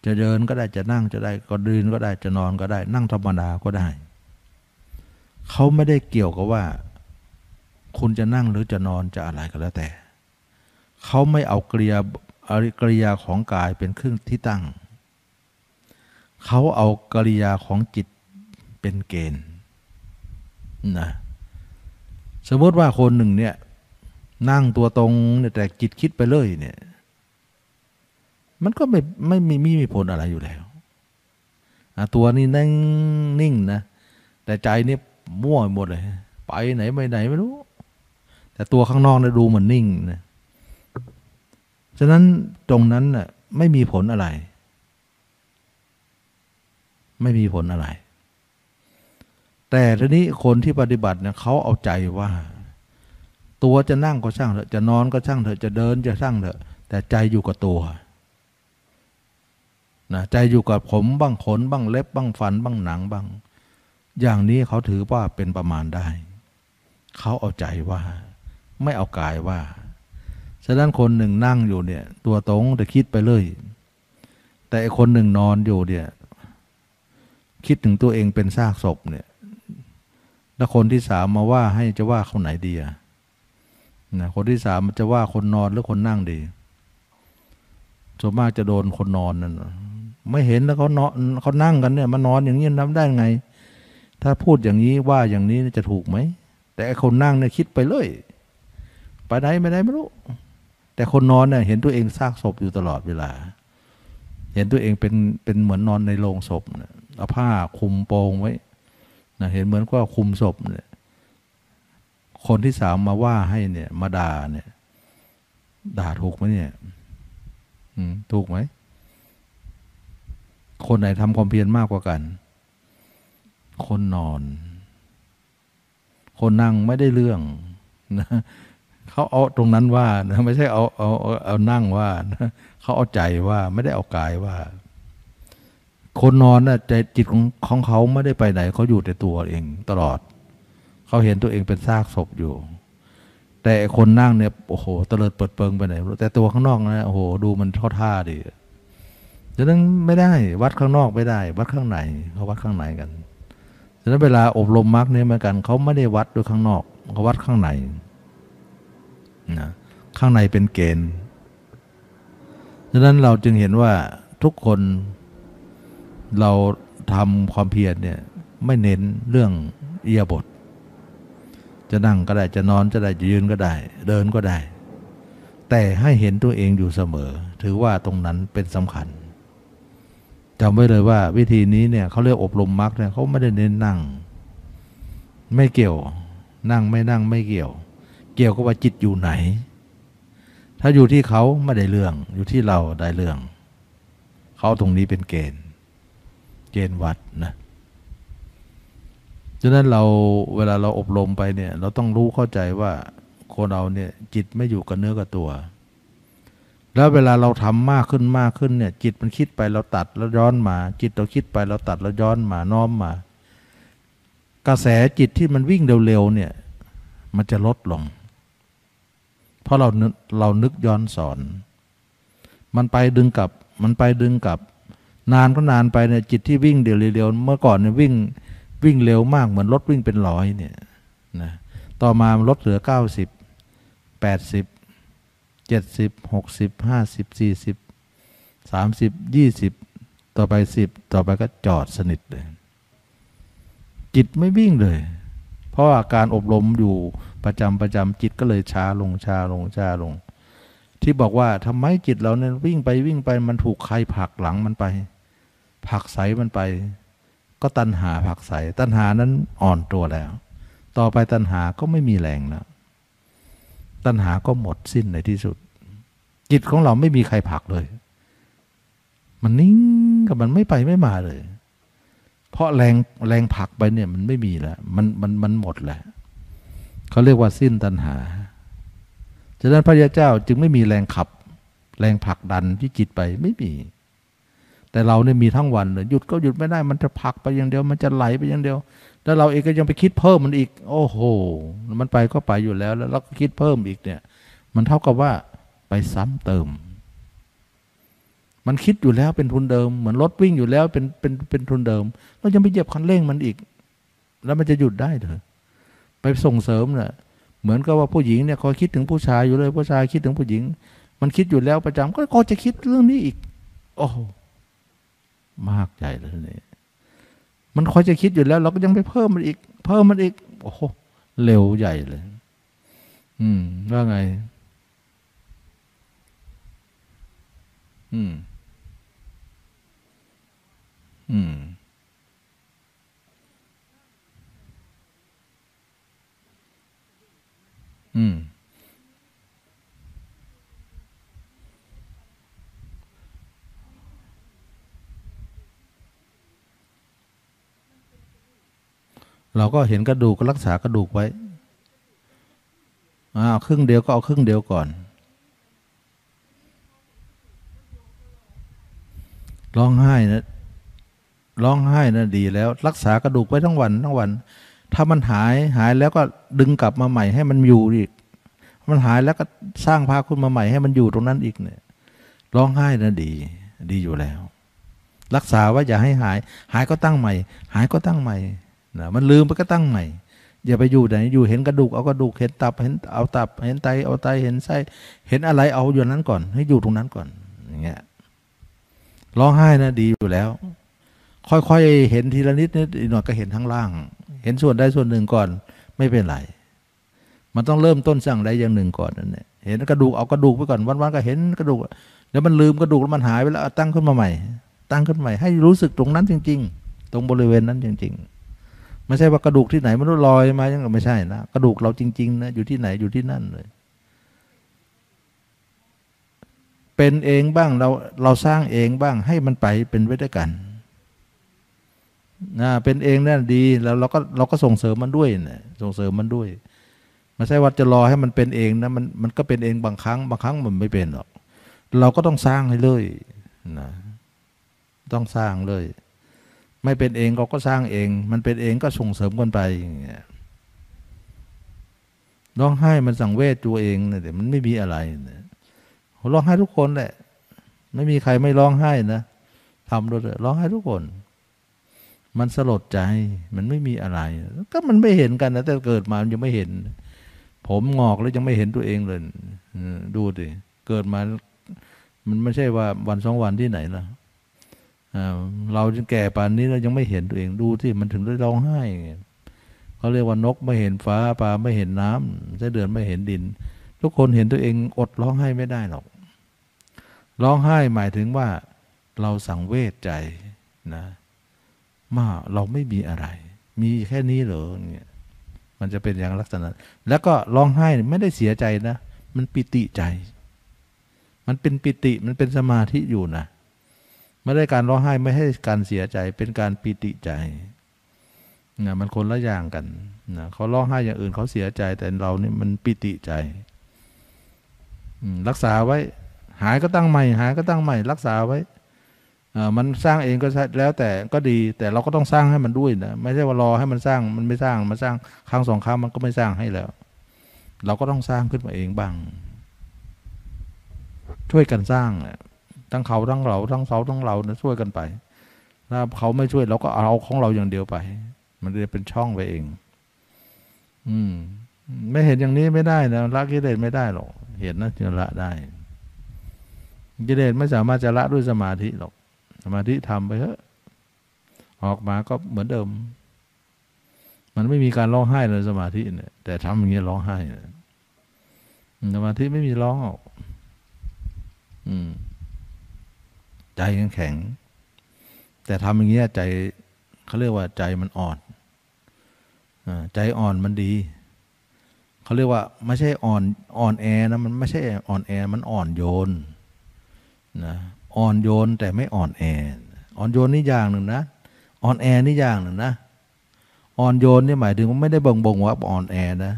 [SPEAKER 1] จะเดินก็ได้จะนั่งจะได้ก็ดืนก็ได้จะนอนก็ได้ นั่งธรรมดาก็ได้ เขาไม่ได้เกี่ยวกับว่า คุณจะนั่งหรือจะนอนจะอะไรก็แล้วแต่ เขาไม่เอากริยาอริกริยาของกายเป็นเครื่องที่ตั้ง เขาเอากริยาของจิตเป็นเกณฑ์นะสมมติว่าคนหนึ่งเนี่ยนั่งตัวตรงแต่จิตคิดไปเลยเนี่ย มันก็ไม่ไม่มีไม่มีผลอะไรอยู่แล้วตัวนี้นั่งนิ่งนะแต่ใจนี่มั่วหมดเลย ไปไหนไปไหนไม่รู้ แต่ตัวข้างนอกเนะดูเหมือนนิ่งนะฉะนั้นตรงนั้นน่ะไม่มีผลอะไร ไม่มีผลอะไร แต่ทีนี้คนที่ปฏิบัติเนี่ยเขาเอาใจว่า ตัวจะนั่งก็ช่างเถอะจะนอนก็ช่างเถอะจะเดินจะช่างเถอะ แต่ใจอยู่กับตัว นะใจอยู่กับผมบ้างขนบ้างเล็บบ้างฟันบ้างหนังบ้าง อย่างนี้เขาถือว่าเป็นประมาณได้ เขาเอาใจว่า ไม่เอากายว่า ฉะนั้นคนหนึ่งนั่งอยู่เนี่ย ตัวตรงแต่คิดไปเลย แต่คนหนึ่งนอนอยู่เนี่ย คิดถึงตัวเองเป็นซากศพเนี่ย แล้วคนที่สามมาว่าให้จะว่าเขาไหนดีอะนะคนที่สามจะว่าคนนอนหรือคนนั่งดีส่วนมากจะโดนคนนอนนั่น ไม่เห็นแล้วเขาเนอนเขานั่งกันเนี่ยมานอนอย่างนี้ทำได้ไง ถ้าพูดอย่างนี้ว่าอย่างนี้จะถูกไหม แต่คนนั่งเนี่ยคิดไปเลย ไปไหนไม่ได้ไม่รู้ แต่คนนอนเนี่ยเห็นตัวเองซากศพอยู่ตลอดเวลา เห็นตัวเองเป็นเป็นเหมือนนอนในโรงศพเนี่ยเอาผ้าคุมโปงไว้นะเห็นเหมือนก็คลุมศพเนี่ยคนที่สามมาว่าให้เนี่ย มาด่าเนี่ย ด่าถูกไหมเนี่ยอืมถูกไหม คนไหนทำความเพียรมากกว่ากัน คนนอน คนนั่งไม่ได้เรื่องนะเขาเอาตรงนั้นว่านะไม่ใช่เอาเอาเอาเอานั่งว่านะเขาเอาใจว่าไม่ได้เอากายว่า คนนอนน่ะใจจิตของของเขาไม่ได้ไปไหนเขาอยู่แต่ตัวเองตลอด เขาเห็นตัวเองเป็นซากศพอยู่ แต่คนนั่งเนี่ยโอ้โหเตลิดเปิดเปิงไปไหนแต่ตัวข้างนอกนะโอ้โหดูมันท่อท่าดี ฉะนั้นไม่ได้วัดข้างนอกไม่ได้ วัดข้างในเขาวัดข้างในกัน ฉะนั้นเวลาอบรมมรรคเนี่ยเหมือนกันเขาไม่ได้วัดด้วยข้างนอกเขาวัดข้างในนะข้างในเป็นเกณฑ์ ฉะนั้นเราจึงเห็นว่าทุกคนเราทำความเพียรเนี่ยไม่เน้นเรื่องเอียบท จะนั่งก็ได้จะนอนจะได้จะยืนก็ได้ เดินก็ได้ แต่ให้เห็นตัวเองอยู่เสมอ ถือว่าตรงนั้นเป็นสำคัญ จำไว้เลยว่า วิธีนี้เนี่ยเขาเรียกอบรมมรรคเนี่ยเขาไม่ได้เน้นนั่ง ไม่เกี่ยว นั่งไม่นั่งไม่เกี่ยว เกี่ยวกับว่าจิตอยู่ไหน ถ้าอยู่ที่เขาไม่ได้เรื่อง อยู่ที่เราได้เรื่อง เขาตรงนี้เป็นเกณฑ์ เกณฑ์วัดนะฉะนั้นเราเวลาเราอบรมไปเนี่ย เราต้องรู้เข้าใจว่าคนเราเนี่ยจิตไม่อยู่กับเนื้อกับตัว แล้วเวลาเราทำมากขึ้นมากขึ้นเนี่ยจิตมันคิดไปเราตัดแล้วย้อนมา จิตเราคิดไปเราตัดแล้วย้อนมาน้อมมา กระแสจิตที่มันวิ่งเร็วๆเนี่ยมันจะลดลง เพราะเราเรานึกย้อนสอน มันไปดึงกลับมันไปดึงกลับ นานก็นานไปเนี่ยจิตที่วิ่งเร็วๆเมื่อก่อนเนี่ยวิ่งวิ่งเร็วมากเหมือนรถวิ่งเป็นร้อยเนี่ยนะต่อมาลดเหลือเก้าสิบแปดสิบ เจ็ดสิบหกสิบห้าสิบสี่สิบสามสิบยี่สิบต่อไปสิบต่อไปก็จอดสนิทเลย จิตไม่วิ่งเลย เพราะว่าการอบรมอยู่ประจำประจำจิตก็เลยช้าลงช้าลงช้าลง ที่บอกว่าทำไมจิตเราเนี่ยวิ่งไปวิ่งไปมันถูกใครผลักหลังมันไปผลักใสมันไป ก็ตัณหาผักใส ตัณหานั้นอ่อนตัวแล้ว ต่อไปตัณหาก็ไม่มีแรงแล้ว ตัณหาก็หมดสิ้นในที่สุด จิตของเราไม่มีใครผลักเลย มันนิ่งกับมันไม่ไปไม่มาเลย เพราะแรงแรงผลักไปเนี่ยมันไม่มีแล้ว มันมันมันหมดแล้วเขาเรียกว่าสิ้นตัณหาฉะนั้นพระยาเจ้าจึงไม่มีแรงขับ แรงผลักดันที่จิตไปไม่มี แต่เราเนี่ยมีทั้งวันเลยหยุดก็หยุดไม่ได้มันจะพักไปอย่างเดียว มันจะไหลไปอย่างเดียว แล้วเราเองก็ยังไปคิดเพิ่มมันอีก โอ้โห มันไปก็ไปอยู่แล้ว แล้วเราก็คิดเพิ่มอีกเนี่ย มันเท่ากับว่าไปซ้ำเติม มันคิดอยู่แล้วเป็นทุนเดิม เหมือนรถวิ่งอยู่แล้วเป็นเป็นเป็นทุนเดิม เรายังไปเหยียบคันเร่งมันอีก แล้วมันจะหยุดได้เถอะไปส่งเสริมเนี่ยเหมือนกับว่าผู้หญิงเนี่ยคอยคิดถึงผู้ชายอยู่เลย ผู้ชายคิดถึงผู้หญิง มันคิดอยู่แล้วประจำก็ก็จะคิดเรื่องนี้อีก โอ้มากใหญ่เลยนี่ย มันคอยจะคิดอยู่แล้ว เราก็ยังไปเพิ่มมันอีก เพิ่มมันอีก โอ้โหเร็วใหญ่เลย อืม ว่าไง อืม อืม อืม เราก็เห็นกระดูกก็รักษากระดูกไว้อาครึ่งเดียวก็เอาครึ่งเดียวก่อน ร้องไห้นะร้องไห้นะดีแล้ว รักษากระดูกไว้ทั้งวันทั้งวัน ถ้ามันหายหายแล้วก็ดึงกลับมาใหม่ให้มันอยู่อีก มันหายแล้วก็สร้างพาคุณมาใหม่ให้มันอยู่ตรงนั้นอีกเนี่ย ร้องไห้นะดี ดีอยู่แล้ว รักษาว่าอย่าให้หาย หายก็ตั้งใหม่ หายก็ตั้งใหม่ นะมันลืมไปก็ตั้งใหม่ อย่าไปอยู่ไหนอยู่เห็นกระดูกเอากระดูกเห็นตับเห็นเอาตับ เห็นไตเอาไตเห็นไส้เห็นอะไรเอาอยู่นั้นก่อน ให้อยู่ตรงนั้นก่อนอย่างเงี้ยร้องไห้นะดีอยู่แล้ว ค่อยๆเห็นทีละนิดนิดหน่อยก็เห็นทั้งล่าง เห็นส่วนใดส่วนหนึ่งก่อนไม่เป็นไรมันต้องเริ่มต้นสั่งใดอย่างหนึ่งก่อนนั่นแหละเห็นกระดูกเอากระดูกไปก่อนวันๆก็เห็นกระดูกแล้วมันลืมกระดูกแล้วมันหายไปแล้วตั้งขึ้นมาใหม่ ตั้งขึ้นใหม่ ให้รู้สึกตรงนั้นจริง ๆ ตรงบริเวณนั้นจริง ๆ ไม่ใช่ว่ากระดูกที่ไหนมันลอยมายังไม่ใช่นะกระดูกเราจริง ๆ นะ อยู่ที่ไหนอยู่ที่นั่นเลย เป็นเองบ้างเราเราสร้างเองบ้างให้มันไปเป็นไว้ด้วยกันนะเป็นเองนั่นดีแล้วเราก็เราก็ส่งเสริมมันด้วยนะส่งเสริมมันด้วยไม่ใช่ว่าจะรอให้มันเป็นเองนะมันมันก็เป็นเองบางครั้ง บางครั้งมันไม่เป็นหรอก เราก็ต้องสร้างให้เลยนะต้องสร้างเลย ไม่เป็นเองเราก็สร้างเอง มันเป็นเองก็ส่งเสริมกันไปอย่างเงี้ยร้องไห้มันสังเวชตัวเองเนะแต่มันไม่มีอะไรนะร้องไห้ทุกคนแหละ ไม่มีใครไม่ร้องไห้นะทำด้วยร้องไห้ทุกคน มันสลดใจ มันไม่มีอะไร ก็มันไม่เห็นกันนะแต่เกิดมามันยังไม่เห็น ผมงอกแล้วยังไม่เห็นตัวเองเลยดูดิเกิดมา มันไม่ใช่ว่าวันสองวันที่ไหนละ เราจนแก่ป่านนี้เรายังไม่เห็นตัวเองดูที่มันถึงได้ร้องไห้เขาเรียกว่านกไม่เห็นฟ้าปลาไม่เห็นน้ำไส้เดือนไม่เห็นดิน ทุกคนเห็นตัวเองอดร้องไห้ไม่ได้หรอก ร้องไห้หมายถึงว่า เราสังเวชใจนะมาเราไม่มีอะไร มีแค่นี้เหรอเนี่ยมันจะเป็นอย่างลักษณะ แล้วก็ร้องไห้ไม่ได้เสียใจนะ มันปิติใจ มันเป็นปิติมันเป็นสมาธิอยู่นะ ไม่ได้การร้องไห้ไม่ให้การเสียใจเป็นการปิติใจนะมันคนละอย่างกันนะเขาร้องไห้อย่างอื่นเขาเสียใจแต่เรานี่มันปิติใจรักษาไว้ หายก็ตั้งใหม่ หายก็ตั้งใหม่ รักษาไว้มันสร้างเองก็แล้วแต่ก็ดี แต่เราก็ต้องสร้างให้มันด้วยนะไม่ใช่ว่ารอให้มันสร้างมันไม่สร้างมันสร้างครั้งสองครั้งมันก็ไม่สร้างให้แล้ว เราก็ต้องสร้างขึ้นมาเองบ้าง ช่วยกันสร้าง ทั้งเขาทั้งเราทั้งเขาทั้งเรานะช่วยกันไปถ้าเขาไม่ช่วยเราก็เอาของเราอย่างเดียวไป มันจะเป็นช่องไปเอง อืม ไม่เห็นอย่างนี้ไม่ได้นะละกิเลสไม่ได้หรอกเห็นนะจะละได้กิเลสไม่สามารถจะละด้วยสมาธิหรอกสมาธิทำไปเถอะออกมาก็เหมือนเดิม มันไม่มีการร้องไห้เลยสมาธิเนี่ยแต่ทำอย่างนี้ร้องไห้สมาธิไม่มีร้องออกอืม ใจแข็ง แต่ทำอย่างเงี้ยใจเขาเรียกว่าใจมันอ่อนใจอ่อนมันดีเขาเรียกว่าไม่ใช่อ่อนอ่อนแอนะมันไม่ใช่อ่อนแอมันอ่อนโยนนะอ่อนโยนแต่ไม่อ่อนแออ่อนโยนนี่อย่างหนึ่งนะอ่อนแอนี่อย่างหนึ่งนะอ่อนโยนนี่หมายถึงไม่ได้บ่งบ่งว่าอ่อนแอนะ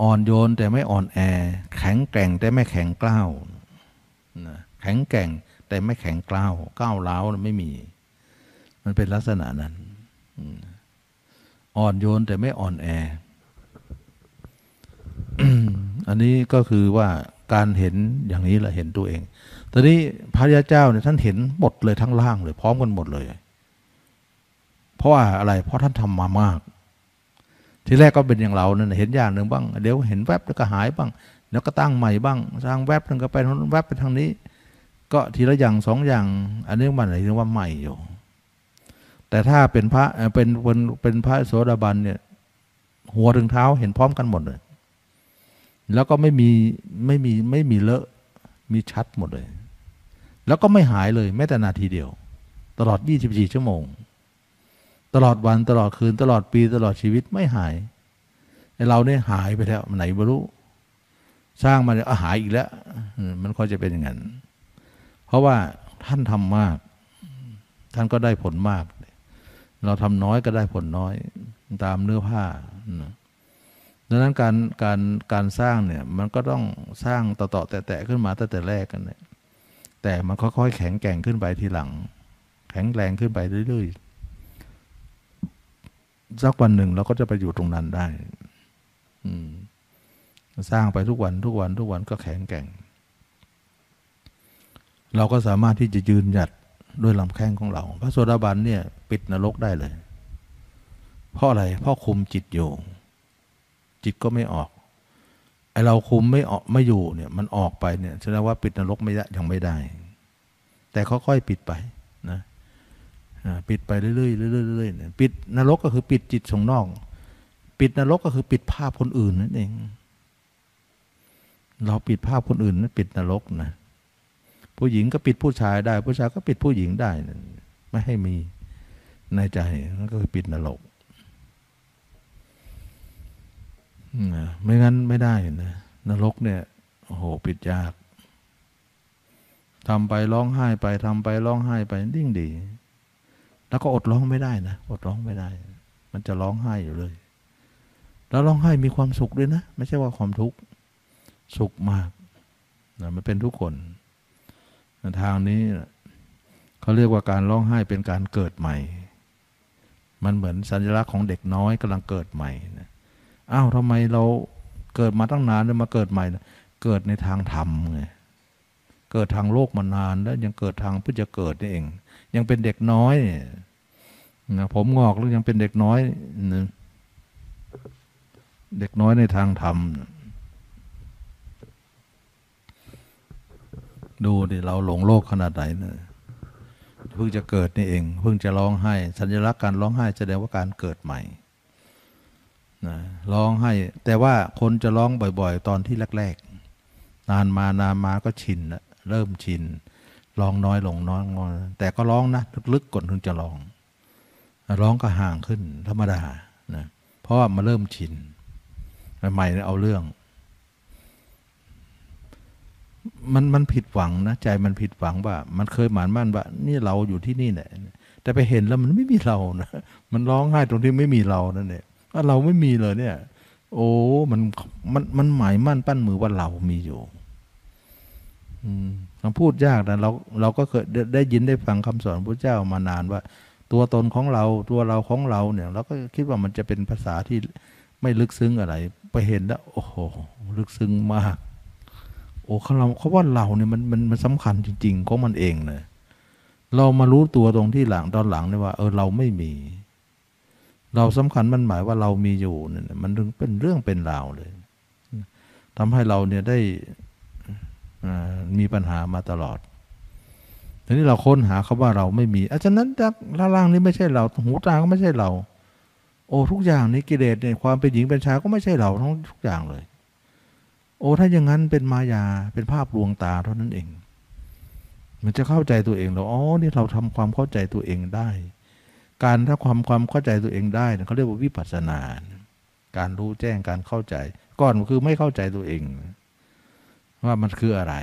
[SPEAKER 1] อ่อนโยนแต่ไม่อ่อนแอ แข็งแกร่งแต่ไม่แข็งกล้าวแข็งแกร่งแต่ไม่แข็งกล้าวก้าวร้าวไม่มี มันเป็นลักษณะนั้นอ่อนโยนแต่ไม่อ่อนแอ อันนี้ก็คือว่าการเห็นอย่างนี้แหละเห็นตัวเอง ตอนนี้พระยาเจ้าเนี่ยท่านเห็นหมดเลยทั้งล่างเลย พร้อมกันหมดเลย เพราะว่าอะไร เพราะท่านทำมามาก ทีแรกก็เป็นอย่างเราเนี่ยเห็นอย่างหนึ่งบ้าง เดี๋ยวเห็นแวบแล้วก็หายบ้าง แล้วก็ตั้งใหม่บ้างสร้างแวบนึงก็ไปแวบไปทางนี้ ก็ทีละอย่างสองอย่าง อันนี้มันเรียกว่าใหม่อยู่ แต่ถ้าเป็นพระเป็นเป็นเป็นพระโสดาบันเนี่ยหัวถึงเท้าเห็นพร้อมกันหมดเลย แล้วก็ไม่มีไม่มีไม่มีเลอะมีชัดหมดเลย แล้วก็ไม่หายเลยแม้แต่นาทีเดียว ตลอด 24 ชั่วโมง ตลอดวันตลอดคืน ตลอดปีตลอดชีวิตไม่หายไอเราเนี่ยหายไปแล้วไหนไม่รู้สร้างมาเนี่ยหายอีกแล้วมันก็จะเป็นอย่างนั้นเพราะว่าท่านทำมาก ท่านก็ได้ผลมาก เราทำน้อยก็ได้ผลน้อย ตามเนื้อผ้าดังนั้นการการการสร้างเนี่ยมันก็ต้องสร้างต่อๆแต่ๆขึ้นมาตั้งแต่แรกกันเนี่ยแต่มันค่อยๆแข็งแกร่งขึ้นไปทีหลัง แข็งแรงขึ้นไปเรื่อยๆ สักวันหนึ่งเราก็จะไปอยู่ตรงนั้นได้สร้างไปทุกวันทุกวันทุกวันก็แข็งแกร่ง เราก็สามารถที่จะยืนหยัดด้วยลำแข้งของเรา พระโสดาบันเนี่ย ปิดนรกได้เลย เพราะอะไร เพราะคุมจิตอยู่ จิตก็ไม่ออกไอเราคุมไม่ออกไม่อยู่เนี่ย มันออกไปเนี่ยแสดงว่าปิดนรกไม่ได้ยังไม่ได้ แต่ค่อยๆปิดไป ปิดไปเรื่อยๆเรื่อยๆเรื่อยๆเนี่ยปิดนรกก็คือปิดจิตส่งนอก ปิดนรกก็คือปิดภาพคนอื่นนั่นเอง เราปิดภาพคนอื่นนั่นปิดนรกนะผู้หญิงก็ปิดผู้ชายได้ ผู้ชายก็ปิดผู้หญิงได้นะไม่ให้มีในใจนั่นก็คือปิดนรกไม่งั้นไม่ได้นะนรกเนี่ยโอ้โหปิดยากทำไปร้องไห้ไปทำไปร้องไห้ไปดิ่งดี แล้วก็อดร้องไม่ได้นะ อดร้องไม่ได้ มันจะร้องไห้อยู่เลย แล้วร้องไห้มีความสุขด้วยนะ ไม่ใช่ว่าความทุกข์ สุขมากนะมันเป็นทุกคน ทางนี้เขาเรียกว่าการร้องไห้เป็นการเกิดใหม่ มันเหมือนสัญลักษณ์ของเด็กน้อยกำลังเกิดใหม่นะอ้าวทำไมเราเกิดมาตั้งนานแล้วมาเกิดใหม่นะเกิดในทางธรรมไง เกิดทางโลกมานานแล้วยังเกิดทางเพื่อจะเกิดนี่เอง ยังเป็นเด็กน้อยนะผมงอกแล้วยังเป็นเด็กน้อยนะเด็กน้อยในทางธรรม ดูดิเราหลงโลกขนาดไหนเนะเพิ่งจะเกิดนี่เอง เพิ่งจะร้องไห้ สัญลักษณ์การร้องไห้แสดงว่าการเกิดใหม่นะร้องไห้ แต่ว่าคนจะร้องบ่อย ๆ ตอนที่แรก ๆ นานมานานมาก็ชินละเริ่มชิน ร้องน้อยลงน้อยลงแต่ก็ร้องนะลึกๆก่อนถึงจะร้อง ร้องก็ห่างขึ้นธรรมดานะเพราะว่ามาเริ่มชินใหม่เอาเรื่อง มันมันผิดหวังนะใจมันผิดหวังว่า มันเคยหมานมั่นว่า นี่เราอยู่ที่นี่แหละแต่ไปเห็นแล้วมันไม่มีเรานะมันร้องไห้ตรงที่ไม่มีเรานั่นเองว่าเราไม่มีเลยเนี่ย โอ้มันมันมันหมายมั่นปั้นมือว่าเรามีอยู่ อืม พูดยากนะเราเราก็เคยได้ยินได้ฟังคำสอนพระเจ้ามานานว่า ตัวตนของเราตัวเราของเราเนี่ยเราก็คิดว่ามันจะเป็นภาษาที่ไม่ลึกซึ้งอะไร ไปเห็นแล้วโอ้โหลึกซึ้งมากโอ้เขาเราเขาว่าเราเนี่ยมันมันมันสำคัญจริง ๆ ของมันเองเลยเรามารู้ตัวตรงที่หลังตอนหลังเนี่ยว่า เออเราไม่มี เราสำคัญมันหมายว่าเรามีอยู่เนี่ยมันถึงเป็นเรื่องเป็นราวเลยทำให้เราเนี่ยได้ มีปัญหามาตลอดทีนี้เราค้นหาคาว่าเราไม่มีอาจารย์นั้นล่างนี้ไม่ใช่เรา หูตาก็ไม่ใช่เรา โอ้ทุกอย่างนี้กิเลสเนี่ยความเป็นหญิงเป็นชายก็ไม่ใช่เราทั้งทุกอย่างเลย โอ้ถ้าอย่างนั้นเป็นมายาเป็นภาพลวงตาเท่านั้นเอง มันจะเข้าใจตัวเองเราอ๋อนี่เราทำความเข้าใจตัวเองได้ การถ้าความความเข้าใจตัวเองได้เขาเรียกว่าวิปัสสนา การรู้แจ้งการเข้าใจ ก่อนคือไม่เข้าใจตัวเอง ว่ามันคืออะไร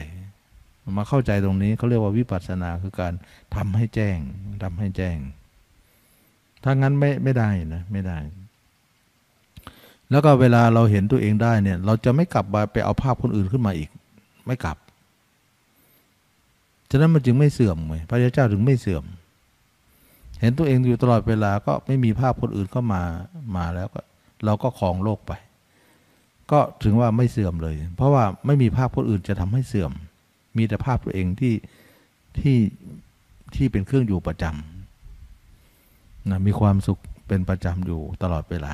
[SPEAKER 1] มาเข้าใจตรงนี้เขาเรียกว่าวิปัสสนาคือการทำให้แจ้งทำให้แจ้ง ถ้างั้นไม่ไม่ได้นะไม่ได้ แล้วก็เวลาเราเห็นตัวเองได้เนี่ย เราจะไม่กลับไปเอาภาพคนอื่นขึ้นมาอีก ไม่กลับ ฉะนั้นมันจึงไม่เสื่อมไงพระเจ้าถึงไม่เสื่อม เห็นตัวเองอยู่ตลอดเวลาก็ไม่มีภาพคนอื่นเข้ามามาแล้วก็ เราก็คลองโลกไป ก็ถึงว่าไม่เสื่อมเลย เพราะว่าไม่มีภาพคนอื่นจะทำให้เสื่อม มีแต่ภาพตัวเองที่ที่ที่เป็นเครื่องอยู่ประจำนะมีความสุขเป็นประจำอยู่ตลอดเวลา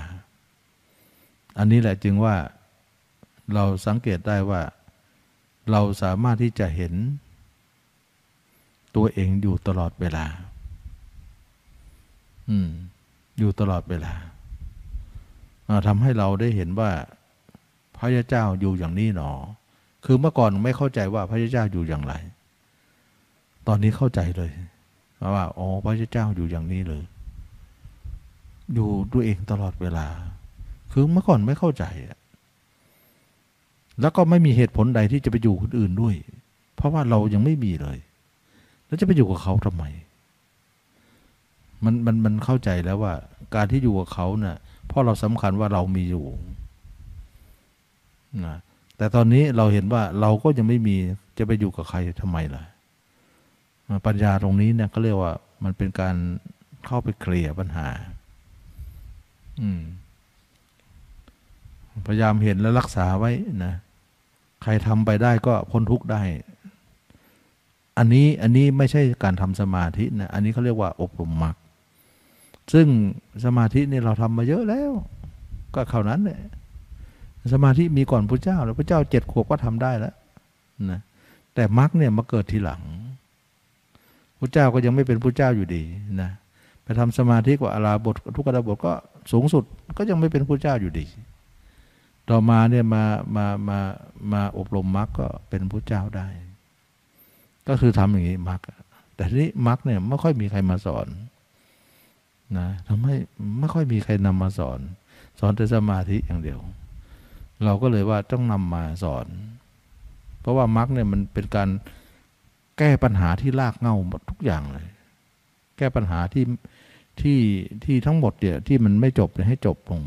[SPEAKER 1] อันนี้แหละจึงว่าเราสังเกตได้ว่า เราสามารถที่จะเห็น ตัวเองอยู่ตลอดเวลา อืม อยู่ตลอดเวลาทำให้เราได้เห็นว่า พระเจ้าอยู่อย่างนี้หนอ คือเมื่อก่อนไม่เข้าใจว่าพระเจ้าอยู่อย่างไร ตอนนี้เข้าใจเลยว่าอ๋อพระเจ้าอยู่อย่างนี้เลย อยู่ด้วยเองตลอดเวลา คือเมื่อก่อนไม่เข้าใจ แล้วก็ไม่มีเหตุผลใดที่จะไปอยู่คนอื่นด้วย เพราะว่าเรายังไม่มีเลย แล้วจะไปอยู่กับเขาทำไม มันมันมันเข้าใจแล้วว่า การที่อยู่กับเขาเนะ่ยเพราะเราสำคัญว่าเรามีอยู่ นะแต่ตอนนี้เราเห็นว่าเราก็ยังไม่มีจะไปอยู่กับใครทำไมล่ะปัญญาตรงนี้เนี่ยเขาเรียกว่ามันเป็นการเข้าไปเคลียร์ปัญหา อืม พยายามเห็นและรักษาไว้นะ ใครทำไปได้ก็พ้นทุกข์ได้ อันนี้อันนี้ไม่ใช่การทำสมาธินะ อันนี้เขาเรียกว่าอบรมมรรคซึ่งสมาธินี่เราทำมาเยอะแล้ว ก็เท่านั้นเนี่ย สมาธิมีก่อนพระเจ้า แล้วพระเจ้าเจ็ดขวบก็ทำได้แล้วนะแต่มรรคเนี่ยมาเกิดทีหลังพระเจ้าก็ยังไม่เป็นพระเจ้าอยู่ดีนะไปทำสมาธิกว่าอาราบททุกขดาบทก็สูงสุดก็ยังไม่เป็นพระเจ้าอยู่ดี ต่อมาเนี่ยมามามามาอบรมมรรคก็เป็นพระเจ้าได้ ก็คือทำอย่างนี้มรรคแต่ทีนี้มรรคเนี่ยไม่ค่อยมีใครมาสอนนะทำให้ไม่ค่อยมีใครนำมาสอน สอนแต่สมาธิอย่างเดียว เราก็เลยว่าต้องนำมาสอน เพราะว่ามรรคเนี่ยมันเป็นการแก้ปัญหาที่ลากเง่าหมดทุกอย่างเลย แก้ปัญหาที่ที่ที่ทั้งหมดเนี่ยที่มันไม่จบเนี่ยให้จบลง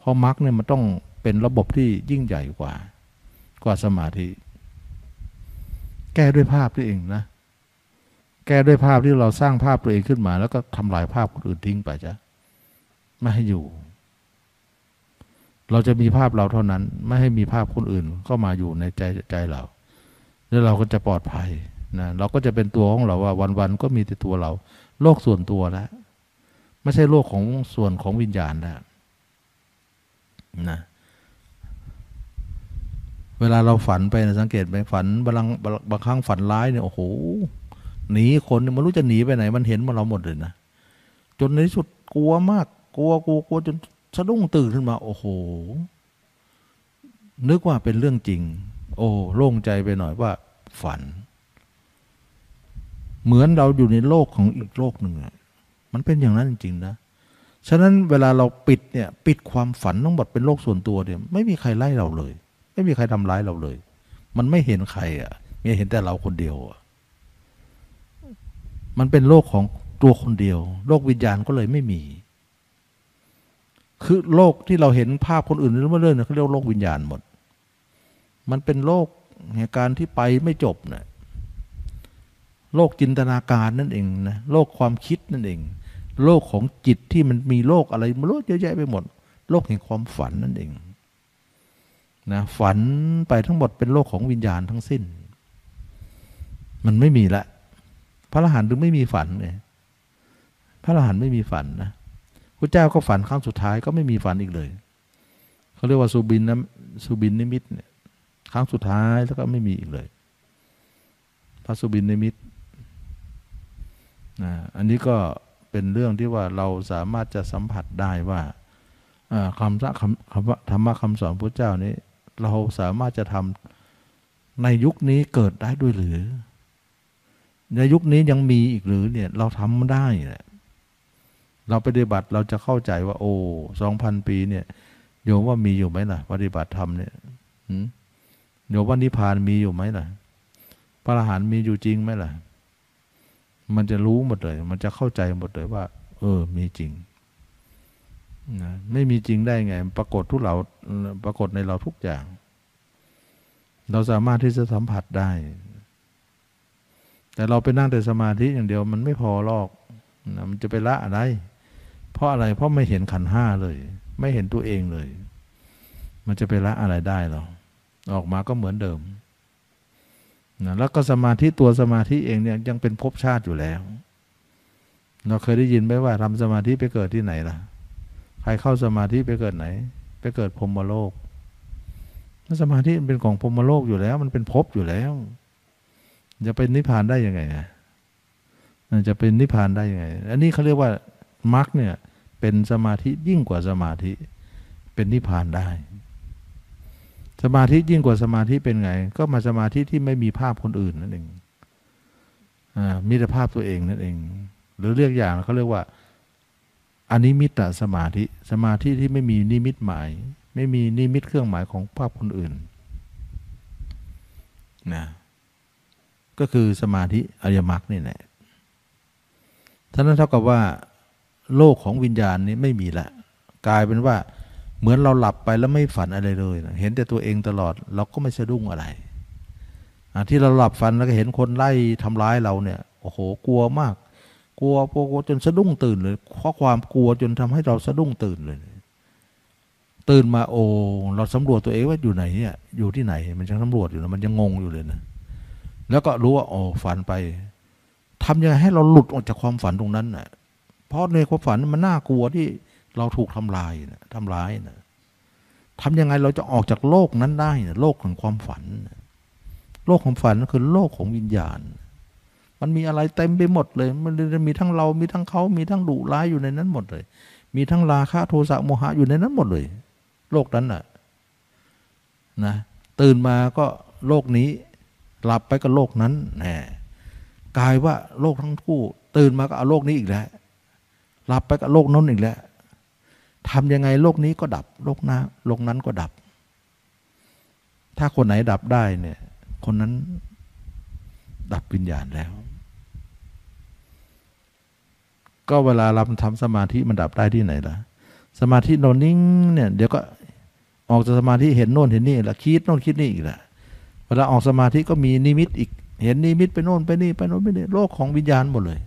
[SPEAKER 1] เพราะมรรคเนี่ยมันต้องเป็นระบบที่ยิ่งใหญ่กว่า กว่าสมาธิ แก้ด้วยภาพตัวเองนะ แก้ด้วยภาพที่เราสร้างภาพตัวเองขึ้นมา แล้วก็ทำลายภาพคนอื่นทิ้งไปจ้ะไม่ให้อยู่ เราจะมีภาพเราเท่านั้น ไม่ให้มีภาพคนอื่นเข้ามาอยู่ในใจใจเรา แล้วเราก็จะปลอดภัยนะเราก็จะเป็นตัวของเราว่าวันๆก็มีแต่ตัวเรา โลกส่วนตัวแล้วไม่ใช่โลกของส่วนของวิญญาณแล้วนะเวลาเราฝันไปนะสังเกตไหมฝันบางบางครั้งฝันร้ายเนี่ยโอ้โหหนีคนมันรู้จะหนีไปไหน มันเห็นมาเราหมดเลยนะจนในที่สุดกลัวมาก กลัวกลัวกลัวจน สะดุ้งตื่นขึ้นมา โอ้โห นึกว่าเป็นเรื่องจริง โอ้โล่งใจไปหน่อยว่าฝัน เหมือนเราอยู่ในโลกของอีกโลกหนึ่งมันเป็นอย่างนั้นจริงๆนะฉะนั้นเวลาเราปิดเนี่ย ปิดความฝันทั้งหมดเป็นโลกส่วนตัวเนี่ย ไม่มีใครไล่เราเลย ไม่มีใครทำร้ายเราเลย มันไม่เห็นใครอะมีเห็นแต่เราคนเดียวอะมันเป็นโลกของตัวคนเดียว โลกวิญญาณก็เลยไม่มี คือโลกที่เราเห็นภาพคนอื่นเรื่อยๆเขาเรียกโลกวิญญาณหมด มันเป็นโลกเหตุการณ์ที่ไปไม่จบเนะ่ยโลกจินตนาการนั่นเองนะโลกความคิดนั่นเอง โลกของจิตที่มันมีโลกอะไรมันโลกเยอะแยะไปหมด โลกแห่งความฝันนั่นเองนะฝันไปทั้งหมดเป็นโลกของวิญญาณทั้งสิ้น มันไม่มีละ พระอรหันต์ถึงไม่มีฝันเลยพระอรหันต์ไม่มีฝันนะ พระเจ้าก็ฝันครั้งสุดท้ายก็ไม่มีฝันอีกเลยเขาเรียกว่าสุบินนะสุบินนิมิตเนี่ยครั้งสุดท้ายแล้วก็ไม่มีอีกเลย พระสุบินนิมิตนะอันนี้ก็เป็นเรื่องที่ว่าเราสามารถจะสัมผัสได้ว่าคำคำธรรมะคำสอนพระเจ้านี้ เราสามารถจะทำในยุคนี้เกิดได้ด้วยหรือ ในยุคนี้ยังมีอีกหรือเนี่ยเราทำได้แหละ เราปฏิบัติเราจะเข้าใจว่า โอ้สองพันปีเนี่ยโยมว่ามีอยู่ไหมล่ะ ปฏิบัติธรรมเนี่ยโยมว่านิพพานมีอยู่ไหมล่ะ พระอรหันต์มีอยู่จริงไหมล่ะ มันจะรู้หมดเลย มันจะเข้าใจหมดเลยว่า เออ มีจริงนะไม่มีจริงได้ไง ปรากฏทุกเราปรากฏในเราทุกอย่าง เราสามารถที่จะสัมผัสได้ แต่เราไปนั่งแต่สมาธิอย่างเดียว มันไม่พอหรอกนะมันจะไปละอะไร เพราะอะไรเพราะไม่เห็นขันห้าเลย ไม่เห็นตัวเองเลย มันจะไปละอะไรได้หรอออกมาก็เหมือนเดิมนะแล้วก็สมาธิตัวสมาธิเองเนี่ยยังเป็นภพชาติอยู่แล้ว เราเคยได้ยินไหมว่าทำสมาธิไปเกิดที่ไหนล่ะ ใครเข้าสมาธิไปเกิดไหน ไปเกิดพรมโลกสมาธิมันเป็นของพรมโลกอยู่แล้ว มันเป็นภพอยู่แล้วจะเป็นนิพพานได้ยังไงจะเป็นนิพพานได้ยังไง อันนี้เขาเรียกว่า มรรคเนี่ยเป็นสมาธิยิ่งกว่าสมาธิ เป็นนิพพานได้ สมาธิยิ่งกว่าสมาธิเป็นไง ก็มาสมาธิที่ไม่มีภาพคนอื่นนั่นเองมีแต่ภาพตัวเองนั่นเอง หรือเรียกอย่างเขาเรียกว่าอันนี้มิตรสมาธิ สมาธิที่ไม่มีนิมิตหมาย ไม่มีนิมิตเครื่องหมายของภาพคนอื่นนะก็คือสมาธิอริยมรรคนี่แหละท่านั้นเท่ากับว่า โลกของวิญญาณนี้ไม่มีละ กลายเป็นว่าเหมือนเราหลับไปแล้วไม่ฝันอะไรเลยนะเห็นแต่ตัวเองตลอด เราก็ไม่สะดุ้งอะไรที่เราหลับฝันแล้วก็เห็นคนไล่ทำร้ายเราเนี่ยโอ้โหกลัวมาก กลัวกลัวจนสะดุ้งตื่นเลยเพราะความกลัวจนทำให้เราสะดุ้งตื่นเลย ตื่นมาโอ้เราสำรวจตัวเองว่าอยู่ไหนเนี่ยอยู่ที่ไหน มันยังสำรวจอยู่นะมันยังงงอยู่เลยนะแล้วก็รู้ว่าโอ้ฝันไปทำยังไงให้เราหลุดออกจากความฝันตรงนั้นน่ะ เพราะในความฝันมันน่ากลัวที่เราถูกทำลายนะทำร้ายนะทำยังไงเราจะออกจากโลกนั้นได้นะโลกของความฝัน โลกของฝันคือโลกของวิญญาณ มันมีอะไรเต็มไปหมดเลย มันมีทั้งเรา มีทั้งเขา มีทั้งดุร้ายอยู่ในนั้นหมดเลย มีทั้งราคะโทสะโมหะอยู่ในนั้นหมดเลย โลกนั้นน่ะนะตื่นมาก็โลกนี้ หลับไปก็โลกนั้นแหมกลายว่าโลกทั้งคู่ ตื่นมาก็เอาโลกนี้อีกแล้ว หลับไปก็โลกนั้นอีกแล้วทำยังไงโลกนี้ก็ดับ โลกน้าโลกนั้นก็ดับ ถ้าคนไหนดับได้เนี่ย คนนั้นดับวิญญาณแล้ว ก็เวลาเราทำสมาธิมันดับได้ที่ไหนล่ะ สมาธิโนนิ่งเนี่ย เดี๋ยวก็ออกจากสมาธิเห็นโน่นเห็นนี่ละคิดโน่นคิดนี่อีกละเวลาออกสมาธิก็มีนิมิตอีก เห็นนิมิตไปโน่นไปนี่ไปโน่นไปนี่โลกของวิญญาณหมดเลย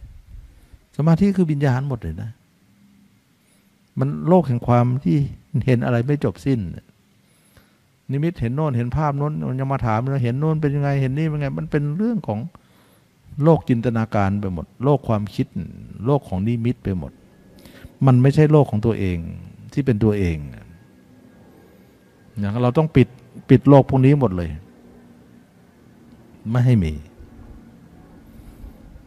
[SPEAKER 1] สมาธิคือวิญญาณหมดเลยนะ มันโลกแห่งความที่เห็นอะไรไม่จบสิ้น นิมิตเห็นโน่นเห็นภาพโน้นมันยังมาถามเราเห็นโน่นเป็นยังไงเห็นนี่เป็นไง มันเป็นเรื่องของโลกจินตนาการไปหมด โลกความคิด โลกของนิมิตไปหมด มันไม่ใช่โลกของตัวเองที่เป็นตัวเองอย่างเราต้องปิดปิดโลกพวกนี้หมดเลย ไม่ให้มี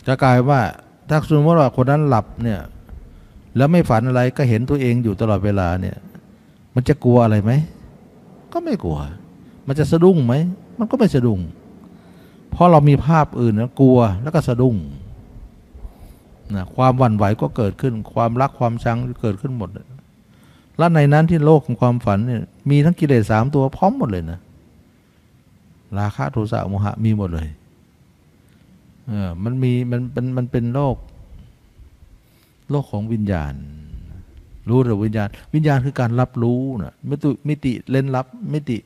[SPEAKER 1] จะกลายว่า ถ้าสมมติว่าคนนั้นหลับเนี่ย แล้วไม่ฝันอะไรก็เห็นตัวเองอยู่ตลอดเวลาเนี่ย มันจะกลัวอะไรไหม ก็ไม่กลัว มันจะสะดุ้งไหม มันก็ไม่สะดุ้ง เพราะเรามีภาพอื่นนะกลัวแล้วก็สะดุ้งนะความหวั่นไหวก็เกิดขึ้น ความรักความชังเกิดขึ้นหมด แล้วในนั้นที่โลกของความฝันเนี่ยมีทั้งกิเลสสามตัวพร้อมหมดเลยนะ ราคะโทสะโมหะมีหมดเลย เออมันมีมันเป็นมันเป็นโลก โลกของวิญญาณ รู้หรือวิญญาณ วิญญาณคือการรับรู้นะมิติมิติเล่นลับมิติ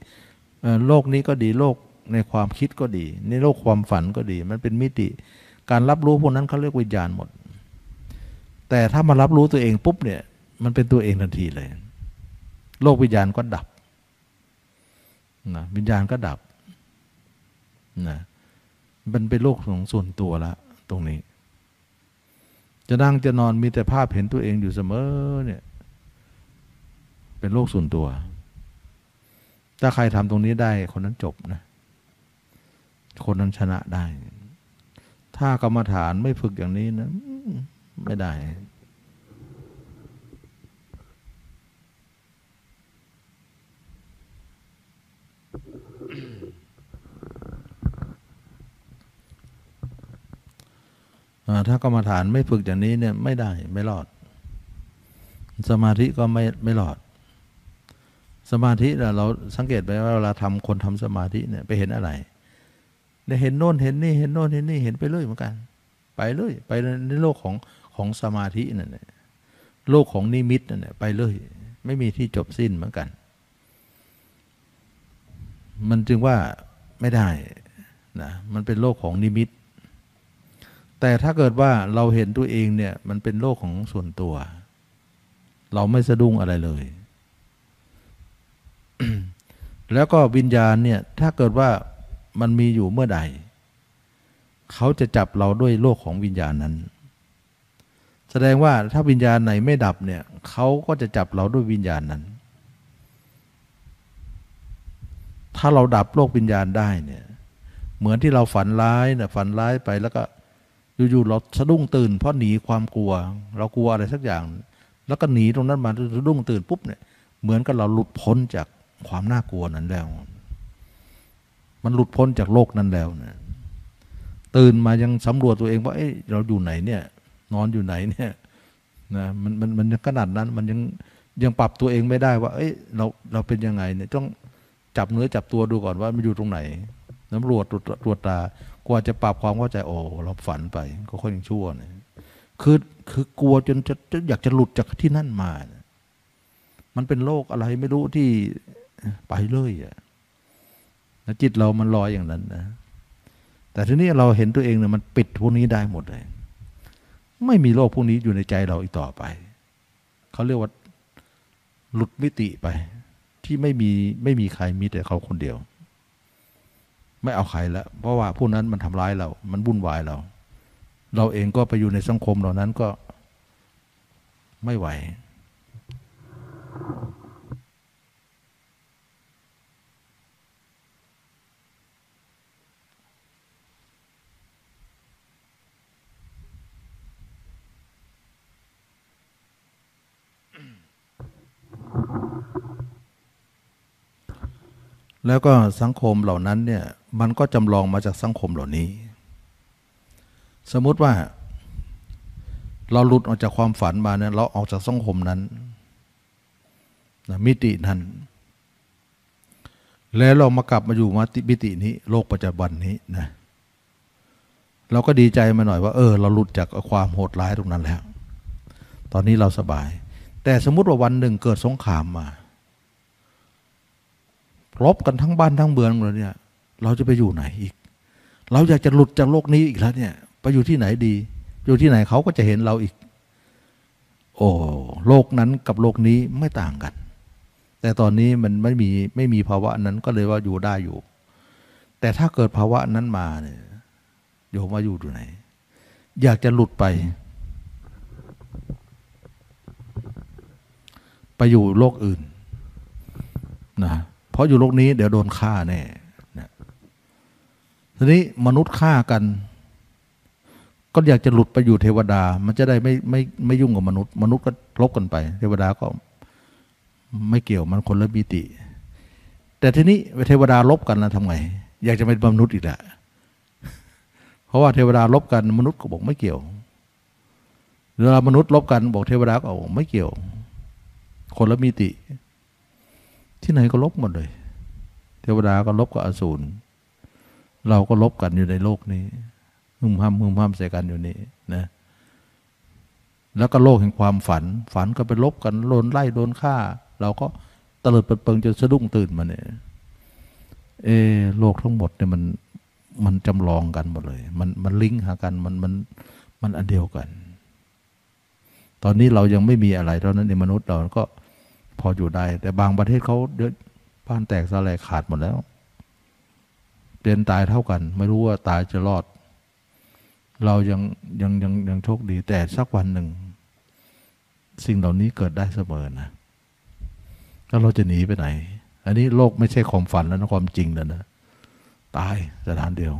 [SPEAKER 1] โลกนี้ก็ดีโลกในความคิดก็ดี ในโลกความฝันก็ดี มันเป็นมิติ การรับรู้พวกนั้นเขาเรียกวิญญาณหมด แต่ถ้ามารับรู้ตัวเองปุ๊บเนี่ย มันเป็นตัวเองทันทีเลย โลกวิญญาณก็ดับนะวิญญาณก็ดับนะ มันเป็นโลกของส่วนตัวละ ตรงนี้ จะนั่งจะนอนมีแต่ภาพเห็นตัวเองอยู่เสมอเนี่ย เป็นโลกส่วนตัว ถ้าใครทำตรงนี้ได้คนนั้นจบนะ คนนั้นชนะได้ ถ้ากรรมฐานไม่ฝึกอย่างนี้นะ ไม่ได้ ถ้ากรรมฐานไม่ฝึกอย่างนี้เนี่ยไม่ได้ไม่รอด สมาธิก็ไม่ไม่รอด สมาธิเราสังเกตไปว่าเวลาทำคนทำสมาธิเนี่ยไปเห็นอะไรเนี่ยเห็นโน่นเห็นนี่เห็นโน่นเห็นนี่เห็นไปเรื่อยเหมือนกัน ไปเรื่อยไปในโลกของของสมาธินั่นแหละโลกของนิมิตนั่นแหละไปเรื่อยไม่มีที่จบสิ้นเหมือนกัน มันจึงว่าไม่ได้นะมันเป็นโลกของนิมิต แต่ถ้าเกิดว่าเราเห็นตัวเองเนี่ยมันเป็นโลกของส่วนตัว เราไม่สะดุ้งอะไรเลย แล้วก็วิญญาณเนี่ยถ้าเกิดว่ามันมีอยู่เมื่อใด เขาจะจับเราด้วยโลกของวิญญาณนั้น แสดงว่าถ้าวิญญาณไหนไม่ดับเนี่ยเขาก็จะจับเราด้วยวิญญาณนั้น ถ้าเราดับโลกวิญญาณได้เนี่ยเหมือนที่เราฝันร้ายเนี่ยฝันร้ายไปแล้วก็ อยู่ๆเราสะดุ้งตื่นเพราะหนีความกลัว เรากลัวอะไรสักอย่าง แล้วก็หนีตรงนั้นมาสะดุ้งตื่นปุ๊บเนี่ยเหมือนกับเราหลุดพ้นจากความน่ากลัวนั้นแล้ว มันหลุดพ้นจากโลกนั้นแล้วเนี่ยตื่นมายังสำรวจตัวเองว่าเอ้เราอยู่ไหนเนี่ย นอนอยู่ไหนเนี่ยนะมันมันมันขนาดนั้นมันยังยังปรับตัวเองไม่ได้ว่า เอ้ยเราเราเป็นยังไงเนี่ยต้องจับเนื้อจับตัวดูก่อนว่ามันอยู่ตรงไหนสำรวจตรวจตา กว่าจะปรับความเข้าใจโอ้เราฝันไปก็ค่อยยังชั่วเนี่ยคือคือกลัวจนจะจะอยากจะหลุดจากที่นั่นมามันเป็นโรคอะไรไม่รู้ที่ไปเลยอะจิตเรามันลอยอย่างนั้นนะแต่ทีนี้เราเห็นตัวเองเนี่ยมันปิดพวกนี้ได้หมดเลย ไม่มีโรคพวกนี้อยู่ในใจเราอีกต่อไป เขาเรียกว่าหลุดมิติไป ที่ไม่มีไม่มีใครมีแต่เขาคนเดียว ไม่เอาใครแล้ว เพราะว่าผู้นั้นมันทำร้ายเรา มันวุ่นวายเรา เราเองก็ไปอยู่ในสังคมเหล่านั้นก็ไม่ไหว แล้วก็สังคมเหล่านั้นเนี่ย มันก็จำลองมาจากสังคมเหล่านี้ สมมติว่า เราหลุดออกจากความฝันมาเนี่ยเราออกจากสังคมนั้นนะมิตินั้น แล้วเรามากลับมาอยู่มาติมิตินี้ โลกปัจจุบันนี้นะเราก็ดีใจมาหน่อยว่า เออ เราหลุดจากความโหดร้ายตรงนั้นแล้ว ตอนนี้เราสบาย แต่สมมติว่าวันหนึ่งเกิดสงครามมารบกันทั้งบ้านทั้งเมืองเลยเนี่ย เราจะไปอยู่ไหนอีก เราอยากจะหลุดจากโลกนี้อีกแล้วเนี่ยไปอยู่ที่ไหนดี อยู่ที่ไหนเขาก็จะเห็นเราอีก โอ้โลกนั้นกับโลกนี้ไม่ต่างกัน แต่ตอนนี้มันไม่มีไม่มีภาวะนั้นก็เลยว่าอยู่ได้อยู่ แต่ถ้าเกิดภาวะนั้นมาเนี่ยโยมว่าอยู่ที่ไหน อยากจะหลุดไป ไปอยู่โลกอื่นนะเพราะอยู่โลกนี้เดี๋ยวโดนฆ่าแน่ ทีนี้มนุษย์ฆ่ากัน ก็อยากจะหลุดไปอยู่เทวดา มันจะได้ไม่ไม่ไม่ยุ่งกับมนุษย์ มนุษย์ก็ลบกันไป เทวดาก็ไม่เกี่ยวมันคนละมิติ แต่ทีนี้เทวดาลบกันแล้วทำไง อยากจะเป็นมนุษย์อีกแหละเพราะว่าเทวดาลบกันมนุษย์ก็บอกไม่เกี่ยวเวลามนุษย์ลบกันบอกเทวดาก็บอกไม่เกี่ยว คนละมิติ ที่ไหนก็ลบหมดเลย เทวดาก็ลบกับอสูร เราก็ลบกันอยู่ในโลกนี้หึ่มห้ามหึ่มห้ามใส่กันอยู่นี่นะแล้วก็โลกแห่งความฝัน ฝันก็ไปลบกันโดนไล่โดนฆ่า เราก็ตะลิดเปิงจนสะดุ้งตื่นมาเนี่ยเอโลกทั้งหมดเนี่ยมันมันจำลองกันหมดเลย มันมันลิงก์หากันมันมันมันอันเดียวกัน ตอนนี้เรายังไม่มีอะไรเท่านั้นในมนุษย์เราก็พออยู่ได้ แต่บางประเทศเขาเดือดบ้านแตกสลายขาดหมดแล้ว เป็นตายเท่ากัน ไม่รู้ว่าตายจะรอด เรายังยังยังยังโชคดีแต่สักวันหนึ่ง สิ่งเหล่านี้เกิดได้เสมอนะแล้วเราจะหนีไปไหน อันนี้โลกไม่ใช่ความฝันแล้วนะความจริงแล้วนะตายสถานเดียว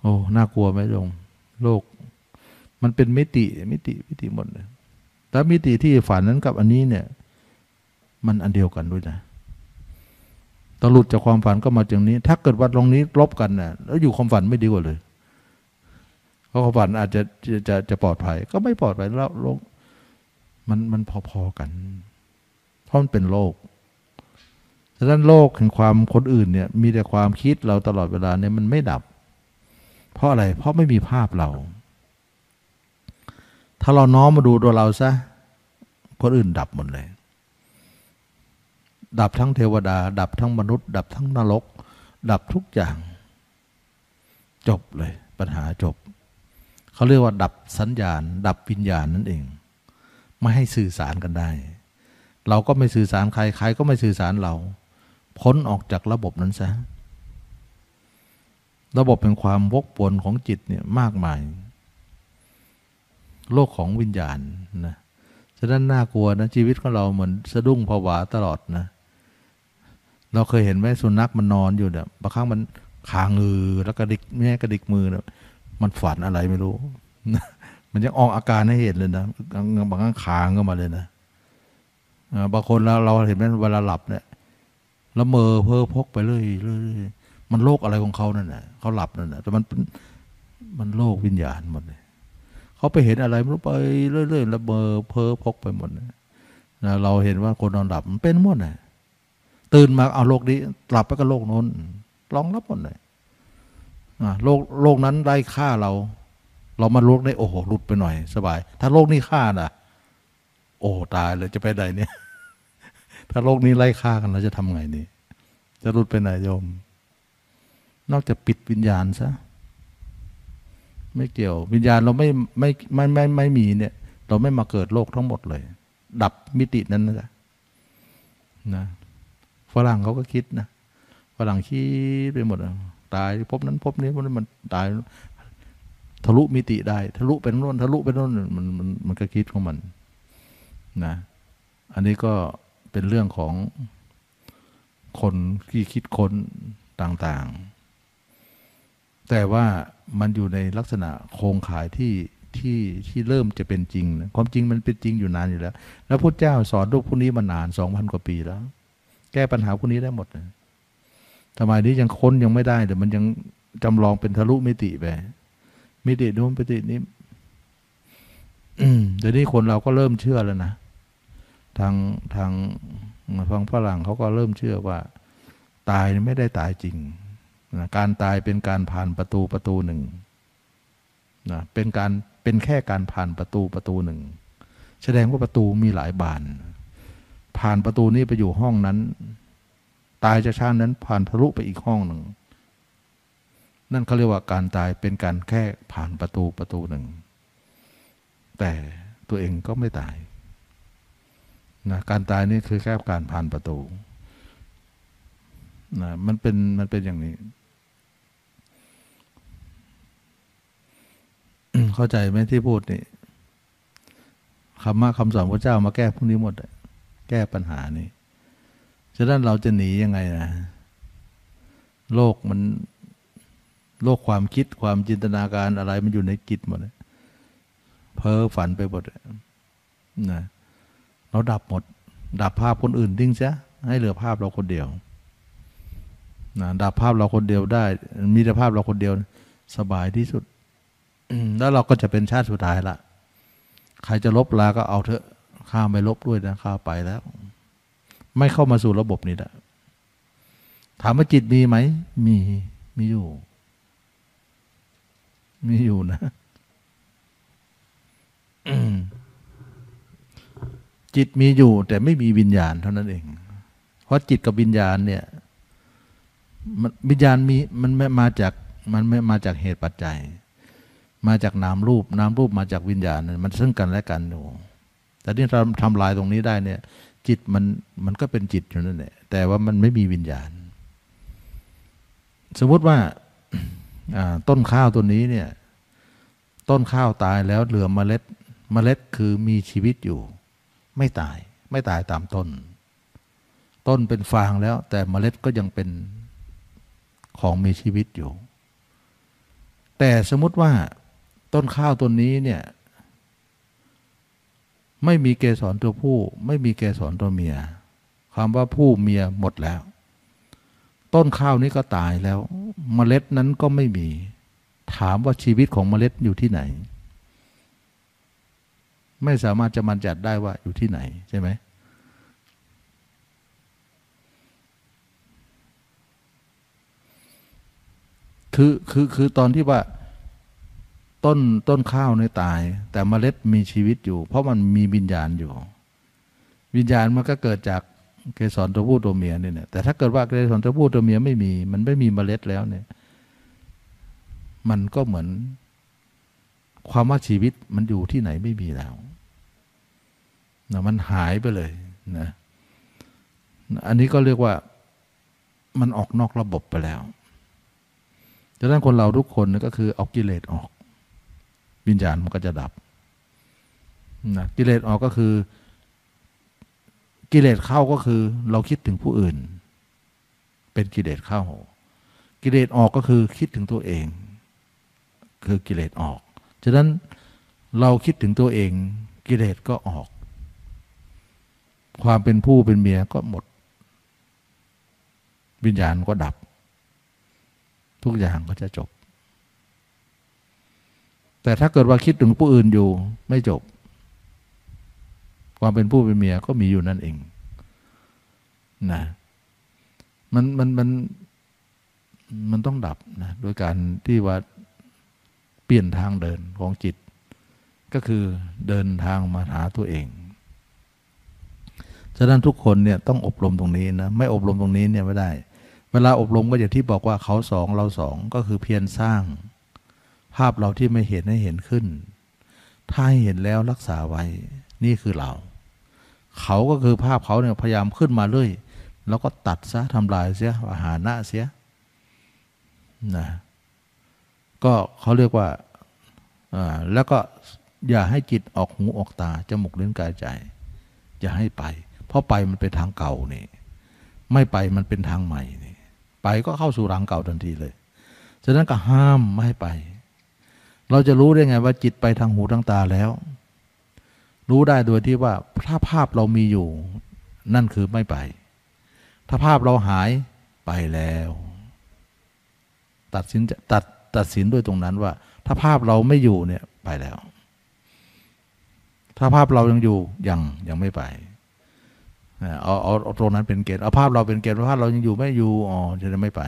[SPEAKER 1] โอ้น่ากลัวไหมโยมโลก มันเป็นมิติมิติมิติหมดเลยแล้วมิติที่ฝันนั้นกับอันนี้เนี่ย มันอันเดียวกันด้วยนะ ตหลุดจากความฝันก็มาจากนี้ ถ้าเกิดว่าตรงนี้ลบกันนะ่ะแล้วอยู่ความฝันไม่ดีกว่าเลย เพราะความฝันอาจจะจะจะจะปลอดภัย ก็ไม่ปลอดภัยแล้วโลกมันมันพอๆกัน เพราะมันเป็นโลกฉะนั้นโลกแห่งความคนอื่นเนี่ยมีแต่ความคิดเราตลอดเวลาเนี่ยมันไม่ดับ เพราะอะไร เพราะไม่มีภาพเรา ถ้าเราน้อมมาดูตัวเราซะ คนอื่นดับหมดเลย ดับทั้งเทวดา ดับทั้งมนุษย์ ดับทั้งนรก ดับทุกอย่าง จบเลย ปัญหาจบ เขาเรียกว่า ดับสัญญาณ ดับวิญญาณนั่นเอง ไม่ให้สื่อสารกันได้ เราก็ไม่สื่อสารใครใครก็ไม่สื่อสารเรา พ้นออกจากระบบนั้นซะระบบเป็นความวกวนของจิตเนี่ยมากมาย โลกของวิญญาณนะฉะนั้นน่ากลัวนะชีวิตของเราเหมือนสะดุ้งผวาตลอดนะ เราเคยเห็นไหมสุนัขมันนอนอยู่เนี่ยบางครั้งมันขางือแล้วกระดิกแม่กระดิกมือเนี่ยมันฝันอะไรไม่รู้ มันยังออกอาการให้เห็นเลยนะบางครั้งขางก็มาเลยนะบางคนเราเราเห็นไหมเวลาหลับเนี่ยล้วเมอเพ้อพกไปเรื่อยเรื่อยมันโลกอะไรของเขานั่นแหละเขาหลับนั่นแหละแต่มันมันโลกวิญญาณหมดเลยเขาไปเห็นอะไรไม่รู้ไปเรื่อยๆระเบอเพ้อพกไปหมดนะเราเห็นว่าคนนอนหลับมันเป็นหมดนะ ตื่นมาเอาโลกนี้หลับไปกับโลกโน้นลองรับหมดเลยโลกโลกนั้นไล่ฆ่าเรา เรามาโลกนี้โอ้โหหลุดไปหน่อย สบาย ถ้าโลกนี้ฆ่าน่ะ โอ้ตายเลยจะไปไหนเนี่ย ถ้าโลกนี้ไล่ฆ่ากันเราจะทำไงนี่จะหลุดไปไหนโยม นอกจากปิดวิญญาณซะไม่เกี่ยว วิญญาณเราไม่ไม่ไม่ไม่ไม่มีเนี่ย เราไม่มาเกิดโลกทั้งหมดเลย ดับมิตินั้นนะนะ ฝรั่งเขาก็คิดนะฝรั่งคิดไปหมดตายพบนั้นพบนี้พบนั้นมันตายทะลุมิติได้ ทะลุเป็นโน่นทะลุเป็นโน่นมันมันมันก็คิดของมันนะอันนี้ก็เป็นเรื่องของคนที่คิดค้นต่างๆ แต่ว่ามันอยู่ในลักษณะโครงข่ายที่ที่ที่เริ่มจะเป็นจริงนะความจริงมันเป็นจริงอยู่นานอยู่แล้ว แล้วพุทธเจ้าสอนรูปพวกนี้มานานสองพันกว่าปีแล้ว แก้ปัญหาพวกนี้ได้หมดทำไมนี้ยังค้นยังไม่ได้ แต่มันยังจำลองเป็นทะลุมิติไปมิตินู้นมิตินี้เดี๋ยวนี้คนเราก็เริ่มเชื่อแล้วนะ ทางทางฟังฝรั่งเขาก็เริ่มเชื่อว่า ตายไม่ได้ตายจริงนะการตายเป็นการผ่านประตูประตูหนึ่งนะเป็นการเป็นแค่การผ่านประตูประตูหนึ่ง แสดงว่าประตูมีหลายบาน ผ่านประตูนี้ไปอยู่ห้องนั้น ตายจะชาตินั้นผ่านทะลุไปอีกห้องหนึ่ง นั่นเขาเรียกว่าการตายเป็นการแค่ผ่านประตูประตูหนึ่ง แต่ตัวเองก็ไม่ตายนะการตายนี่คือแค่การผ่านประตูนะมันเป็นมันเป็นอย่างนี้ เข้าใจไหมที่พูดนี่คำมาคำสอนพระเจ้ามาแก้พวกนี้หมดเลย แก้ปัญหานี้ ฉะนั้นเราจะหนียังไงนะ โลกมัน โลกความคิดความจินตนาการอะไรมันอยู่ในจิตหมด เพ้อฝันไปหมดนะเราดับหมด ดับภาพคนอื่นทิ้งซะให้เหลือภาพเราคนเดียวนะดับภาพเราคนเดียวได้ มีแต่ภาพเราคนเดียวสบายที่สุด แล้วเราก็จะเป็นชาติสุดท้ายละ ใครจะลบลาก็เอาเถอะ ข้าไม่ลบด้วยนะข้าไปแล้ว ไม่เข้ามาสู่ระบบนี้ละถามว่าจิตมีไหม มีมีอยู่ มีอยู่นะจิตมีอยู่ แต่ไม่มีวิญญาณเท่านั้นเอง เพราะจิตกับวิญญาณเนี่ยวิญญาณมีมันไม่มาจากมันไม่มาจากเหตุปัจจัย มาจากนามรูปนามรูปมาจากวิญญาณมันซึ่งกันและกันอยู่ แต่ที่เราทำลายตรงนี้ได้เนี่ย จิตมันมันก็เป็นจิตอยู่นั่นแหละแต่ว่ามันไม่มีวิญญาณ สมมติว่าต้นข้าวตัวนี้เนี่ย ต้นข้าวตายแล้วเหลือเมล็ดเมล็ดคือมีชีวิตอยู่ ไม่ตายไม่ตายตามต้น ต้นเป็นฟางแล้ว แต่เมล็ดก็ยังเป็นของมีชีวิตอยู่ แต่สมมติว่าต้นข้าวต้นนี้เนี่ย ไม่มีเกสรตัวผู้ ไม่มีเกสรตัวเมียคำว่าผู้เมียหมดแล้ว ต้นข้าวนี้ก็ตายแล้วเมล็ดนั้นก็ไม่มี ถามว่าชีวิตของเมล็ดอยู่ที่ไหน ไม่สามารถจะมันจัดได้ว่าอยู่ที่ไหนใช่ไหมคือคือคือตอนที่ว่า ต้นต้นข้าวในตาย แต่เมล็ดมีชีวิตอยู่ เพราะมันมีวิญญาณอยู่ วิญญาณมันก็เกิดจากเกสรตัวผู้ตัวเมียเนี่ยแต่ถ้าเกิดว่าเกสรตัวผู้ตัวเมียไม่มี มันไม่มีเมล็ดแล้วเนี่ย มันก็เหมือน ความว่าชีวิตมันอยู่ที่ไหนไม่มีแล้วนะมันหายไปเลยนะอันนี้ก็เรียกว่ามันออกนอกระบบไปแล้วดังนั้นคนเราทุกคนก็คือเอากิเลสออก วิญญาณมันก็จะดับนะกิเลสออกก็คือ กิเลสเข้าก็คือ เราคิดถึงผู้อื่น เป็นกิเลสเข้า กิเลสออกก็คือคิดถึงตัวเอง คือกิเลสออก ฉะนั้นเราคิดถึงตัวเอง กิเลสก็ออก ความเป็นผู้เป็นเมียก็หมด วิญญาณก็ดับ ทุกอย่างก็จะจบ แต่ถ้าเกิดว่าคิดถึงผู้อื่นอยู่ ไม่จบ ความเป็นผู้เป็นเมียก็มีอยู่นั่นเองนะมันมันมันมันต้องดับนะโดยการที่ว่าเปลี่ยนทางเดินของจิต ก็คือเดินทางมาหาตัวเองฉะนั้นทุกคนเนี่ยต้องอบรมตรงนี้นะไม่อบรมตรงนี้เนี่ยไม่ได้ เวลาอบรมก็อย่างที่บอกว่าเขาสองเราสองก็คือเพียรสร้าง ภาพเราที่ไม่เห็นให้เห็นขึ้น ถ้าเห็นแล้วรักษาไว้ นี่คือเรา เขาก็คือภาพเขาเนี่ยพยายามขึ้นมาเรื่อย แล้วก็ตัดซะทำลายเสียอาหารนะเสียนะก็เขาเรียกว่าอ่าแล้วก็อย่าให้จิตออกหูออกตาจมูกลิ้นกายใจ อย่าให้ไป เพราะไปมันเป็นทางเก่านี่ ไม่ไปมันเป็นทางใหม่นี่ ไปก็เข้าสู่ทางเก่าทันทีเลย ฉะนั้นก็ห้ามไม่ให้ไป เราจะรู้ได้ไงว่าจิตไปทางหูทางตาแล้ว รู้ได้โดยที่ว่าถ้าภาพเรามีอยู่ นั่นคือไม่ไป ถ้าภาพเราหายไปแล้ว ตัดสินตัดตัดสินด้วยตรงนั้นว่า ถ้าภาพเราไม่อยู่เนี่ยไปแล้ว ถ้าภาพเรายังอยู่ยังยังไม่ไปเอาเอาเอาตรงนั้นเป็นเกณฑ์เอาภาพเราเป็นเกณฑ์ภาพเรายังอยู่ไม่อยู่อ๋อจะไม่ไป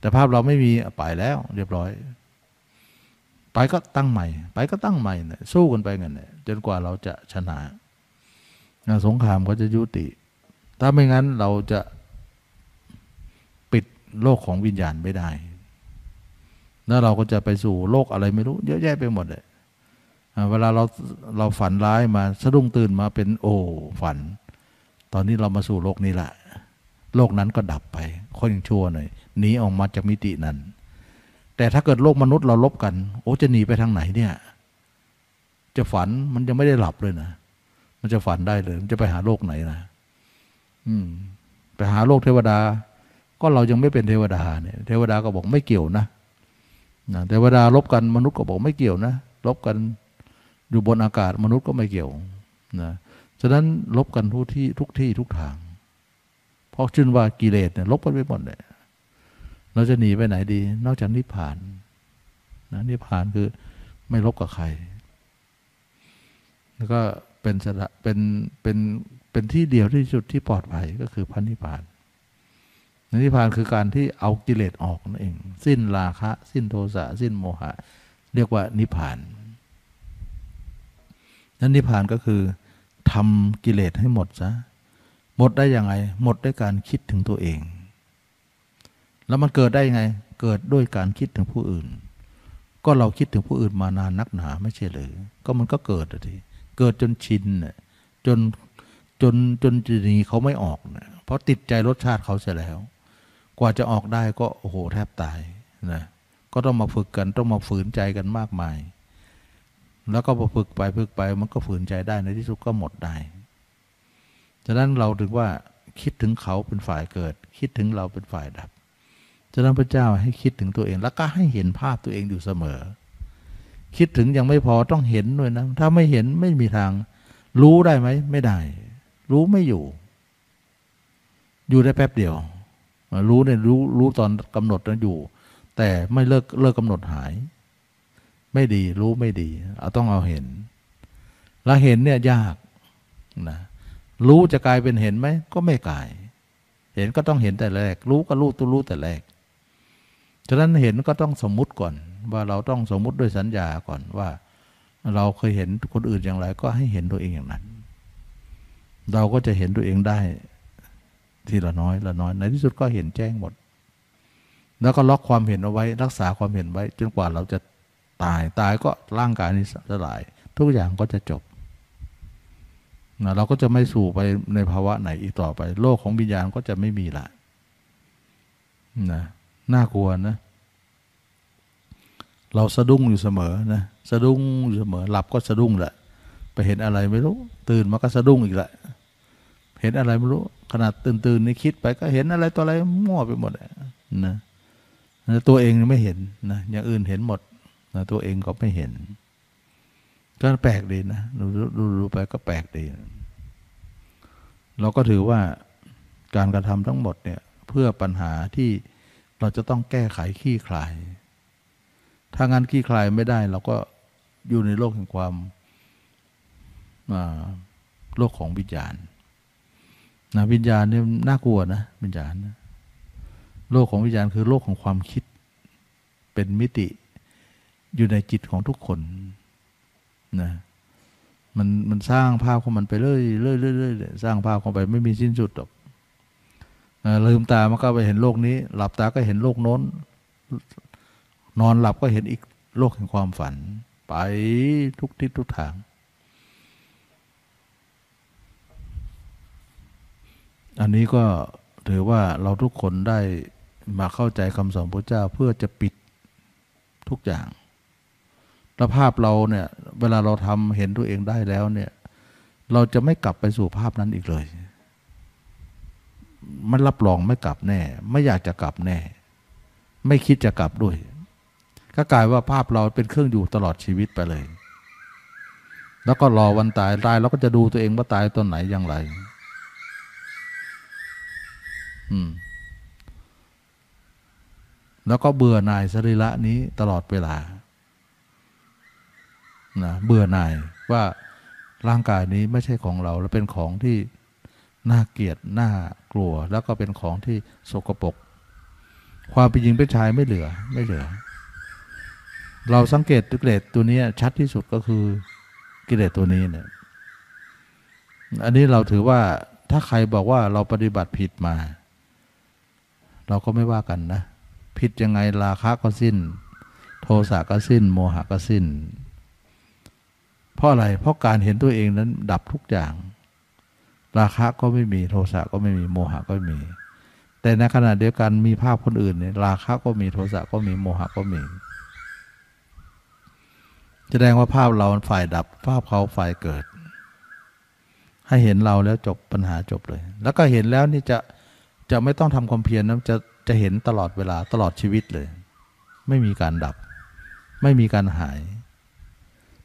[SPEAKER 1] แต่ภาพเราไม่มีไปแล้ว เรียบร้อย ไปก็ตั้งใหม่ ไปก็ตั้งใหม่เนี่ยสู้กันไปเงินเนี่ยจนกว่าเราจะชนะสงครามก็จะยุติ ถ้าไม่งั้นเราจะปิดโลกของวิญญาณไม่ได้ แล้วเราก็จะไปสู่โลกอะไรไม่รู้ เยอะแยะไปหมดเลยเวลาเราเราฝันร้ายมาสะดุ้งตื่นมาเป็นโอ้ฝัน ตอนนี้เรามาสู่โลกนี้แหละโลกนั้นก็ดับไปค่อยยังชั่วหน่อยหนีออกมาจากมิตินั้น แต่ถ้าเกิดโลกมนุษย์เราลบกัน โอ้จะหนีไปทางไหนเนี่ย จะฝันมันยังไม่ได้หลับเลยนะ มันจะฝันได้เลย มันจะไปหาโลกไหนนะอืม ไปหาโลกเทวดา ก็เรายังไม่เป็นเทวดาเนี่ย เทวดาก็บอกไม่เกี่ยวนะนะเทวดาลบกันมนุษย์ก็บอกไม่เกี่ยวนะลบกันอยู่บนอากาศมนุษย์ก็ไม่เกี่ยวนะฉะนั้นลบกันทุกที่ทุกที่ทุกทาง เพราะชื่นว่ากิเลสเนี่ยลบกันไปหมดเลย เราจะหนีไปไหนดี นอกจากนิพพานนะนิพพานคือไม่ลบกับใคร แล้วก็เป็นสระเป็นเป็นเป็นที่เดียวที่สุดที่ปลอดภัยก็คือพระนิพพานนิพพานคือการที่เอากิเลสออกนั่นเอง สิ้นราคะ สิ้นโทสะสิ้นโมหะ เรียกว่านิพพานนั้นนิพพานก็คือทำกิเลสให้หมดซะหมดได้ยังไง หมดด้วยการคิดถึงตัวเอง แล้วมันเกิดได้ยังไง เกิดด้วยการคิดถึงผู้อื่น ก็เราคิดถึงผู้อื่นมานานนักหนาไม่ใช่หรือ ก็มันก็เกิดทีเกิดจนชินน่ยจนจนจนจีนีเขาไม่ออกนะเพราะติดใจรสชาติเขาเสียแล้ว กว่าจะออกได้ก็โอ้โหแทบตายนะก็ต้องมาฝึกกันต้องมาฝืนใจกันมากมาย แล้วก็พอฝึกไปฝึกไปมันก็ฝืนใจได้ในที่สุดก็หมดได้ฉะนั้นเราถึงว่าคิดถึงเขาเป็นฝ่ายเกิด คิดถึงเราเป็นฝ่ายดับ ฉะนั้นพระเจ้าให้คิดถึงตัวเอง แล้วก็ให้เห็นภาพตัวเองอยู่เสมอ คิดถึงยังไม่พอต้องเห็นด้วยนะ ถ้าไม่เห็นไม่มีทาง รู้ได้ไหมไม่ได้ รู้ไม่อยู่ อยู่ได้แป๊บเดียว รู้เนี่ยรู้รู้ตอนกำหนดนั้นอยู่ แต่ไม่เลิกเลิกกำหนดหาย ไม่ดีรู้ไม่ดี เอาต้องเอาเห็น แล้วเห็นเนี่ยยากนะรู้จะกลายเป็นเห็นไหมก็ไม่กลาย เห็นก็ต้องเห็นแต่แรก รู้ก็รู้ตัวรู้แต่แรก ฉะนั้นเห็นก็ต้องสมมุติก่อน ว่าเราต้องสมมุติด้วยสัญญาก่อนว่า เราเคยเห็นคนอื่นอย่างไร ก็ให้เห็นตัวเองอย่างนั้น เราก็จะเห็นตัวเองได้ ทีละน้อยละน้อย ในที่สุดก็เห็นแจ้งหมด แล้วก็ล็อกความเห็นเอาไว้ รักษาความเห็นไว้ จนกว่าเราจะตายตายก็ร่างกายนี้สลาย ทุกอย่างก็จะจบนะเราก็จะไม่สู่ไปในภาวะไหนอีกต่อไป โลกของวิญญาณก็จะไม่มีละนะ น่ากลัวนะ เราสะดุ้งอยู่เสมอนะสะดุ้งอยู่เสมอ หลับก็สะดุ้งแหละ ไปเห็นอะไรไม่รู้ ตื่นมาก็สะดุ้งอีกแหละ เห็นอะไรไม่รู้ ขนาดตื่นตื่นนี่คิดไปก็เห็นอะไรตัวอะไรมั่วไปหมดนะตัวเองไม่เห็นนะอย่างอื่นเห็นหมดนะตัวเองก็ไม่เห็น ก็แปลกดีนะดูดูดูไปก็แปลกดี เราก็ถือว่าการกระทำทั้งหมดเนี่ยเพื่อปัญหาที่ เราจะต้องแก้ไขขี้คลาย ถ้างานขี้คลายไม่ได้ เราก็อยู่ในโลกแห่งความโลกของวิญญาณนะวิญญาณนี่น่ากลัวนะวิญญาณนะโลกของวิญญาณคือโลกของความคิด เป็นมิติอยู่ในจิตของทุกคนนะมันมันสร้างภาพของมันไปเรื่อยเรื่อยเรื่อยสร้างภาพของไปไม่มีสิ้นสุดหรอก ลืมตามันก็ไปเห็นโลกนี้ หลับตาก็เห็นโลกโน้น นอนหลับก็เห็นอีกโลกแห่งความฝัน ไปทุกทิศทุกทาง อันนี้ก็ถือว่าเราทุกคนได้มาเข้าใจคำสอนพระเจ้าเพื่อจะปิดทุกอย่างแล้วภาพเราเนี่ย เวลาเราทำเห็นตัวเองได้แล้วเนี่ย เราจะไม่กลับไปสู่ภาพนั้นอีกเลย มันรับรองไม่กลับแน่ ไม่อยากจะกลับแน่ ไม่คิดจะกลับด้วย ก็กลายว่าภาพเราเป็นเครื่องอยู่ตลอดชีวิตไปเลย แล้วก็รอวันตายตายเราก็จะดูตัวเองว่าตายตอนไหนอย่างไร อืมแล้วก็เบื่อหน่ายสรีระนี้ตลอดเวลานะเบื่อหน่ายว่าร่างกายนี้ไม่ใช่ของเรา และเป็นของที่ น่าเกลียดน่ากลัว แล้วก็เป็นของที่สกปรกความเป็นหญิงเป็นชายไม่เหลือไม่เหลือ เราสังเกตกิเลสตัวนี้ชัดที่สุดก็คือกิเลสตัวนี้เนี่ยอันนี้เราถือว่าถ้าใครบอกว่าเราปฏิบัติผิดมา เราก็ไม่ว่ากันนะ ผิดยังไงราคะก็สิ้น โทสะก็สิ้น โมหะก็สิ้น เพราะอะไรเพราะการเห็นตัวเองนั้นดับทุกอย่าง ราคะก็ไม่มีโทสะก็ไม่มีโมหะก็ไม่มี แต่ในขณะเดียวกันมีภาพคนอื่นเนี่ยราคะก็มีโทสะก็มีโมหะก็มี แสดงว่าภาพเราฝ่ายดับ ภาพเขาฝ่ายเกิด ให้เห็นเราแล้วจบปัญหาจบเลย แล้วก็เห็นแล้วนี่จะจะไม่ต้องทำความเพียรนะจะจะเห็นตลอดเวลาตลอดชีวิตเลย ไม่มีการดับ ไม่มีการหาย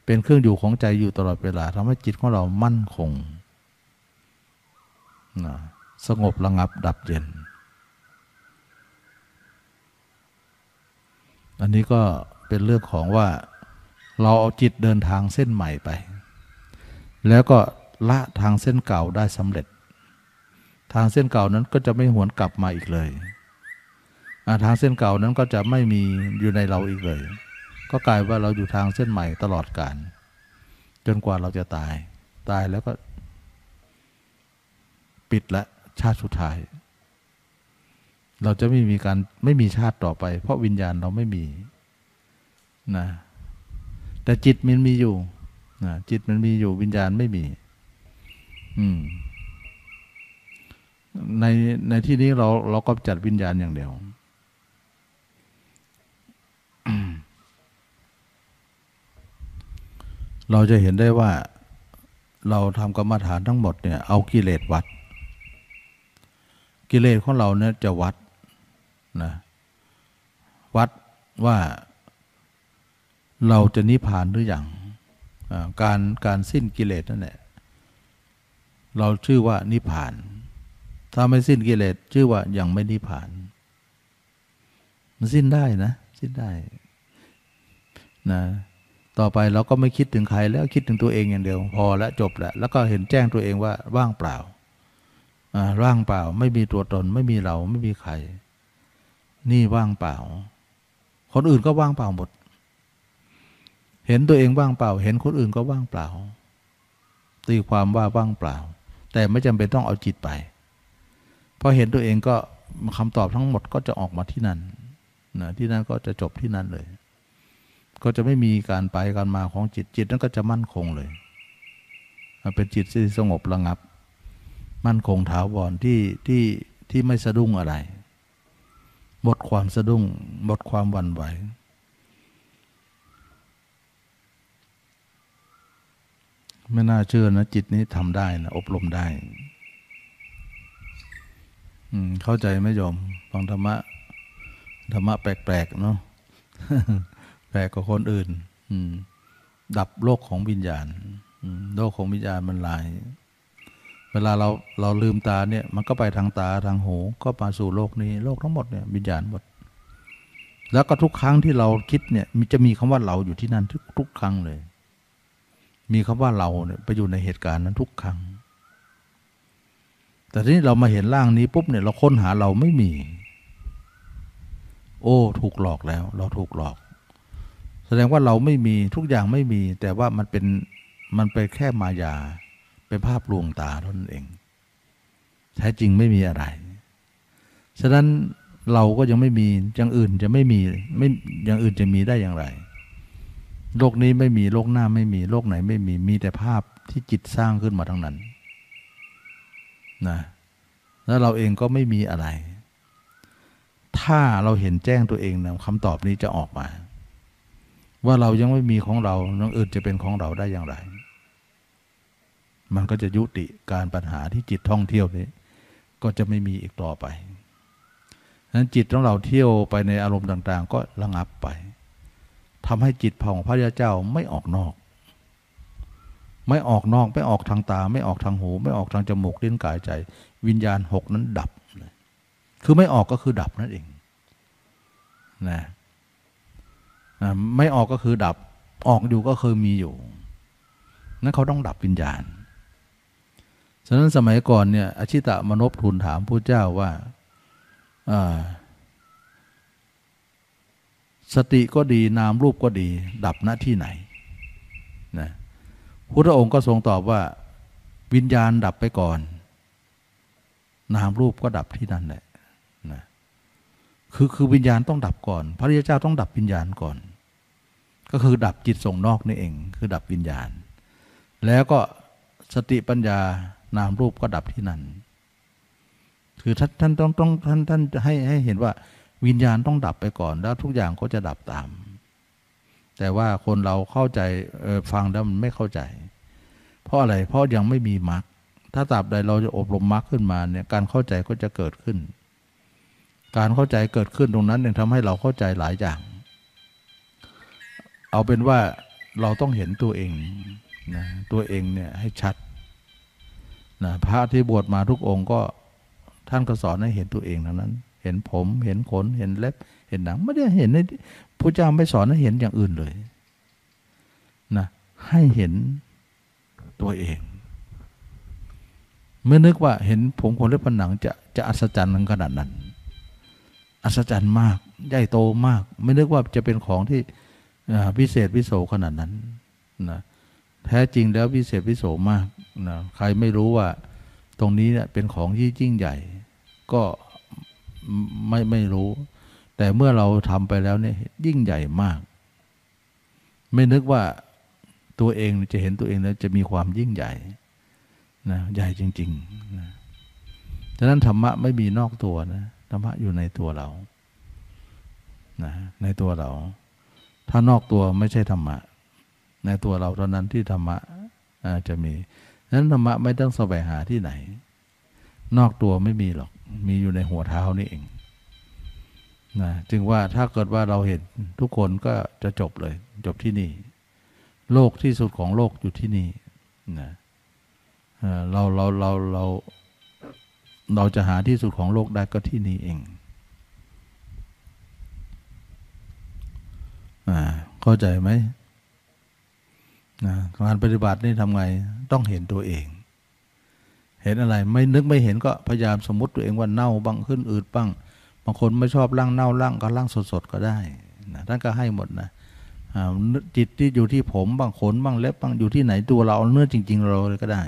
[SPEAKER 1] เป็นเครื่องอยู่ของใจอยู่ตลอดเวลาทำให้จิตของเรามั่นคง สงบระงับดับเย็น อันนี้ก็เป็นเรื่องของว่าเราเอาจิตเดินทางเส้นใหม่ไป แล้วก็ละทางเส้นเก่าได้สำเร็จ ทางเส้นเก่านั้นก็จะไม่หวนกลับมาอีกเลย ทางเส้นเก่านั้นก็จะไม่มีอยู่ในเราอีกเลย ก็กลายว่าเราอยู่ทางเส้นใหม่ตลอดกาลจนกว่าเราจะตาย ตายแล้วก็ ปิดละชาติสุดท้าย เราจะไม่มีการไม่มีชาติต่อไป เพราะวิญญาณเราไม่มีนะแต่จิตมันมีอยู่นะจิตมันมีอยู่วิญญาณไม่มี อืมในในที่นี้เราเราก็จัดวิญญาณอย่างเดียวเราจะเห็นได้ว่าเราทำกรรมฐานทั้งหมดเนี่ยเอากิเลสวัด กิเลสของเราเนี่ยจะวัดนะวัดว่าเราจะนิพพานหรืออยังการการสิ้นกิเลสนั่นแหละเราชื่อว่านิพพาน ถ้าไม่สิ้นกิเลสชื่อว่ายังไม่นิพพาน มันสิ้นได้นะ สิ้นได้นะต่อไปเราก็ไม่คิดถึงใครแล้วคิดถึงตัวเองอย่างเดียว พอแล้วจบแล้วแล้วก็เห็นแจ้งตัวเองว่าว่างเปล่า ว่างเปล่า ไม่มีตัวตน ไม่มีเราไม่มีใคร นี่ว่างเปล่า คนอื่นก็ว่างเปล่าหมด เห็นตัวเองว่างเปล่า เห็นคนอื่นก็ว่างเปล่า ตีความว่าว่างเปล่า แต่ไม่จำเป็นต้องเอาจิตไปพอเห็นตัวเองก็คำตอบทั้งหมดก็จะออกมาที่นั่นนะที่นั่นก็จะจบที่นั่นเลย ก็จะไม่มีการไปการมาของจิตจิตนั้นก็จะมั่นคงเลย เป็นจิตที่สงบระงับ มั่นคงถาวรที่ที่ที่ไม่สะดุ้งอะไร หมดความสะดุ้ง หมดความหวั่นไหว ไม่น่าเชื่อนะ จิตนี้ทำได้นะอบรมได้เข้าใจไหมโยมฟังธรรมะธรรมะแปลกๆเนาะแปลกกว่าคนอื่นดับโลกของวิญญาณโลกของวิญญาณมันลาย เวลาเราเราลืมตาเนี่ยมันก็ไปทางตาทางหูก็มาสู่โลกนี้ โลกทั้งหมดเนี่ยวิญญาณหมด แล้วก็ทุกครั้งที่เราคิดเนี่ยมีจะมีคำว่าเราอยู่ที่นั่นทุกทุกครั้งเลย มีคำว่าเราเนี่ยไปอยู่ในเหตุการณ์นั้นทุกครั้ง แต่ทีนี้เรามาเห็นร่างนี้ปุ๊บเนี่ยเราค้นหาเราไม่มี โอ้ ถูกหลอกแล้ว เราถูกหลอก แสดงว่าเราไม่มีทุกอย่างไม่มี แต่ว่ามันเป็นมันเป็นแค่มายา เป็นภาพลวงตาเท่านั้นเอง แท้จริงไม่มีอะไร ฉะนั้นเราก็ยังไม่มีอย่างอื่นจะไม่มีไม่อย่างอื่นจะมีได้อย่างไร โลกนี้ไม่มีโลกหน้าไม่มีโลกไหนไม่มีมีแต่ภาพที่จิตสร้างขึ้นมาทั้งนั้นนะแล้วเราเองก็ไม่มีอะไร ถ้าเราเห็นแจ้งตัวเองนะคำตอบนี้จะออกมา ว่าเรายังไม่มีของเราน้องอื่นจะเป็นของเราได้อย่างไร มันก็จะยุติการปัญหาที่จิตท่องเที่ยวนี้ ก็จะไม่มีอีกต่อไปนั้นจิตของเราเที่ยวไปในอารมณ์ต่าง ๆ ก็ระงับไปทำให้จิตของพระยาเจ้าไม่ออกนอก ไม่ออกนอกไม่ออกทางตา ไม่ออกทางหู ไม่ออกทางจมูกลิ้นกายใจ วิญญาณหกนั้นดับ คือไม่ออกก็คือดับนั่นเองนะไม่ออกก็คือดับออกอยู่ก็คือมีอยู่ นั้นเขาต้องดับวิญญาณ ฉะนั้นสมัยก่อนเนี่ยอชิตะมนพทูลถามพระเจ้าว่าสติก็ดีนามรูปก็ดี ดับณที่ไหนนะพุทธองค์ก็ทรงตอบว่า วิญญาณดับไปก่อน นามรูปก็ดับที่นั่นแหละนะคือคือวิญญาณต้องดับก่อน พระริยเจ้าต้องดับวิญญาณก่อน ก็คือดับจิตส่งนอกนี่เอง คือดับวิญญาณ แล้วก็สติปัญญา นามรูปก็ดับที่นั่น คือท่านท่านต้องต้องท่านท่านให้ให้เห็นว่าวิญญาณต้องดับไปก่อน แล้วทุกอย่างก็จะดับตาม แต่ว่าคนเราเข้าใจฟังแล้วมันไม่เข้าใจ เพราะอะไรเพราะยังไม่มีมรรคถ้าตราบใดเราจะอบรมมรรคขึ้นมาเนี่ยการเข้าใจก็จะเกิดขึ้น การเข้าใจเกิดขึ้นตรงนั้นยังทำให้เราเข้าใจหลายอย่าง เอาเป็นว่าเราต้องเห็นตัวเองนะตัวเองเนี่ยให้ชัด นะพระที่บวชมาทุกองค์ก็ท่านก็สอนให้เห็นตัวเองทั้งนั้น เห็นผม เห็นขน เห็นเล็บ เห็นหนัง ไม่ได้เห็นในพระเจ้าไม่สอนให้เห็นอย่างอื่นเลยนะให้เห็นตัวเอง เมื่อนึกว่าเห็นผมขนเล็บผนังจะจะอัศจรรย์ขนาดนั้น อัศจรรย์มากใหญ่โตมาก ไม่นึกว่าจะเป็นของที่พิเศษวิโสขนาดนั้นนะ แท้จริงแล้วพิเศษวิโสมากนะใครไม่รู้ว่าตรงนี้เนี่ยเป็นของที่ยิ่งใหญ่ ก็ไม่ไม่รู้ แต่เมื่อเราทำไปแล้วเนี่ยยิ่งใหญ่มาก ไม่นึกว่าตัวเองจะเห็นตัวเองแล้วจะมีความยิ่งใหญ่นะใหญ่จริงๆนะฉะนั้นธรรมะไม่มีนอกตัวนะธรรมะอยู่ในตัวเรานะในตัวเรา ถ้านอกตัวไม่ใช่ธรรมะ ในตัวเราเท่านั้นที่ธรรมะจะมีนั้นธรรมะไม่ต้องแสวงหาที่ไหน นอกตัวไม่มีหรอก มีอยู่ในหัวเท้านี่เองนะจึงว่าถ้าเกิดว่าเราเห็นทุกคนก็จะจบเลย จบที่นี่ โลกที่สุดของโลกอยู่ที่นี่นะเราเราเราเราเราจะหาที่สุดของโลกได้ก็ที่นี่เองอ่าเข้าใจไหม นะการปฏิบัตินี่ทำไงต้องเห็นตัวเอง เห็นอะไรไม่นึกไม่เห็นก็พยายามสมมติตัวเองว่าเน่าบ้างขึ้นอืดบ้างบางคนไม่ชอบร่างเน่าร่างก็ร่างสดๆก็ได้นะท่านก็ให้หมดนะจิตที่อยู่ที่ผมบางขนบ้างเล็บบ้างอยู่ที่ไหนตัวเราเนื้อจริง ๆ เราเลยก็ได้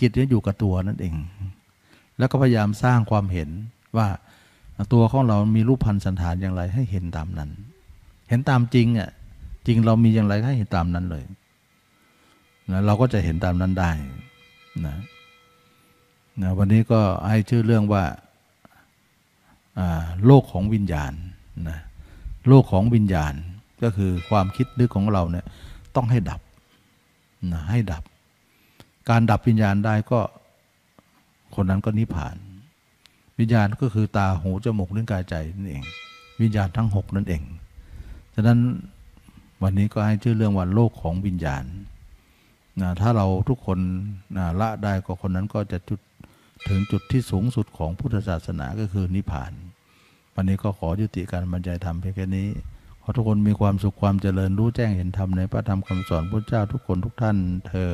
[SPEAKER 1] จิตนี้อยู่กับตัวนั่นเอง แล้วก็พยายามสร้างความเห็นว่าตัวของเรามีรูปพันธสันฐานอย่างไรให้เห็นตามนั้น เห็นตามจริงอะ จริงเรามีอย่างไรให้เห็นตามนั้นเลยนะเราก็จะเห็นตามนั้นได้นะนะวันนี้ก็ให้ชื่อเรื่องว่าโลกของวิญญาณนะโลกของวิญญาณก็คือความคิดนึกของเราเนี่ยต้องให้ดับนะให้ดับ การดับวิญญาณได้ก็คนนั้นก็นิพพาน วิญญาณก็คือตาหูจมูกลิ้นกายใจนั่นเอง วิญญาณทั้งหกนั่นเองฉะนั้น วันนี้ก็ให้ชื่อเรื่องว่าโลกของวิญญาณนะถ้าเราทุกคนนะละได้ก็คนนั้นก็จะจุดถึงจุดที่สูงสุดของพุทธศาสนาก็คือนิพพาน วันนี้ก็ขอยุติการบรรยายธรรมเพียงแค่นี้ ขอทุกคนมีความสุขความเจริญรู้แจ้งเห็นธรรมในพระธรรมคำสอนพระเจ้าทุกคนทุกท่านเธอ